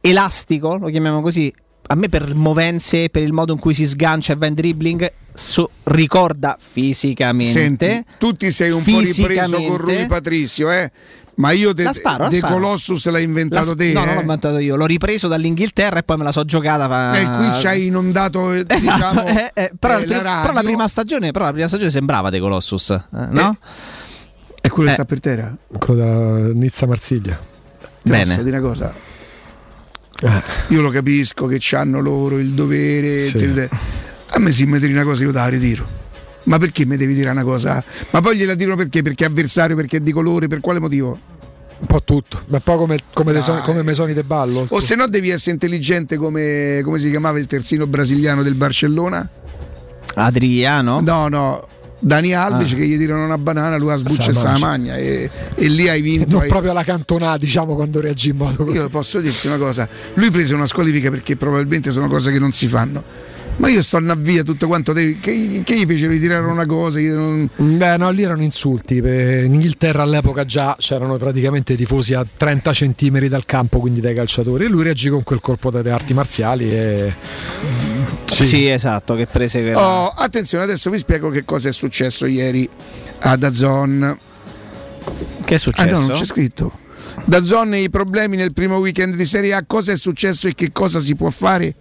elastico, lo chiamiamo così. A me per movenze, per il modo in cui si sgancia e va in dribbling, so- ricorda fisicamente. Senti, tu ti sei un po' ripreso con Rui Patrizio, eh? Ma io de, La sparo, la De. Colossus l'hai inventato La- te. No, non eh? l'ho inventato io, l'ho ripreso dall'Inghilterra e poi me la so giocata. fa- Eh, qui ci hai inondato eh, (laughs) Esatto, diciamo, eh, eh, però, eh, la però la prima stagione, però la prima stagione sembrava De Colossus, eh, no? È quello Eh. che sta per terra. Quello da Nizza Marsiglia. Ti Bene. posso dire una cosa? Io lo capisco che hanno loro il dovere. Sì. te- A me si mi una cosa io te la ritiro. Ma perché mi devi dire una cosa? Ma poi gliela dirò perché? Perché è avversario, perché è di colore, per quale motivo? Un po' tutto, ma poi come, come. Mesoni- come Mesoni de Ballo. O se no devi essere intelligente come, come si chiamava il terzino brasiliano del Barcellona? Adriano? No, no. Dani Alves Ah. che gli tirano una banana, lui la sbuccia e sa la magna e, e lì hai vinto. Non hai- proprio alla cantonata, diciamo, quando reagì in modo così. Io posso dirti una cosa, lui prese una squalifica perché probabilmente sono cose che non si fanno. Ma io sto a via tutto quanto devi- che, che gli fecero ritirare una cosa? Non- Beh, no, lì erano insulti. In Inghilterra all'epoca già c'erano praticamente tifosi a 30 centimetri dal campo, quindi dai calciatori. E lui reagì con quel colpo delle arti marziali e. Sì. esatto, che prese Oh, attenzione, adesso vi spiego che cosa è successo ieri a Dazon. Che è successo? Ah no, non c'è scritto. Dazon e i problemi nel primo weekend di Serie A, cosa è successo e che cosa si può fare?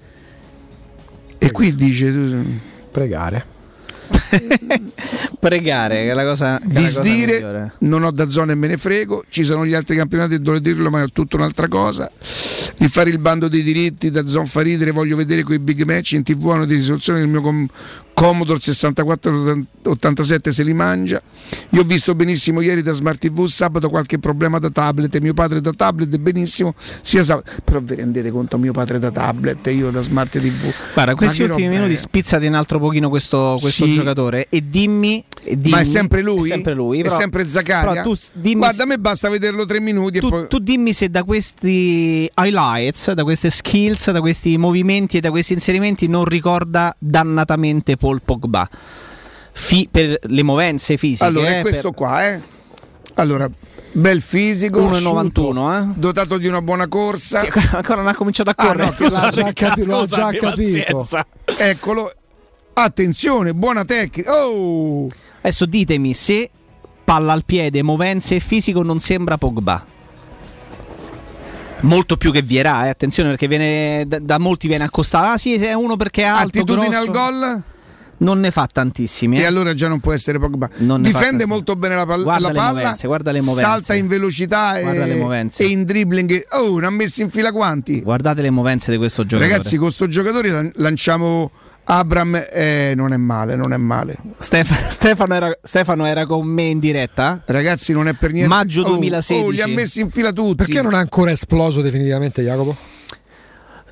E qui dice Pregare. (laughs) Pregare, che è la cosa. è la cosa disdire, non ho da zona e me ne frego, ci sono gli altri campionati, dovrò dirlo, ma è tutta un'altra cosa. Rifare il bando dei diritti, da zone fa ridere, voglio vedere quei big match in tv, hanno di risoluzione del mio com- Commodore 6487 se li mangia. Io ho visto benissimo ieri da Smart TV, sabato qualche problema da tablet, mio padre da tablet, benissimo, sia sabato. Però vi rendete conto, mio padre da tablet e io da Smart TV. Guarda, questi ultimi roba minuti è? spizzati un altro pochino questo, questo Sì. giocatore e dimmi, e dimmi- Ma è sempre lui? È sempre lui. È però- sempre Zaccaria? tu dimmi Guarda, a me basta vederlo tre minuti tu, e poi... tu dimmi se da questi highlights, da queste skills, da questi movimenti e da questi inserimenti non ricorda dannatamente Paul Pogba. Fi- per le movenze fisiche. Allora, eh, è questo per- qua, eh. Allora, bel fisico, 1,91, asciutto, dotato di una buona corsa. Sì, ancora non ha cominciato a Ah, correre. no, che l'ha già capi- l'ho già capito. Eccolo. Attenzione, buona tecnica. Oh! Adesso ditemi se palla al piede, movenze e fisico non sembra Pogba. Molto più che Vierà, eh. attenzione perché viene, da, da molti viene accostato. Ah sì, è uno perché è alto, Attitudine grosso. al gol? Non ne fa tantissimi. E eh. allora già non può essere Pogba. Difende molto bene la, palla- Guarda la le palla. movenze, guarda le movenze. Salta in velocità e, e in dribbling. Oh, ne ha messi in fila quanti? Guardate le movenze di questo giocatore. Ragazzi, con sto giocatore lan- lanciamo Abram eh, non è male, non è male. Stef- (laughs) Stefano, era, Stefano era con me in diretta? Ragazzi, non è per niente. Maggio Oh, 2016. Oh, li ha messi in fila tutti. Perché non ha ancora esploso definitivamente Jacopo?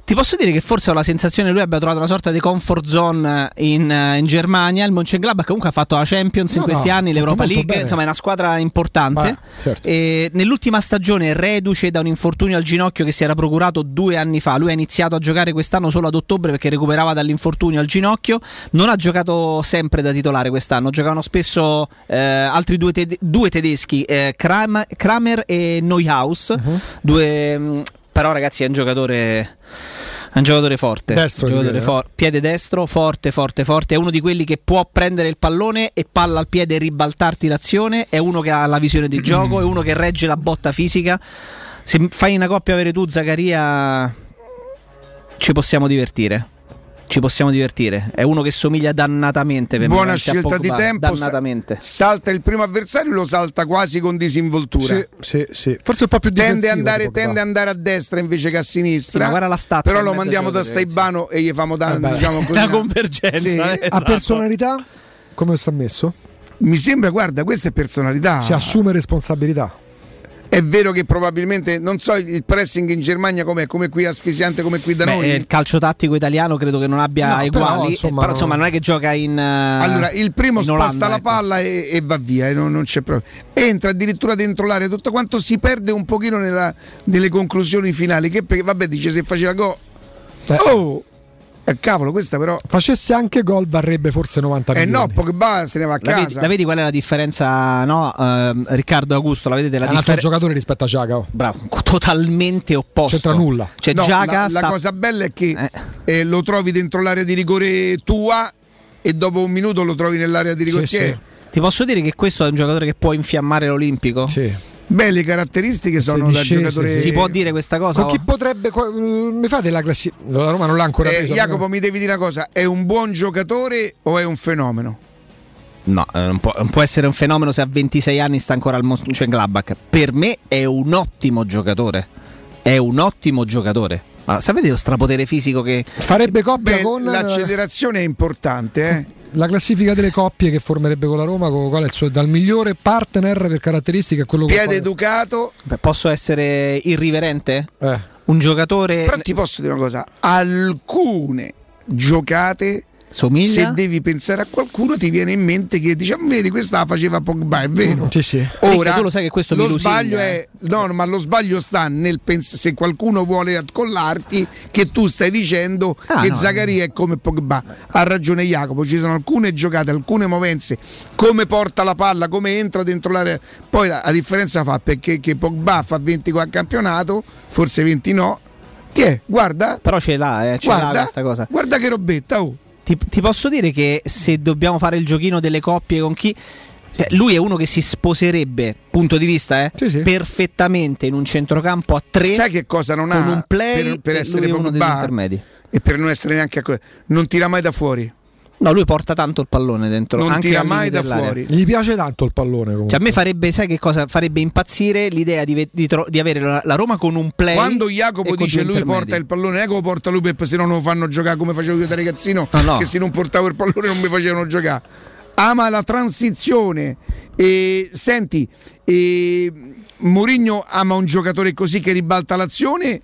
Ti posso dire che forse ho la sensazione che lui abbia trovato una sorta di comfort zone in, eh, in Germania. Il Mönchengladbach comunque ha fatto la Champions in No, questi no, anni, l'Europa League, bene. insomma è una squadra importante. Beh, certo. Nell'ultima stagione, reduce da un infortunio al ginocchio che si era procurato due anni fa. Lui ha iniziato a giocare quest'anno solo ad ottobre perché recuperava dall'infortunio al ginocchio. Non ha giocato sempre da titolare quest'anno, giocavano spesso eh, altri due, tede- due tedeschi, eh, Kram- Kramer e Neuhaus. Mhm. Due, mh, però ragazzi è un giocatore... È un giocatore forte, Destro, un giocatore for- piede destro, forte, forte, forte. È uno di quelli che può prendere il pallone e palla al piede e ribaltarti l'azione. È uno che ha la visione di (clears throat) gioco, è uno che regge la botta fisica. Se fai una coppia avere tu, Zaccaria, ci possiamo divertire. Ci possiamo divertire. È uno che somiglia dannatamente per Buona a scelta di tempo. Salta il primo avversario, lo salta quasi con disinvoltura. Sì, sì, sì. Forse un po' più Tende andare, tende ad andare a destra invece che a sinistra. Sì, ma guarda la stazza Però lo mandiamo da Staibano e gli famo da, Vabbè. diciamo (laughs) così, La una- convergenza. Sì. eh, A esatto. personalità come sta messo? Mi sembra, guarda, questa è personalità. Si assume responsabilità. È vero che probabilmente, non so il pressing in Germania com'è, come qui asfissiante come qui da Beh, noi. il calcio tattico italiano credo che non abbia No, però, eguali. insomma, però insomma non è che gioca in. eh, Allora, il primo sposta Olanda, la ecco. palla e, e va via, e non, non c'è proprio. Entra addirittura dentro l'area, tutto quanto si perde un pochino nella- nelle conclusioni finali. Che perché, vabbè, dice se faceva gol. Oh! Eh, cavolo, questa però. Facesse anche gol varrebbe forse 90 Eh milioni. no, Pogba se ne va a La vedi, la vedi qual è la differenza, no? Ehm, Riccardo Augusto, la vedete la è un altro differenza? giocatore rispetto a Giaga. oh. Bravo, totalmente opposto. C'entra nulla. Cioè, No, Giaga la, la sta- cosa bella è che eh, lo trovi dentro l'area di rigore tua e dopo un minuto lo trovi nell'area di rigore. Sì, è? sì. Ti posso dire che questo è un giocatore che può infiammare l'Olimpico? Sì. Beh, le caratteristiche sono Se da discese, giocatore. Si può dire questa cosa? Con chi potrebbe. co- mm, Mi fate la classifica? La Roma non l'ha ancora Eh, presa. Jacopo, mi devi dire una cosa: è un buon giocatore o è un fenomeno? No, eh, non può, non può essere un fenomeno se a 26 anni sta ancora al Mönchengladbach. Per me è un ottimo giocatore. È un ottimo giocatore. Ma sapete lo strapotere fisico che Farebbe coppia Beh, con. l'accelerazione è importante, eh? La classifica delle coppie che formerebbe con la Roma, con qual è il suo dal migliore partner per caratteristiche a quello Piede quale- educato. Beh, posso essere irriverente? Eh. Un giocatore Però ti posso dire una cosa: alcune giocate. Somiglia Se devi pensare a qualcuno, ti viene in mente che diciamo, vedi, questa la faceva Pogba, è vero. Sì, sì. Ricca, Ora tu lo sai che questo lo sbaglio eh. è no, no, ma lo sbaglio sta nel pens- se qualcuno vuole accollarti che tu stai dicendo Ah, che no, Zaccaria è come Pogba. Ha ragione Jacopo, ci sono alcune giocate, alcune movenze, come porta la palla, come entra dentro l'area. Poi la, la differenza fa perché che Pogba fa 20 qua al campionato, forse 20 no. Ti è, guarda, Però ce l'ha, eh, ce l'ha guarda, questa cosa. guarda che robetta, oh. Ti, ti posso dire che se dobbiamo fare il giochino delle coppie con chi. cioè, lui è uno che si sposerebbe, punto di vista, eh, Sì, sì. perfettamente in un centrocampo a tre Sai che cosa non con ha un play per, per essere degli Pogba intermedi. e per non essere neanche a non tira mai da fuori. No, lui porta tanto il pallone dentro. Non anche tira mai da dell'area. fuori. Gli piace tanto il pallone comunque. Cioè, a me farebbe, sai che cosa? Farebbe impazzire l'idea di, di tro- di avere la, la Roma con un play. Quando Jacopo dice lui porta il pallone, Jacopo porta lui per se no non lo fanno giocare come facevo io da ragazzino, No, no. che se non portavo il pallone non mi facevano giocare. Ama la transizione. E, senti, e, Mourinho ama un giocatore così che ribalta l'azione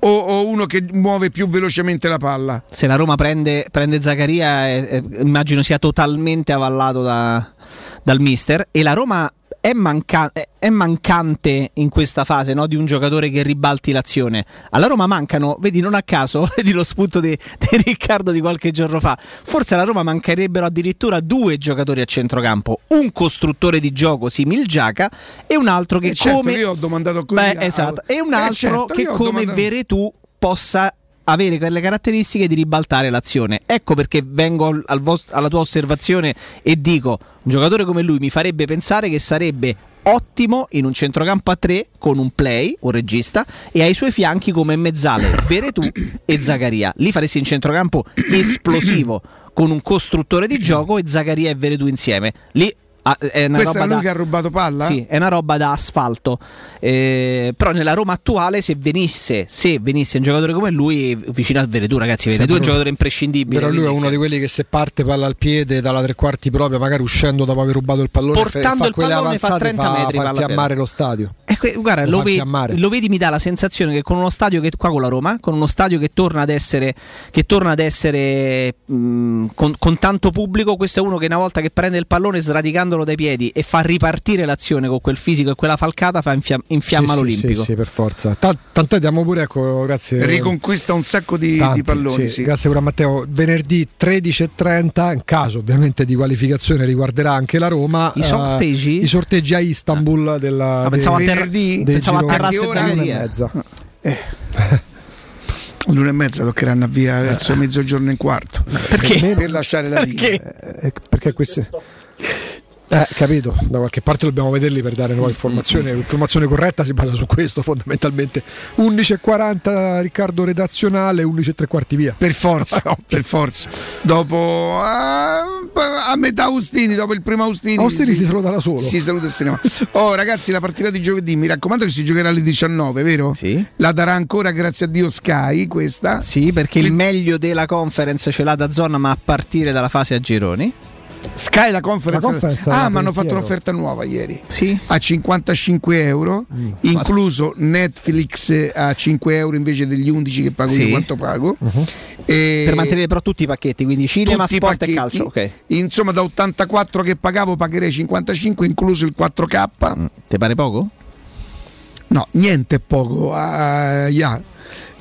o, o uno che muove più velocemente la palla? Se la Roma prende, prende Zaccaria, eh, eh, immagino sia totalmente avallato da- dal mister. E la Roma è, manca- è- mancante in questa fase no? di un giocatore che ribalti l'azione. Alla Roma mancano, vedi, non a caso, (laughs) vedi lo spunto di, di Riccardo di qualche giorno fa. Forse alla Roma mancherebbero addirittura due giocatori a centrocampo: un costruttore di gioco simil Giaca e un altro che Eh, certo, come. io ho domandato così. Beh, a- esatto. E un Eh, altro certo, che come domandato- Veretù possa avere quelle caratteristiche di ribaltare l'azione. Ecco perché vengo al- al vos- alla tua osservazione e dico: un giocatore come lui mi farebbe pensare che sarebbe ottimo in un centrocampo a tre con un play, un regista, e ai suoi fianchi come mezzale (coughs) Veretù e Zaccaria. Lì faresti un centrocampo esplosivo con un costruttore di gioco e Zaccaria e Veretù insieme. Lì ah, è una Questa roba è lui da- che ha rubato palla? Sì, è una roba da asfalto. Eh, però nella Roma attuale, se venisse, se venisse un giocatore come lui, vicino a Veretù, ragazzi, Veretù è un giocatore imprescindibile. Però lui è uno di quelli che se parte palla al piede dalla tre quarti proprio, magari uscendo dopo aver rubato il pallone, fa- Portando fa il pallone, fa avanzate, 30 metri, fa fiammare lo stadio. E que- guarda, Lo lo, fa ve- infiammare. lo vedi, mi dà la sensazione che con uno stadio che qua con la Roma, con uno stadio che torna ad essere, che torna ad essere mh, con, con tanto pubblico, questo è uno che una volta che prende il pallone sradicandolo dai piedi e fa ripartire l'azione con quel fisico e quella falcata, fa infia- infiamma Sì, l'Olimpico. Sì, sì, per forza. Ta- tant'è diamo pure, ecco, grazie. Riconquista un sacco di, Tanti, di palloni. sì. sì. Grazie pure a Matteo. Venerdì 13.30, in caso ovviamente di qualificazione, riguarderà anche la Roma. I eh, sorteggi? I sorteggi a Istanbul della, Ah, pensavo a dei- terra- venerdì? del pensavo a L'una Zagaria. e mezza. (laughs) L'una e mezza toccheranno a via verso mezzogiorno e un quarto. Perché? Per lasciare la via. Eh, perché queste. Eh, capito, da qualche parte dobbiamo vederli per dare nuova informazione. L'informazione corretta si basa su questo fondamentalmente. 11.40 Riccardo redazionale, 11 e tre quarti via. Per forza, (laughs) per forza. Dopo ah, a metà Austini, dopo il primo Austini. Austini si saluta da solo. Si saluta e se ne va. Oh ragazzi, la partita di giovedì, mi raccomando che si giocherà alle 19, vero? Sì. La darà ancora, grazie a Dio, Sky questa. Sì, perché il meglio della conference ce l'ha da zona, ma a partire dalla fase a gironi. Sky la conference. La conference ah, ma hanno fatto un'offerta nuova ieri. Sì. A 55 euro, Mm. incluso Netflix a 5 euro invece degli 11 che pago Sì. io quanto pago. Uh-huh. E- Per mantenere però tutti i pacchetti, quindi cinema, sport e pacchetti. calcio. Ok. Insomma, da 84 che pagavo pagherei 55, incluso il 4K. Ti pare poco? No, niente è poco. ah, yeah.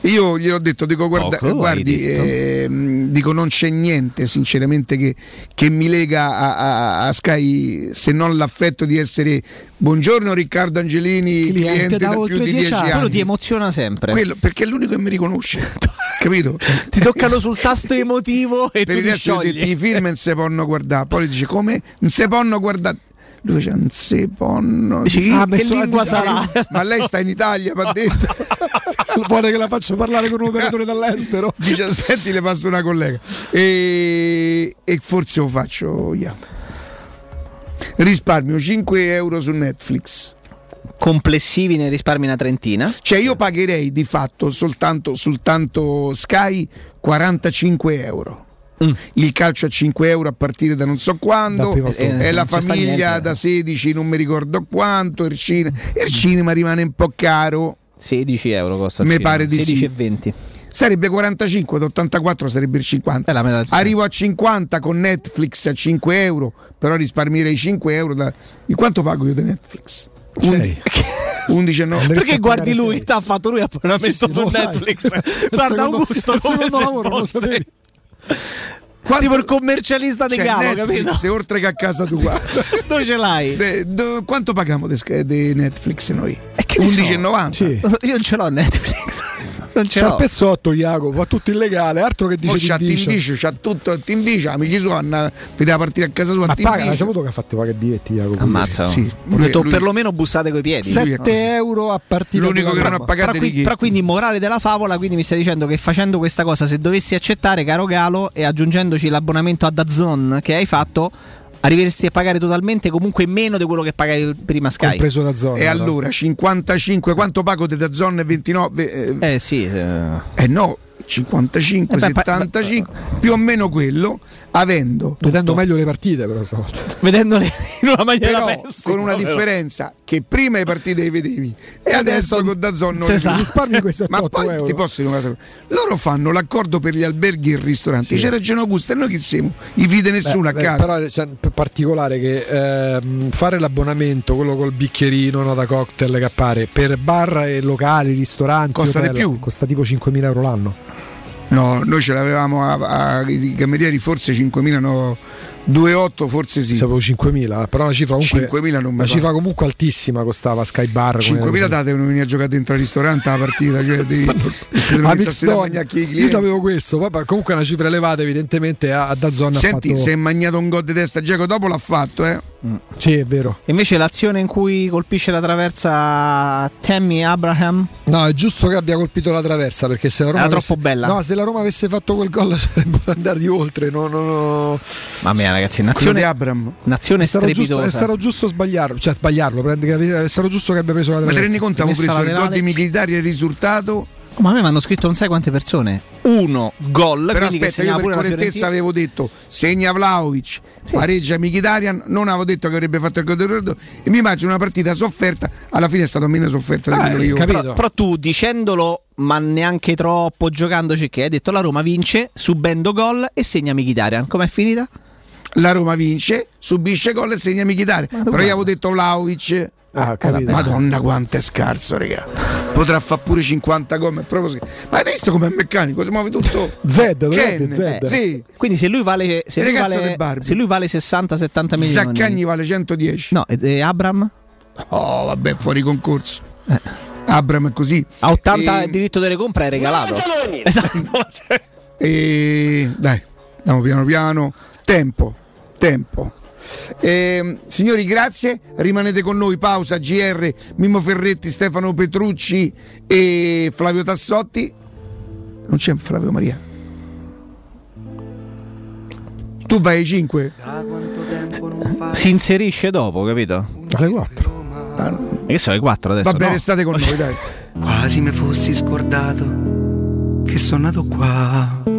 Io gliel'ho detto, dico, guarda, Poco, guardi, detto. ehm, dico non c'è niente sinceramente che, che mi lega a, a- a Sky se non l'affetto di essere buongiorno Riccardo Angelini, Cliente cliente, da da, oltre più di 10 10 anni. Quello ti emoziona sempre. Quello- perché è l'unico che mi riconosce, (laughs) capito? Ti toccano sul tasto emotivo e per tu il ti resto sciogli. detto i film non si possono guardare poi dice come non si possono guardare si possono Dici, Ah, che lingua sarà? (laughs) ma lei sta in Italia mi ha detto (laughs) Vuole che la faccio parlare con un operatore dall'estero? (laughs) dice aspetti le passo una collega e, e forse lo faccio io risparmio 5 euro su Netflix Complessivi ne risparmi una trentina. cioè io pagherei di fatto soltanto, soltanto Sky 45 euro Mm. il calcio a 5 euro a partire da non so Da quando è ottobre. la famiglia da 16 non mi ricordo quanto il cinema, il cinema rimane un po' caro 16 euro costa il Mi cinema. pare di 16 sì. e 20. sarebbe 45 ad 84 sarebbe il 50 È la metà del arrivo a 50 con Netflix a 5 euro però risparmierei 5 euro da... di quanto pago io di Netflix? Sei. 11 (laughs) e 9 Andresti Perché guardi lui? Ti ha fatto lui abbonamento Sì, sì, su. Netflix. (laughs) Guarda Augusto il come secondo se lavoro, lo fosse- sapevi? Tipo il commercialista di C'è Galo, Netflix, capito? oltre che a casa tua (laughs) Dove ce l'hai? De- do- quanto paghiamo di Netflix noi? che ne so? 11,90 Sì. Io non ce l'ho Netflix. Non C'è il l'ho. pezzotto, Iago, va tutto illegale, altro che Mo dice c'ha ti dice. Tindicio, c'ha tutto Tindicio, amici suoi vedeva partire a casa sua Ma paga, hai saputo che ha fatto pagare i biglietti, Iago? Ammazza. Sì, Ho lui- detto lui- perlomeno bussate coi piedi. Sì. 7 euro a partire L'unico che non ha pagato Però, è qui- però quindi morale della favola, quindi mi stai dicendo che facendo questa cosa, se dovessi accettare, caro Galo, e aggiungendoci l'abbonamento a Dazon che hai fatto, arriveresti a pagare totalmente comunque meno di quello che pagavi prima Sky. compreso da zona. E allora 55, quanto pago da zona 29? Eh, Eh sì, eh, eh no, 55, Eh beh, pa- 75, più o meno quello, avendo vedendo meglio le partite però stavolta. (laughs) vedendole in una maniera però pessima, con una però. differenza che prima le partite le vedevi e adesso con Dazzon non sa. vedi. Risparmi questi (laughs) Ma 8 poi euro. ti posso dire una cosa, loro fanno l'accordo per gli alberghi e i ristoranti, c'è ragione Augusto e noi chi siamo? I fide nessuno Beh, a beh, casa. Però c'è un particolare che ehm, fare l'abbonamento, quello col bicchierino no, da cocktail che appare per bar e locali, ristoranti, Costa di più. costa tipo 5.000 euro l'anno. No, noi ce l'avevamo a, a- i camerieri forse 5.000, no, 2,8 forse sì. Sapevo 5.000, però una cifra comunque, 5.000 non mi una fa. cifra comunque altissima costava Sky Bar. come- 5.000 date devono venire a giocare dentro al ristorante alla partita, cioè devi, devi (laughs) Ma mettersi da Mixon, mangiare chi i io sapevo questo, poi comunque è una cifra elevata evidentemente a, a Dazzon Senti, fatto... si è magnato un gol di testa, Giacomo dopo l'ha fatto, eh. Sì, è vero. Invece l'azione in cui colpisce la traversa Tammy Abraham No, è giusto che abbia colpito la traversa perché se la Roma Era avesse- troppo bella. No, se la Roma avesse fatto quel gol (laughs) sarebbe andati oltre. No, no, no. Mamma mia, ragazzi, Quello nazione, di Abram. nazione È stato, giusto, è strepitosa. stato giusto sbagliarlo, cioè sbagliarlo, è stato giusto che abbia preso la Ma ti tenerezza. rendi conto? Avevo preso il gol laterale. di Mkhitaryan e il risultato. Oh, ma a me mi hanno scritto non sai quante persone. Uno gol, Però aspetta, io per correttezza avevo detto segna Vlaovic, pareggia Mkhitaryan, non avevo detto che avrebbe fatto il gol del Ronaldo e mi immagino una partita sofferta, alla fine è stata meno sofferta di Ah, quello che io però, però tu dicendolo, ma neanche troppo giocandoci, che hai detto la Roma vince subendo gol e segna Mkhitaryan. Com'è finita? La Roma vince, subisce gol e segna Mkhitaryan. Però io avevo detto Vlaovic. Ah, capito. Madonna quanto è scarso, raga. Potrà fare pure 50 gol, ma è proprio Ma hai visto com'è meccanico? Si muove tutto. (laughs) Ken, che Zed? Sì. Quindi se lui vale, se lui vale, se lui vale 60-70 milioni. Zaccagni vale 110. No, e, e Abram? Oh, vabbè, fuori concorso. Abram è così. A 80 E- il diritto delle compre è regalato. (laughs) Esatto. E dai, andiamo piano piano. Tempo, tempo. Ehm, signori, grazie. Rimanete con noi. Pausa. GR, Mimmo Ferretti, Stefano Petrucci e Flavio Tassotti. Non c'è Flavio Maria. Tu vai ai 5? Si inserisce dopo, capito? Alle 4. E che so, alle 4 adesso. Vabbè, no? restate con noi, dai. (laughs) Quasi mi fossi scordato che sono nato qua.